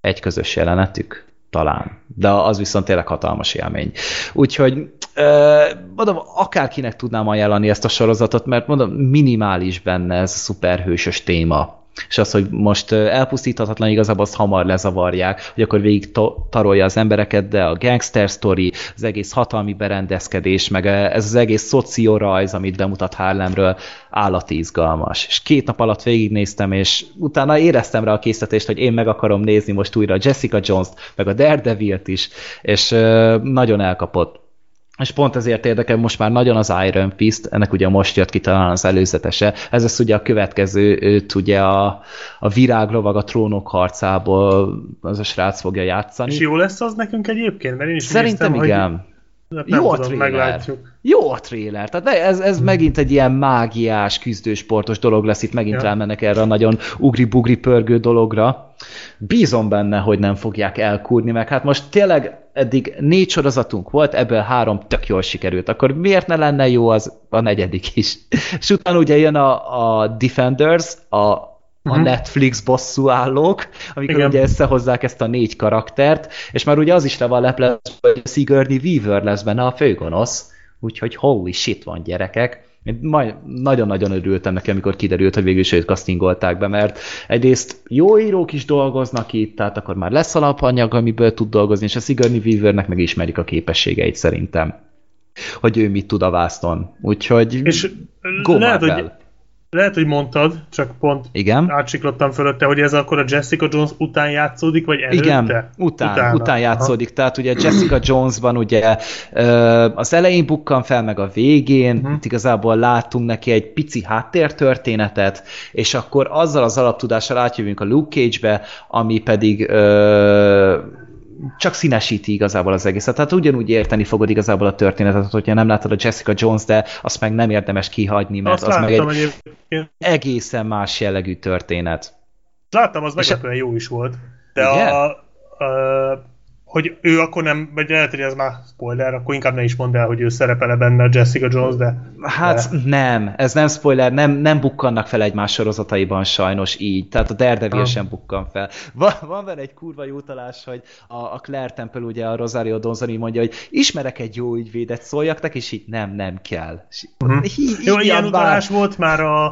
[SPEAKER 4] egy közös jelenetük, talán. De az viszont tényleg hatalmas élmény. Úgyhogy ö, mondom, akárkinek tudnám ajánlani ezt a sorozatot, mert mondom, minimális benne ez a szuperhősös téma. És az, hogy most elpusztíthatatlan, igazából azt hamar lezavarják, hogy akkor végig tarolja az embereket, de a gangster story, az egész hatalmi berendezkedés, meg ez az egész szociorajz, amit bemutat Harlemről, állati izgalmas. És két nap alatt végignéztem, és utána éreztem rá a készítést, hogy én meg akarom nézni most újra Jessica Jones-t, meg a Daredevil-t is, és nagyon elkapott. És pont ezért érdekel most már nagyon az Iron Fist, ennek ugye most jött ki talán az előzetese. Ez az ugye a következő, őt ugye a, a viráglovag a trónok harcából az a srác fogja játszani.
[SPEAKER 3] És jó lesz az nekünk egyébként? Mert én is
[SPEAKER 4] Szerintem
[SPEAKER 3] néztem,
[SPEAKER 4] igen.
[SPEAKER 3] Hogy... Nem
[SPEAKER 4] jó a
[SPEAKER 3] tudom,
[SPEAKER 4] trailer.
[SPEAKER 3] meglátjuk.
[SPEAKER 4] Jó a trailer. Tehát ez, ez megint egy ilyen mágiás, küzdősportos dolog lesz, itt megint
[SPEAKER 3] Ja.
[SPEAKER 4] rámennek erre a nagyon ugri-bugri pörgő dologra. Bízom benne, hogy nem fogják elkúrni, meg hát most tényleg eddig négy sorozatunk volt, ebből három tök jól sikerült. Akkor miért ne lenne jó az a negyedik is? És utána ugye jön a, a Defenders, a a
[SPEAKER 3] Mhm.
[SPEAKER 4] Netflix bosszúállók, amikor
[SPEAKER 3] Igen.
[SPEAKER 4] ugye összehozzák ezt a négy karaktert, és már ugye az is le van leplezve, hogy Sigourney Weaver lesz benne a főgonosz, úgyhogy holy shit van gyerekek. Én majd nagyon-nagyon örültem neki, amikor kiderült, hogy végül is őt castingolták be, mert egyrészt jó írók is dolgoznak itt, tehát akkor már lesz alapanyag, amiből tud dolgozni, és a Sigourney Weavernek meg ismerik a képességeit szerintem, hogy ő mit tud a vászton. Úgyhogy
[SPEAKER 3] És lehet, hogy, lehet, hogy mondtad, csak pont
[SPEAKER 4] Igen?
[SPEAKER 3] átsiklottam fölötte, hogy ez akkor a Jessica Jones után játszódik, vagy előtte?
[SPEAKER 4] Igen, után, után,
[SPEAKER 3] Utána.
[SPEAKER 4] után játszódik. Aha. Tehát ugye Jessica Jonesban ugye az elején bukkan fel, meg a végén, uh-huh. igazából látunk neki egy pici háttértörténetet, és akkor azzal az alaptudással átjövünk a Luke Cage-be, ami pedig ö, csak színesíti igazából az egészet. Tehát ugyanúgy érteni fogod igazából a történetet, hogyha nem látod a Jessica Jones, de azt meg nem érdemes kihagyni, mert
[SPEAKER 3] Azt
[SPEAKER 4] az meg
[SPEAKER 3] láttam
[SPEAKER 4] egy
[SPEAKER 3] egyébként.
[SPEAKER 4] egészen más jellegű történet.
[SPEAKER 3] Láttam, az meglepően jó is volt. De
[SPEAKER 4] Igen?
[SPEAKER 3] a, a, hogy ő akkor nem, vagy lehet, hogy ez már spoiler, akkor inkább ne is mondd el, hogy ő szerepele benne a Jessica Jones, de
[SPEAKER 4] Hát
[SPEAKER 3] De.
[SPEAKER 4] nem, ez nem spoiler, nem, nem bukkannak fel egymás sorozataiban sajnos így, tehát a Daredevil
[SPEAKER 3] Ah.
[SPEAKER 4] sem bukkan fel. Van, van benne egy kurva jó utalás, hogy a, a Claire Temple ugye a Rosario így mondja, hogy ismerek egy jó ügyvédet, szóljak neki, és így nem, nem kell. És,
[SPEAKER 3] Mhm.
[SPEAKER 4] hí,
[SPEAKER 3] Jó, ilyen utalás volt már a,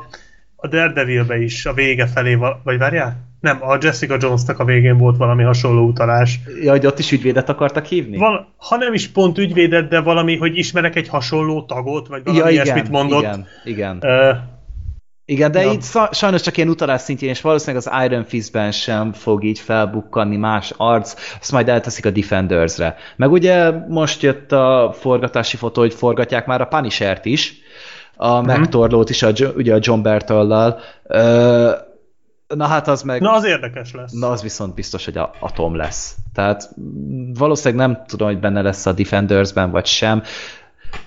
[SPEAKER 3] a Daredevilbe is, a vége felé, vagy várjál? Nem, a Jessica Jonesnak a végén volt valami hasonló utalás.
[SPEAKER 4] Ja, hogy ott is ügyvédet akartak hívni?
[SPEAKER 3] Val- ha nem is pont ügyvédet, de valami, hogy ismerek egy hasonló tagot, vagy valami
[SPEAKER 4] ja, igen,
[SPEAKER 3] ilyesmit mondott.
[SPEAKER 4] igen, igen.
[SPEAKER 3] Ö,
[SPEAKER 4] Igen, de
[SPEAKER 3] Ja.
[SPEAKER 4] itt sajnos csak ilyen utalás szintjén, és valószínűleg az Iron Fistben sem fog így felbukkanni más arc, azt majd elteszik a Defendersre. Meg ugye most jött a forgatási fotó, hogy forgatják már a Punisher-t is, a
[SPEAKER 3] Mhm.
[SPEAKER 4] megtorlót is, a, ugye a John Bertollal. Ö, na hát az meg...
[SPEAKER 3] na, az érdekes lesz.
[SPEAKER 4] Na, az viszont biztos, hogy a Atom lesz. Tehát valószínűleg nem tudom, hogy benne lesz a Defendersben, vagy sem.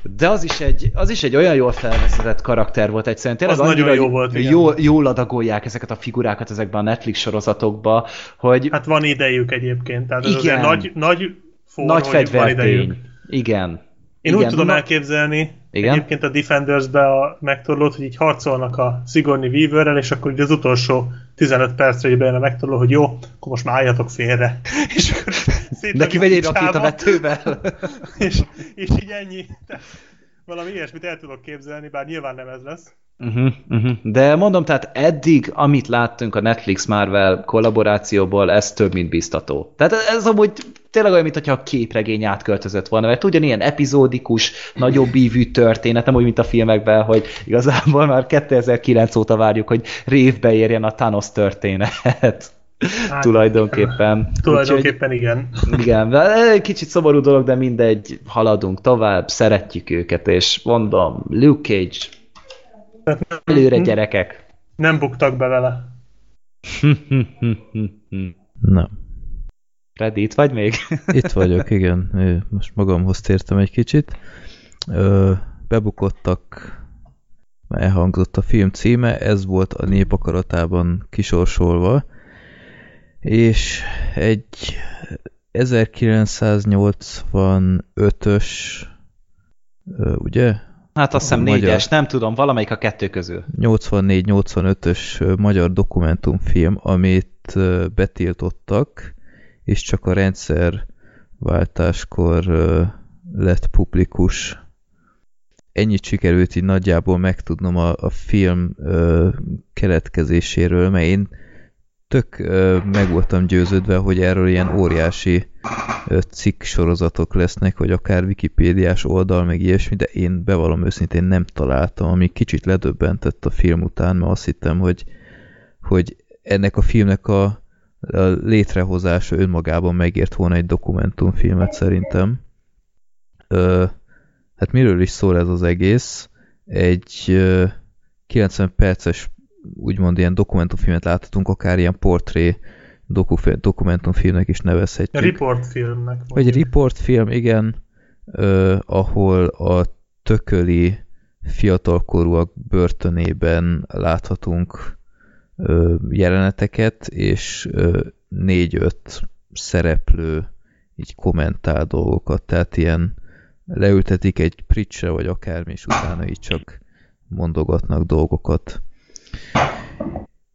[SPEAKER 4] De az is egy, az is egy olyan jól felvezetett karakter volt egyszerűen. Tényleg
[SPEAKER 3] Az nagyon jó volt, igen.
[SPEAKER 4] jól, jól adagolják ezeket a figurákat ezekben a Netflix sorozatokba, hogy
[SPEAKER 3] Hát van idejük egyébként, tehát ez
[SPEAKER 4] Igen.
[SPEAKER 3] nagy, nagy for,
[SPEAKER 4] nagy fegyvertény. Igen.
[SPEAKER 3] Én
[SPEAKER 4] Igen,
[SPEAKER 3] úgy tudom
[SPEAKER 4] na-
[SPEAKER 3] elképzelni,
[SPEAKER 4] Igen?
[SPEAKER 3] egyébként a Defenders-be a megtorlót, hogy így harcolnak a Sigourney Weaverrel, és akkor így az utolsó 15 percre így bejön a megtorló, hogy jó, akkor most már álljatok félre. és akkor
[SPEAKER 4] Neki vegy egy rakétavetővel.
[SPEAKER 3] és, és így ennyi. Valami ilyesmit el tudok képzelni, bár nyilván nem ez lesz.
[SPEAKER 4] Uh-huh, uh-huh. De mondom, tehát eddig, amit láttunk a Netflix-Marvel kollaborációból, ez több, mint biztató. Tehát ez amúgy tényleg olyan, mintha a képregény átköltözött volna, mert ugyanilyen epizódikus, nagyobb ívű történet, nem úgy, mint a filmekben, hogy igazából már 2009 óta várjuk, hogy révbe érjen a Thanos történet.
[SPEAKER 3] Hát,
[SPEAKER 4] tulajdonképpen.
[SPEAKER 3] Tulajdonképpen igen.
[SPEAKER 4] Úgyhogy, igen, egy kicsit szomorú dolog, de mindegy, haladunk tovább, szeretjük őket, és mondom, Luke Cage, előre gyerekek.
[SPEAKER 3] Nem buktak be vele.
[SPEAKER 2] Na,
[SPEAKER 4] Freddy, itt vagy még?
[SPEAKER 2] itt vagyok, igen. Most magamhoz tértem egy kicsit. Bebukottak, már elhangzott a film címe, ez volt a népakaratában kisorsolva, és egy 1985-ös, ö, ugye?
[SPEAKER 4] Hát azt hiszem
[SPEAKER 2] Magyar.
[SPEAKER 4] négyes, nem tudom, valamelyik a kettő közül.
[SPEAKER 2] 84-85-ös ö, magyar dokumentumfilm, amit betiltottak, és csak a rendszerváltáskor lett publikus. ennyit sikerült így nagyjából megtudnom a, a film ö, keletkezéséről, mert én tök meg voltam győződve, hogy erről ilyen óriási cikk sorozatok lesznek, vagy akár wikipédiás oldal, meg ilyesmi, de én bevallom őszintén nem találtam, ami kicsit ledöbbentett a film után, mert azt hittem, hogy, hogy ennek a filmnek a, a létrehozása önmagában megért volna egy dokumentumfilmet szerintem. Ö, hát miről is szól ez az egész? Egy ö, 90 perces úgymond ilyen dokumentumfilmet láthatunk, akár ilyen portré doku- dokumentumfilmnek is nevezhetjük.
[SPEAKER 3] Riportfilmnek.
[SPEAKER 2] Vagy egy riportfilm, igen, ö, ahol a tököli fiatalkorúak börtönében láthatunk ö, jeleneteket, és négy-öt szereplő így kommentál dolgokat, tehát ilyen leültetik egy pricsre, vagy akármi, és utána így csak mondogatnak dolgokat.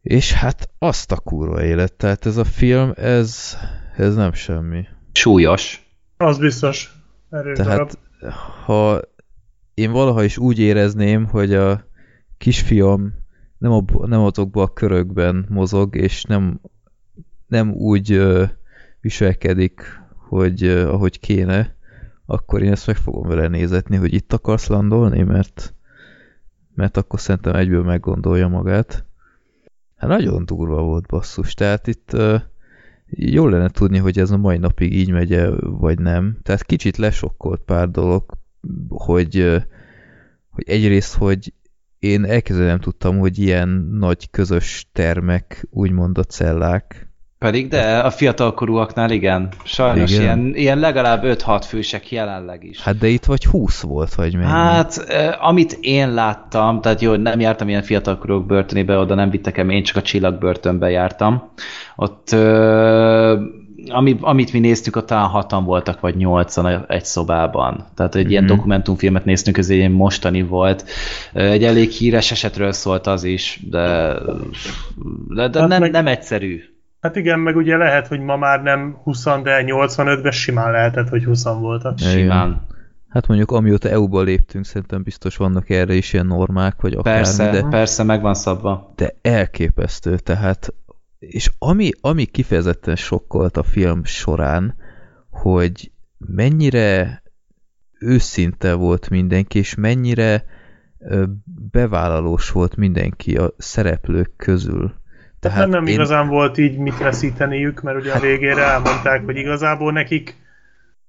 [SPEAKER 2] És hát azt a kurva élet, tehát ez a film, ez, ez nem semmi.
[SPEAKER 4] Súlyos.
[SPEAKER 3] Az biztos. Erős darab.
[SPEAKER 2] Tehát ha én valaha is úgy érezném, hogy a kisfiam nem, ab, nem azokban a körökben mozog, és nem, nem úgy ö, viselkedik, hogy ö, ahogy kéne, akkor én ezt meg fogom vele nézetni, hogy itt akarsz landolni, mert, mert akkor szerintem egyből meggondolja magát. Hát nagyon durva volt basszus, tehát itt ö, jó lenne tudni, hogy ez a mai napig így megy -e, vagy nem. Tehát kicsit lesokkolt pár dolog, hogy, ö, hogy egyrészt, hogy én elkezdően nem tudtam, hogy ilyen nagy közös termek, úgymond a cellák.
[SPEAKER 4] Pedig de a fiatalkorúaknál igen. Sajnos
[SPEAKER 2] Igen.
[SPEAKER 4] ilyen, ilyen legalább 5-6 fősek jelenleg is.
[SPEAKER 2] Hát de itt vagy 20 volt, vagy mennyi?
[SPEAKER 4] Hát, amit én láttam, tehát jó, nem jártam ilyen fiatalkorúak börtönébe, oda nem vittek el, én csak a csillagbörtönbe jártam. Ott, ami, amit mi néztük, ott talán hatan voltak, vagy nyolcan egy szobában. Tehát egy ilyen
[SPEAKER 2] Mhm.
[SPEAKER 4] dokumentumfilmet néztünk, ez egy mostani volt. Egy elég híres esetről szólt az is, de, de, de
[SPEAKER 3] Hát
[SPEAKER 4] nem,
[SPEAKER 3] meg-
[SPEAKER 4] nem egyszerű.
[SPEAKER 3] Hát igen, meg ugye lehet, hogy ma már nem 20, de 85-ben simán lehetett, hogy 20 voltak.
[SPEAKER 4] Simán.
[SPEAKER 2] Hát mondjuk amióta EU-ba léptünk, szerintem biztos vannak erre is ilyen normák, vagy akármi,
[SPEAKER 4] Persze,
[SPEAKER 2] de,
[SPEAKER 4] persze, meg van szabva.
[SPEAKER 2] de elképesztő, tehát és ami, ami kifejezetten sokkolt a film során, hogy mennyire őszinte volt mindenki, és mennyire bevállalós volt mindenki a szereplők közül.
[SPEAKER 3] Tehát nem igazán volt így mit veszíteniük, mert ugye a végére elmondták, hogy igazából nekik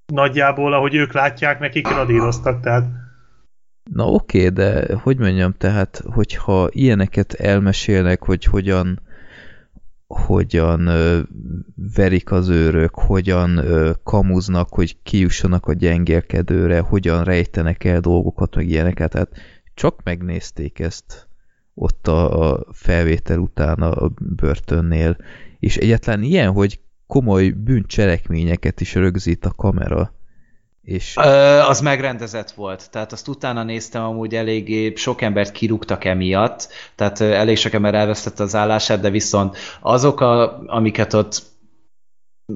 [SPEAKER 3] nagyjából, ahogy ők látják, nekik radíroztak, tehát
[SPEAKER 2] Na oké, de hogy mondjam, tehát, hogyha ilyeneket elmesélnek, hogy hogyan hogyan ö, verik az őrök, hogyan ö, kamuznak, hogy kijussanak a gyengélkedőre, hogyan rejtenek el dolgokat, meg ilyeneket, tehát csak megnézték ezt ott a, a felvétel után a börtönnél, és egyáltalán ilyen, hogy komoly bűncselekményeket is rögzít a kamera, és
[SPEAKER 4] Ö, az megrendezett volt, tehát azt utána néztem, amúgy eléggé sok embert kirúgtak emiatt, tehát elég sok ember elvesztette az állását, de viszont azok, a, amiket ott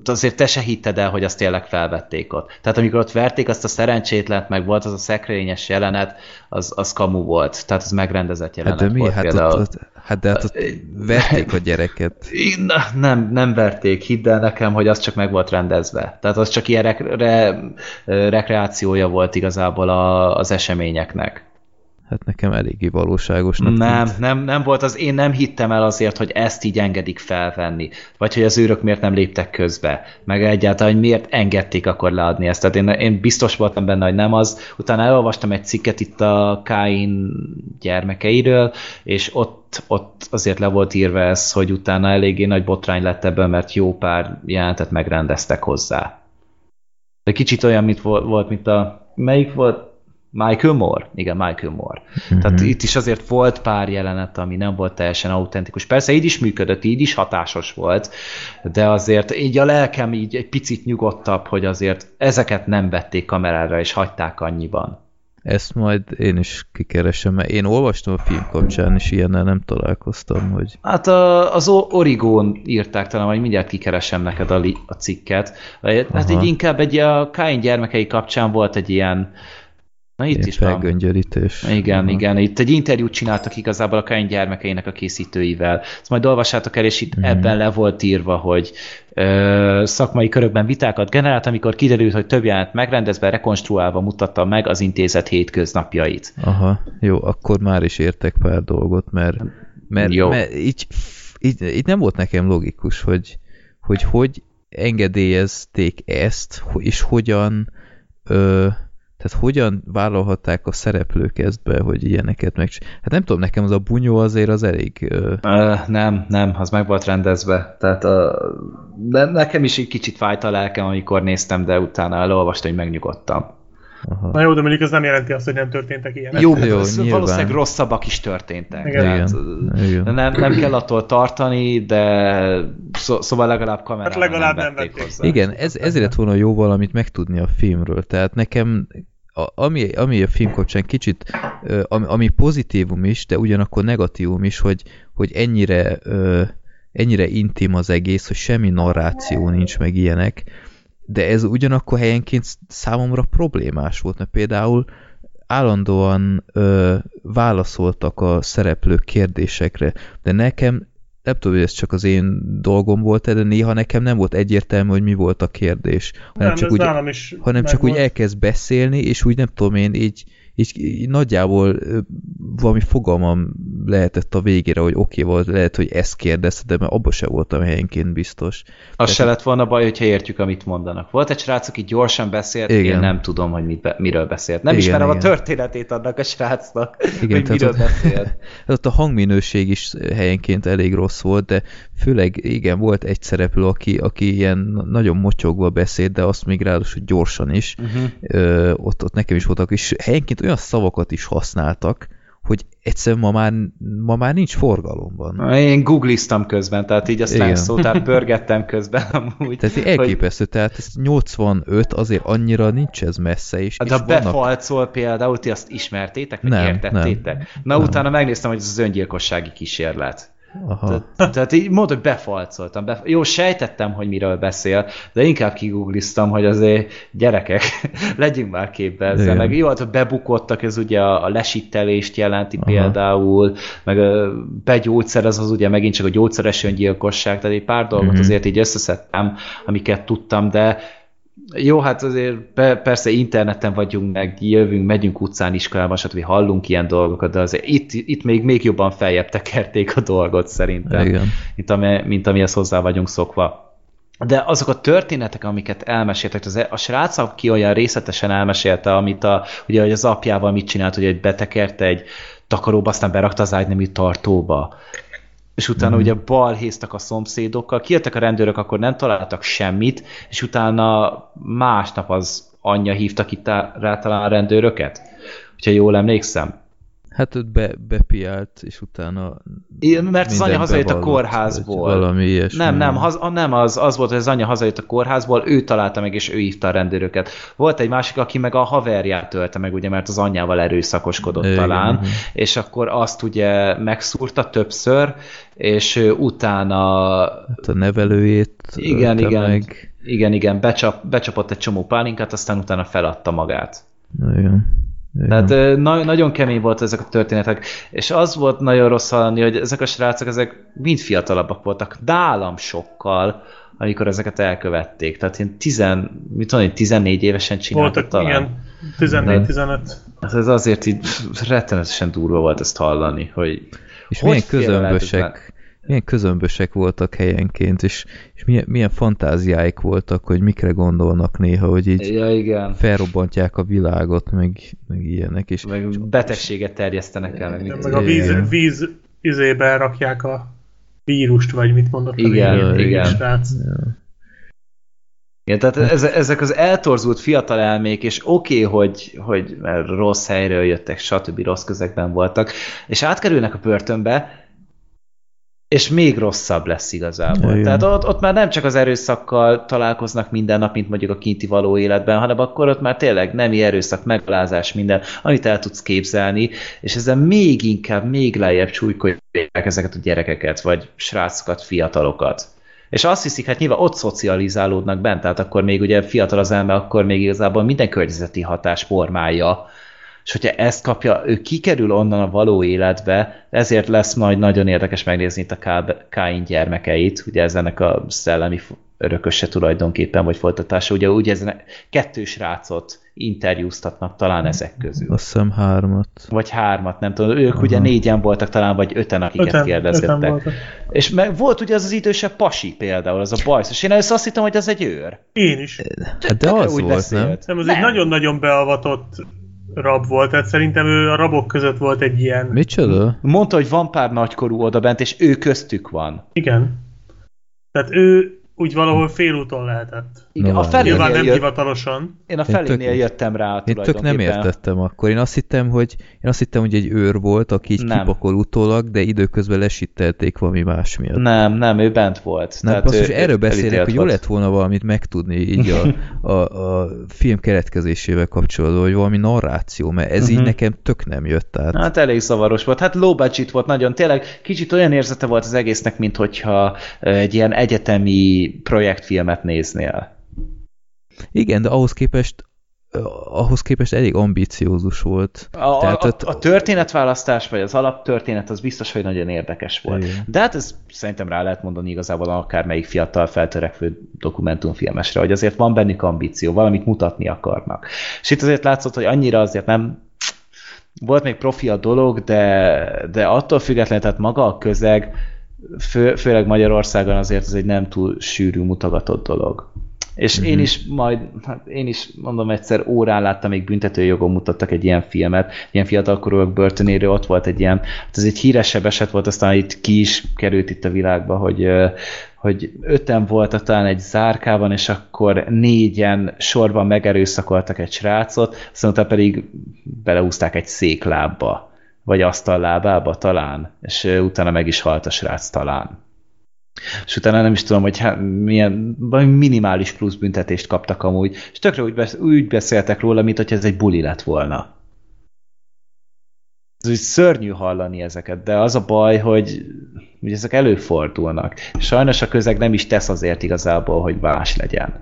[SPEAKER 4] azért te se hitted el, hogy azt tényleg felvették ott. Tehát amikor ott verték azt a szerencsétlent, meg volt az a szekrényes jelenet, az, az kamu volt. Tehát az megrendezett
[SPEAKER 2] hát
[SPEAKER 4] jelenet
[SPEAKER 2] de mi?
[SPEAKER 4] volt
[SPEAKER 2] Hát, ott,
[SPEAKER 4] például.
[SPEAKER 2] ott, hát de hát ott verték a gyereket.
[SPEAKER 4] Nem, nem verték, hidd el nekem, hogy az csak meg volt rendezve. Tehát az csak ilyen rek re rekreációja volt igazából a, az eseményeknek.
[SPEAKER 2] Hát nekem eléggé valóságosnak
[SPEAKER 4] Nem,
[SPEAKER 2] tűnt.
[SPEAKER 4] nem, nem volt az, én nem hittem el azért, hogy ezt így engedik felvenni, vagy hogy az őrök miért nem léptek közbe, meg egyáltalán, hogy miért engedték akkor leadni ezt. Tehát én, én biztos voltam benne, hogy nem az. Utána elolvastam egy cikket itt a Káin gyermekeiről, és ott, ott azért le volt írva ez, hogy utána eléggé nagy botrány lett ebből, mert jó pár jelentet megrendeztek hozzá. De kicsit olyan, mint volt, volt mint a... Melyik volt? Michael Moore? Igen, Michael Moore.
[SPEAKER 2] Mhm.
[SPEAKER 4] Tehát itt is azért volt pár jelenet, ami nem volt teljesen autentikus. Persze így is működött, így is hatásos volt, de azért így a lelkem így egy picit nyugodtabb, hogy azért ezeket nem vették kamerára, és hagyták annyiban.
[SPEAKER 2] Ezt majd én is kikeresem, mert én olvastam a film kapcsán, és ilyennel nem találkoztam, hogy
[SPEAKER 4] Hát a, az Origón írták talán, vagy mindjárt kikeresem neked a, li, a cikket. Hát
[SPEAKER 2] Aha.
[SPEAKER 4] így inkább egy a Kain gyermekei kapcsán volt egy ilyen Na itt is van.
[SPEAKER 2] felgöngyörítés.
[SPEAKER 4] Igen,
[SPEAKER 2] Aha.
[SPEAKER 4] igen. Itt egy interjút csináltak igazából a Kain gyermekeinek a készítőivel. Ezt majd olvassátok el, és itt
[SPEAKER 2] Mhm.
[SPEAKER 4] ebben le volt írva, hogy ö, szakmai körökben vitákat generált, amikor kiderült, hogy több jelenet megrendezve, rekonstruálva mutatta meg az intézet hétköznapjait.
[SPEAKER 2] Aha, jó, akkor már is értek pár dolgot, mert, mert,
[SPEAKER 4] Jó.
[SPEAKER 2] mert így, így, így nem volt nekem logikus, hogy hogy, hogy engedélyezték ezt, és hogyan ö, tehát hogyan vállalhatták a szereplők ezt be, hogy ilyeneket meg... Hát nem tudom, nekem az a bunyó azért az elég... Ö,
[SPEAKER 4] Ö, nem, nem, az meg volt rendezve. Tehát a, de nekem is egy kicsit fájt a lelkem, amikor néztem, de utána elolvastam, hogy megnyugodtam.
[SPEAKER 2] aha.
[SPEAKER 3] Na jó, de mondjuk ez nem jelenti azt, hogy nem történtek ilyenek.
[SPEAKER 4] Jó,
[SPEAKER 2] jó,
[SPEAKER 4] jó
[SPEAKER 2] nyilván.
[SPEAKER 4] valószínűleg rosszabbak is történtek.
[SPEAKER 3] Igen.
[SPEAKER 4] Tehát,
[SPEAKER 2] Igen, igen.
[SPEAKER 4] nem, nem kell attól tartani, de szó, szóval legalább kamerával
[SPEAKER 3] Hát legalább nem
[SPEAKER 4] vették
[SPEAKER 3] vették.
[SPEAKER 4] hozzá.
[SPEAKER 2] Igen, ez, ezért lett volna jó valamit megtudni a filmről. Tehát nekem, ami, ami a film kapcsán kicsit, ami, ami pozitívum is, de ugyanakkor negatívum is, hogy, hogy ennyire, ennyire intim az egész, hogy semmi narráció nincs, meg ilyenek, de ez ugyanakkor helyenként számomra problémás volt, mert például állandóan ö, válaszoltak a szereplők kérdésekre, de nekem nem tudom, hogy ez csak az én dolgom volt, de néha nekem nem volt egyértelmű, hogy mi volt a kérdés, hanem
[SPEAKER 3] nem,
[SPEAKER 2] csak
[SPEAKER 3] ez
[SPEAKER 2] úgy, hanem csak úgy
[SPEAKER 3] megvolt.
[SPEAKER 2] elkezd beszélni, és úgy nem tudom én, így, így nagyjából valami fogalmam lehetett a végére, hogy oké okay, volt, lehet, hogy ezt kérdezte, de mert abban se voltam helyenként biztos.
[SPEAKER 4] Az se lett volna baj, hogyha értjük, amit mondanak. Volt egy srác, aki gyorsan beszélt,
[SPEAKER 2] Igen.
[SPEAKER 4] én nem tudom, hogy mit be, miről beszélt. Nem
[SPEAKER 2] Igen,
[SPEAKER 4] ismerem a
[SPEAKER 2] igen.
[SPEAKER 4] történetét annak a srácnak,
[SPEAKER 2] Igen,
[SPEAKER 4] hogy
[SPEAKER 2] tehát
[SPEAKER 4] miről
[SPEAKER 2] ott-
[SPEAKER 4] beszélt.
[SPEAKER 2] Ott a hangminőség is helyenként elég rossz volt, de főleg igen, volt egy szereplő, aki, aki ilyen nagyon mocsogva beszélt, de azt még ráadásul gyorsan is.
[SPEAKER 4] Uh-huh.
[SPEAKER 2] Ö, ott, ott nekem is voltak, és helyenként olyan szavakat is használtak, hogy egyszerűen ma már, ma már nincs forgalomban.
[SPEAKER 4] Én googliztam közben, tehát így a slang szótár pörgettem közben amúgy.
[SPEAKER 2] Tehát így elképesztő, tehát ez 85 azért annyira nincs ez messze, és,
[SPEAKER 4] Hát
[SPEAKER 2] és
[SPEAKER 4] a
[SPEAKER 2] vannak...
[SPEAKER 4] befalcol például, ti azt ismertétek, vagy
[SPEAKER 2] Nem,
[SPEAKER 4] értettétek?
[SPEAKER 2] nem.
[SPEAKER 4] Na
[SPEAKER 2] Nem.
[SPEAKER 4] utána megnéztem, hogy ez az öngyilkossági kísérlet.
[SPEAKER 2] Aha.
[SPEAKER 4] Tehát, tehát így mondod, hogy befalcoltam. Bef... Jó, sejtettem, hogy miről beszél, de inkább kigoogliztam, hogy azért gyerekek, legyünk már képbe ezzel.
[SPEAKER 2] Igen.
[SPEAKER 4] Meg jó, hát hogy bebukottak, ez ugye a, a lesittelést jelenti
[SPEAKER 2] Aha.
[SPEAKER 4] például, meg a begyógyszer, az az ugye megint csak a gyógyszeres öngyilkosság, tehát egy pár dolgot
[SPEAKER 2] Mhm.
[SPEAKER 4] azért így összeszedtem, amiket tudtam, de jó, hát azért pe- persze interneten vagyunk, meg jövünk, megyünk utcán, iskolában, stb. hallunk ilyen dolgokat, de azért itt, itt még, még jobban feljebb tekerték a dolgot szerintem,
[SPEAKER 2] Igen.
[SPEAKER 4] mint, ami, mint amihez hozzá vagyunk szokva. De azok a történetek, amiket elmeséltek, az, a srác, aki olyan részletesen elmesélte, amit a, ugye, hogy az apjával mit csinált, hogy betekerte egy takaróba, aztán berakta az ágynemű tartóba, és utána mm. ugye balhéztak a szomszédokkal, kijöttek a rendőrök, akkor nem találtak semmit, és utána másnap az anyja hívta ki tá- rá talán a rendőröket, hogyha jól emlékszem.
[SPEAKER 2] Hát őt be, bepiált, és utána
[SPEAKER 4] I- Mert az anya hazajött a kórházból.
[SPEAKER 2] Valami ilyesmi.
[SPEAKER 4] Nem, nem, haz, nem az, az volt, hogy az anya hazajött a kórházból, ő találta meg, és ő hívta a rendőröket. Volt egy másik, aki meg a haverját tölte meg, ugye, mert az anyjával erőszakoskodott
[SPEAKER 2] Igen,
[SPEAKER 4] talán,
[SPEAKER 2] igen.
[SPEAKER 4] és akkor azt ugye megszúrta többször, és utána
[SPEAKER 2] Hát a nevelőjét
[SPEAKER 4] igen, igen,
[SPEAKER 2] meg.
[SPEAKER 4] igen, igen, becsap, becsapott egy csomó pálinkát, aztán utána feladta magát.
[SPEAKER 2] Igen. Igen.
[SPEAKER 4] Tehát na, nagyon kemény volt ezek a történetek, és az volt nagyon rossz hallani, hogy ezek a srácok, ezek mind fiatalabbak voltak, nálam sokkal, amikor ezeket elkövették. Tehát én tizen, mit tudom, én, 14 évesen csináltak
[SPEAKER 3] Voltak,
[SPEAKER 4] talán.
[SPEAKER 3] igen, 14-15.
[SPEAKER 4] Hát ez azért így rettenetesen durva volt ezt hallani, hogy
[SPEAKER 2] És
[SPEAKER 4] hogy
[SPEAKER 2] milyen közömbösek, milyen közömbösek voltak helyenként, és, és milyen, milyen fantáziáik voltak, hogy mikre gondolnak néha, hogy így
[SPEAKER 4] Ja, igen.
[SPEAKER 2] felrobbantják a világot, meg, meg ilyenek, és
[SPEAKER 4] Meg betegséget terjesztenek el, meg
[SPEAKER 3] Igen, meg a víz, víz izébe rakják a vírust, vagy mit mondott a
[SPEAKER 4] Igen,
[SPEAKER 3] régi
[SPEAKER 4] igen.
[SPEAKER 3] srác.
[SPEAKER 4] Igen, tehát ez, ezek az eltorzult fiatal elmék, és oké, okay, hogy, hogy rossz helyről jöttek, stb. rossz közegben voltak, és átkerülnek a börtönbe, és még rosszabb lesz igazából.
[SPEAKER 2] Igen.
[SPEAKER 4] Tehát ott, ott már nem csak az erőszakkal találkoznak minden nap, mint mondjuk a kinti való életben, hanem akkor ott már tényleg nemi erőszak, megalázás, minden, amit el tudsz képzelni, és ezzel még inkább, még lejjebb csúlykolják ezeket a gyerekeket, vagy srácokat, fiatalokat. És azt hiszik, hát nyilván ott szocializálódnak bent, tehát akkor még ugye fiatal az elme, akkor még igazából minden környezeti hatás formálja És hogyha ezt kapja, ő kikerül onnan a való életbe, ezért lesz majd nagyon érdekes megnézni itt a Káin gyermekeit, ugye ez ennek a szellemi örököse tulajdonképpen, vagy folytatása. Ugye úgy ezen kettős rácot interjúztatnak talán ezek közül.
[SPEAKER 2] Azt hiszem hármat.
[SPEAKER 4] Vagy hármat, nem tudom. Ők Aha. ugye négyen voltak talán, vagy öten, akiket öten, kérdezgettek. Öten és meg volt ugye az az idősebb pasi például, az a bajsz, és én először azt hittem, hogy az egy őr.
[SPEAKER 3] Én is.
[SPEAKER 2] Hát de az úgy volt, beszélt. nem?
[SPEAKER 3] Nem, az nem. egy nagyon-nagyon beavatott rab volt, tehát szerintem ő a rabok között volt egy ilyen...
[SPEAKER 2] Micsoda?
[SPEAKER 4] Mondta, hogy van pár nagykorú odabent, és ő köztük van.
[SPEAKER 3] Igen. Tehát ő úgy valahol félúton lehetett.
[SPEAKER 4] Igen, no, a felénél
[SPEAKER 3] Nyilván nem jött... hivatalosan.
[SPEAKER 4] Én a felénél én jöttem rá
[SPEAKER 2] Én tök nem értettem akkor. Én azt hittem, hogy, én azt hittem, hogy egy őr volt, aki így nem. kipakol utólag, de időközben lesittelték valami más miatt.
[SPEAKER 4] Nem, nem, ő bent volt.
[SPEAKER 2] Nem, Tehát basszus, ő, erről beszélek, hogy jó lett volna valamit megtudni így a, a, a film keretkezésével kapcsolatban, hogy valami narráció, mert ez uh-huh. így mhm. nekem tök nem jött át.
[SPEAKER 4] Hát elég zavaros volt. Hát low budget volt nagyon. Tényleg kicsit olyan érzete volt az egésznek, mint hogyha egy ilyen egyetemi projektfilmet néznél.
[SPEAKER 2] Igen, de ahhoz képest ahhoz képest elég ambiciózus volt.
[SPEAKER 4] A, Tehát, a, a történetválasztás, vagy az alaptörténet, az biztos, hogy nagyon érdekes volt. Igen. De hát ez szerintem rá lehet mondani igazából akármelyik fiatal feltörekvő dokumentumfilmesre, hogy azért van bennük ambíció, valamit mutatni akarnak. És itt azért látszott, hogy annyira azért nem volt még profi a dolog, de, de attól függetlenül, tehát maga a közeg, fő, főleg Magyarországon azért ez egy nem túl sűrű mutogatott dolog. És mm-hmm. én is majd, hát én is mondom egyszer órán láttam, még büntetőjogon mutattak egy ilyen filmet, ilyen fiatalkorúak börtönéről, ott volt egy ilyen, hát ez egy híresebb eset volt, aztán itt ki is került itt a világba, hogy, hogy öten voltak talán egy zárkában, és akkor négyen sorban megerőszakoltak egy srácot, aztán utána pedig beleúzták egy széklábba, vagy asztallábába talán, és utána meg is halt a srác talán és utána nem is tudom, hogy hát milyen minimális plusz büntetést kaptak amúgy, és tökre úgy, besz, úgy beszéltek róla, mint hogy ez egy buli lett volna. Ez úgy szörnyű hallani ezeket, de az a baj, hogy, hogy ezek előfordulnak. Sajnos a közeg nem is tesz azért igazából, hogy más legyen.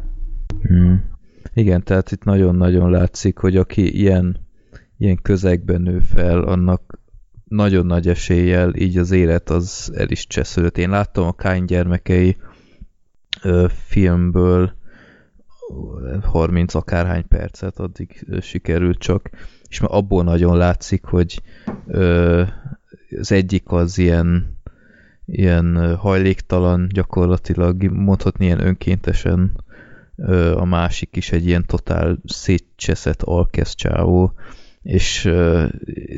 [SPEAKER 2] Hmm. Igen, tehát itt nagyon-nagyon látszik, hogy aki ilyen, ilyen közegben nő fel, annak nagyon nagy eséllyel így az élet az el is csesződött. Én láttam a Kány gyermekei ö, filmből 30 akárhány percet addig ö, sikerült csak, és már abból nagyon látszik, hogy ö, az egyik az ilyen ilyen hajléktalan, gyakorlatilag mondhatni ilyen önkéntesen, a másik is egy ilyen totál szétcseszett alkeszcsávó, és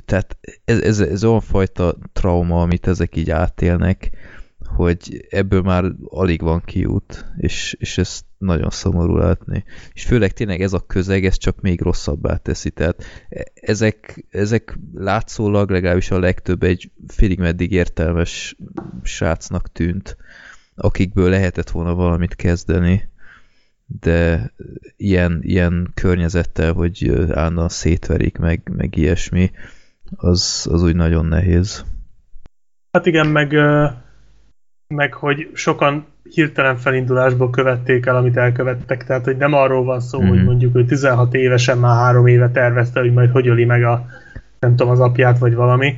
[SPEAKER 2] tehát ez, ez, ez olyan fajta trauma, amit ezek így átélnek, hogy ebből már alig van kiút, és, és ezt nagyon szomorú látni. És főleg tényleg ez a közeg, ez csak még rosszabbá teszi. Tehát e, ezek, ezek látszólag legalábbis a legtöbb egy félig meddig értelmes srácnak tűnt, akikből lehetett volna valamit kezdeni de ilyen, ilyen környezettel, hogy állandóan szétverik, meg, meg ilyesmi, az, az úgy nagyon nehéz.
[SPEAKER 3] Hát igen, meg, meg hogy sokan hirtelen felindulásból követték el, amit elkövettek, tehát hogy nem arról van szó, mm-hmm. hogy mhm. mondjuk ő 16 évesen már három éve tervezte, hogy majd hogy öli meg a nem tudom, az apját, vagy valami,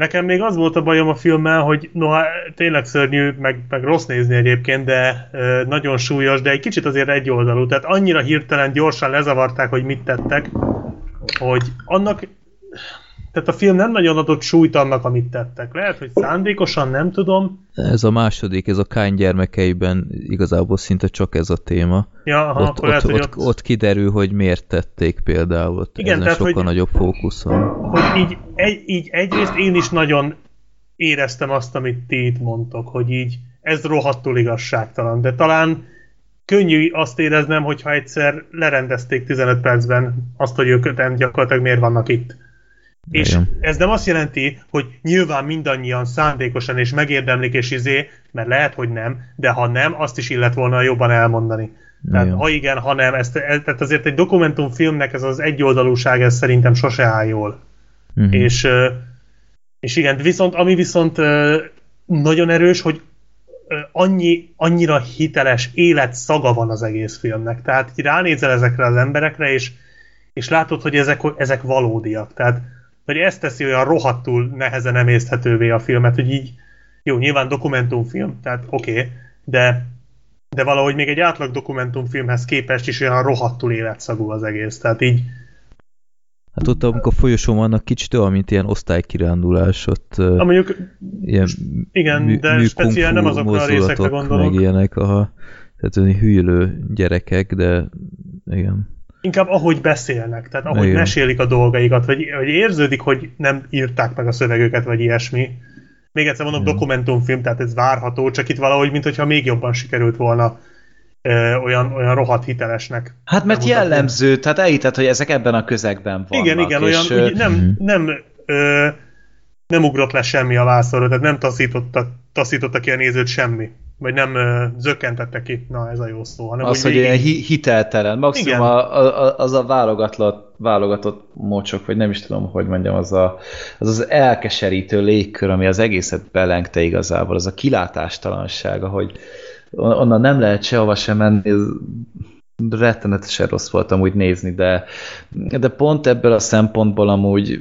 [SPEAKER 3] Nekem még az volt a bajom a filmmel, hogy noha tényleg szörnyű, meg, meg rossz nézni egyébként, de ö, nagyon súlyos, de egy kicsit azért egyoldalú. Tehát annyira hirtelen, gyorsan lezavarták, hogy mit tettek, hogy annak tehát a film nem nagyon adott súlyt annak, amit tettek. Lehet, hogy szándékosan, nem tudom.
[SPEAKER 2] Ez a második, ez a Kány gyermekeiben igazából szinte csak ez a téma.
[SPEAKER 3] Ja, aha,
[SPEAKER 2] ott, ott, lehet, ott, ott, ott kiderül, hogy miért tették például. Ott Igen, ezen tehát, sokkal hogy, nagyobb fókusz van.
[SPEAKER 3] Hogy így, egy, így egyrészt én is nagyon éreztem azt, amit ti itt mondtok, hogy így ez rohadtul igazságtalan, de talán könnyű azt éreznem, hogyha egyszer lerendezték 15 percben azt, hogy ők gyakorlatilag miért vannak itt. És ez nem azt jelenti, hogy nyilván mindannyian szándékosan és megérdemlik és izé, mert lehet, hogy nem, de ha nem, azt is illet volna jobban elmondani. Tehát Igen. ha igen, ha nem, ezt, ez, tehát azért egy dokumentumfilmnek ez az egyoldalúság, ez szerintem sose áll jól. Uh-huh. És, és igen, viszont ami viszont nagyon erős, hogy annyi, annyira hiteles élet szaga van az egész filmnek. Tehát így ránézel ezekre az emberekre, és és látod, hogy ezek, ezek valódiak. Tehát, hogy ezt teszi olyan rohadtul nehezen emészthetővé a filmet, hogy így, jó, nyilván dokumentumfilm, tehát oké, okay, de, de valahogy még egy átlag dokumentumfilmhez képest is olyan rohadtul életszagú az egész. Tehát így,
[SPEAKER 2] Hát ott, amikor folyosón vannak kicsit olyan, mint ilyen osztálykirándulás, ott
[SPEAKER 3] ha mondjuk,
[SPEAKER 2] ilyen
[SPEAKER 3] igen,
[SPEAKER 2] mű,
[SPEAKER 3] de
[SPEAKER 2] mű
[SPEAKER 3] speciál nem azokra a részekre gondolok.
[SPEAKER 2] Meg ilyenek, aha. Tehát hűlő gyerekek, de igen.
[SPEAKER 3] Inkább ahogy beszélnek, tehát ahogy
[SPEAKER 2] Igen.
[SPEAKER 3] mesélik a dolgaikat, vagy, vagy érződik, hogy nem írták meg a szövegüket, vagy ilyesmi. Még egyszer mondom,
[SPEAKER 2] Igen.
[SPEAKER 3] dokumentumfilm, tehát ez várható, csak itt valahogy, mintha még jobban sikerült volna ö, olyan, olyan rohadt hitelesnek.
[SPEAKER 4] Hát mert
[SPEAKER 3] bemutatni.
[SPEAKER 4] jellemző, tehát elhitett, hogy ezek ebben a közegben vannak.
[SPEAKER 3] Igen, igen, olyan,
[SPEAKER 4] és, ö,
[SPEAKER 3] úgy nem,
[SPEAKER 2] Mhm.
[SPEAKER 3] nem, ö, nem ugrott le semmi a vászorra, tehát nem taszította, taszította ki a nézőt semmi. Vagy nem ö, zökkentette ki, na ez a jó szó. Hanem
[SPEAKER 4] az, hogy
[SPEAKER 3] végig-
[SPEAKER 4] ilyen hi- hiteltelen. Maximum
[SPEAKER 3] Igen.
[SPEAKER 4] a, a, az a válogatott, válogatott mocsok, vagy nem is tudom, hogy mondjam, az a, az, az elkeserítő légkör, ami az egészet belengte igazából, az a kilátástalanság, hogy on- onnan nem lehet sehova sem menni, ez rettenetesen rossz volt amúgy nézni, de, de pont ebből a szempontból amúgy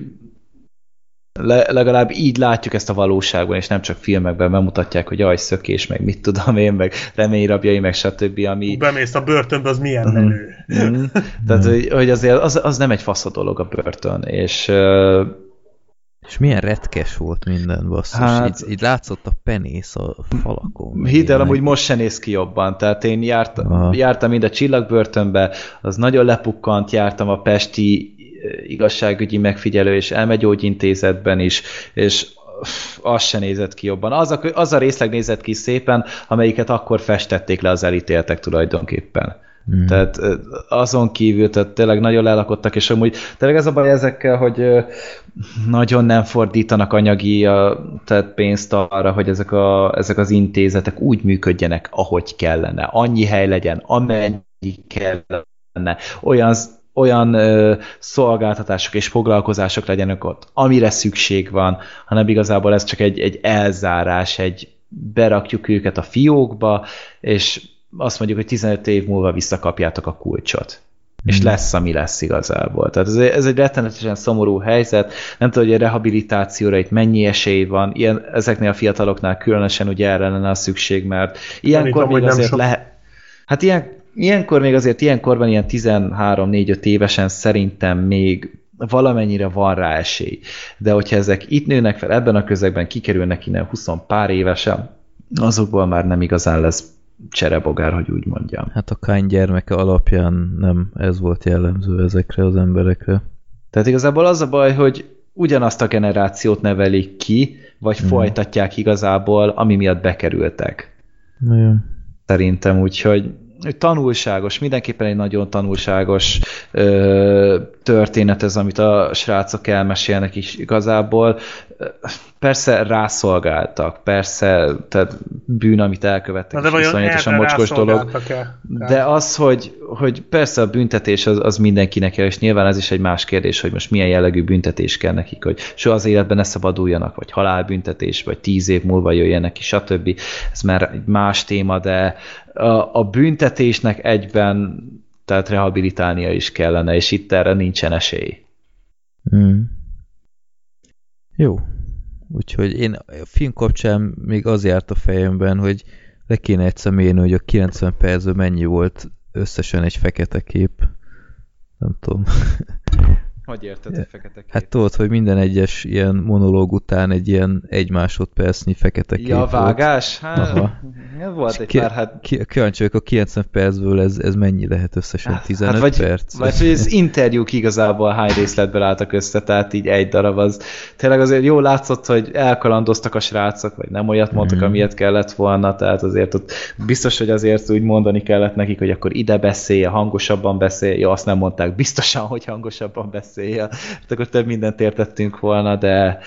[SPEAKER 4] le, legalább így látjuk ezt a valóságban, és nem csak filmekben bemutatják, hogy jaj, szökés, meg mit tudom én, meg reményrabjai, meg stb., ami...
[SPEAKER 3] bemész a börtönbe, az milyen
[SPEAKER 4] Mhm.
[SPEAKER 3] menő.
[SPEAKER 4] Mm. Tehát, hogy, hogy azért az, az nem egy fasz a dolog a börtön, és uh,
[SPEAKER 2] És milyen retkes volt minden, basszus.
[SPEAKER 4] Hát-.
[SPEAKER 2] Így, így látszott a penész a falakon.
[SPEAKER 4] hidd el, amúgy most se néz ki jobban. Tehát én járt,
[SPEAKER 2] Aha.
[SPEAKER 4] jártam mind a csillagbörtönbe, az nagyon lepukkant, jártam a Pesti igazságügyi megfigyelő és elmegyógyintézetben is, és az se nézett ki jobban. Az a, az a részleg nézett ki szépen, amelyiket akkor festették le az elítéltek tulajdonképpen.
[SPEAKER 2] Mm.
[SPEAKER 4] Tehát azon kívül, tehát tényleg nagyon lelakottak, és amúgy tényleg ez a baj ezekkel, hogy nagyon nem fordítanak anyagi a, tehát pénzt arra, hogy ezek, a, ezek az intézetek úgy működjenek, ahogy kellene. Annyi hely legyen, amennyi kellene. Olyan olyan ö, szolgáltatások és foglalkozások legyenek ott, amire szükség van, hanem igazából ez csak egy, egy elzárás, egy berakjuk őket a fiókba, és azt mondjuk, hogy 15 év múlva visszakapjátok a kulcsot. És
[SPEAKER 2] Mhm.
[SPEAKER 4] lesz, ami lesz igazából. Tehát ez, egy- ez egy rettenetesen szomorú helyzet. Nem tudom, hogy a rehabilitációra itt mennyi esély van. Ilyen, ezeknél a fiataloknál különösen ugye erre lenne a szükség, mert ilyenkor
[SPEAKER 3] Gyanítom, hogy
[SPEAKER 4] még azért
[SPEAKER 3] sok.
[SPEAKER 4] lehet... Hát ilyen, ilyenkor még azért ilyenkorban ilyen 13-4-5 évesen szerintem még valamennyire van rá esély. De hogyha ezek itt nőnek fel, ebben a közegben kikerülnek innen 20 pár évesen, azokból már nem igazán lesz cserebogár, hogy úgy mondjam.
[SPEAKER 2] Hát a Kány gyermeke alapján nem ez volt jellemző ezekre az emberekre.
[SPEAKER 4] Tehát igazából az a baj, hogy ugyanazt a generációt nevelik ki, vagy
[SPEAKER 2] Mhm.
[SPEAKER 4] folytatják igazából, ami miatt bekerültek.
[SPEAKER 2] Nagyon.
[SPEAKER 4] Szerintem úgyhogy hogy tanulságos, mindenképpen egy nagyon tanulságos ö, történet ez, amit a srácok elmesélnek is igazából. Persze rászolgáltak, persze, tehát bűn, amit elkövettek,
[SPEAKER 3] Na de
[SPEAKER 4] és iszonyatosan mocskos dolog. De az, hogy, hogy persze a büntetés az, az mindenkinek kell, és nyilván ez is egy más kérdés, hogy most milyen jellegű büntetés kell nekik, hogy soha az életben ne szabaduljanak, vagy halálbüntetés, vagy tíz év múlva jöjjenek ki, stb. Ez már egy más téma, de a, büntetésnek egyben tehát rehabilitálnia is kellene, és itt erre nincsen esély.
[SPEAKER 2] Mm. Jó. Úgyhogy én a film kapcsán még az járt a fejemben, hogy le kéne egyszer mérni, hogy a 90 percben mennyi volt összesen egy fekete kép. Nem tudom.
[SPEAKER 4] Hogy érted, hogy fekete kép?
[SPEAKER 2] Hát tudod, hogy minden egyes ilyen monológ után egy ilyen egy másodpercnyi fekete kép
[SPEAKER 4] ja,
[SPEAKER 2] volt.
[SPEAKER 4] vágás? Hát,
[SPEAKER 2] Aha.
[SPEAKER 4] volt egy
[SPEAKER 2] Ki-
[SPEAKER 4] pár, hát
[SPEAKER 2] Ki, kíváncsi a 90 percből ez, ez mennyi lehet összesen? 15
[SPEAKER 4] hát vagy,
[SPEAKER 2] perc?
[SPEAKER 4] Vagy hogy az interjúk igazából hány részletből álltak össze, tehát így egy darab az. Tényleg azért jó látszott, hogy elkalandoztak a srácok, vagy nem olyat mondtak,
[SPEAKER 2] Mhm.
[SPEAKER 4] amilyet kellett volna, tehát azért ott biztos, hogy azért úgy mondani kellett nekik, hogy akkor ide beszélje, hangosabban beszélje, jó, azt nem mondták biztosan, hogy hangosabban beszélje, tehát akkor több mindent értettünk volna, de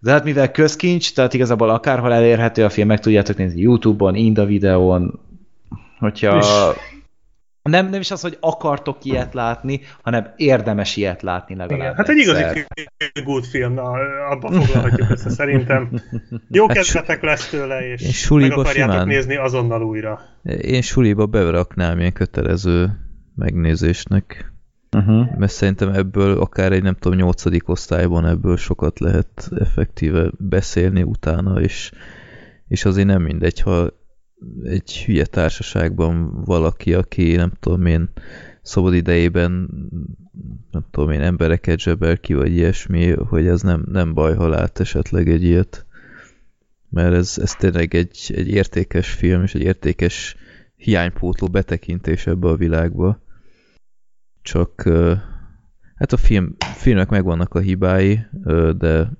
[SPEAKER 4] de hát mivel közkincs, tehát igazából akárhol elérhető a film, meg tudjátok nézni YouTube-on, Inda videón, hogyha
[SPEAKER 3] És-
[SPEAKER 4] nem, nem is az, hogy akartok ilyet látni, hanem érdemes ilyet látni legalább
[SPEAKER 3] Igen. Hát egy igazi good film, na, abba foglalhatjuk össze szerintem. Jó
[SPEAKER 2] Hát
[SPEAKER 3] kezdetek lesz tőle, és
[SPEAKER 2] suliba
[SPEAKER 3] meg akarjátok
[SPEAKER 2] simán.
[SPEAKER 3] nézni azonnal újra.
[SPEAKER 2] Én suliba beraknám ilyen kötelező megnézésnek.
[SPEAKER 4] Uh-huh.
[SPEAKER 2] mert szerintem ebből akár egy nem tudom, nyolcadik osztályban ebből sokat lehet effektíve beszélni utána, és, és azért nem mindegy, ha egy hülye társaságban valaki, aki nem tudom én szabad idejében nem tudom én embereket zsebel ki, vagy ilyesmi, hogy ez nem, nem baj, ha lát esetleg egy ilyet. Mert ez, ez tényleg egy, egy értékes film, és egy értékes hiánypótló betekintés ebbe a világba. Csak hát a film, filmnek megvannak a hibái, de,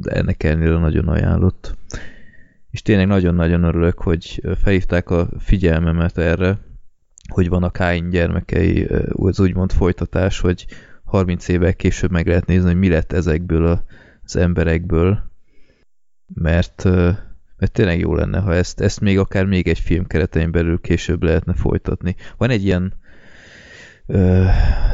[SPEAKER 2] de ennek ellenére nagyon ajánlott. És tényleg nagyon-nagyon örülök, hogy felhívták a figyelmemet erre, hogy van a Káin gyermekei, az úgymond folytatás, hogy 30 évvel később meg lehet nézni, hogy mi lett ezekből az emberekből, mert, mert tényleg jó lenne, ha ezt, ezt még akár még egy film keretein belül később lehetne folytatni. Van egy ilyen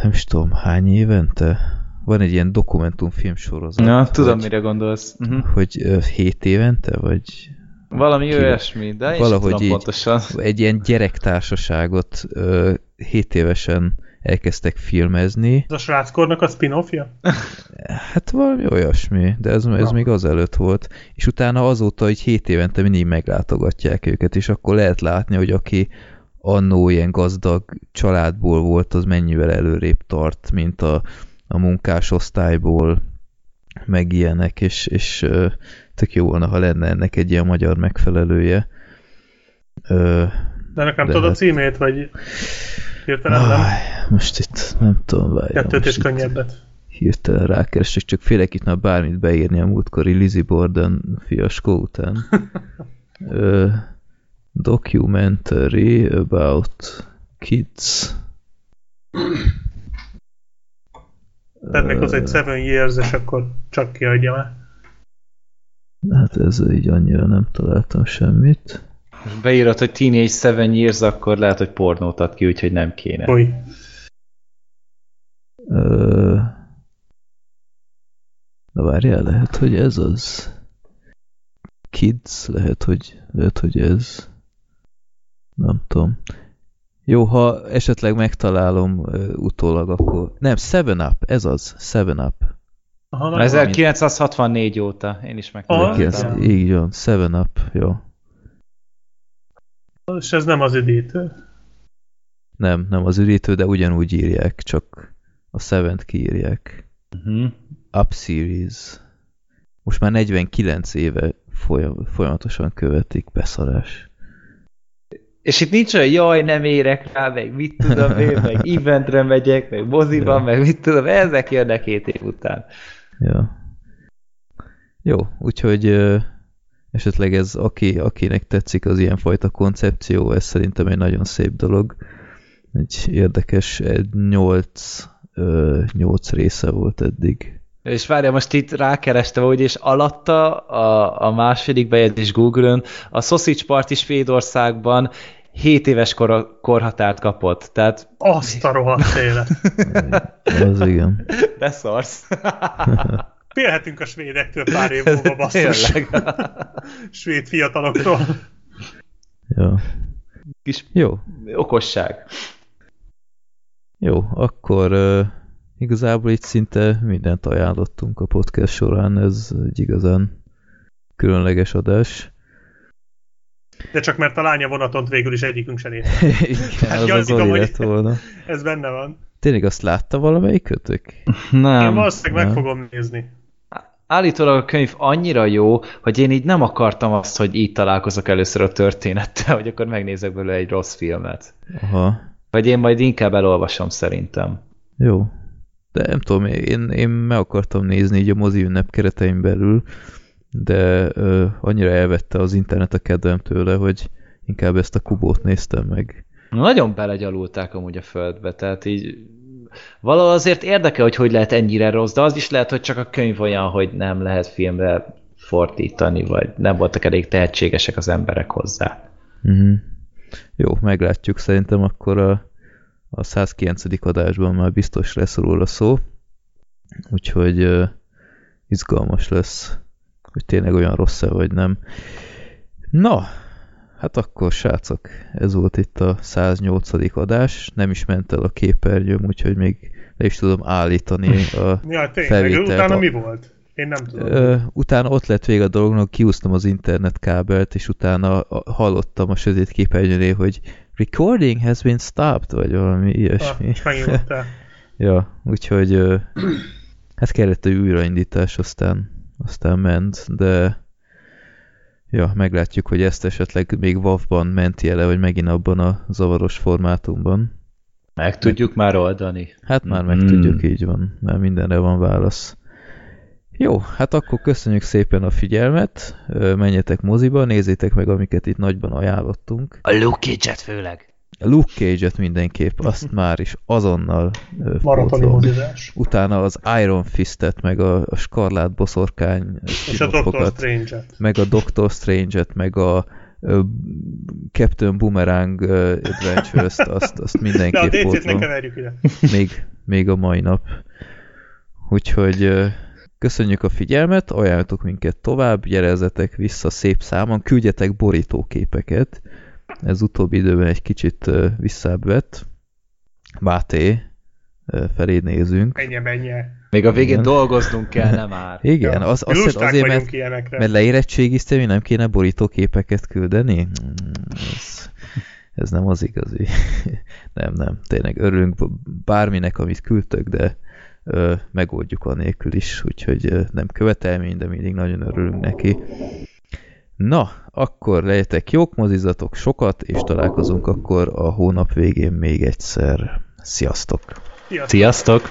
[SPEAKER 2] nem is tudom, hány évente? Van egy ilyen dokumentumfilm sorozat.
[SPEAKER 4] Na, tudom,
[SPEAKER 2] hogy,
[SPEAKER 4] mire gondolsz. Uh-huh.
[SPEAKER 2] Hogy ö, hét évente, vagy
[SPEAKER 4] valami
[SPEAKER 2] Ki-
[SPEAKER 4] olyasmi, de
[SPEAKER 2] valahogy
[SPEAKER 4] tudom
[SPEAKER 2] így.
[SPEAKER 4] pontosan.
[SPEAKER 2] egy ilyen gyerektársaságot ö, 7 évesen elkezdtek filmezni.
[SPEAKER 3] Ez a sráckornak a spin-offja?
[SPEAKER 2] Hát valami olyasmi, de ez, ez
[SPEAKER 3] Na.
[SPEAKER 2] még azelőtt volt. És utána azóta, hogy 7 évente mindig meglátogatják őket, és akkor lehet látni, hogy aki annó ilyen gazdag családból volt, az mennyivel előrébb tart, mint a, a munkásosztályból, meg ilyenek, és, és tök jó volna, ha lenne ennek egy ilyen magyar megfelelője. Ö,
[SPEAKER 3] De nekem tudod a
[SPEAKER 2] hát-
[SPEAKER 3] címét, vagy hirtelen nem?
[SPEAKER 2] Most itt nem tudom, várjál.
[SPEAKER 3] Kettőt
[SPEAKER 2] itt
[SPEAKER 3] könnyebbet.
[SPEAKER 2] Hirtelen rákeresek, csak félek itt már bármit beírni a múltkori Lizzie Borden fiaskó után. Ö, documentary about kids.
[SPEAKER 3] Tedd meg hozzá egy Seven Years, és akkor csak kiadja már.
[SPEAKER 2] Hát ezzel így annyira nem találtam semmit.
[SPEAKER 4] Most beírod, hogy Teenage Seven Years, akkor lehet, hogy pornót ad ki, úgyhogy nem kéne.
[SPEAKER 3] Hogy
[SPEAKER 2] Ö, na várjál, lehet, hogy ez az. Kids, lehet, hogy, lehet, hogy ez. Nem tudom. Jó, ha esetleg megtalálom ö, utólag, akkor... Nem, Seven Up, ez az, Seven Up.
[SPEAKER 3] Aha, na,
[SPEAKER 4] 1964 óta, én is
[SPEAKER 3] Ah,
[SPEAKER 4] megtaláltam.
[SPEAKER 2] Igen, így van, Seven Up, jó.
[SPEAKER 3] és ez nem az üdítő.
[SPEAKER 2] Nem, nem az üdítő, de ugyanúgy írják, csak a Seven-t kiírják.
[SPEAKER 4] Uh-huh.
[SPEAKER 2] Up Series. Most már 49 éve folyam, folyamatosan követik, beszarás.
[SPEAKER 4] És itt nincs olyan, jaj, nem érek rá, meg mit tudom én, meg eventre megyek, meg moziban,
[SPEAKER 2] Ja.
[SPEAKER 4] meg mit tudom, ezek jönnek két év után.
[SPEAKER 2] Ja. Jó, úgyhogy ö, esetleg ez, aki, akinek tetszik az ilyenfajta koncepció, ez szerintem egy nagyon szép dolog. Egy érdekes, egy nyolc, ö, nyolc része volt eddig.
[SPEAKER 4] És várja, most itt rákerestem, hogy és alatta a, a második bejegyzés Google-ön a Sausage Party Svédországban 7 éves kor, korhatárt kapott. Tehát
[SPEAKER 3] Azt a rohadt élet.
[SPEAKER 2] Az igen.
[SPEAKER 4] beszarsz.
[SPEAKER 3] Félhetünk a svédektől pár év múlva, basszus.
[SPEAKER 4] Tényleg.
[SPEAKER 3] Svéd fiataloktól.
[SPEAKER 2] Ja.
[SPEAKER 4] Kis
[SPEAKER 2] Jó,
[SPEAKER 4] okosság.
[SPEAKER 2] jó, akkor igazából itt szinte mindent ajánlottunk a podcast során, ez egy igazán különleges adás.
[SPEAKER 3] De csak mert a lánya vonatont végül is egyikünk sem nézte.
[SPEAKER 2] Igen,
[SPEAKER 3] Hát
[SPEAKER 2] az az
[SPEAKER 3] hogy-
[SPEAKER 2] lett volna.
[SPEAKER 3] Ez benne van.
[SPEAKER 2] Tényleg azt látta valamelyikötök?
[SPEAKER 3] Én
[SPEAKER 4] Nem.
[SPEAKER 3] valószínűleg meg fogom nézni.
[SPEAKER 4] Állítólag a könyv annyira jó, hogy én így nem akartam azt, hogy így találkozok először a történettel, hogy akkor megnézek belőle egy rossz filmet.
[SPEAKER 2] Aha,
[SPEAKER 4] Vagy én majd inkább elolvasom szerintem.
[SPEAKER 2] jó. De nem tudom, én, én meg akartam nézni így a mozi ünnep keretein belül, de ö, annyira elvette az internet a kedvem tőle, hogy inkább ezt a kubót néztem meg.
[SPEAKER 4] Nagyon belegyalulták amúgy a földbe, tehát így valahol azért érdekel, hogy hogy lehet ennyire rossz, de az is lehet, hogy csak a könyv olyan, hogy nem lehet filmre fordítani, vagy nem voltak elég tehetségesek az emberek hozzá.
[SPEAKER 2] Uh-huh. Jó, meglátjuk. Szerintem akkor a, a 109. adásban már biztos lesz róla szó. Úgyhogy uh, izgalmas lesz, hogy tényleg olyan rossz-e vagy nem. Na, hát akkor srácok, ez volt itt a 108. adás, nem is ment el a képernyőm, úgyhogy még le is tudom állítani a
[SPEAKER 3] Ja, tényleg,
[SPEAKER 2] felvételt.
[SPEAKER 3] utána
[SPEAKER 2] A-
[SPEAKER 3] mi volt? Én nem tudom.
[SPEAKER 2] Ö, utána ott lett vége a dolognak, kiúztam az internetkábelt, és utána hallottam a sötét képernyőnél, hogy recording has been stopped, vagy valami
[SPEAKER 3] ah,
[SPEAKER 2] ilyesmi.
[SPEAKER 3] megnyugodtál.
[SPEAKER 2] Ja, úgyhogy ö, hát kellett egy újraindítás, aztán, aztán ment, de ja, meglátjuk, hogy ezt esetleg még WAV-ban menti ele, vagy megint abban a zavaros formátumban.
[SPEAKER 4] Meg tudjuk már oldani.
[SPEAKER 2] Hát már meg
[SPEAKER 4] Mm.
[SPEAKER 2] tudjuk, így van, mert mindenre van válasz. Jó, hát akkor köszönjük szépen a figyelmet, menjetek moziba, nézzétek meg, amiket itt nagyban ajánlottunk.
[SPEAKER 4] A Luke Cage-et főleg.
[SPEAKER 2] A Luke Cage-et mindenképp, azt már is azonnal
[SPEAKER 3] Maratoni mozizás.
[SPEAKER 2] Utána az Iron Fist-et, meg a, a Skarlát boszorkány
[SPEAKER 3] És a Doctor Strange-et.
[SPEAKER 2] meg a Doctor Strange-et, meg a Captain Boomerang Adventures-t, azt, azt
[SPEAKER 3] De a
[SPEAKER 2] mindenképp
[SPEAKER 3] DC-t ne keverjük ide.
[SPEAKER 2] még, még a mai nap. Úgyhogy köszönjük a figyelmet, ajánljatok minket tovább, jelezzetek vissza szép számon, küldjetek borítóképeket. Ez utóbbi időben egy kicsit visszább vett. Máté, felé nézünk.
[SPEAKER 3] Ennyi, ennyi.
[SPEAKER 4] Még a végén
[SPEAKER 2] Igen.
[SPEAKER 4] dolgoznunk kell, már.
[SPEAKER 2] Igen,
[SPEAKER 3] Ja,
[SPEAKER 2] az, az, azért, mert,
[SPEAKER 3] ilyenekre.
[SPEAKER 2] mert leérettségiztem, hogy nem kéne borítóképeket küldeni? Mm, Ez, ez nem az igazi. Nem, nem, tényleg örülünk bárminek, amit küldtök, de ö, megoldjuk anélkül is, úgyhogy ö, nem követelmény, de mindig nagyon örülünk neki. Na, akkor legyetek jók, mozizatok sokat, és találkozunk akkor a hónap végén még egyszer. Sziasztok!
[SPEAKER 3] Sziasztok.
[SPEAKER 4] Sziasztok!